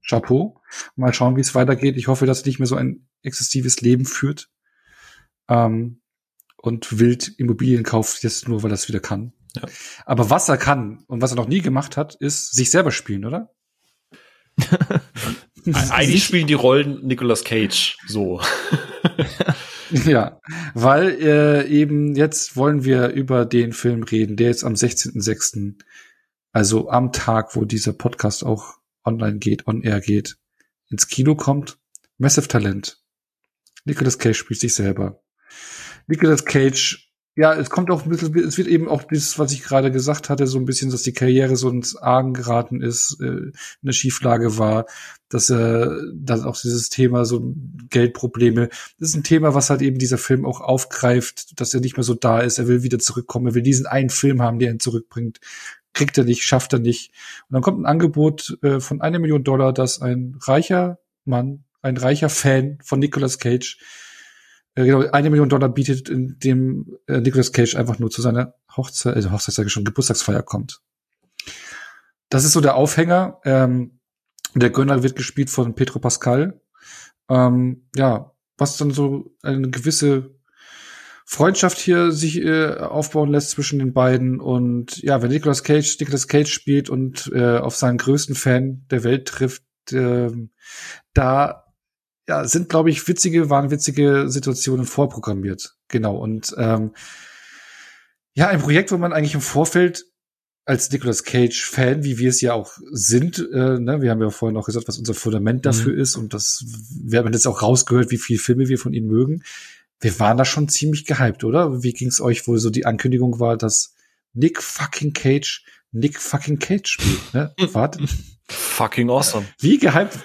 Chapeau. Mal schauen, wie es weitergeht. Ich hoffe, dass er nicht mehr so ein exzessives Leben führt. Ähm, und wild Immobilien kauft, jetzt nur, weil er es wieder kann. Ja. Aber was er kann und was er noch nie gemacht hat, ist sich selber spielen, oder? Eigentlich spielen die Rollen Nicolas Cage so. Ja, weil äh, eben jetzt wollen wir über den Film reden, der jetzt am 16.06., also am Tag, wo dieser Podcast auch online geht, on air geht, ins Kino kommt. Massive Talent. Nicolas Cage spielt sich selber. Nicolas Cage, ja, es kommt auch ein bisschen, es wird eben auch dieses, was ich gerade gesagt hatte, so ein bisschen, dass die Karriere so ins Argen geraten ist, äh, eine Schieflage war, dass äh, dass auch dieses Thema so Geldprobleme, das ist ein Thema, was halt eben dieser Film auch aufgreift, dass er nicht mehr so da ist, er will wieder zurückkommen, er will diesen einen Film haben, der ihn zurückbringt, kriegt er nicht, schafft er nicht. Und dann kommt ein Angebot äh, von einer Million Dollar, dass ein reicher Mann, ein reicher Fan von Nicolas Cage, genau, eine Million Dollar bietet, in dem äh, Nicolas Cage einfach nur zu seiner Hochzeit, also Hochzeit sage ich schon, Geburtstagsfeier kommt. Das ist so der Aufhänger. Ähm, der Gönner wird gespielt von Petro Pascal. Ähm, ja, was dann so eine gewisse Freundschaft hier sich äh, aufbauen lässt zwischen den beiden und ja, wenn Nicolas Cage Nicolas Cage spielt und äh, auf seinen größten Fan der Welt trifft, ähm, da ja, sind glaube ich witzige, wahnwitzige Situationen vorprogrammiert. Genau und ähm, ja, ein Projekt, wo man eigentlich im Vorfeld als Nicolas Cage Fan, wie wir es ja auch sind, äh, ne, wir haben ja vorhin auch gesagt, was unser Fundament dafür ist und das, wir haben jetzt auch rausgehört, wie viele Filme wir von ihm mögen wir waren da schon ziemlich gehypt, oder? Wie ging's euch, wo so die Ankündigung war, dass Nick fucking Cage Nick fucking Cage spielt, ne? Warte. Fucking awesome. Wie gehypt?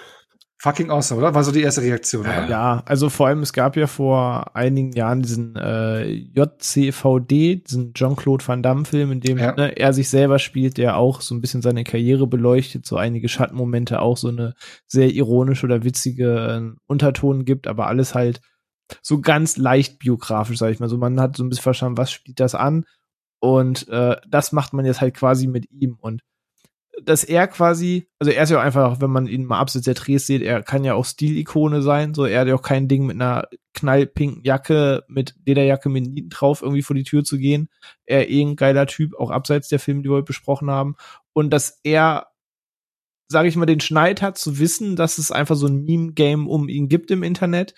Fucking awesome, oder? War so die erste Reaktion, oder? Ja, also vor allem, es gab ja vor einigen Jahren diesen äh, JCVD, diesen Jean-Claude Van Damme-Film, in dem Ja. ne, er sich selber spielt, der auch so ein bisschen seine Karriere beleuchtet, so einige Schattenmomente, auch so eine sehr ironische oder witzige äh, Unterton gibt, aber alles halt so ganz leicht biografisch, sag ich mal. So, man hat so ein bisschen verstanden, was spielt das an? Und äh, das macht man jetzt halt quasi mit ihm. Und dass er quasi, also er ist ja auch einfach, wenn man ihn mal abseits der Drehs sieht, er kann ja auch Stilikone sein. So, er hat ja auch kein Ding mit einer knallpinken Jacke, mit Lederjacke mit Nieten drauf irgendwie vor die Tür zu gehen. Er eh ein geiler Typ, auch abseits der Filme, die wir heute besprochen haben. Und dass er sage ich mal, den Schneid hat, zu wissen, dass es einfach so ein Meme-Game um ihn gibt im Internet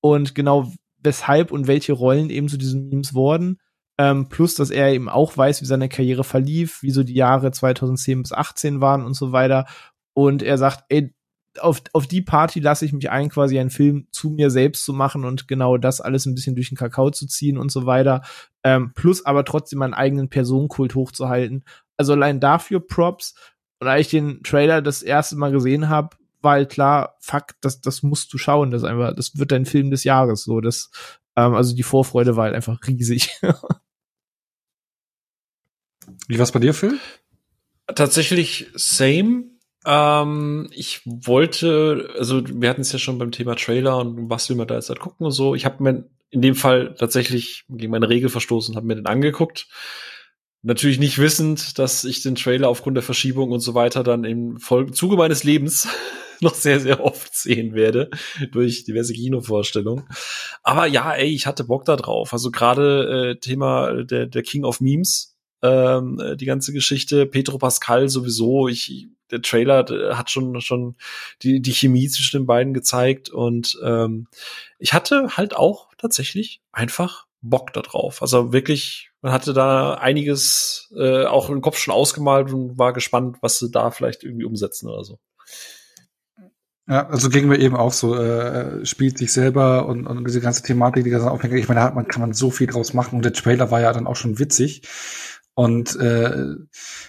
und genau weshalb und welche Rollen eben zu diesen Memes wurden. Ähm, plus, dass er eben auch weiß, wie seine Karriere verlief, wie so die Jahre 2010 bis 18 waren und so weiter. Und er sagt, ey, auf, auf die Party lasse ich mich ein, quasi einen Film zu mir selbst zu machen und genau das alles ein bisschen durch den Kakao zu ziehen und so weiter. Ähm, plus aber trotzdem meinen eigenen Personenkult hochzuhalten. Also allein dafür Props. Und als ich den Trailer das erste Mal gesehen habe, war halt klar, fuck, das, das musst du schauen. Das einfach, das wird dein Film des Jahres. So, das, ähm, also die Vorfreude war halt einfach riesig. Wie war's bei dir, Phil? Tatsächlich same. Ähm, ich wollte, also wir hatten es ja schon beim Thema Trailer und was will man da jetzt halt gucken und so. Ich habe mir in dem Fall tatsächlich gegen meine Regel verstoßen und habe mir den angeguckt. Natürlich nicht wissend, dass ich den Trailer aufgrund der Verschiebung und so weiter dann im Folge Zuge meines Lebens noch sehr, sehr oft sehen werde durch diverse Kinovorstellungen. Aber ja, ey, ich hatte Bock da drauf. Also gerade äh, Thema der, der King of Memes, ähm, die ganze Geschichte, Petro Pascal sowieso, ich, der Trailer hat schon, schon die, die Chemie zwischen den beiden gezeigt und ähm, ich hatte halt auch tatsächlich einfach Bock da drauf. Also wirklich, man hatte da einiges äh, auch im Kopf schon ausgemalt und war gespannt, was sie da vielleicht irgendwie umsetzen oder so. Ja, also ging mir eben auch so, äh, spielt sich selber und, und diese ganze Thematik, die ganze Aufhänger, ich meine, da hat man, kann man so viel draus machen und der Trailer war ja dann auch schon witzig. Und äh,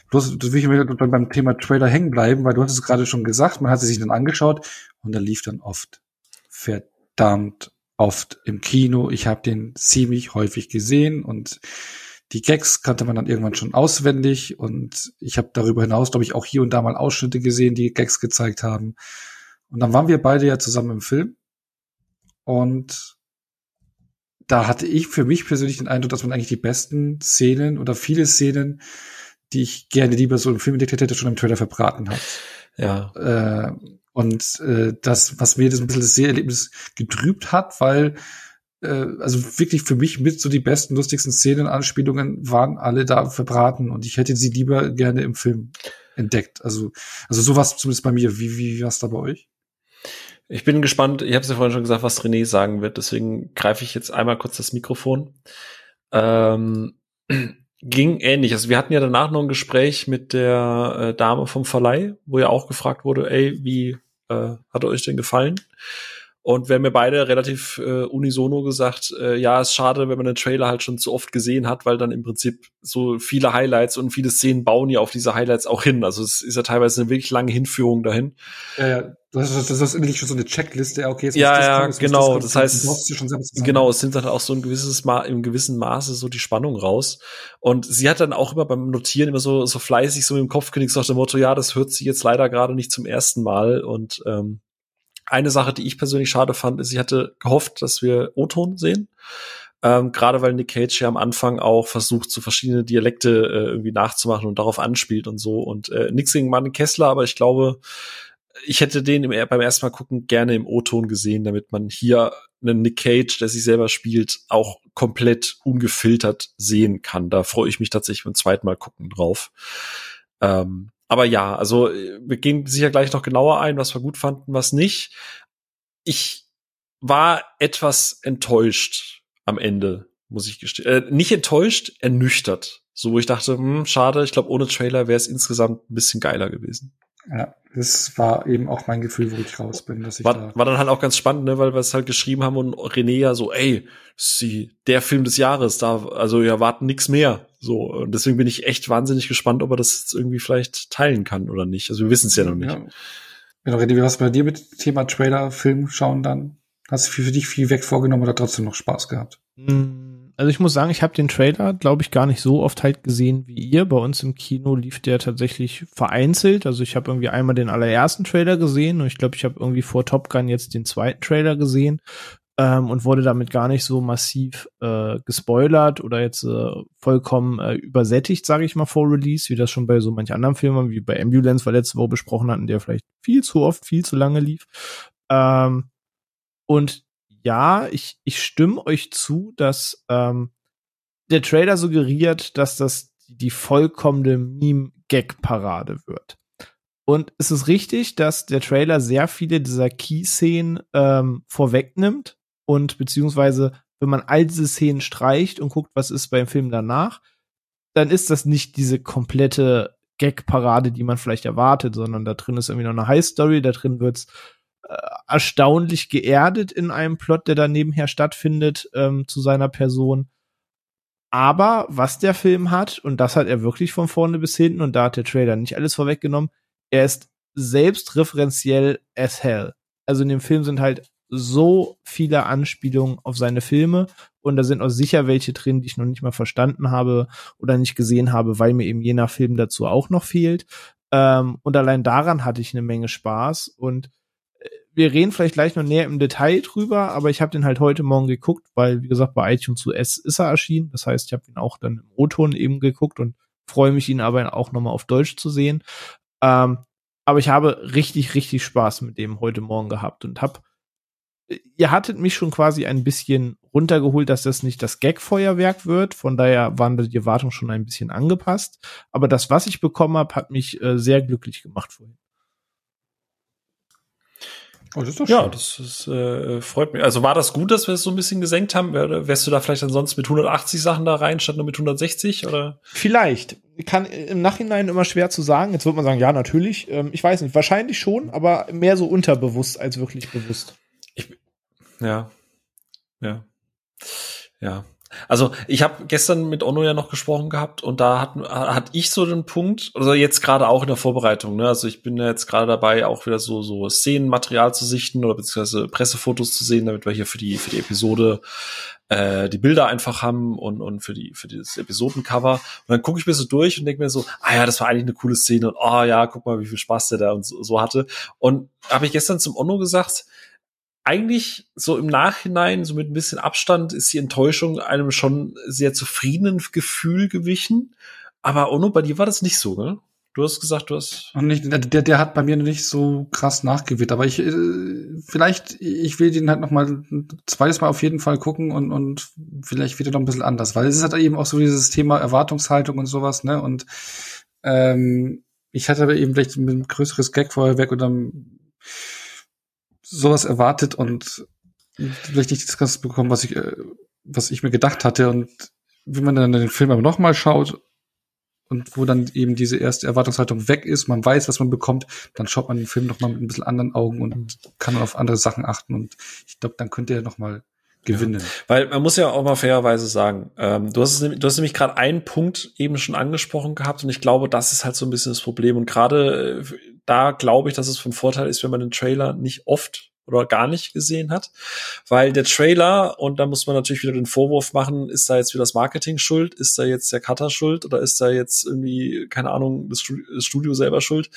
bloß das will ich mir beim Thema Trailer hängen bleiben, weil du hast es gerade schon gesagt, man hat sich dann angeschaut und da lief dann oft verdammt oft im Kino. Ich habe den ziemlich häufig gesehen und die Gags kannte man dann irgendwann schon auswendig und ich habe darüber hinaus, glaube ich, auch hier und da mal Ausschnitte gesehen, die Gags gezeigt haben. Und dann waren wir beide ja zusammen im Film. Und da hatte ich für mich persönlich den Eindruck, dass man eigentlich die besten Szenen oder viele Szenen, die ich gerne lieber so im Film entdeckt hätte, schon im Trailer verbraten hat. Ja. Äh, und äh, das, was mir das ein bisschen das Seherlebnis getrübt hat, weil äh, also wirklich für mich mit so die besten, lustigsten Szenen, Anspielungen waren alle da verbraten und ich hätte sie lieber gerne im Film entdeckt. Also, also sowas zumindest bei mir. Wie, wie war's da bei euch? Ich bin gespannt, ich habe es ja vorhin schon gesagt, was René sagen wird, deswegen greife ich jetzt einmal kurz das Mikrofon. Ähm, ging ähnlich. Also wir hatten ja danach noch ein Gespräch mit der äh, Dame vom Verleih, wo ja auch gefragt wurde, ey, wie äh, hat euch denn gefallen? Und wir haben mir beide relativ äh, unisono gesagt, äh, ja, ist schade, wenn man den Trailer halt schon zu oft gesehen hat, weil dann im Prinzip so viele Highlights und viele Szenen bauen ja auf diese Highlights auch hin. Also es ist ja teilweise eine wirklich lange Hinführung dahin. Ja, ja. Das ist, das ist irgendwie schon so eine Checkliste, okay, jetzt ja, ja, kommen, genau. Das, das heißt, genau, es nimmt dann auch so ein gewisses Ma im gewissen Maße so die Spannung raus. Und sie hat dann auch immer beim Notieren immer so, so fleißig so im Kopf geknickt, so nach dem Motto, ja, das hört sie jetzt leider gerade nicht zum ersten Mal. Und ähm, eine Sache, die ich persönlich schade fand, ist, ich hatte gehofft, dass wir O-Ton sehen. Ähm, Gerade weil Nick Cage ja am Anfang auch versucht, so verschiedene Dialekte äh, irgendwie nachzumachen und darauf anspielt und so. Und äh, nix gegen Mann Kessler, aber ich glaube, ich hätte den im, beim ersten Mal gucken gerne im O-Ton gesehen, damit man hier einen Nick Cage, der sich selber spielt, auch komplett ungefiltert sehen kann. Da freue ich mich tatsächlich beim zweiten Mal gucken drauf. Ähm, aber ja, also wir gehen sicher gleich noch genauer ein, was wir gut fanden, was nicht. Ich war etwas enttäuscht am Ende, muss ich gestehen. Äh, nicht enttäuscht, ernüchtert. So, wo ich dachte, hm, schade, ich glaube, ohne Trailer wäre es insgesamt ein bisschen geiler gewesen. Ja, das war eben auch mein Gefühl, wo ich raus bin, dass ich war, da war dann halt auch ganz spannend, ne, weil wir es halt geschrieben haben und René ja so, ey, sie, der Film des Jahres, da, also wir erwarten nichts mehr. So, und deswegen bin ich echt wahnsinnig gespannt, ob er das jetzt irgendwie vielleicht teilen kann oder nicht. Also wir wissen es ja noch nicht. Ja. Genau, René, wie war's bei dir mit Thema Trailer, Film schauen dann? Hast du für dich viel weg vorgenommen oder trotzdem noch Spaß gehabt? Mhm also ich muss sagen, ich habe den Trailer, glaube ich, gar nicht so oft halt gesehen wie ihr. Bei uns im Kino lief der tatsächlich vereinzelt. Also ich habe irgendwie einmal den allerersten Trailer gesehen und ich glaube, ich habe irgendwie vor Top Gun jetzt den zweiten Trailer gesehen ähm, und wurde damit gar nicht so massiv äh, gespoilert oder jetzt äh, vollkommen äh, übersättigt, sage ich mal, vor Release, wie das schon bei so manch anderen Filmen, wie bei Ambulance, weil letzte Woche besprochen hatten, der vielleicht viel zu oft, viel zu lange lief. Ähm, und ja, ich, ich stimme euch zu, dass ähm, der Trailer suggeriert, dass das die vollkommene Meme-Gag-Parade wird. Und es ist richtig, dass der Trailer sehr viele dieser Key-Szenen ähm, vorwegnimmt und beziehungsweise, wenn man all diese Szenen streicht und guckt, was ist beim Film danach, dann ist das nicht diese komplette Gag-Parade, die man vielleicht erwartet, sondern da drin ist irgendwie noch eine High-Story, da drin wird's äh, erstaunlich geerdet in einem Plot, der da nebenher stattfindet, ähm, zu seiner Person. Aber was der Film hat, und das hat er wirklich von vorne bis hinten, und da hat der Trailer nicht alles vorweggenommen, er ist selbstreferenziell as hell. Also in dem Film sind halt so viele Anspielungen auf seine Filme und da sind auch sicher welche drin, die ich noch nicht mal verstanden habe oder nicht gesehen habe, weil mir eben jener Film dazu auch noch fehlt. Ähm, und allein daran hatte ich eine Menge Spaß. Und äh, wir reden vielleicht gleich noch näher im Detail drüber, aber ich habe den halt heute Morgen geguckt, weil, wie gesagt, bei iTunes US ist er erschienen. Das heißt, ich habe ihn auch dann im O-Ton eben geguckt und freue mich, ihn aber auch nochmal auf Deutsch zu sehen. Ähm, aber ich habe richtig, richtig Spaß mit dem heute Morgen gehabt und habe ihr hattet mich schon quasi ein bisschen runtergeholt, dass das nicht das Gag-Feuerwerk wird. Von daher waren die Erwartungen schon ein bisschen angepasst. Aber das, was ich bekommen habe, hat mich äh, sehr glücklich gemacht vorhin. Oh, das ist doch schön. Ja, das ist, äh, freut mich. Also war das gut, dass wir es so ein bisschen gesenkt haben? Wär, wärst du da vielleicht ansonsten mit 180 Sachen da rein, statt nur mit 160? Oder? Vielleicht. Kann im Nachhinein immer schwer zu sagen. Jetzt wird man sagen, ja, natürlich. Ähm, ich weiß nicht, wahrscheinlich schon, aber mehr so unterbewusst als wirklich bewusst. Ich, ja, ja, ja. Also ich habe gestern mit Ono ja noch gesprochen gehabt und da hat, hat ich so den Punkt, also jetzt gerade auch in der Vorbereitung, ne? Also ich bin ja jetzt gerade dabei, auch wieder so so Szenenmaterial zu sichten oder beziehungsweise Pressefotos zu sehen, damit wir hier für die für die Episode äh, die Bilder einfach haben und und für die für dieses Episodencover. Und dann gucke ich mir so durch und denke mir so, ah ja, das war eigentlich eine coole Szene und oh ja, guck mal, wie viel Spaß der da und so, so hatte. Und habe ich gestern zum Ono gesagt, eigentlich so im Nachhinein, so mit ein bisschen Abstand, ist die Enttäuschung einem schon sehr zufriedenen Gefühl gewichen. Aber Ono, bei dir war das nicht so, ne? Du hast gesagt, du hast. Und nicht, der, der hat bei mir nicht so krass nachgewirkt, aber ich, äh, vielleicht, ich will den halt noch mal zweites Mal auf jeden Fall gucken und, und vielleicht wieder noch ein bisschen anders, weil es ist halt eben auch so dieses Thema Erwartungshaltung und sowas, ne? Und ähm, ich hatte aber eben vielleicht ein größeres Gag-Feuerwerk oder sowas erwartet und vielleicht nicht das bekommen, was ich, äh, was ich mir gedacht hatte. Und wenn man dann den Film aber nochmal schaut und wo dann eben diese erste Erwartungshaltung weg ist, man weiß, was man bekommt, dann schaut man den Film nochmal mit ein bisschen anderen Augen und kann auf andere Sachen achten. Und ich glaube, dann könnte er nochmal gewinnen. Ja, weil man muss ja auch mal fairerweise sagen, ähm, du, hast es, du hast nämlich gerade einen Punkt eben schon angesprochen gehabt und ich glaube, das ist halt so ein bisschen das Problem. Und gerade äh, da glaube ich, dass es von Vorteil ist, wenn man den Trailer nicht oft oder gar nicht gesehen hat, weil der Trailer, und da muss man natürlich wieder den Vorwurf machen, ist da jetzt wieder das Marketing schuld, ist da jetzt der Cutter schuld oder ist da jetzt irgendwie, keine Ahnung, das Studio selber schuld?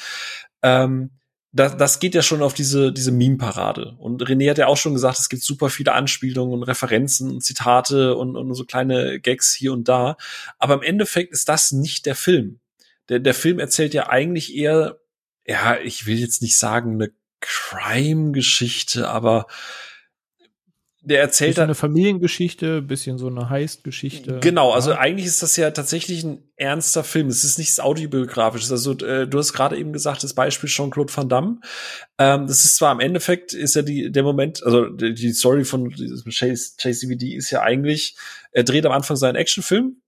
Ähm, das, das geht ja schon auf diese, diese Meme-Parade. Und René hat ja auch schon gesagt, es gibt super viele Anspielungen und Referenzen und Zitate und, und so kleine Gags hier und da. Aber im Endeffekt ist das nicht der Film. Der, der Film erzählt ja eigentlich eher ja, ich will jetzt nicht sagen eine Crime-Geschichte, aber der erzählt bisschen eine Familiengeschichte, bisschen so eine Heist-Geschichte. Genau, also ja. eigentlich ist das ja tatsächlich ein ernster Film. Es ist nichts autobiografisches. Also äh, du hast gerade eben gesagt, das Beispiel Jean-Claude Van Damme. Ähm, das ist zwar im Endeffekt ist ja die der Moment, also die, die Story von diesem Chase, Chase CVD ist ja eigentlich, er dreht am Anfang seinen Actionfilm,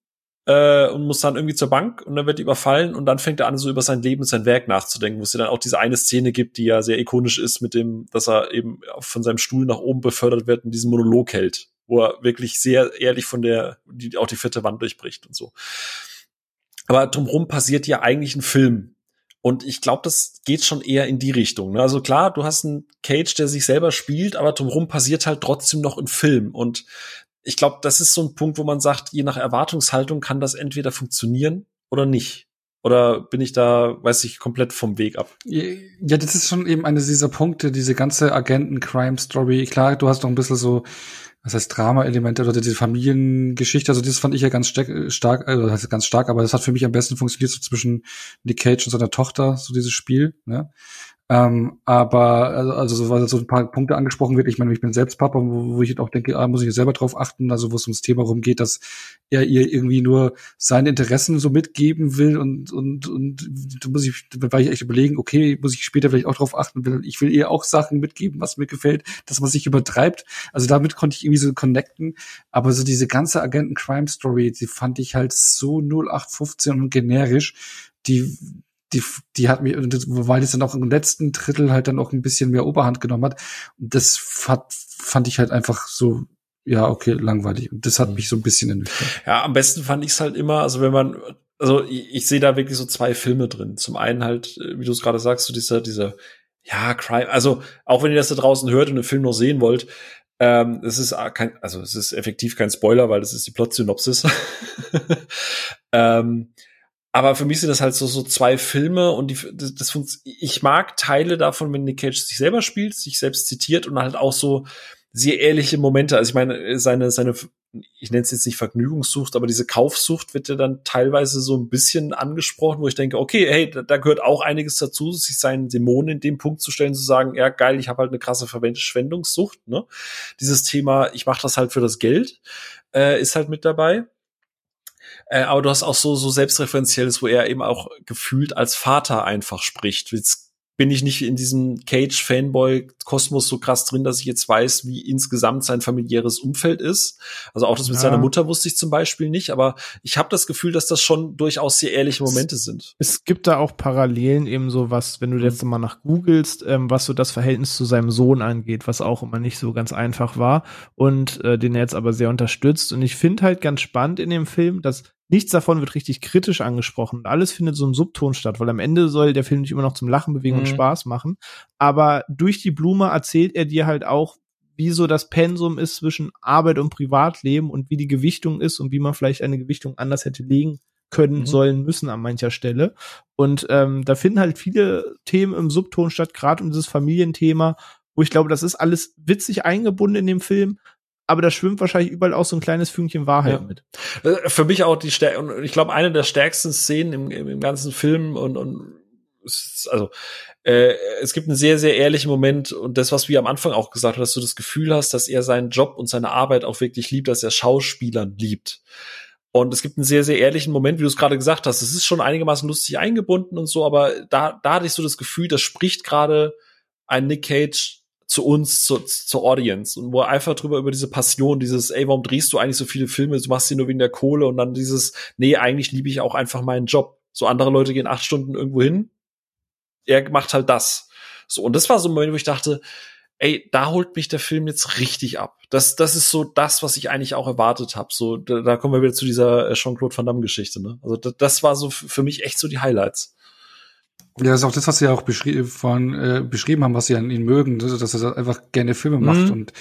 äh, und muss dann irgendwie zur Bank und dann wird überfallen und dann fängt er an, so über sein Leben und sein Werk nachzudenken, wo es ja dann auch diese eine Szene gibt, die ja sehr ikonisch ist mit dem, dass er eben von seinem Stuhl nach oben befördert wird und diesen Monolog hält, wo er wirklich sehr ehrlich von der, die auch die vierte Wand durchbricht und so. Aber drumherum passiert ja eigentlich ein Film. Und ich glaube, das geht schon eher in die Richtung. Ne? Also klar, du hast einen Cage, der sich selber spielt, aber drumherum passiert halt trotzdem noch ein Film. Und ich glaube, das ist so ein Punkt, wo man sagt, je nach Erwartungshaltung kann das entweder funktionieren oder nicht. Oder bin ich da, weiß ich, komplett vom Weg ab? Ja, das ist schon eben eines dieser Punkte, diese ganze Agenten-Crime-Story. Klar, du hast noch ein bisschen so, was heißt Drama-Elemente oder diese Familiengeschichte. Also das fand ich ja ganz stark, also das heißt ganz stark, aber das hat für mich am besten funktioniert so zwischen Nick Cage und seiner Tochter, so dieses Spiel. Ne? Ähm, aber also, also so, weil so ein paar Punkte angesprochen wird. Ich meine, ich bin selbst Papa, wo, wo ich auch denke, ah, muss ich selber drauf achten, also wo es ums Thema rumgeht, dass er ihr irgendwie nur seine Interessen so mitgeben will und und und da muss ich, da war ich echt überlegen, okay, muss ich später vielleicht auch drauf achten, will ich will ihr auch Sachen mitgeben, was mir gefällt, dass man sich übertreibt. Also damit konnte ich irgendwie so connecten, aber so diese ganze Agenten-Crime-Story, die fand ich halt so 0815 und generisch die die, die hat mir, weil es dann auch im letzten Drittel halt dann auch ein bisschen mehr Oberhand genommen hat. Und das fand, fand ich halt einfach so, ja, okay, langweilig. Und das hat mhm. mich so ein bisschen ernüchtert. Ja, am besten fand ich es halt immer, also wenn man, also ich, ich sehe da wirklich so zwei Filme drin. Zum einen halt, äh, wie du es gerade sagst, so dieser, dieser, ja, Crime, also auch wenn ihr das da draußen hört und den Film noch sehen wollt, ähm, es ist kein, also es ist effektiv kein Spoiler, weil das ist die Plot-Synopsis. ähm, aber für mich sind das halt so, so zwei Filme und die, das, das ich mag Teile davon, wenn Nick Cage sich selber spielt, sich selbst zitiert und halt auch so sehr ehrliche Momente. Also ich meine, seine, seine, ich nenne es jetzt nicht Vergnügungssucht, aber diese Kaufsucht wird ja dann teilweise so ein bisschen angesprochen, wo ich denke, okay, hey, da, da gehört auch einiges dazu, sich seinen Dämonen in dem Punkt zu stellen, zu sagen, ja geil, ich habe halt eine krasse Verschwendungssucht. Ne? Dieses Thema, ich mache das halt für das Geld, äh, ist halt mit dabei. Äh, aber du hast auch so, so selbstreferenzielles, wo er eben auch gefühlt als Vater einfach spricht. Jetzt bin ich nicht in diesem Cage-Fanboy-Kosmos so krass drin, dass ich jetzt weiß, wie insgesamt sein familiäres Umfeld ist. Also auch das mit ja. seiner Mutter wusste ich zum Beispiel nicht, aber ich habe das Gefühl, dass das schon durchaus sehr ehrliche Momente sind. Es gibt da auch Parallelen eben so was, wenn du jetzt mal nach googelst, ähm, was so das Verhältnis zu seinem Sohn angeht, was auch immer nicht so ganz einfach war und äh, den er jetzt aber sehr unterstützt. Und ich finde halt ganz spannend in dem Film, dass Nichts davon wird richtig kritisch angesprochen. Alles findet so im Subton statt, weil am Ende soll der Film nicht immer noch zum Lachen bewegen mhm. und Spaß machen. Aber durch die Blume erzählt er dir halt auch, wie so das Pensum ist zwischen Arbeit und Privatleben und wie die Gewichtung ist und wie man vielleicht eine Gewichtung anders hätte legen können, mhm. sollen, müssen an mancher Stelle. Und ähm, da finden halt viele Themen im Subton statt, gerade um dieses Familienthema, wo ich glaube, das ist alles witzig eingebunden in dem Film, aber da schwimmt wahrscheinlich überall auch so ein kleines Fünkchen Wahrheit ja. mit. Äh, für mich auch die Stärke, und ich glaube, eine der stärksten Szenen im, im, im ganzen Film und, und also äh, es gibt einen sehr, sehr ehrlichen Moment und das, was wir am Anfang auch gesagt haben, dass du das Gefühl hast, dass er seinen Job und seine Arbeit auch wirklich liebt, dass er Schauspielern liebt. Und es gibt einen sehr, sehr ehrlichen Moment, wie du es gerade gesagt hast. Es ist schon einigermaßen lustig eingebunden und so, aber da, da hatte ich so das Gefühl, das spricht gerade ein Nick Cage zu uns, zu, zur Audience und wo er einfach drüber über diese Passion, dieses, ey, warum drehst du eigentlich so viele Filme? Du machst sie nur wegen der Kohle und dann dieses, nee, eigentlich liebe ich auch einfach meinen Job. So andere Leute gehen acht Stunden irgendwo hin. Er macht halt das. So, und das war so ein Moment, wo ich dachte, ey, da holt mich der Film jetzt richtig ab. Das, das ist so das, was ich eigentlich auch erwartet habe. So, da, da kommen wir wieder zu dieser äh, Jean-Claude Van Damme-Geschichte. Ne? Also das, das war so für mich echt so die Highlights. Ja, das ist auch das, was Sie ja auch beschri von, äh, beschrieben haben, was Sie an ihn mögen, dass er einfach gerne Filme macht mhm. und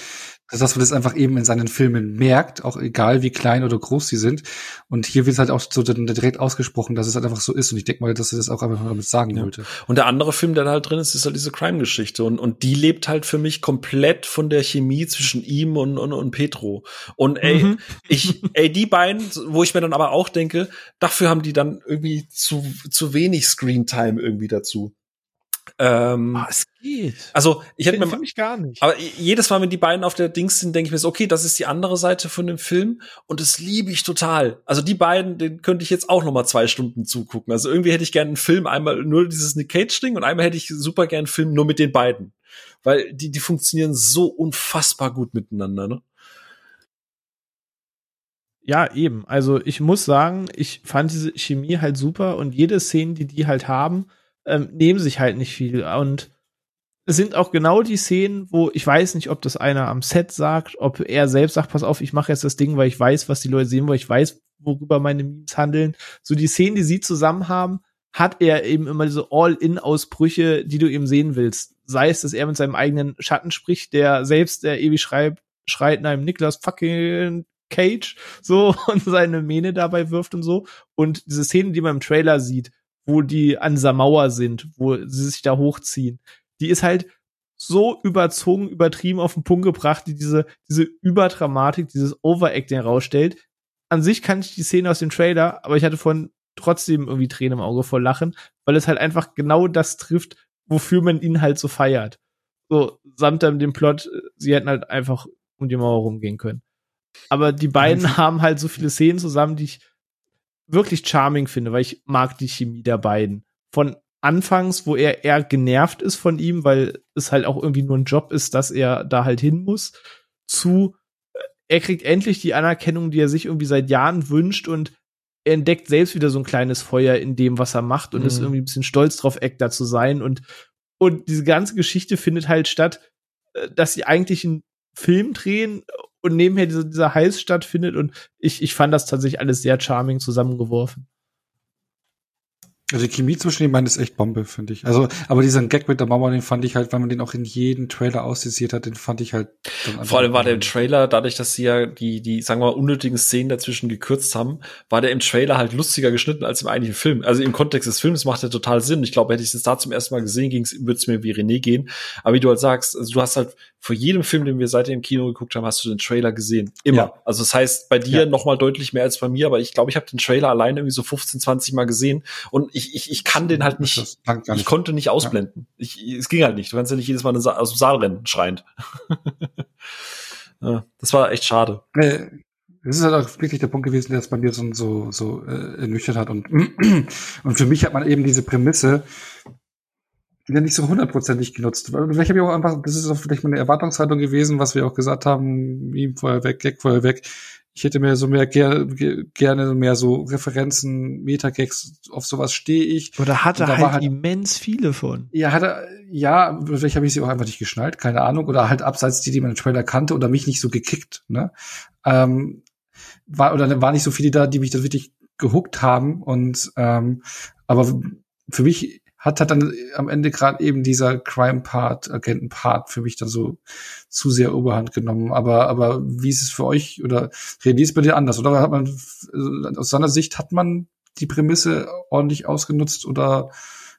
dass man das einfach eben in seinen Filmen merkt, auch egal wie klein oder groß sie sind. Und hier wird halt auch so direkt ausgesprochen, dass es halt einfach so ist. Und ich denke mal, dass er das auch einfach damit sagen ja. wollte. Und der andere Film, der da halt drin ist, ist halt diese Crime-Geschichte. Und, und die lebt halt für mich komplett von der Chemie zwischen ihm und, und, und Petro. Und ey, mhm. ich, ey, die beiden, wo ich mir dann aber auch denke, dafür haben die dann irgendwie zu, zu wenig Screentime irgendwie dazu. Ähm, oh, es geht. Also ich hätte mir mich gar nicht. Aber jedes Mal, wenn die beiden auf der Dings sind, denke ich mir so, okay, das ist die andere Seite von dem Film und das liebe ich total. Also die beiden, den könnte ich jetzt auch noch mal zwei Stunden zugucken. Also irgendwie hätte ich gerne einen Film einmal nur dieses Nick Cage Ding und einmal hätte ich super gerne einen Film nur mit den beiden, weil die die funktionieren so unfassbar gut miteinander. Ne? Ja, eben. Also ich muss sagen, ich fand diese Chemie halt super und jede Szene, die die halt haben ähm, nehmen sich halt nicht viel. Und es sind auch genau die Szenen, wo ich weiß nicht, ob das einer am Set sagt, ob er selbst sagt, pass auf, ich mache jetzt das Ding, weil ich weiß, was die Leute sehen, weil ich weiß, worüber meine Memes handeln. So die Szenen, die sie zusammen haben, hat er eben immer diese All-In-Ausbrüche, die du eben sehen willst. Sei es, dass er mit seinem eigenen Schatten spricht, der selbst, der ewig schreibt, schreit nach einem Niklas fucking Cage, so, und seine Mähne dabei wirft und so. Und diese Szenen, die man im Trailer sieht, wo die an dieser Mauer sind, wo sie sich da hochziehen. Die ist halt so überzogen, übertrieben auf den Punkt gebracht, die diese, diese Überdramatik, dieses Overacting herausstellt. An sich kann ich die Szene aus dem Trailer, aber ich hatte von trotzdem irgendwie Tränen im Auge vor Lachen, weil es halt einfach genau das trifft, wofür man ihn halt so feiert. So, samt dem Plot, sie hätten halt einfach um die Mauer rumgehen können. Aber die beiden haben halt so viele Szenen zusammen, die ich wirklich charming finde, weil ich mag die Chemie der beiden. Von anfangs, wo er eher genervt ist von ihm, weil es halt auch irgendwie nur ein Job ist, dass er da halt hin muss, zu äh, er kriegt endlich die Anerkennung, die er sich irgendwie seit Jahren wünscht und er entdeckt selbst wieder so ein kleines Feuer in dem, was er macht und mhm. ist irgendwie ein bisschen stolz drauf, Actor zu sein und und diese ganze Geschichte findet halt statt, äh, dass sie eigentlich einen Film drehen und nebenher dieser, dieser Heiß stattfindet und ich, ich fand das tatsächlich alles sehr charming zusammengeworfen. Also die Chemie zwischen den beiden ist echt Bombe, finde ich. Also, aber diesen Gag mit der Mama, den fand ich halt, weil man den auch in jedem Trailer aussisiert hat, den fand ich halt. Vor allem war der im Trailer, dadurch, dass sie ja die, die, sagen wir mal, unnötigen Szenen dazwischen gekürzt haben, war der im Trailer halt lustiger geschnitten als im eigentlichen Film. Also im Kontext des Films macht der total Sinn. Ich glaube, hätte ich es da zum ersten Mal gesehen, würde es mir wie René gehen. Aber wie du halt sagst, also du hast halt vor jedem Film, den wir seitdem im Kino geguckt haben, hast du den Trailer gesehen. Immer. Ja. Also das heißt, bei dir ja. noch mal deutlich mehr als bei mir, aber ich glaube, ich habe den Trailer alleine irgendwie so 15, 20 Mal gesehen und ich, ich, ich kann den halt nicht, nicht. ich konnte nicht ausblenden. Ja. Ich, es ging halt nicht. Du kannst ja nicht jedes Mal aus dem Saal rennen, schreiend. das war echt schade. Äh, das ist halt auch wirklich der Punkt gewesen, der es bei mir so, so, so äh, ernüchtert hat. Und, und für mich hat man eben diese Prämisse, ja nicht so hundertprozentig genutzt. Vielleicht habe ich auch einfach, das ist auch vielleicht meine Erwartungshaltung gewesen, was wir auch gesagt haben, ihm vorher weg, Gag vorher weg. Ich hätte mir so mehr ger gerne mehr so Referenzen, Metagags, auf sowas stehe ich. Oder hatte halt, halt immens viele von. Ja, hatte, ja, vielleicht habe ich sie auch einfach nicht geschnallt, keine Ahnung. Oder halt abseits die, die man im Trailer kannte oder mich nicht so gekickt, ne? Ähm, war, oder war nicht so viele da, die mich da wirklich gehuckt haben. Und ähm, aber für mich hat hat dann am Ende gerade eben dieser Crime-Part, Agenten-Part für mich dann so zu sehr Oberhand genommen. Aber, aber wie ist es für euch oder René ist bei dir anders? Oder hat man aus seiner Sicht hat man die Prämisse ordentlich ausgenutzt oder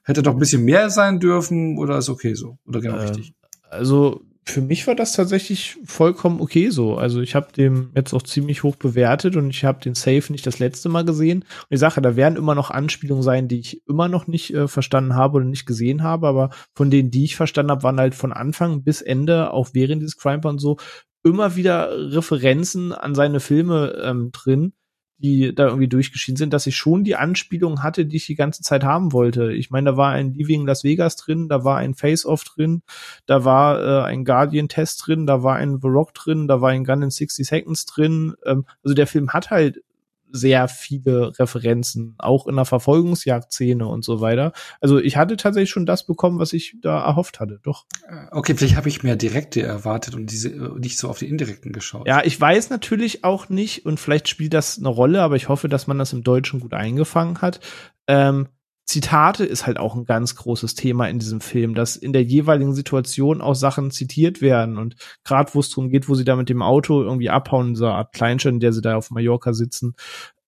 hätte doch ein bisschen mehr sein dürfen oder ist okay so? Oder genau äh, richtig? Also für mich war das tatsächlich vollkommen okay so. Also ich habe den jetzt auch ziemlich hoch bewertet und ich habe den Safe nicht das letzte Mal gesehen. Und ich sage, da werden immer noch Anspielungen sein, die ich immer noch nicht äh, verstanden habe oder nicht gesehen habe, aber von denen, die ich verstanden habe, waren halt von Anfang bis Ende, auch während des Crime und so, immer wieder Referenzen an seine Filme ähm, drin die da irgendwie durchgeschieden sind, dass ich schon die Anspielung hatte, die ich die ganze Zeit haben wollte. Ich meine, da war ein Leaving Las Vegas drin, da war ein Face-Off drin, da war äh, ein Guardian-Test drin, da war ein The Rock drin, da war ein Gun in 60 Seconds drin. Ähm, also der Film hat halt sehr viele Referenzen, auch in der Verfolgungsjagdszene und so weiter. Also ich hatte tatsächlich schon das bekommen, was ich da erhofft hatte, doch. Äh, okay, vielleicht habe ich mehr direkte erwartet und diese äh, nicht so auf die indirekten geschaut. Ja, ich weiß natürlich auch nicht und vielleicht spielt das eine Rolle, aber ich hoffe, dass man das im Deutschen gut eingefangen hat. Ähm, Zitate ist halt auch ein ganz großes Thema in diesem Film, dass in der jeweiligen Situation auch Sachen zitiert werden. Und gerade wo es darum geht, wo sie da mit dem Auto irgendwie abhauen, dieser Art Kleinstadt, in der sie da auf Mallorca sitzen,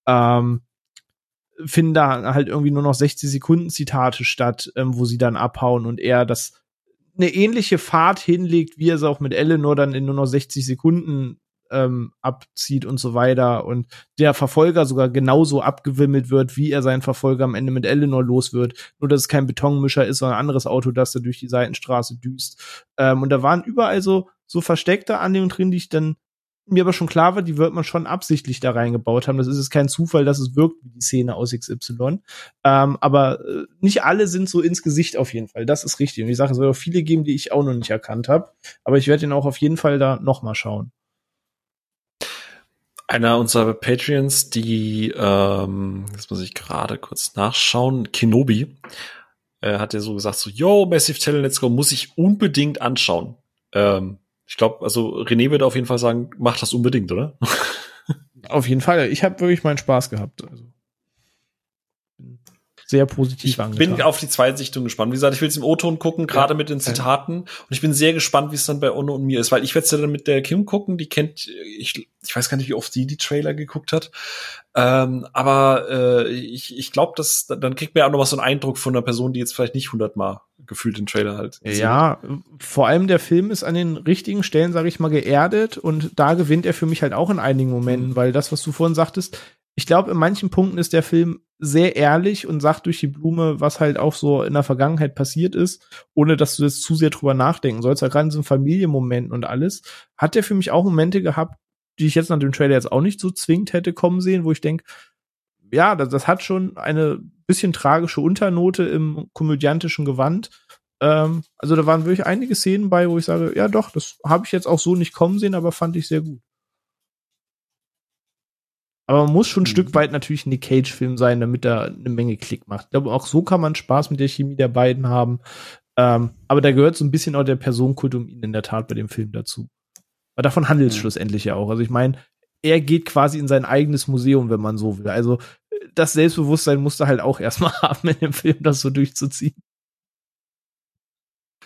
ähm, finden da halt irgendwie nur noch 60 Sekunden Zitate statt, ähm, wo sie dann abhauen und er das eine ähnliche Fahrt hinlegt, wie er es auch mit Eleanor dann in nur noch 60 Sekunden ähm, abzieht und so weiter und der Verfolger sogar genauso abgewimmelt wird, wie er seinen Verfolger am Ende mit Eleanor los wird, nur dass es kein Betonmischer ist, sondern ein anderes Auto, das da durch die Seitenstraße düst. Ähm, und da waren überall so, so versteckte Andehnungen drin, die ich dann mir aber schon klar war, die wird man schon absichtlich da reingebaut haben. Das ist jetzt kein Zufall, dass es wirkt wie die Szene aus XY. Ähm, aber äh, nicht alle sind so ins Gesicht auf jeden Fall. Das ist richtig. Und ich sage, es wird auch viele geben, die ich auch noch nicht erkannt habe. Aber ich werde ihn auch auf jeden Fall da noch mal schauen einer unserer Patreons, die, ähm, jetzt muss ich gerade kurz nachschauen, Kenobi, äh, hat ja so gesagt, so, yo, Massive Talent, let's go, muss ich unbedingt anschauen. Ähm, ich glaube, also René würde auf jeden Fall sagen, mach das unbedingt, oder? auf jeden Fall. Ich habe wirklich meinen Spaß gehabt. Also sehr positiv ich angetan. bin auf die Zweitsichtung gespannt. Wie gesagt, ich will es im O-Ton gucken, gerade ja. mit den Zitaten. Und ich bin sehr gespannt, wie es dann bei Onno und mir ist, weil ich werde es ja dann mit der Kim gucken, die kennt, ich, ich weiß gar nicht, wie oft sie die Trailer geguckt hat. Ähm, aber äh, ich, ich glaube, dass dann kriegt man ja auch noch mal so einen Eindruck von einer Person, die jetzt vielleicht nicht hundertmal gefühlt den Trailer halt. Ja, vor allem der Film ist an den richtigen Stellen, sage ich mal, geerdet und da gewinnt er für mich halt auch in einigen Momenten, mhm. weil das, was du vorhin sagtest, ich glaube, in manchen Punkten ist der Film sehr ehrlich und sagt durch die Blume, was halt auch so in der Vergangenheit passiert ist, ohne dass du jetzt zu sehr drüber nachdenken sollst. Ja, gerade in so Familienmomenten und alles, hat der für mich auch Momente gehabt, die ich jetzt nach dem Trailer jetzt auch nicht so zwingend hätte kommen sehen, wo ich denke, ja, das, das, hat schon eine bisschen tragische Unternote im komödiantischen Gewand. Ähm, also da waren wirklich einige Szenen bei, wo ich sage, ja doch, das habe ich jetzt auch so nicht kommen sehen, aber fand ich sehr gut. Aber man muss schon ein mhm. Stück weit natürlich ein Nick Cage-Film sein, damit er eine Menge Klick macht. Ich glaube, auch so kann man Spaß mit der Chemie der beiden haben. Ähm, aber da gehört so ein bisschen auch der Personenkult um ihn in der Tat bei dem Film dazu. Aber davon handelt es mhm. schlussendlich ja auch. Also ich meine, er geht quasi in sein eigenes Museum, wenn man so will. Also das Selbstbewusstsein musst du halt auch erstmal haben, in dem Film das so durchzuziehen.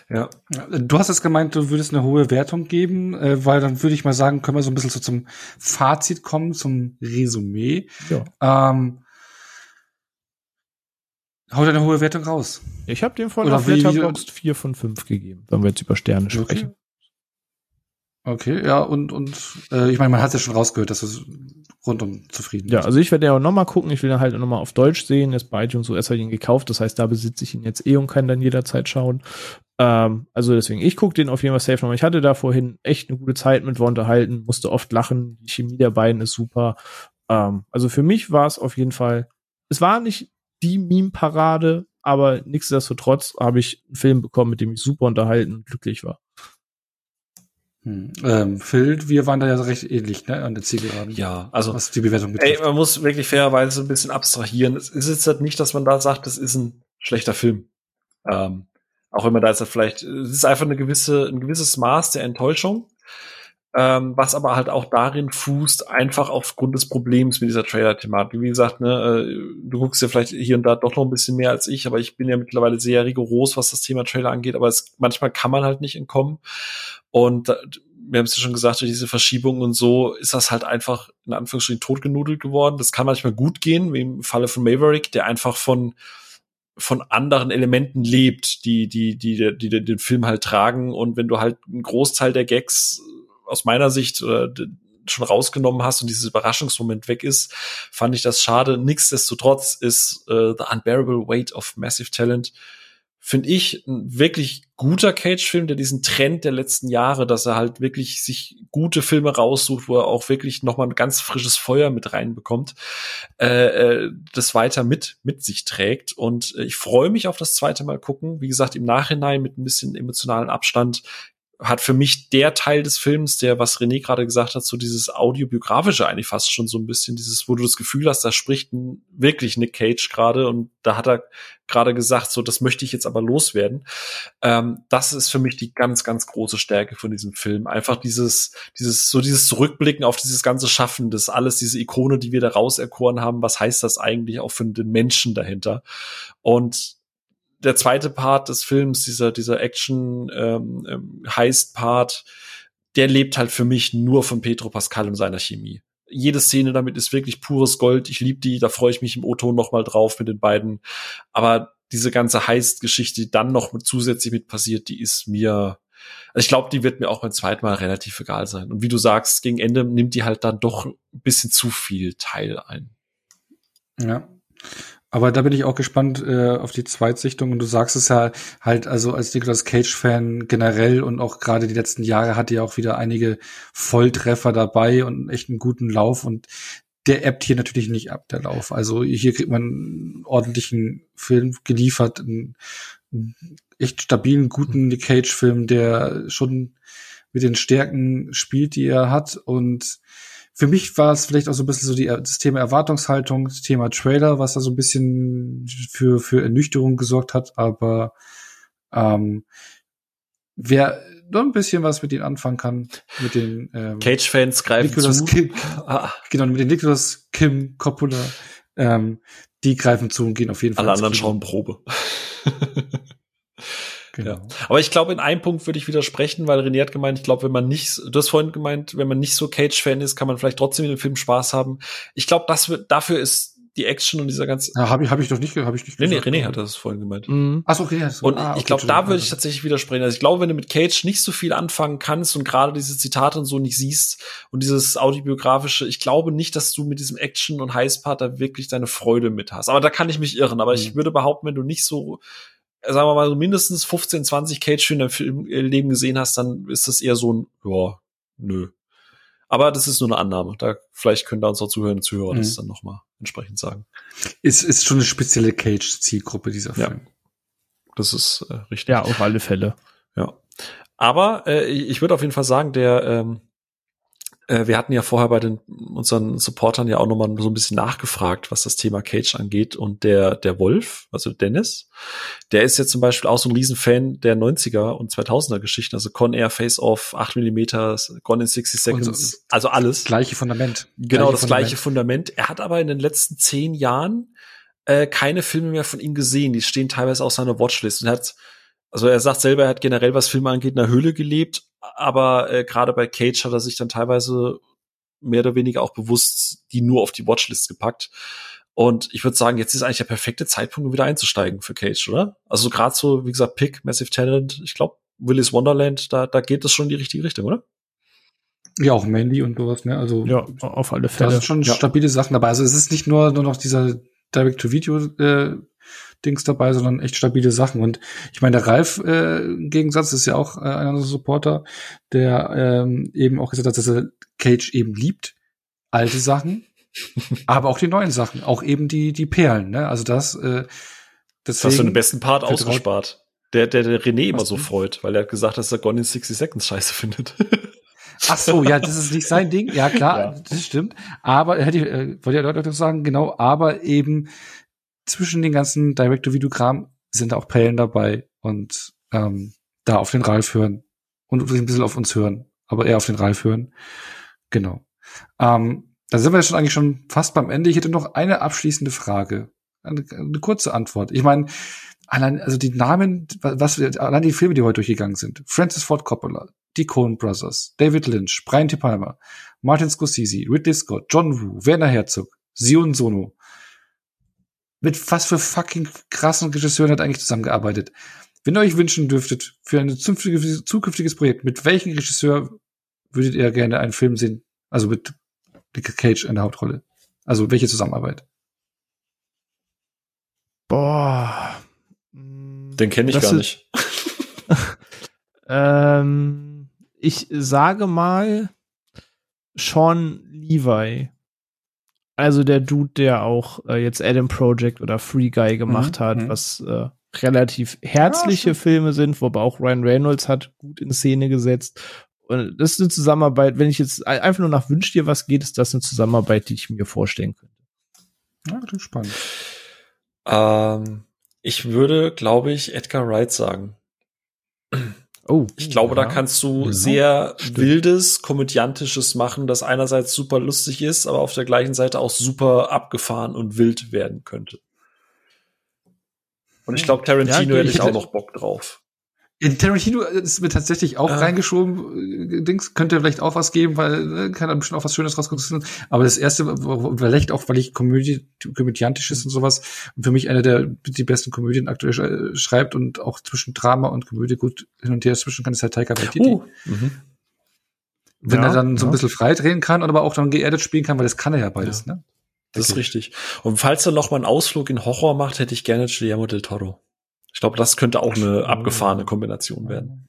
Ja. Du hast es gemeint, du würdest eine hohe Wertung geben, äh, weil dann würde ich mal sagen, können wir so ein bisschen so zum Fazit kommen, zum Resümee. Ja. Ähm, Haut eine hohe Wertung raus. Ich habe dem von auf Letterboxd 4 von 5 gegeben, wenn wir jetzt über Sterne sprechen. Okay, ja, und, und äh, ich meine, man hat ja schon rausgehört, dass es rundum zufrieden Ja, also ich werde ja auch nochmal gucken, ich will dann halt nochmal auf Deutsch sehen, ist bei iTunes US habe ich ihn gekauft, das heißt, da besitze ich ihn jetzt eh und kann dann jederzeit schauen. Ähm, also deswegen, ich gucke den auf jeden Fall safe nochmal. Ich hatte da vorhin echt eine gute Zeit mit Wonte halten, musste oft lachen, die Chemie der beiden ist super. Ähm, also für mich war es auf jeden Fall, es war nicht die Meme-Parade, aber nichtsdestotrotz habe ich einen Film bekommen, mit dem ich super unterhalten und glücklich war. Hm. Ähm, Phil, wir waren da ja recht ähnlich, ne, an der Zielgeraden. Ja, also. Was die Bewertung betrifft. Ey, man muss wirklich fairerweise ein bisschen abstrahieren. Es ist jetzt halt nicht, dass man da sagt, das ist ein schlechter Film. Ähm, auch wenn man da jetzt halt vielleicht, es ist einfach eine gewisse, ein gewisses Maß der Enttäuschung ähm, was aber halt auch darin fußt, einfach aufgrund des Problems mit dieser Trailer-Thematik. Wie gesagt, ne, äh, du guckst ja vielleicht hier und da doch noch ein bisschen mehr als ich, aber ich bin ja mittlerweile sehr rigoros, was das Thema Trailer angeht, aber es, manchmal kann man halt nicht entkommen. Und wir haben es ja schon gesagt, durch diese Verschiebung und so ist das halt einfach in Anführungsstrichen totgenudelt geworden. Das kann manchmal gut gehen, wie im Falle von Maverick, der einfach von von anderen Elementen lebt, die, die, die, die, die den Film halt tragen. Und wenn du halt einen Großteil der Gags aus meiner Sicht äh, schon rausgenommen hast und dieses Überraschungsmoment weg ist, fand ich das schade. Nichtsdestotrotz ist äh, The Unbearable Weight of Massive Talent finde ich ein wirklich guter Cage-Film, der diesen Trend der letzten Jahre, dass er halt wirklich sich gute Filme raussucht, wo er auch wirklich noch mal ein ganz frisches Feuer mit reinbekommt, äh, äh, das weiter mit mit sich trägt. Und ich freue mich auf das zweite Mal gucken. Wie gesagt, im Nachhinein mit ein bisschen emotionalen Abstand hat für mich der Teil des Films, der, was René gerade gesagt hat, so dieses audiobiografische eigentlich fast schon so ein bisschen, dieses, wo du das Gefühl hast, da spricht wirklich Nick Cage gerade und da hat er gerade gesagt, so, das möchte ich jetzt aber loswerden. Ähm, das ist für mich die ganz, ganz große Stärke von diesem Film. Einfach dieses, dieses, so dieses Zurückblicken auf dieses ganze Schaffen, das alles, diese Ikone, die wir da rauserkoren haben, was heißt das eigentlich auch für den Menschen dahinter? Und der zweite Part des Films, dieser, dieser Action ähm, ähm, Heist-Part, der lebt halt für mich nur von Petro Pascal und seiner Chemie. Jede Szene damit ist wirklich pures Gold. Ich liebe die, da freue ich mich im O-Ton noch mal drauf mit den beiden. Aber diese ganze Heist-Geschichte, die dann noch mit, zusätzlich mit passiert, die ist mir, also ich glaube, die wird mir auch beim zweiten Mal relativ egal sein. Und wie du sagst, gegen Ende nimmt die halt dann doch ein bisschen zu viel Teil ein. Ja. Aber da bin ich auch gespannt äh, auf die Zweitsichtung. Und du sagst es ja halt, also als Nicolas Cage-Fan generell und auch gerade die letzten Jahre hatte ja auch wieder einige Volltreffer dabei und echt einen guten Lauf. Und der ebbt hier natürlich nicht ab, der Lauf. Also hier kriegt man einen ordentlichen Film geliefert, einen echt stabilen, guten Nick Cage-Film, der schon mit den Stärken spielt, die er hat und für mich war es vielleicht auch so ein bisschen so die, das Thema Erwartungshaltung, das Thema Trailer, was da so ein bisschen für, für Ernüchterung gesorgt hat, aber ähm, wer noch ein bisschen was mit ihnen anfangen kann, mit den ähm, Cage-Fans greifen Nicolas zu. Kim, ah. Genau, mit den Nicolas Kim Coppola, ähm, die greifen zu und gehen auf jeden Fall. Alle anderen schauen Probe. Genau. Ja. Aber ich glaube, in einem Punkt würde ich widersprechen, weil René hat gemeint, ich glaube, wenn man nicht, du hast vorhin gemeint, wenn man nicht so Cage-Fan ist, kann man vielleicht trotzdem in dem Film Spaß haben. Ich glaube, das wird, dafür ist die Action und dieser ganze. Ja, habe ich, hab ich doch nicht, habe ich nicht. René, gesagt, René hat das vorhin gemeint. Mhm. Ach so, okay. So. Und ah, ich glaube, da würde ich tatsächlich widersprechen. Also ich glaube, wenn du mit Cage nicht so viel anfangen kannst und gerade diese Zitate und so nicht siehst und dieses autobiografische, ich glaube nicht, dass du mit diesem Action und Heißpart da wirklich deine Freude mit hast. Aber da kann ich mich irren. Aber mhm. ich würde behaupten, wenn du nicht so sagen wir mal, so mindestens 15, 20 Cage-Filme im Leben gesehen hast, dann ist das eher so ein, ja, nö. Aber das ist nur eine Annahme. Da vielleicht können da unsere Zuhörer und Zuhörer mhm. das dann nochmal entsprechend sagen. Ist, ist schon eine spezielle Cage-Zielgruppe, dieser Film. Ja. Das ist äh, richtig. Ja, auf alle Fälle. Ja. Aber äh, ich würde auf jeden Fall sagen, der ähm, Äh, wir hatten ja vorher bei den unseren Supportern ja auch nochmal so ein bisschen nachgefragt, was das Thema Cage angeht. Und der, der Wolf, also Dennis, der ist jetzt zum Beispiel auch so ein Riesenfan der 90er und 2000er Geschichten, also Con Air, Face Off, 8 mm, Gone in 60 Seconds, so, also alles. Gleiche Fundament. Genau, gleiche das Fundament. gleiche Fundament. Er hat aber in den letzten zehn Jahren äh, keine Filme mehr von ihm gesehen. Die stehen teilweise auf seiner Watchlist und er hat also er sagt selber, er hat generell, was Filme angeht, in der Höhle gelebt, aber äh, gerade bei Cage hat er sich dann teilweise mehr oder weniger auch bewusst die nur auf die Watchlist gepackt. Und ich würde sagen, jetzt ist eigentlich der perfekte Zeitpunkt, um wieder einzusteigen für Cage, oder? Also gerade so, wie gesagt, Pick, Massive Talent, ich glaube, Willis Wonderland, da, da geht das schon in die richtige Richtung, oder? Ja, auch Mandy und sowas, ne? Also ja, auf alle Fälle. Da sind schon ja. stabile Sachen dabei. Also es ist nicht nur nur noch dieser Direct-to-Video äh, Dings dabei, sondern echt stabile Sachen. Und ich meine, der Ralf äh, im Gegensatz ist ja auch äh, einer unserer Supporter, der ähm, eben auch gesagt hat, dass er Cage eben liebt. Alte Sachen, aber auch die neuen Sachen, auch eben die, die Perlen. Ne? Also das, äh, das hast du den besten Part ausgespart. Der, der, der René immer so freut, weil er hat gesagt, dass er Gone in 60 Seconds scheiße findet. Ach so, ja, das ist nicht sein Ding. Ja, klar, ja. das stimmt. Aber hätte ich, äh, wollte ja Leute sagen, genau, aber eben zwischen den ganzen Direct-to-Video-Kram sind auch Perlen dabei und ähm, da auf den Ralf hören und ein bisschen auf uns hören, aber eher auf den Ralf hören. Genau. Ähm, da sind wir jetzt schon eigentlich schon fast beim Ende. Ich hätte noch eine abschließende Frage. Eine, eine kurze Antwort. Ich meine, allein, also die Namen, was allein die Filme, die heute durchgegangen sind. Francis Ford Coppola, die Coen Brothers, David Lynch, Brian T. Palmer, Martin Scorsese, Ridley Scott, John Woo, Werner Herzog, Sion Sono mit was für fucking krassen Regisseuren hat eigentlich zusammengearbeitet. Wenn ihr euch wünschen dürftet für ein zukünftiges, zukünftiges Projekt, mit welchem Regisseur würdet ihr gerne einen Film sehen? Also mit Nick Cage in der Hauptrolle. Also welche Zusammenarbeit? Boah. Den kenne ich das gar nicht. ähm, ich sage mal Sean Levi. Also der Dude, der auch äh, jetzt Adam Project oder Free Guy gemacht mhm, hat, mhm. was äh, relativ herzliche ja, Filme sind, wobei auch Ryan Reynolds hat gut in Szene gesetzt. Und das ist eine Zusammenarbeit, wenn ich jetzt einfach nur nach Wünsch dir was geht, ist das eine Zusammenarbeit, die ich mir vorstellen könnte. Ja, das ist spannend. Ähm, ich würde, glaube ich, Edgar Wright sagen. Oh, ich glaube, ja. da kannst du ja. sehr Stimmt. wildes, komödiantisches machen, das einerseits super lustig ist, aber auf der gleichen Seite auch super abgefahren und wild werden könnte. Und ich glaube, Tarantino ja, hätte ich auch noch Bock drauf. In Tarantino ist mir tatsächlich auch äh. reingeschoben. Äh, Dings könnte vielleicht auch was geben, weil äh, kann da bestimmt auch was Schönes rauskommen. Aber das erste, vielleicht auch, weil ich Komödie, komödiantisch ist und sowas, und für mich einer der die besten Komödien aktuell äh, schreibt und auch zwischen Drama und Komödie gut hin und her zwischen kann, ist halt Taika Waititi. Uh, mhm. Wenn ja, er dann so ein bisschen frei drehen kann, aber auch dann geerdet spielen kann, weil das kann er ja beides, ja. ne? Das ist richtig. Und falls er noch mal einen Ausflug in Horror macht, hätte ich gerne Guillermo del Toro. Ich glaube, das könnte auch eine abgefahrene Kombination werden.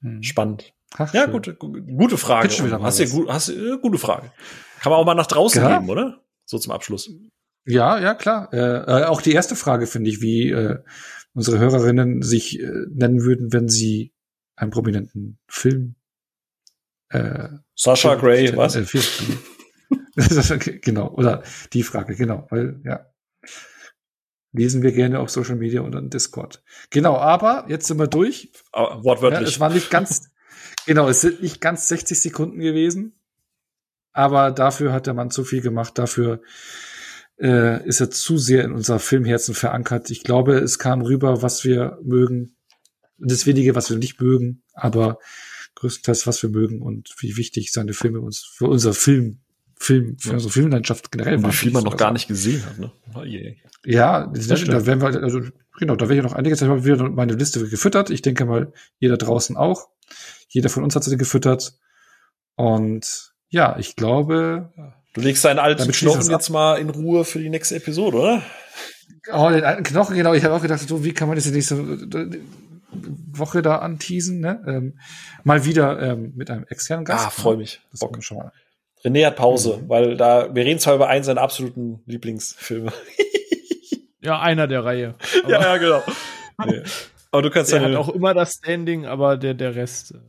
Hm. Spannend. Ach, ja, gute, gute Frage. Hast du gut, hast, äh, gute Frage. Kann man auch mal nach draußen ja. geben, oder? So zum Abschluss. Ja, ja, klar. Äh, äh, auch die erste Frage finde ich, wie äh, unsere Hörerinnen sich äh, nennen würden, wenn sie einen prominenten Film. Äh, Sascha Gray, was? Äh, genau, oder die Frage, genau, weil ja lesen wir gerne auf Social Media und an Discord. Genau, aber jetzt sind wir durch. Uh, wortwörtlich. Ja, es war nicht ganz, genau, es sind nicht ganz 60 Sekunden gewesen, aber dafür hat der Mann zu viel gemacht. Dafür äh, ist er zu sehr in unser Filmherzen verankert. Ich glaube, es kam rüber, was wir mögen, das wenige, was wir nicht mögen, aber größtenteils, was wir mögen und wie wichtig seine Filme uns für unser Film Film, für unsere Filmlandschaft generell. Wie viel man noch gar nicht gesehen hat, ne? Oh, yeah. Ja, das da werden wir, also, genau, da werde ich noch einige Zeit wieder meine Liste gefüttert. Ich denke mal, jeder draußen auch. Jeder von uns hat sie gefüttert. Und ja, ich glaube. Du legst deinen alten Knochen jetzt mal in Ruhe für die nächste Episode, oder? Oh, den alten Knochen, genau. Ich habe auch gedacht, so, wie kann man das nächste Woche da anteasen, ne? Ähm, mal wieder ähm, mit einem externen Gast. Ah, freue mich. Das Bock schon mal. René hat Pause, mhm. weil da, wir reden zwar über einen seiner absoluten Lieblingsfilme. ja, einer der Reihe. ja, ja, genau. Nee. Aber du kannst der hat auch immer das Standing, aber der, der Rest. Äh,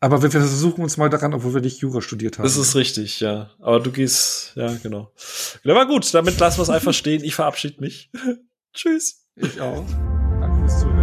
Aber wir versuchen uns mal daran, obwohl wir nicht Jura studiert haben. Das ist richtig, ja. Aber du gehst, ja, genau. Ja, aber gut, damit lassen wir es einfach stehen. Ich verabschiede mich. Tschüss. Ich auch. Danke fürs Zuhören.